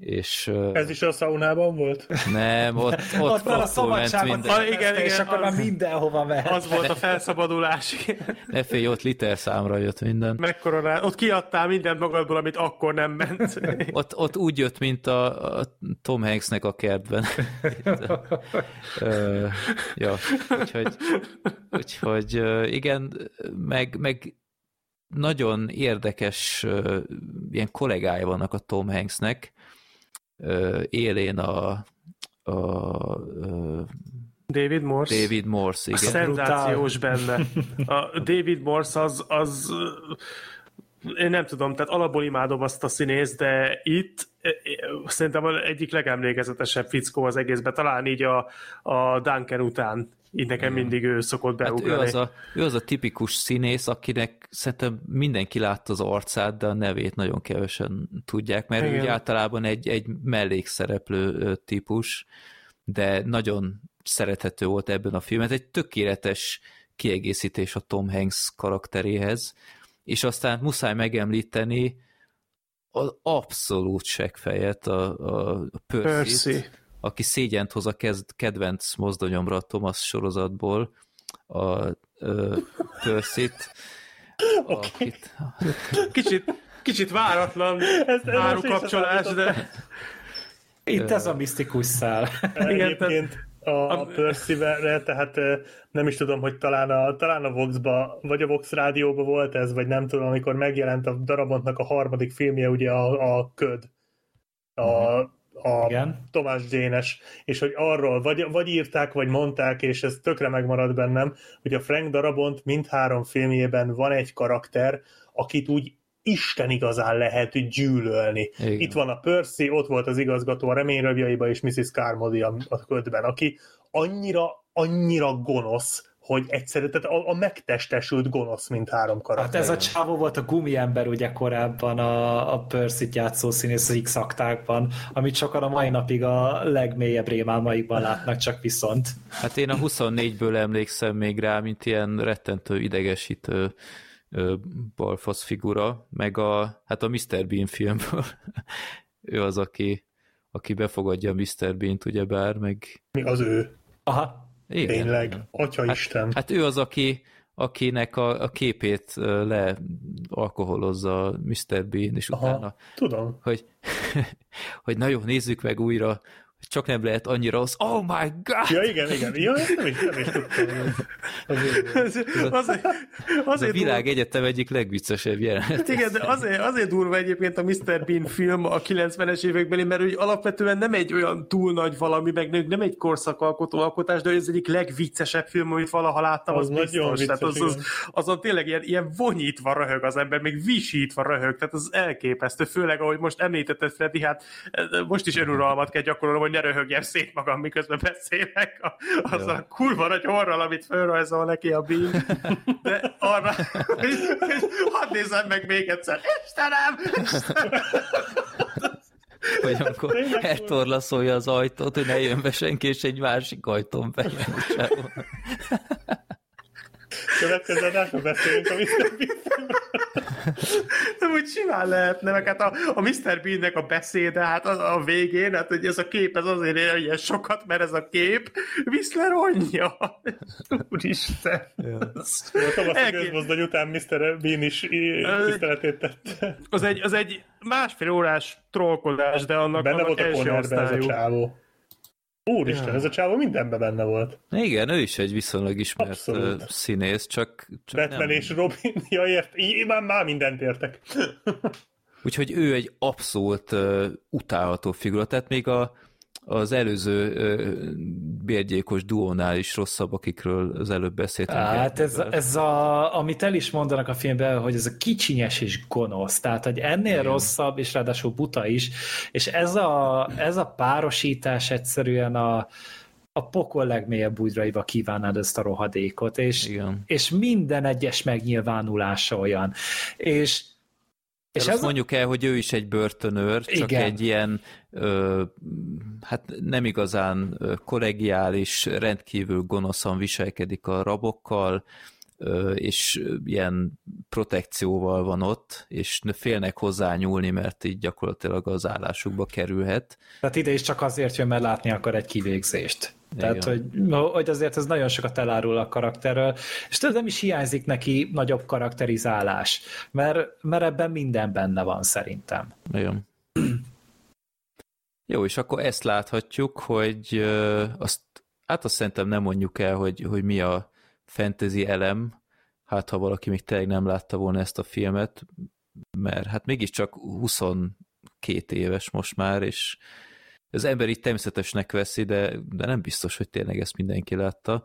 És, Ez is a szaunában volt? Nem, ott, ott, ott van a szabadságot, minden... igen, igen, és akkor már mindenhova mehet. Az volt a felszabadulás. Ne félj, ott liter számra jött minden. Mekkora ott kiadtál mindent magadból, amit akkor nem ment. ott, ott úgy jött, mint a, a Tom Hanksnek a kertben. ja, úgyhogy, úgyhogy igen, meg, meg nagyon érdekes ilyen kollégája vannak a Tom Hanksnek, élén a, a, a David Morse. David Morse, igen. Szenzációs benne. A David Morse az, az én nem tudom, tehát alapból imádom azt a színészt, de itt szerintem egyik legemlékezetesebb fickó az egészben, talán így a, a Duncan után. Így nekem mindig ő szokott beugrani. Hát ő, az a, ő az a tipikus színész, akinek szerintem mindenki látta az arcát, de a nevét nagyon kevesen tudják, mert Igen. ő általában egy, egy mellékszereplő típus, de nagyon szerethető volt ebben a filmben. Egy tökéletes kiegészítés a Tom Hanks karakteréhez, és aztán muszáj megemlíteni az abszolút seggfejet, a, a, a Percy, Percy, aki szégyent hoz a kedvenc mozdonyomra a Thomas sorozatból, a, a Percy-t, akit... Kicsit, kicsit váratlan árukapcsolás, de... Itt ez a misztikus szál. Egyébként a percy tehát nem is tudom, hogy talán a, talán a Vox-ba, vagy a Vox rádióba volt ez, vagy nem tudom, amikor megjelent a darabontnak a harmadik filmje, ugye a, a Köd. A, a Igen. Tomás Dénes, és hogy arról vagy, vagy írták, vagy mondták, és ez tökre megmaradt bennem, hogy a Frank darabont mindhárom filmjében van egy karakter, akit úgy Isten igazán lehet gyűlölni. Igen. Itt van a Percy, ott volt az igazgató a reményrövjaiba, és Mrs. Carmody a, a ködben, aki annyira, annyira gonosz, hogy egyszerűen, tehát a, a megtestesült gonosz, mint három karakter. Hát ez a csávó volt a gumiember ugye korábban a, a Percy-t játszó színész az x amit sokan a mai napig a legmélyebb rémálmaikban látnak, csak viszont. Hát én a 24-ből emlékszem még rá, mint ilyen rettentő idegesítő balfasz figura, meg a, hát a Mr. Bean filmből. ő az, aki, aki befogadja a Mr. Bean-t, ugyebár, meg... Mi az ő? Aha. Igen. Tényleg, atya hát, Isten. Hát ő az, aki, akinek a, a képét le alkoholozza Mr. Bean, és Aha, utána... tudom. Hogy, hogy na jó, nézzük meg újra, csak nem lehet annyira rossz. Oh my god! Ja, igen, igen. Ja, nem is, nem is tudtam. Az, azért, azért a világ durva. egyetem egyik legviccesebb jelenet. Igen, de azért, azért durva egyébként a Mr. Bean film a 90-es évekbeli, mert úgy alapvetően nem egy olyan túl nagy valami, meg nem egy korszakalkotó alkotás, de ez egyik legviccesebb film, amit valaha láttam, az, az biztos. Vicces, tehát az, az, azon tényleg ilyen, ilyen vonyítva röhög az ember, még visítva röhög, tehát az elképesztő, főleg ahogy most említetted, Freddy, hát most is önuralmat kell gyakorolnom, hogy ne röhögjem szét magam, miközben beszélek az a kurva nagy orral, amit fölrajzol neki a Bean. De arra, hogy, hogy hadd nézzem meg még egyszer. Istenem! Istenem! Vagy amikor eltorlaszolja az ajtót, hogy ne jön be senki, és egy másik ajtón bemegy. Következő adásra beszélünk a Mr. Nem, úgy simán lehetne, meg hát a, a Mr. Bean-nek a beszéde, hát az, a végén, hát hogy ez a kép, ez azért ér ilyen sokat, mert ez a kép Whistler anyja. Úristen. Ja. A közmozdony után Mr. Bean is tiszteletét tette. Az egy, az egy másfél órás trollkodás, de annak, Benne annak volt a ez a csávó. Úristen, ja. ez a csávó mindenben benne volt. Igen, ő is egy viszonylag ismert Abszolút. színész, csak, csak Batman nem... és Robin, ja ért, így már, már mindent értek. Úgyhogy ő egy abszolút uh, utálható figura, tehát még a, az előző bérgyékos duónál is rosszabb, akikről az előbb beszéltünk. Hát ez, ez a, amit el is mondanak a filmben, hogy ez a kicsinyes és gonosz, tehát hogy ennél Igen. rosszabb, és ráadásul buta is, és ez a, ez a párosítás egyszerűen a, a pokol legmélyebb bújraiba kívánnád ezt a rohadékot, és, Igen. és minden egyes megnyilvánulása olyan. És és azt mondjuk el, hogy ő is egy börtönőr, csak Igen. egy ilyen, ö, hát nem igazán kollegiális, rendkívül gonoszan viselkedik a rabokkal, és ilyen protekcióval van ott, és félnek hozzá nyúlni, mert így gyakorlatilag az állásukba kerülhet. Tehát ide is csak azért jön, mert látni akar egy kivégzést. Tehát, hogy, hogy azért ez nagyon sokat elárul a karakterről, és tudod, nem is hiányzik neki nagyobb karakterizálás, mert, mert ebben minden benne van szerintem. Igen. Jó, és akkor ezt láthatjuk, hogy azt, hát azt szerintem nem mondjuk el, hogy, hogy mi a fantasy elem, hát ha valaki még tényleg nem látta volna ezt a filmet, mert hát mégiscsak 22 éves most már, és az ember így természetesnek veszi, de, de nem biztos, hogy tényleg ezt mindenki látta.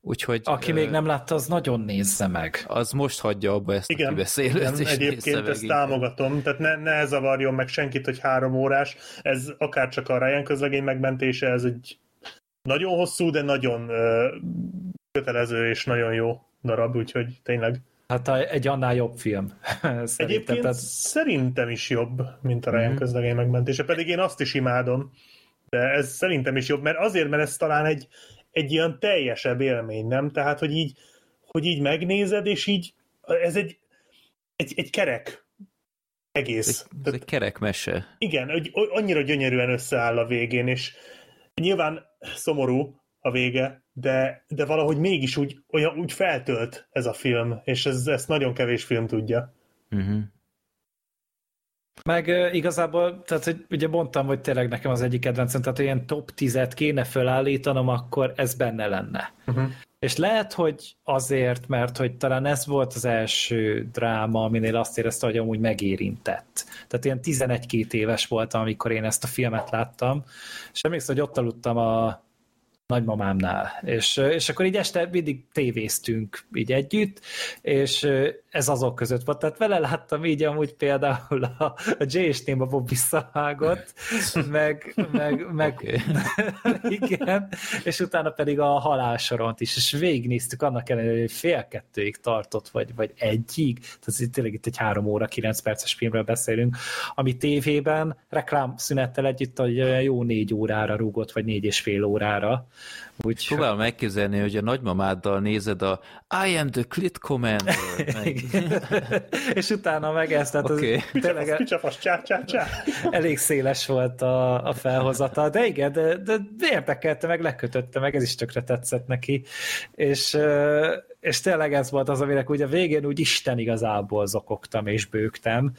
Úgyhogy, Aki még nem látta, az nagyon nézze meg. Az most hagyja abba ezt igen, a kibeszélőt. Igen, egyébként ezt támogatom, tehát ne, ne zavarjon meg senkit, hogy három órás. Ez akár csak a Ryan közlegény megmentése, ez egy nagyon hosszú, de nagyon kötelező és nagyon jó darab, úgyhogy tényleg. Hát egy annál jobb film. Egyébként tehát... szerintem is jobb, mint a Ryan mm-hmm. közlegény megmentése, pedig én azt is imádom, de ez szerintem is jobb, mert azért, mert ez talán egy, egy ilyen teljesebb élmény, nem? Tehát, hogy így, hogy így megnézed, és így ez egy, egy, egy kerek egész. Ez egy, ez egy kerek mese. Igen, hogy annyira gyönyörűen összeáll a végén, és nyilván szomorú a vége, de, de valahogy mégis úgy, olyan, úgy feltölt ez a film, és ez, ezt nagyon kevés film tudja. Uh-huh. Meg igazából, tehát hogy ugye mondtam, hogy tényleg nekem az egyik kedvencem, tehát ilyen top 10-et kéne felállítanom, akkor ez benne lenne. Uh-huh. És lehet, hogy azért, mert hogy talán ez volt az első dráma, aminél azt érezte, hogy amúgy megérintett. Tehát ilyen 11-2 éves voltam, amikor én ezt a filmet láttam, és emlékszem, hogy ott aludtam a nagymamámnál. És, és akkor így este mindig tévéztünk így együtt, és ez azok között volt. Tehát vele láttam így amúgy például a, a J és Néma Bob visszavágott, meg, meg, meg okay. igen, és utána pedig a halálsoront is, és végignéztük annak ellenére, hogy fél kettőig tartott, vagy, vagy egyig, tehát itt tényleg itt egy három óra, kilenc perces filmről beszélünk, ami tévében reklámszünettel együtt hogy jó négy órára rúgott, vagy négy és fél órára, úgy, Próbál megképzelni, hogy a nagymamáddal nézed a I am the Clit Commander. és utána meg ezt, tehát okay. tényleg Picsafasz, csá, csá, csá. elég széles volt a, a felhozata, de igen, de, de érdekelte, meg lekötötte, meg ez is tökre tetszett neki, és, és tényleg ez volt az, aminek ugye a végén úgy Isten igazából zokogtam és bőgtem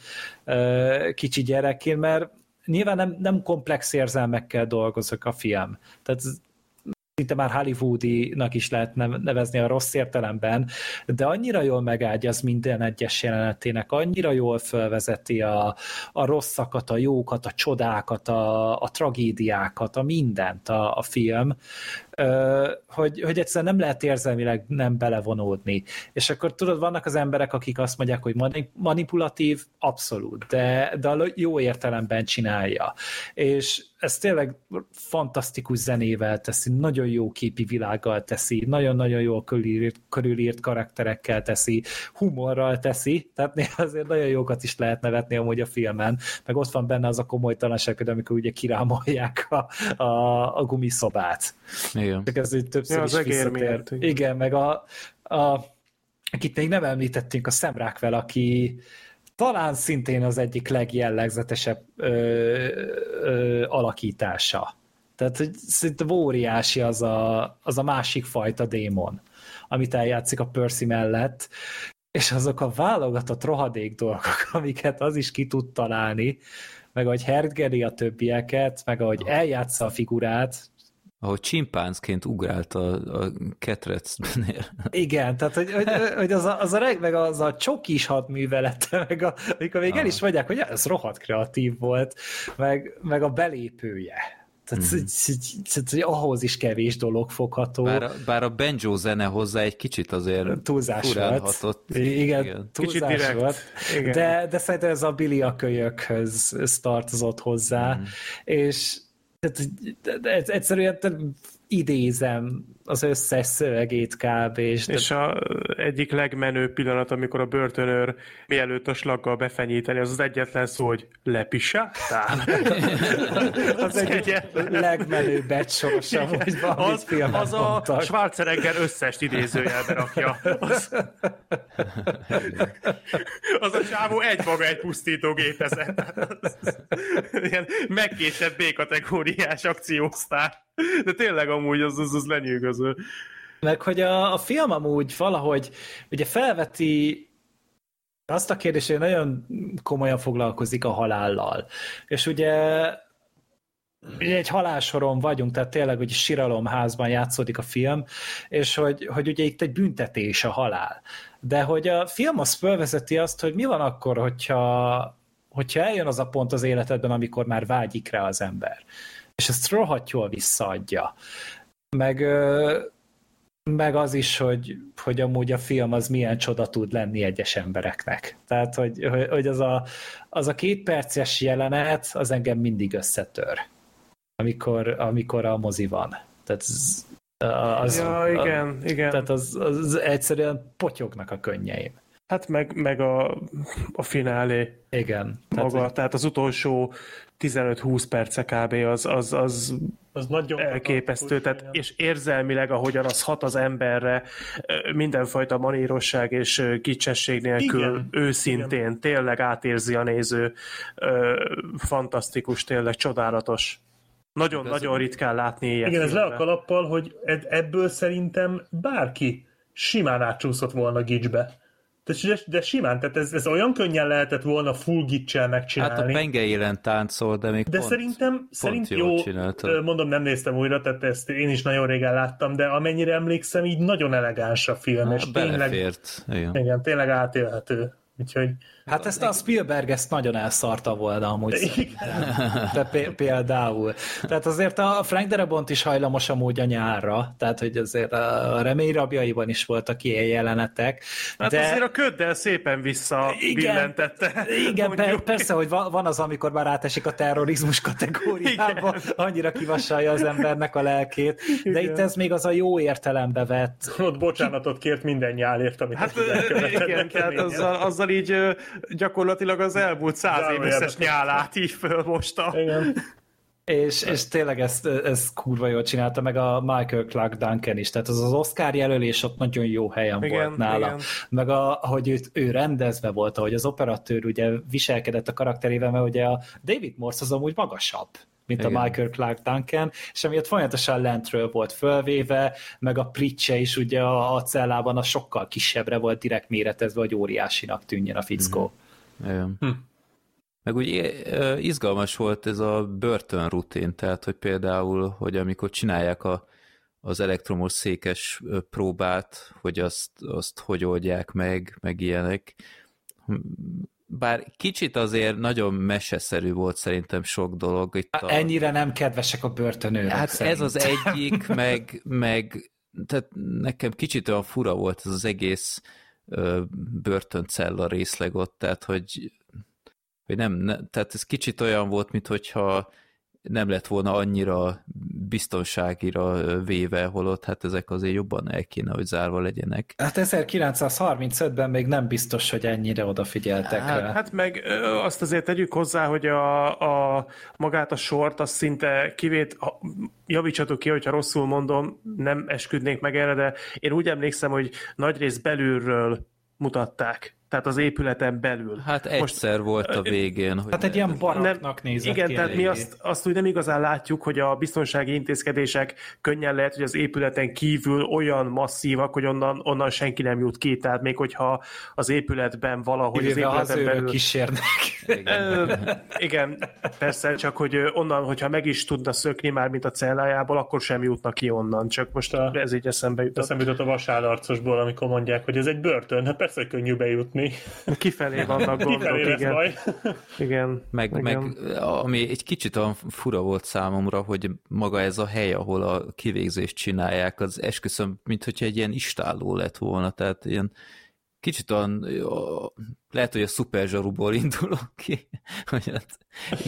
kicsi gyerekként, mert nyilván nem, nem komplex érzelmekkel dolgozok a film. Tehát szinte már Hollywoodinak is lehet nevezni a rossz értelemben, de annyira jól megágyaz minden egyes jelenetének, annyira jól felvezeti a, a rosszakat, a jókat, a csodákat, a, a tragédiákat, a mindent a, a film, hogy, hogy egyszerűen nem lehet érzelmileg nem belevonódni. És akkor tudod, vannak az emberek, akik azt mondják, hogy manipulatív, abszolút, de, de a jó értelemben csinálja. És ez tényleg fantasztikus zenével teszi, nagyon jó képi világgal teszi, nagyon-nagyon jól körülírt, körülírt karakterekkel teszi, humorral teszi, tehát néha azért nagyon jókat is lehet nevetni amúgy a filmen, meg ott van benne az a komolytalanság, amikor ugye kirámolják a, a, a gumiszobát. Igen. Csak ez így többször ja, is az visszatér. Igen, meg a, a akit még nem említettünk, a Szemrákvel, aki talán szintén az egyik legjellegzetesebb ö, ö, alakítása. Tehát, hogy szinte óriási az a, az a másik fajta démon, amit eljátszik a Percy mellett, és azok a válogatott rohadék dolgok, amiket az is ki tud találni, meg ahogy hergeli a többieket, meg ahogy eljátsza a figurát, ahogy csimpánzként ugrált a, a ketrecnél. Igen, tehát hogy, hogy, hogy az, a, az a reg, meg az a csokis hadművelete, meg a, amikor még ah. el is mondják, hogy ez rohadt kreatív volt, meg, meg a belépője. Tehát, hmm. hogy, hogy ahhoz is kevés dolog fogható. Bár, bár a banjo zene hozzá egy kicsit azért túlzás volt. Igen, Igen. túlzás kicsit volt. Igen. De, de szerintem ez a Billy a kölyökhöz tartozott hozzá, hmm. és tehát egyszerűen idézem az összes szövegét kb. És, és a egyik legmenőbb pillanat, amikor a börtönőr mielőtt a slaggal befenyíteni, az az egyetlen szó, hogy lepisáttál. az egyik legmenőbb egy sorsa, hogy az, az a mondtak. Schwarzenegger összes idézőjelben rakja. Az, az a csávó egy maga egy pusztító gépezet. Ilyen megkésett B-kategóriás akciósztár. De tényleg amúgy az, az, az lenyűgöző. Meg hogy a, a film amúgy valahogy ugye felveti azt a kérdést, hogy nagyon komolyan foglalkozik a halállal. És ugye egy halálsoron vagyunk, tehát tényleg, hogy siralomházban játszódik a film, és hogy, hogy ugye itt egy büntetés a halál. De hogy a film az felvezeti azt, hogy mi van akkor, hogyha, hogyha eljön az a pont az életedben, amikor már vágyik rá az ember és ezt rohadt jól visszaadja. Meg, meg az is, hogy, hogy amúgy a film az milyen csoda tud lenni egyes embereknek. Tehát, hogy, hogy az, a, az a két perces jelenet, az engem mindig összetör, amikor, amikor a mozi van. Tehát az, az, ja, igen, a, igen. Tehát az, az egyszerűen potyognak a könnyeim. Hát meg, meg a, a finálé. Igen. Maga, tehát, tehát az utolsó 15-20 perce kb. az, az, az, az nagyon elképesztő, tehát, és érzelmileg, ahogyan az hat az emberre, mindenfajta manírosság és kicsesség nélkül, igen, őszintén, igen. tényleg átérzi a néző, fantasztikus, tényleg csodálatos. Nagyon-nagyon ritkán látni ilyet. Igen, ez le a kalappal, hogy ebből szerintem bárki simán átcsúszott volna gicsbe. De, de simán, tehát ez, ez olyan könnyen lehetett volna full gicsel megcsinálni. Hát a penge élen táncol, de még De pont, szerintem, pont szerint jó, jó mondom, nem néztem újra, tehát ezt én is nagyon régen láttam, de amennyire emlékszem, így nagyon elegáns a film, Na, és tényleg, igen. igen, tényleg átélhető. Úgyhogy... Hát ezt a Spielberg ezt nagyon elszarta volna amúgy. Te például. Tehát azért a Frank Darabont is hajlamos amúgy a nyárra, tehát hogy azért a reményrabjaiban is voltak ilyen jelenetek. Hát de... azért a köddel szépen visszabillentette. Igen, igen persze, hogy van az, amikor már átesik a terrorizmus kategóriába, igen. annyira kivasalja az embernek a lelkét, de igen. itt ez még az a jó értelembe vett. Ott bocsánatot kért minden nyálért, amit hát, igen, tehát azzal, azzal így gyakorlatilag az elmúlt száz év összes nyálát így fölmosta. Igen. És, és tényleg ezt, ezt kurva jól csinálta, meg a Michael Clark Duncan is, tehát az az Oscar jelölés ott nagyon jó helyen igen, volt nála. Igen. Meg a, ahogy őt, ő rendezve volt, ahogy az operatőr ugye viselkedett a karakterével, mert ugye a David Morse az amúgy magasabb mint Igen. a Michael Clark Duncan, és amiatt folyamatosan lentről volt fölvéve, meg a pritse is ugye a, a cellában a sokkal kisebbre volt direkt méretezve, hogy óriásinak tűnjön a fickó. Mm. Igen. Hm. Meg úgy izgalmas volt ez a börtön rutin, tehát hogy például, hogy amikor csinálják a, az elektromos székes próbát, hogy azt, azt hogy oldják meg, meg ilyenek, bár kicsit azért nagyon meseszerű volt szerintem sok dolog. Itt a... Ennyire nem kedvesek a börtönőrök Hát szerintem. ez az egyik, meg, meg tehát nekem kicsit olyan fura volt ez az egész ö, börtöncella részleg ott, tehát hogy, hogy nem, ne, tehát ez kicsit olyan volt, mint hogyha nem lett volna annyira biztonságira véve, holott hát ezek azért jobban el kéne, hogy zárva legyenek. Hát 1935-ben még nem biztos, hogy ennyire odafigyeltek hát, rá. Hát meg azt azért tegyük hozzá, hogy a, a magát a sort azt szinte kivét, javítsatok ki, hogyha rosszul mondom, nem esküdnék meg erre, de én úgy emlékszem, hogy nagyrészt belülről mutatták tehát az épületen belül. Hát egyszer Most, volt a végén. Hogy hát egy ilyen baraknak nézett Igen, tehát mi azt, azt úgy nem igazán látjuk, hogy a biztonsági intézkedések könnyen lehet, hogy az épületen kívül olyan masszívak, hogy onnan, onnan senki nem jut ki, tehát még hogyha az épületben valahogy Ivéve az épületen az belül... kísérnek. Igen. igen, persze, csak hogy onnan, hogyha meg is tudna szökni már, mint a cellájából, akkor sem jutnak ki onnan, csak most a, ez így eszembe jutott. Eszembe jutott a vasádarcosból, amikor mondják, hogy ez egy börtön, hát persze, hogy könnyű bejutni jutni. Kifelé vannak gondok, Kifelé igen. Baj. igen. Meg, igen. meg ami egy kicsit olyan fura volt számomra, hogy maga ez a hely, ahol a kivégzést csinálják, az esküszöm, mint hogyha egy ilyen istálló lett volna, tehát ilyen kicsit olyan, lehet, hogy a szuper zsaruból indulok ki, hogy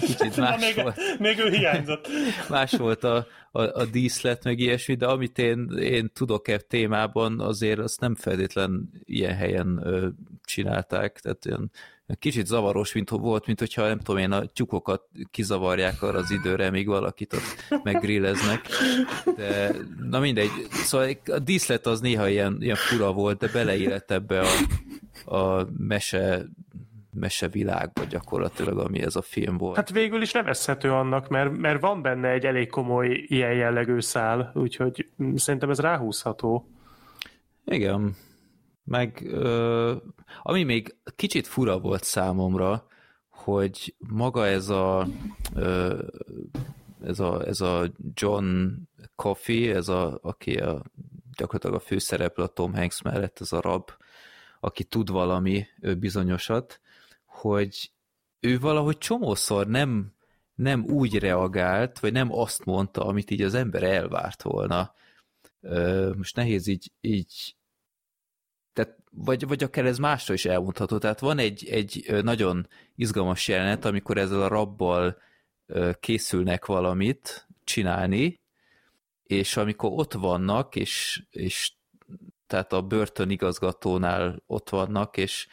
kicsit más még, volt. Még ő hiányzott. Más volt a, a, a díszlet, meg ilyesmi, de amit én, én tudok-e témában, azért azt nem feltétlen ilyen helyen ö, csinálták, tehát olyan kicsit zavaros, mint volt, mint hogyha nem tudom én, a tyukokat kizavarják arra az időre, míg valakit ott meggrilleznek. De na mindegy, szóval a díszlet az néha ilyen, ilyen fura volt, de beleillett ebbe a, a mese mese világba gyakorlatilag, ami ez a film volt. Hát végül is nevezhető annak, mert, mert van benne egy elég komoly ilyen jellegű szál, úgyhogy szerintem ez ráhúzható. Igen, meg ö, ami még kicsit fura volt számomra, hogy maga ez a ö, ez a, ez a John Coffey, ez a, aki a, gyakorlatilag a főszereplő a Tom Hanks mellett, ez a rab, aki tud valami bizonyosat, hogy ő valahogy csomószor nem, nem úgy reagált, vagy nem azt mondta, amit így az ember elvárt volna. Most nehéz így, így vagy, vagy akár ez másra is elmondható. Tehát van egy, egy nagyon izgalmas jelenet, amikor ezzel a rabbal készülnek valamit csinálni, és amikor ott vannak, és, és tehát a börtön igazgatónál ott vannak, és,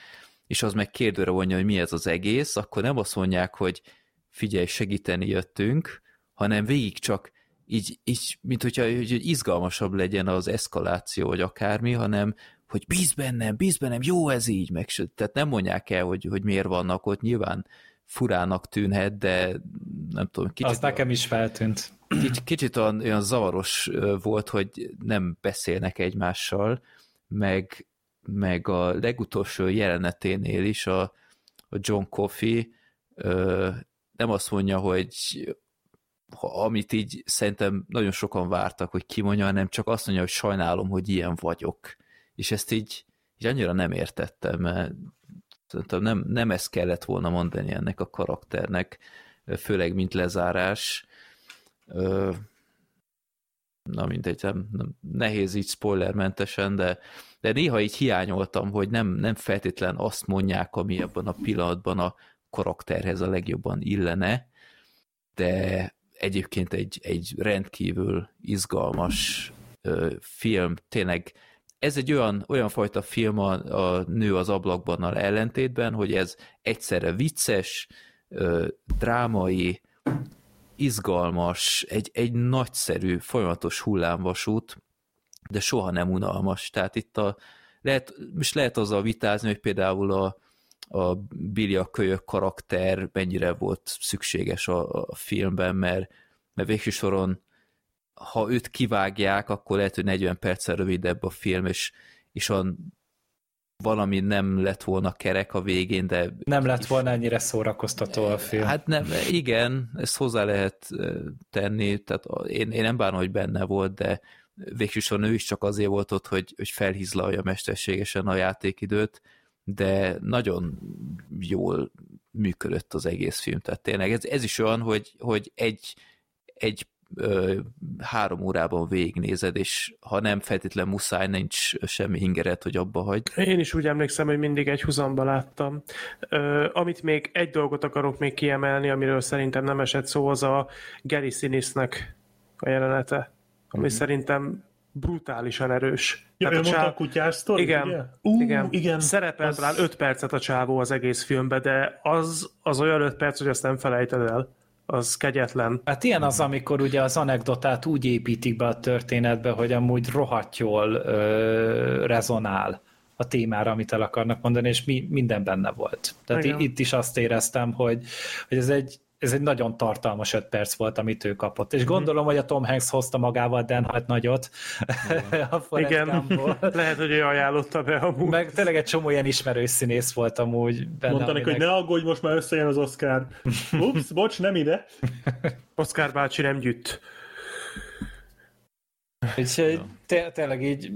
és az meg kérdőre vonja, hogy mi ez az egész, akkor nem azt mondják, hogy figyelj, segíteni jöttünk, hanem végig csak így, így mint hogyha hogy izgalmasabb legyen az eszkaláció, vagy akármi, hanem hogy bíz bennem, bíz bennem, jó ez így, meg tehát nem mondják el, hogy, hogy miért vannak ott, nyilván furának tűnhet, de nem tudom, kicsit... Az nekem is feltűnt. Kicsit, kicsit olyan, olyan zavaros volt, hogy nem beszélnek egymással, meg, meg a legutolsó jeleneténél is a, a John Coffey ö, nem azt mondja, hogy ha, amit így szerintem nagyon sokan vártak, hogy kimondja, hanem csak azt mondja, hogy sajnálom, hogy ilyen vagyok. És ezt így, így annyira nem értettem, mert szerintem nem, nem ezt kellett volna mondani ennek a karakternek, főleg mint lezárás. Na mindegy, nem, nem, nehéz így spoilermentesen, de, de néha így hiányoltam, hogy nem, nem feltétlen azt mondják, ami ebben a pillanatban a karakterhez a legjobban illene, de egyébként egy, egy rendkívül izgalmas ö, film, tényleg ez egy olyan, olyan fajta film a, a Nő az ablakban ellentétben, hogy ez egyszerre vicces, drámai, izgalmas, egy, egy nagyszerű, folyamatos hullámvasút, de soha nem unalmas. Tehát itt a, lehet, most lehet azzal vitázni, hogy például a, a Billy a kölyök karakter mennyire volt szükséges a, a filmben, mert, mert végső soron ha őt kivágják, akkor lehet, hogy 40 perccel rövidebb a film, és, és a valami nem lett volna kerek a végén, de... Nem lett volna ennyire szórakoztató a film. Hát nem, igen, ezt hozzá lehet tenni, tehát én, én nem bánom, hogy benne volt, de végsősorban ő is csak azért volt ott, hogy, hogy felhizlalja mesterségesen a játékidőt, de nagyon jól működött az egész film, tehát tényleg ez, ez is olyan, hogy, hogy egy, egy ö, három órában végignézed, és ha nem feltétlen muszáj, nincs semmi ingeret, hogy abba hagy. Én is úgy emlékszem, hogy mindig egy huzamba láttam. Ö, amit még egy dolgot akarok még kiemelni, amiről szerintem nem esett szó, az a Gary Sinisnek a jelenete, ami mm-hmm. szerintem brutálisan erős. Ja, Tehát ő a, csáv... a kutyás sztori, igen, ugye? Uh, igen. igen. Szerepelt az... talán öt percet a csávó az egész filmbe, de az, az olyan öt perc, hogy ezt nem felejted el az kegyetlen. Hát ilyen az, amikor ugye az anekdotát úgy építik be a történetbe, hogy amúgy rohadt jól ö, rezonál a témára, amit el akarnak mondani, és mi, minden benne volt. Tehát Igen. itt is azt éreztem, hogy, hogy ez egy ez egy nagyon tartalmas öt perc volt, amit ő kapott. És mhm. gondolom, hogy a Tom Hanks hozta magával Dan Hart nagyot. a Igen, lehet, hogy ő ajánlotta be amúgy. Meg tényleg egy csomó ilyen ismerős színész volt amúgy benne. Mondta aminek... hogy ne aggódj, most már összejön az Oscar. Ups, bocs, nem ide. Oscar bácsi nem gyűjt. Úgyhogy tényleg így,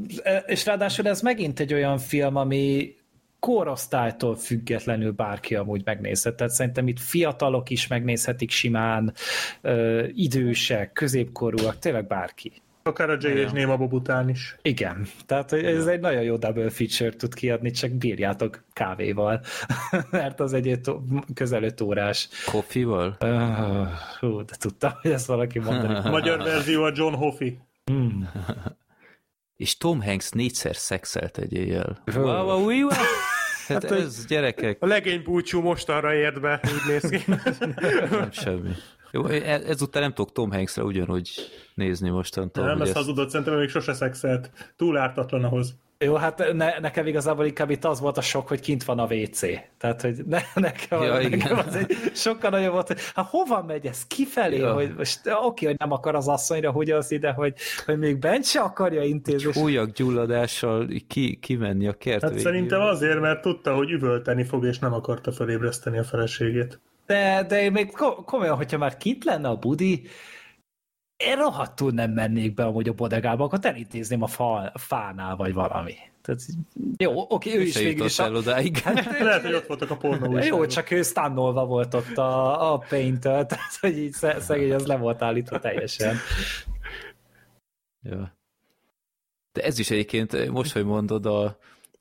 és ráadásul ez megint egy olyan film, ami korosztálytól függetlenül bárki amúgy megnézhet. Tehát szerintem itt fiatalok is megnézhetik simán, ö, idősek, középkorúak, tényleg bárki. Akár a és Néma Bob után is. Igen, tehát ez egy nagyon jó double feature tud kiadni, csak bírjátok kávéval, mert az egy közel öt órás. Koffival? Uh, hú, de tudtam, hogy ezt valaki mondani. Magyar verzió a John Hoffy. Mm. És Tom Hanks négyszer szexelt egy éjjel. Wow, wow, Hát, hát ez gyerekek. A legény búcsú most arra ért be, úgy néz ki. nem semmi. Jó, e- ezután nem tudok Tom Hanksre ugyanúgy nézni mostantól. Nem, ezt hazudott, szerintem még sose szexelt. Túl ártatlan ahhoz. Jó, hát ne, nekem igazából inkább itt az volt a sok, hogy kint van a WC. Tehát, hogy ne, nekem, ja, nekem igen. az egy sokkal nagyobb volt, hogy hát hova megy ez kifelé, ja. hogy most oké, hogy nem akar az asszonyra, hogy az ide, hogy, hogy még bent se akarja intézni. Újak gyulladással ki, kimenni a kert Hát végül. szerintem azért, mert tudta, hogy üvölteni fog, és nem akarta felébreszteni a feleségét. De, de még komolyan, hogyha már kint lenne a budi, én rohadtul nem mennék be amúgy a bodegába, akkor elintézném a, fa, a fánál, vagy valami. Tehát, jó, oké, ő is végül is. El odáig. Hát, Lehet, hogy ott voltak a pornó Jó, csak ő stannolva volt ott a, a paint tehát hogy így szegény az le volt állítva teljesen. Ja. De ez is egyébként, most, hogy mondod, a,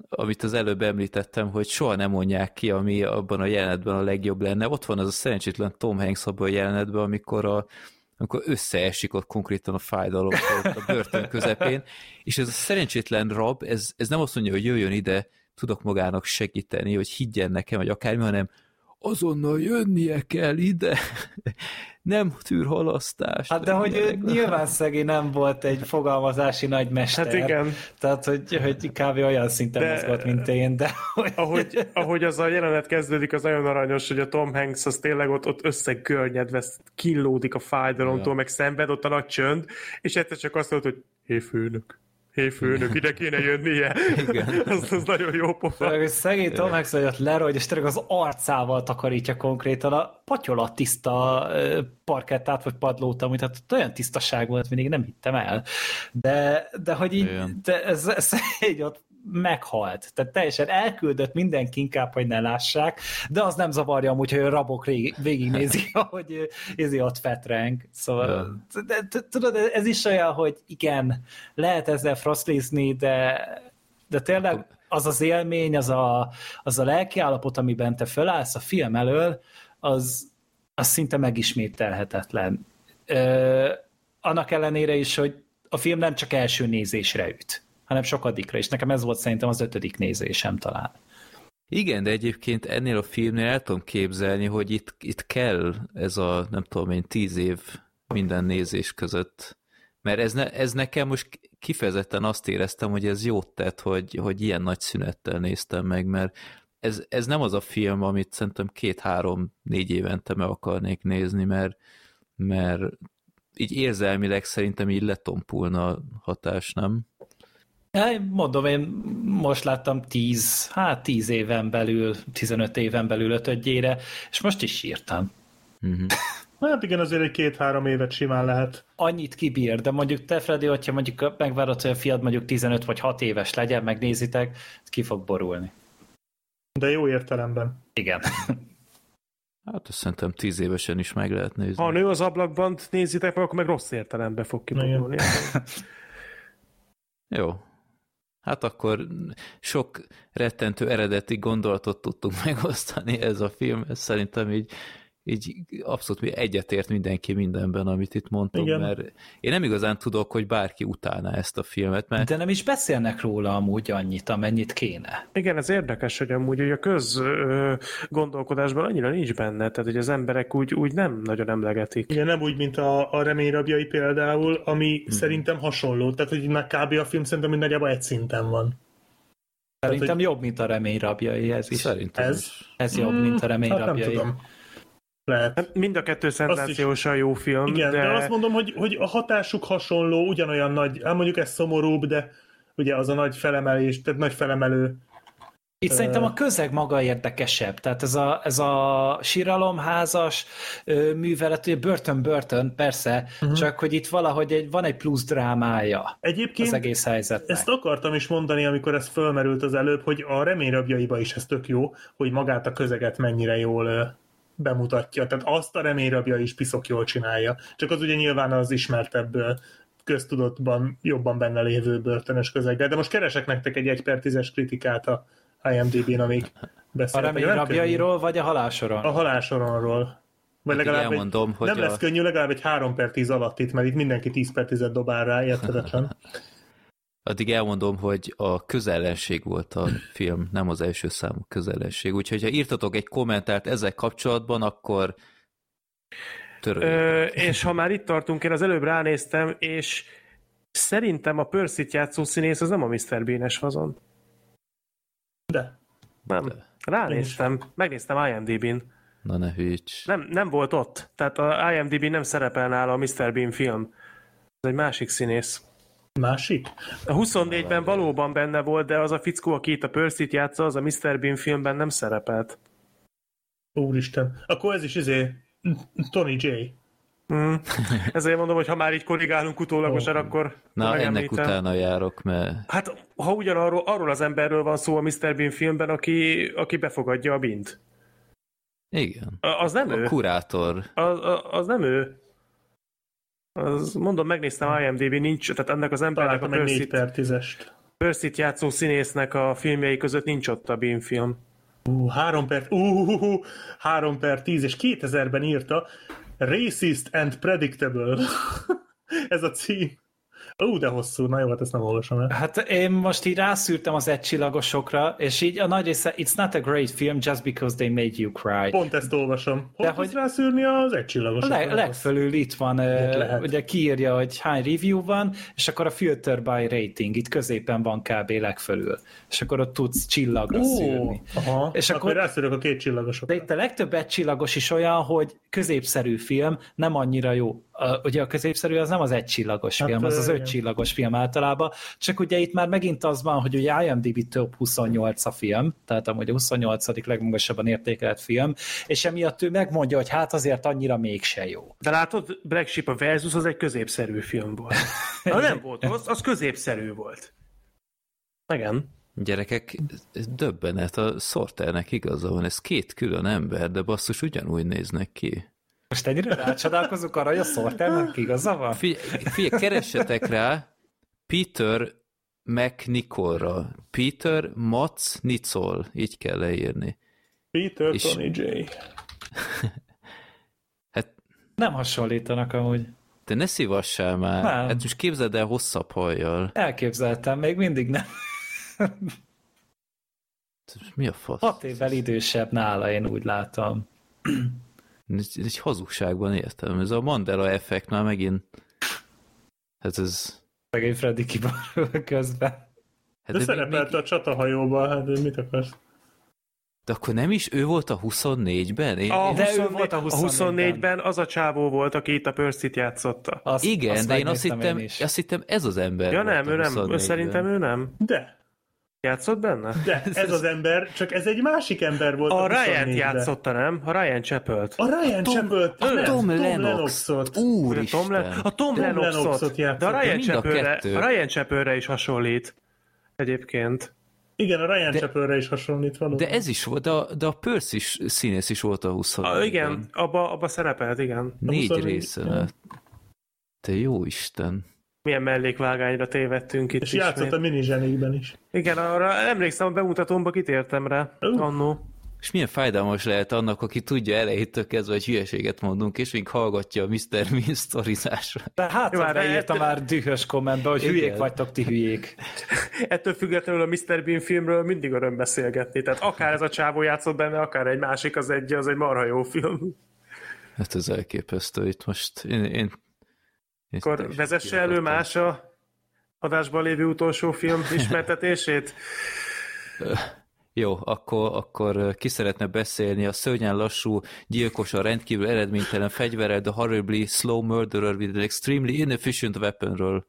amit az előbb említettem, hogy soha nem mondják ki, ami abban a jelenetben a legjobb lenne. Ott van az a szerencsétlen Tom Hanks abban a jelenetben, amikor a, amikor összeesik ott konkrétan a fájdalom ott a börtön közepén, és ez a szerencsétlen rab, ez, ez nem azt mondja, hogy jöjjön ide, tudok magának segíteni, hogy higgyen nekem, vagy akármi, hanem azonnal jönnie kell ide, nem tűr halasztást. Hát de hogy ő nyilván szegény nem volt egy fogalmazási nagymester. Hát igen. Tehát, hogy, hogy kb. olyan szinten de, mozgott, mint én, de... Ahogy, ahogy az a jelenet kezdődik, az nagyon aranyos, hogy a Tom Hanks az tényleg ott, ott összegörnyedve, killódik a fájdalomtól, ja. meg szenved, ott a nagy csönd, és egyszer csak azt mondta, hogy hé főnök, hé főnök, ide kéne jönnie. Igen. az, az nagyon jó pofa. Hogy szegény Tom Hanks olyat lerogy, és tényleg az arcával takarítja konkrétan a patyolat tiszta parkettát, vagy padlót, amit hát olyan tisztaság volt, mindig nem hittem el. De, de hogy így, de ez, ez egy ott meghalt. Tehát teljesen elküldött mindenki inkább, hogy ne lássák, de az nem zavarja amúgy, hogy a rabok végignézi, hogy Izzi ott fetreng. Szóval, de, tudod, ez is olyan, hogy igen, lehet ezzel frostlizni, de, de tényleg az az élmény, az a, az a lelkiállapot, amiben te fölállsz a film elől, az, az szinte megismételhetetlen. Ö, annak ellenére is, hogy a film nem csak első nézésre üt hanem sokadikra, és nekem ez volt szerintem az ötödik nézésem talán. Igen, de egyébként ennél a filmnél el tudom képzelni, hogy itt, itt kell ez a, nem tudom én, tíz év minden nézés között. Mert ez, ne, ez nekem most kifejezetten azt éreztem, hogy ez jót tett, hogy, hogy ilyen nagy szünettel néztem meg, mert ez, ez nem az a film, amit szerintem két-három-négy évente meg akarnék nézni, mert, mert így érzelmileg szerintem így letompulna a hatás, nem? Mondom, én most láttam 10, hát 10 éven belül, 15 éven belül ötödjére, és most is sírtam. Uh-huh. Hát igen, azért egy két-három évet simán lehet. Annyit kibír, de mondjuk te, Freddy, hogyha mondjuk megvárod, hogy a fiad mondjuk 15 vagy 6 éves legyen, megnézitek, ki fog borulni. De jó értelemben. Igen. Hát azt szerintem 10 évesen is meg lehet nézni. Ha a nő az ablakban nézitek meg, akkor meg rossz értelemben fog kiborulni. jó, Hát akkor sok rettentő eredeti gondolatot tudtunk megosztani ez a film, ez szerintem így így abszolút egyetért mindenki mindenben, amit itt mondtam, Igen. mert én nem igazán tudok, hogy bárki utálná ezt a filmet, mert... De nem is beszélnek róla amúgy annyit, amennyit kéne. Igen, ez érdekes, hogy amúgy hogy a köz gondolkodásban annyira nincs benne, tehát hogy az emberek úgy, úgy nem nagyon emlegetik. Igen, nem úgy, mint a, a reményrabjai például, ami hmm. szerintem hasonló, tehát hogy már kb. a film szerintem nagyjából egy szinten van. Szerintem tehát, hogy... jobb, mint a remény rabjai ez is. Szerintem ez, ez jobb, mint a remény hát. Nem tudom. Lehet. Hát mind a kettő szenzációsan jó film. Igen, de... de azt mondom, hogy, hogy a hatásuk hasonló, ugyanolyan nagy, hát mondjuk ez szomorúbb, de ugye az a nagy felemelés, tehát nagy felemelő itt szerintem a közeg maga érdekesebb, tehát ez a, ez a síralomházas művelet, ugye börtön-börtön, persze, uh-huh. csak hogy itt valahogy egy, van egy plusz drámája Egyébként az egész helyzetnek. ezt akartam is mondani, amikor ez fölmerült az előbb, hogy a reményrabjaiba is ez tök jó, hogy magát a közeget mennyire jól bemutatja. Tehát azt a reményrabja is piszok jól csinálja. Csak az ugye nyilván az ismertebb köztudatban jobban benne lévő börtönös közeggel. De most keresek nektek egy 1 per 10-es kritikát a IMDb-n, amíg beszéltek. A reményrabjairól, vagy a halálsoron? A halálsoronról. Vagy hát legalább elmondom, egy, hogy nem a... lesz könnyű, legalább egy 3 per 10 alatt itt, mert itt mindenki 10 per 10 dobál rá, értedetlen. Addig elmondom, hogy a közellenség volt a film, nem az első számú közellenség. Úgyhogy ha írtatok egy kommentárt ezzel kapcsolatban, akkor Ö, és ha már itt tartunk, én az előbb ránéztem, és szerintem a percy játszó színész az nem a Mr. Bean-es fazon. De. Nem. De. Ránéztem, megnéztem IMDb-n. Na ne hűts. Nem, nem volt ott. Tehát a IMDb nem szerepel nála a Mr. Bean film. Ez egy másik színész. Másik? A 24-ben valóban benne volt, de az a fickó, aki itt a percy játsza, az a Mr. Bean filmben nem szerepelt. Úristen. Akkor ez is izé Tony J. Mm. Ezért mondom, hogy ha már így korrigálunk utólagosan, oh. akkor Na, ennek utána járok, mert... Hát, ha ugyanarról arról az emberről van szó a Mr. Bean filmben, aki, aki befogadja a bint. Igen. A, az nem a ő. kurátor. Az, az nem ő. Az, mondom, megnéztem IMDb, nincs, tehát ennek az embernek a Percy, per percy játszó színésznek a filmjei között nincs ott a Bean film. Uh, 3 per, uh, 3 per 10, és 2000-ben írta, Racist and Predictable. Ez a cím. Ó, de hosszú, na jó, hát ezt nem olvasom el. Hát én most így rászűrtem az egycsillagosokra, és így a nagy része, it's not a great film just because they made you cry. Pont ezt olvasom. Hogy de hogy rászűrni az egycsillagosokra? A leg, legfölül itt van, lehet. ugye kiírja, hogy hány review van, és akkor a filter by rating, itt középen van kb. legfölül. És akkor ott tudsz csillagra Ó, szűrni. Aha, és akkor, akkor rászűrök a két csillagosokra. De itt a legtöbb egycsillagos is olyan, hogy középszerű film, nem annyira jó a, ugye a középszerű az nem az egycsillagos hát, film, az az ötcsillagos film általában, csak ugye itt már megint az van, hogy ugye IMDb top 28 a film, tehát amúgy a 28. legmagasabban értékelt film, és emiatt ő megmondja, hogy hát azért annyira mégse jó. De látod, Black Sheep a Versus az egy középszerű film volt. Na nem volt, az, az középszerű volt. Igen. Gyerekek, ez döbbenet, a Sorternek igaza van, ez két külön ember, de basszus ugyanúgy néznek ki. Most ennyire rácsodálkozunk arra, hogy a Sorternek igaza van? Figyelj, figyelj, keressetek rá Peter McNicolra. Peter Mats Nicol, így kell leírni. Peter És... Tony J. hát... Nem hasonlítanak amúgy. Te ne szívassál már. Nem. Hát most képzeld el hosszabb hajjal. Elképzeltem, még mindig nem. Mi a fasz? Hat évvel idősebb nála, én úgy látom. Ez egy hazugságban értem. Ez a Mandela effekt már megint... Hát ez... Megint Freddy kibarul közben. Hát de, de szerepelt még... a csatahajóban, hát mit akarsz? De akkor nem is ő volt a 24-ben? Én, a, 24, ő volt a 24-ben. 24-ben az a csávó volt, aki itt a Percy-t játszotta. Azt, Igen, azt de én azt hittem, én azt hittem ez az ember Ja nem, ő nem, szerintem ő nem. De. Játszott benne? De ez az ember, csak ez egy másik ember volt. A, a Ryan játszotta, nem? A Ryan Chappelt. A Ryan Chappelt. A Tom, Tom Lennoxot. Úristen. Tom, Le- a Tom, Tom Lennoxot. De a Ryan, Chappelre, a Ryan Chappelre is hasonlít. Egyébként. Igen, a Ryan Chappelre is hasonlít valóban. De ez is volt, de a, de a Percy is színész is volt a 20 a, Igen, abba, abba szerepelt, igen. Négy része. Te jó Isten milyen mellékvágányra tévedtünk itt És játszott a mini zsenékben is. Igen, arra emlékszem, a bemutatómba kitértem rá uh. annó. És milyen fájdalmas lehet annak, aki tudja elejétől kezdve, hogy hülyeséget mondunk, és még hallgatja a Mr. Bean sztorizásra. De hát, már beírta már dühös kommentbe, hogy Igen. hülyék vagytok, ti hülyék. Ettől függetlenül a Mr. Bean filmről mindig öröm beszélgetni. Tehát akár ez a csávó játszott benne, akár egy másik, az egy, az egy marha jó film. Hát ez elképesztő. Itt most én, én akkor vezesse elő más a adásban lévő utolsó film ismertetését? Jó, akkor, akkor ki szeretne beszélni a szörnyen lassú, gyilkos, a rendkívül eredménytelen fegyverrel, the horribly slow murderer with an extremely inefficient weaponről.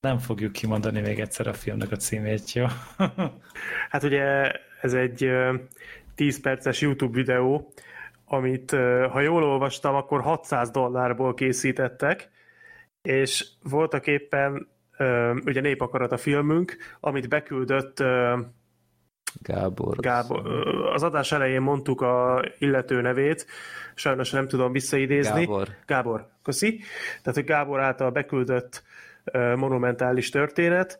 Nem fogjuk kimondani még egyszer a filmnek a címét, jó? hát ugye ez egy 10 perces YouTube videó, amit, ha jól olvastam, akkor 600 dollárból készítettek, és voltak éppen ugye népakarat a filmünk, amit beküldött Gábor. Gábor. Az adás elején mondtuk a illető nevét, sajnos nem tudom visszaidézni. Gábor. Gábor, köszi. Tehát, hogy Gábor által beküldött monumentális történet,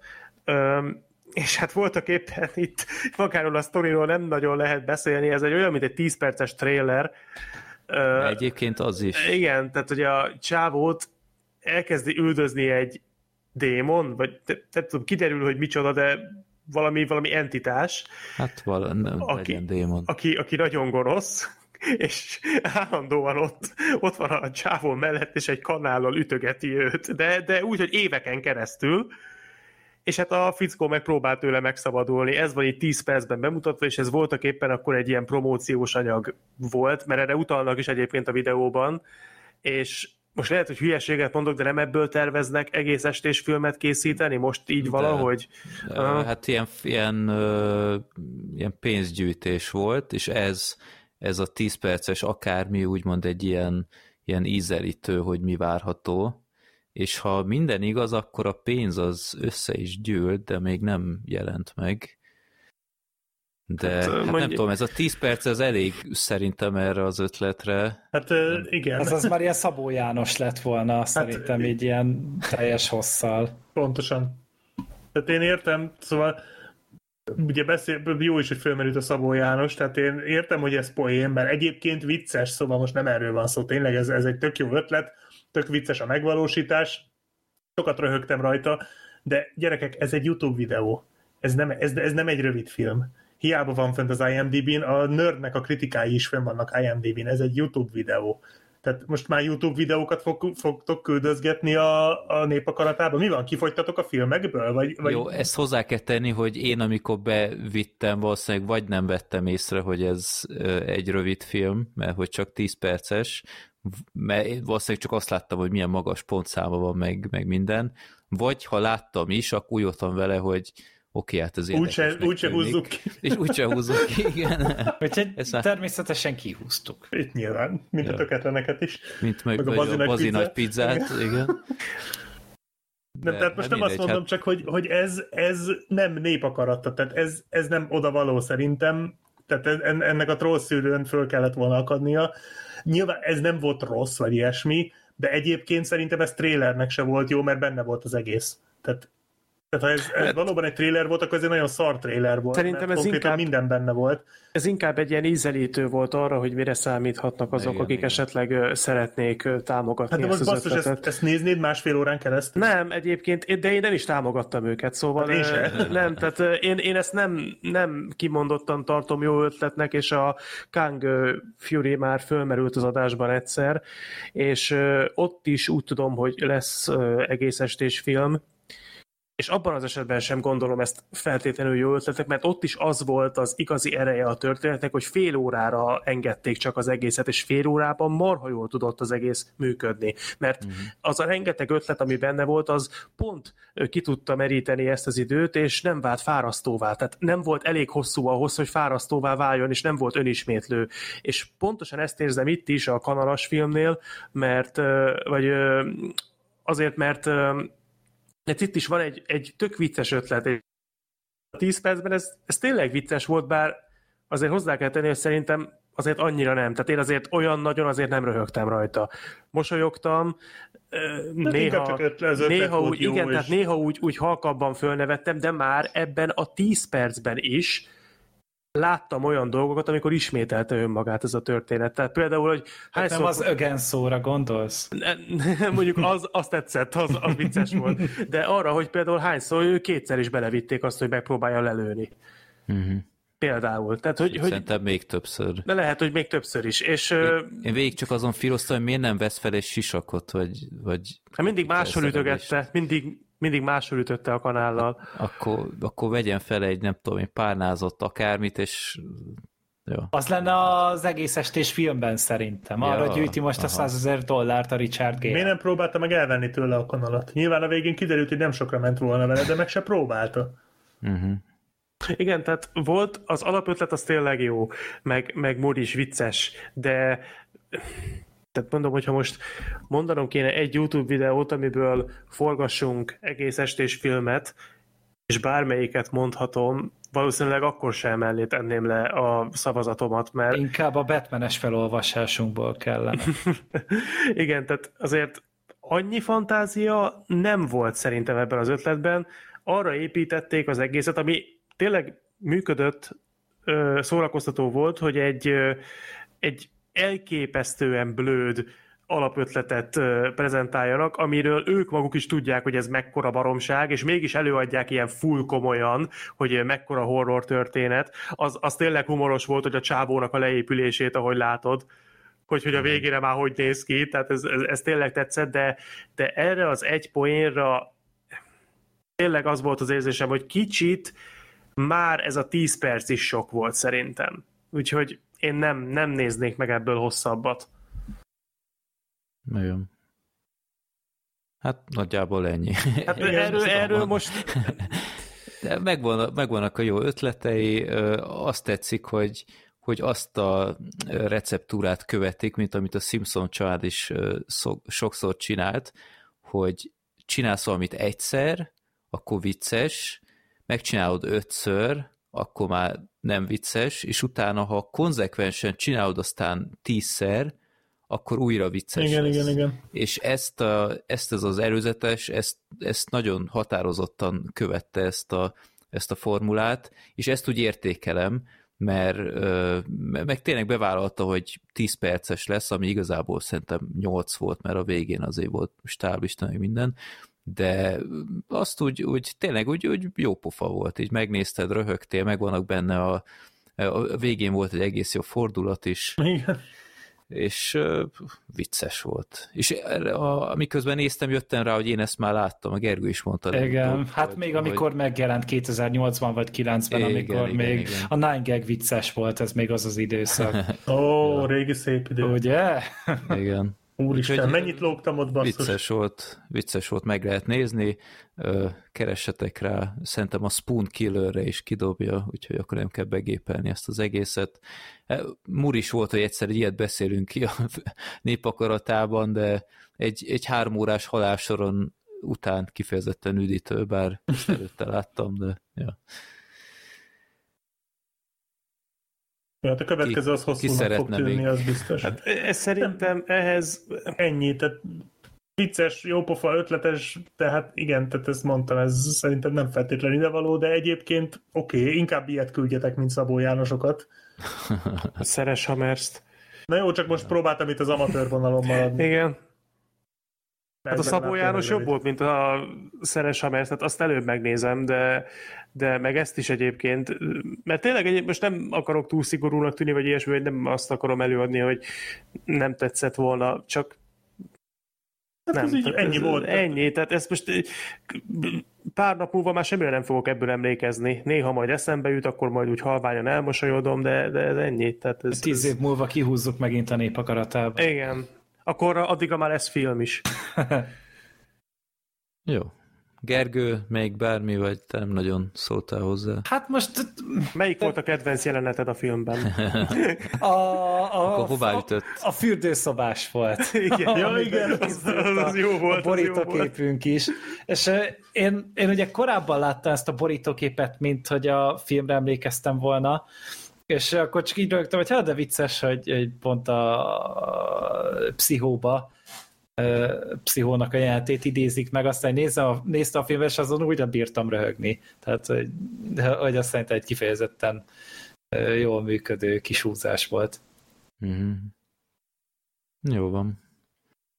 és hát voltak éppen itt magáról a sztoriról nem nagyon lehet beszélni, ez egy olyan, mint egy 10 perces trailer. Egyébként az is. Igen, tehát hogy a csávót elkezdi üldözni egy démon, vagy nem tudom, kiderül, hogy micsoda, de valami, valami entitás. Hát valami, aki, legyen démon. Aki, aki nagyon gonosz, és állandóan ott, ott van a csávon mellett, és egy kanállal ütögeti őt, de, de úgy, hogy éveken keresztül, és hát a fickó megpróbált tőle megszabadulni. Ez van itt 10 percben bemutatva, és ez voltak éppen akkor egy ilyen promóciós anyag volt, mert erre utalnak is egyébként a videóban, és most lehet, hogy hülyeséget mondok, de nem ebből terveznek egész estés filmet készíteni? Most így de, valahogy? De, uh. Hát ilyen, ilyen, uh, ilyen pénzgyűjtés volt, és ez, ez a 10 perces akármi úgymond egy ilyen, ilyen ízelítő, hogy mi várható, és ha minden igaz, akkor a pénz az össze is gyűlt, de még nem jelent meg. De hát, hát mondj... nem tudom, ez a 10 perc az elég szerintem erre az ötletre. Hát igen. Ez az már ilyen Szabó János lett volna, hát, szerintem így ilyen teljes hosszal. Pontosan. Tehát én értem, szóval ugye beszél, jó is, hogy fölmerült a Szabó János, tehát én értem, hogy ez poén, mert egyébként vicces, szóval most nem erről van szó, tényleg ez, ez egy tök jó ötlet, tök vicces a megvalósítás, sokat röhögtem rajta, de gyerekek, ez egy YouTube videó, ez nem, ez, ez nem egy rövid film. Hiába van fent az IMDb-n, a nerdnek a kritikái is fenn vannak IMDb-n, ez egy YouTube videó. Tehát most már YouTube videókat fog, fogtok küldözgetni a, a népakaratába? Mi van, kifogytatok a filmekből? Vagy, vagy... Jó, ezt hozzá kell tenni, hogy én amikor bevittem, valószínűleg vagy nem vettem észre, hogy ez egy rövid film, mert hogy csak 10 perces, mert valószínűleg csak azt láttam, hogy milyen magas pontszáma van, meg, meg minden, vagy ha láttam is, akkor úgy vele, hogy oké, hát ez Úgyse úgy húzzuk ki. És úgyse húzzuk ki, igen. Úgyhogy természetesen kihúztuk. Itt nyilván, mint ja. a töketleneket is. Mint meg, meg a bazi, bazi nagy pizzát, igen. igen. De, nem, tehát most nem azt mondom hát... csak, hogy, hogy ez, ez nem népakarata, tehát ez, ez nem oda való szerintem, tehát ennek a troll szűrőn föl kellett volna akadnia. Nyilván ez nem volt rossz, vagy ilyesmi, de egyébként szerintem ez trailernek se volt jó, mert benne volt az egész. Tehát tehát ha ez, ez hát, valóban egy trailer volt, akkor ez egy nagyon szar trailer volt. Szerintem ez inkább, minden benne volt. Ez inkább egy ilyen ízelítő volt arra, hogy mire számíthatnak azok, igen, akik igen. esetleg szeretnék támogatni hát de most basszus, ezt, ezt néznéd másfél órán keresztül? Nem, egyébként, de én nem is támogattam őket, szóval hát én sem. nem, tehát én, én ezt nem, nem kimondottan tartom jó ötletnek, és a Kang Fury már fölmerült az adásban egyszer, és ott is úgy tudom, hogy lesz egész estés film, és abban az esetben sem gondolom ezt feltétlenül jó ötletek, mert ott is az volt az igazi ereje a történetnek, hogy fél órára engedték csak az egészet, és fél órában marha jól tudott az egész működni. Mert uh-huh. az a rengeteg ötlet, ami benne volt, az pont ki tudta meríteni ezt az időt, és nem vált fárasztóvá. Tehát nem volt elég hosszú ahhoz, hogy fárasztóvá váljon, és nem volt önismétlő. És pontosan ezt érzem itt is a kanalas filmnél, mert vagy azért, mert mert itt is van egy, egy tök vicces ötlet. A 10 percben ez, ez tényleg vicces volt, bár azért hozzá kell tenni, hogy szerintem azért annyira nem. Tehát én azért olyan nagyon azért nem röhögtem rajta. Mosolyogtam, néha, néha úgy, igen, és... tehát néha úgy, úgy halkabban fölnevettem, de már ebben a 10 percben is láttam olyan dolgokat, amikor ismételte önmagát ez a történet. Tehát például, hogy hát nem az ögen szóra gondolsz? Mondjuk az, az tetszett, az, az vicces volt. De arra, hogy például hányszor ő kétszer is belevitték azt, hogy megpróbálja lelőni. Uh-huh. Például. Tehát, hogy, hogy, Szerintem még többször. De lehet, hogy még többször is. És, én, én végig csak azon filoztam, hogy miért nem vesz fel egy sisakot, vagy... vagy hát mindig máshol ütögette, mindig, mindig máshol ütötte a kanállal. Akkor, akkor vegyen fel egy, nem tudom, egy párnázott akármit, és jó. Az lenne az egész estés filmben szerintem. Arra ja, gyűjti most aha. a 100 ezer dollárt a Richard Gere. Miért nem próbálta meg elvenni tőle a kanalat? Nyilván a végén kiderült, hogy nem sokra ment volna vele, de meg se próbálta. Uh-huh. Igen, tehát volt, az alapötlet az tényleg jó, meg, meg mód is vicces, de tehát mondom, hogyha most mondanom kéne egy YouTube videót, amiből forgassunk egész estés filmet, és bármelyiket mondhatom, valószínűleg akkor sem mellé tenném le a szavazatomat, mert... Inkább a Batmanes felolvasásunkból kellene. Igen, tehát azért annyi fantázia nem volt szerintem ebben az ötletben. Arra építették az egészet, ami tényleg működött, szórakoztató volt, hogy egy, egy elképesztően blőd alapötletet prezentáljanak, amiről ők maguk is tudják, hogy ez mekkora baromság, és mégis előadják ilyen full komolyan, hogy mekkora horror történet. Az, az tényleg humoros volt, hogy a csábónak a leépülését, ahogy látod, hogy, hogy a végére már hogy néz ki, tehát ez, ez, ez tényleg tetszett, de, de erre az egy poénra tényleg az volt az érzésem, hogy kicsit már ez a 10 perc is sok volt szerintem. Úgyhogy én nem, nem néznék meg ebből hosszabbat. Nagyon. Hát nagyjából ennyi. Hát erről, erről most... De megvan, megvannak a jó ötletei, azt tetszik, hogy, hogy azt a receptúrát követik, mint amit a Simpson család is sokszor csinált, hogy csinálsz valamit egyszer, akkor vicces, megcsinálod ötször, akkor már nem vicces, és utána, ha konzekvensen csinálod aztán tízszer, akkor újra vicces Igen, lesz. igen, igen. És ezt, a, ezt ez az előzetes, ezt, ezt nagyon határozottan követte ezt a ezt a formulát, és ezt úgy értékelem, mert meg tényleg bevállalta, hogy 10 perces lesz, ami igazából szerintem 8 volt, mert a végén azért volt stáblista, meg minden, de azt úgy, úgy tényleg úgy, úgy jó pofa volt, így megnézted, röhögtél, meg vannak benne a, a végén volt egy egész jó fordulat is. Igen és uh, vicces volt. És a, miközben néztem, jöttem rá, hogy én ezt már láttam, a Gergő is mondta. Igen, hogy, hát még hogy... amikor megjelent 2008-ban vagy 90 igen, amikor igen, még igen. a Nine Gag vicces volt, ez még az az időszak. Ó, oh, régi szép idő. Ugye? Igen. Úristen, Úgyhogy mennyit lógtam ott basszus? Vicces volt, vicces volt, meg lehet nézni, keressetek rá, szerintem a Spoon Killerre is kidobja, úgyhogy akkor nem kell begépelni ezt az egészet. Mur is volt, hogy egyszer ilyet beszélünk ki a népakaratában, de egy, egy három órás halálsoron után kifejezetten üdítő, bár előtte láttam, de ja. Hát a következő az hosszúnak fog tűnni, még? az biztos. Hát ez szerintem ehhez... Ennyi, tehát vicces, jópofa, ötletes, tehát igen, tehát ezt mondtam, ez szerintem nem feltétlenül idevaló, de egyébként oké, okay, inkább ilyet küldjetek, mint Szabó Jánosokat. Szeres Hamerst. Na jó, csak most próbáltam itt az amatőr vonalon maradni. Igen. Hát a Szabó János jobb volt, mint a Szeres Hamerst, tehát azt előbb megnézem, de de meg ezt is egyébként, mert tényleg egyébként most nem akarok túl szigorúnak tűnni, vagy ilyesmi, vagy nem azt akarom előadni, hogy nem tetszett volna, csak Hát nem, így ennyi ez, volt. Ennyi, tehát ezt most pár nap múlva már semmire nem fogok ebből emlékezni. Néha majd eszembe jut, akkor majd úgy halványan elmosolyodom, de, de ez ennyi. Tehát ez, Tíz év múlva kihúzzuk megint a népakaratába. Igen. Akkor addigra már lesz film is. Jó, Gergő, még bármi, vagy te nem nagyon szóltál hozzá? Hát most... Melyik volt a kedvenc jeleneted a filmben? a, a, Akkor hová ütött? A, a fürdőszobás volt. Igen, ja, igen az, az, az jó volt. A borítóképünk is. És én, én ugye korábban láttam ezt a borítóképet, mint hogy a filmre emlékeztem volna, és akkor csak így rögtem, hogy hát de vicces, hogy, hogy pont a, a pszichóba pszichónak a jelentét idézik meg, aztán nézze a, nézte a filmet, és azon úgy bírtam röhögni. Tehát, hogy, hogy azt szerintem egy kifejezetten jól működő kis húzás volt. Mm-hmm. Jó van.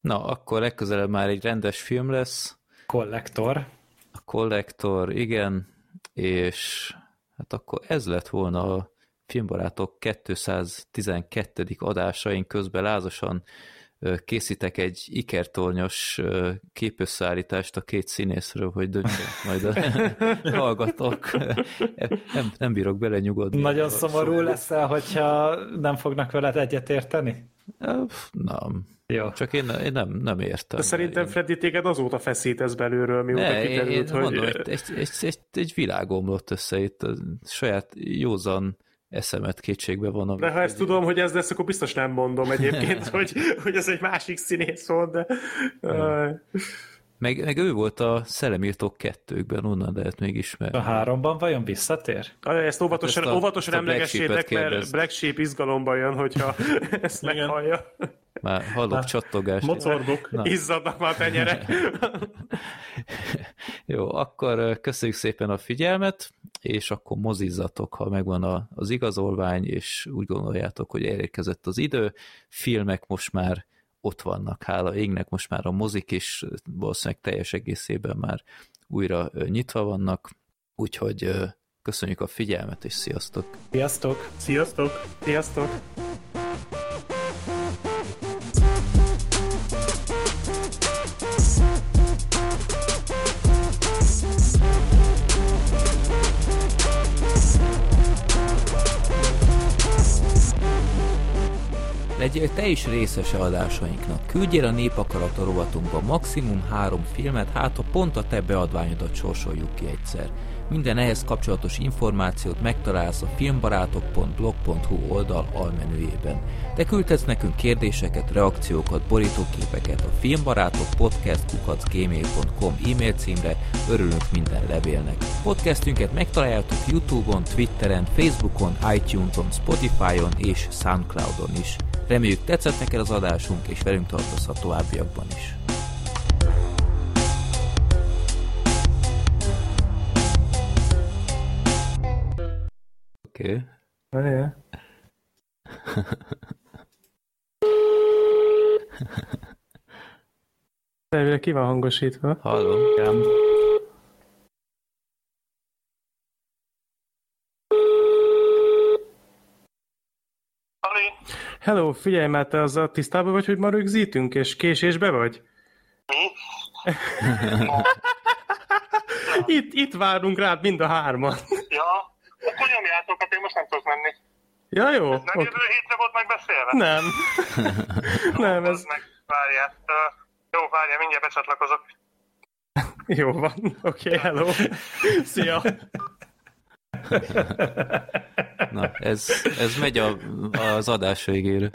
Na, akkor legközelebb már egy rendes film lesz. Kollektor. A Kollektor, igen, és hát akkor ez lett volna a Filmbarátok 212. adásaink közben lázasan készítek egy ikertornyos képösszállítást a két színészről, hogy döntsön majd a hallgatók. Nem, nem bírok bele nyugodni. Nagyon szomorú leszel, hogyha nem fognak veled egyetérteni? Nem. Jó. Csak én, én nem, nem értem. De szerintem Freddy téged azóta feszítesz belülről, mióta ne, kiderült, én, hogy... Mondom, egy, egy, egy, egy, egy világ omlott össze itt, a saját józan eszemet kétségbe vonom. De ha ezt tudom, hogy ez lesz, akkor biztos nem mondom egyébként, hogy, hogy ez egy másik színész volt, de... Meg, meg ő volt a Szellemírtók kettőkben, onnan lehet még ismerni. A háromban vajon visszatér? Ezt óvatosan, ezt a, óvatosan emlegessétek, mert Black Sheep izgalomba jön, hogyha ezt meghallja. Már hallok csattogást. Mocorgok. Izzadnak már a tenyere. Jó, akkor köszönjük szépen a figyelmet, és akkor mozizzatok, ha megvan az igazolvány, és úgy gondoljátok, hogy elérkezett az idő. Filmek most már ott vannak, hála égnek, most már a mozik is valószínűleg teljes egészében már újra nyitva vannak, úgyhogy köszönjük a figyelmet, és sziasztok! Sziasztok! Sziasztok! Sziasztok! Legyél te is részese adásainknak. Küldjél a népakarata rovatunkba maximum három filmet, hát ha pont a te beadványodat sorsoljuk ki egyszer. Minden ehhez kapcsolatos információt megtalálsz a filmbarátok.blog.hu oldal almenüjében. Te küldhetsz nekünk kérdéseket, reakciókat, borítóképeket a filmbarátok podcast.gmail.com e-mail címre, örülünk minden levélnek. Podcastünket megtaláljátok Youtube-on, Twitteren, Facebookon, iTunes-on, Spotify-on és Soundcloud-on is. Reméljük tetszett neked az adásunk, és velünk tartozhat a továbbiakban is. Oké. Okay. Elvileg ki van hangosítva. Hallom. Igen. Hello, figyelj már, te az a tisztában vagy, hogy ma rögzítünk, és késésbe vagy? Mi? itt, itt várunk rád mind a hárman. Ja, akkor nyomjátok, hát én most nem tudok menni. Ja, jó. Nem Okay. jövő hétre volt megbeszélve? Nem. nem, ez meg, várjál. Jó, várjál, mindjárt becsatlakozok. jó van. Oké, okay, hello. Szia. Na, ez, ez megy a, az adás végére.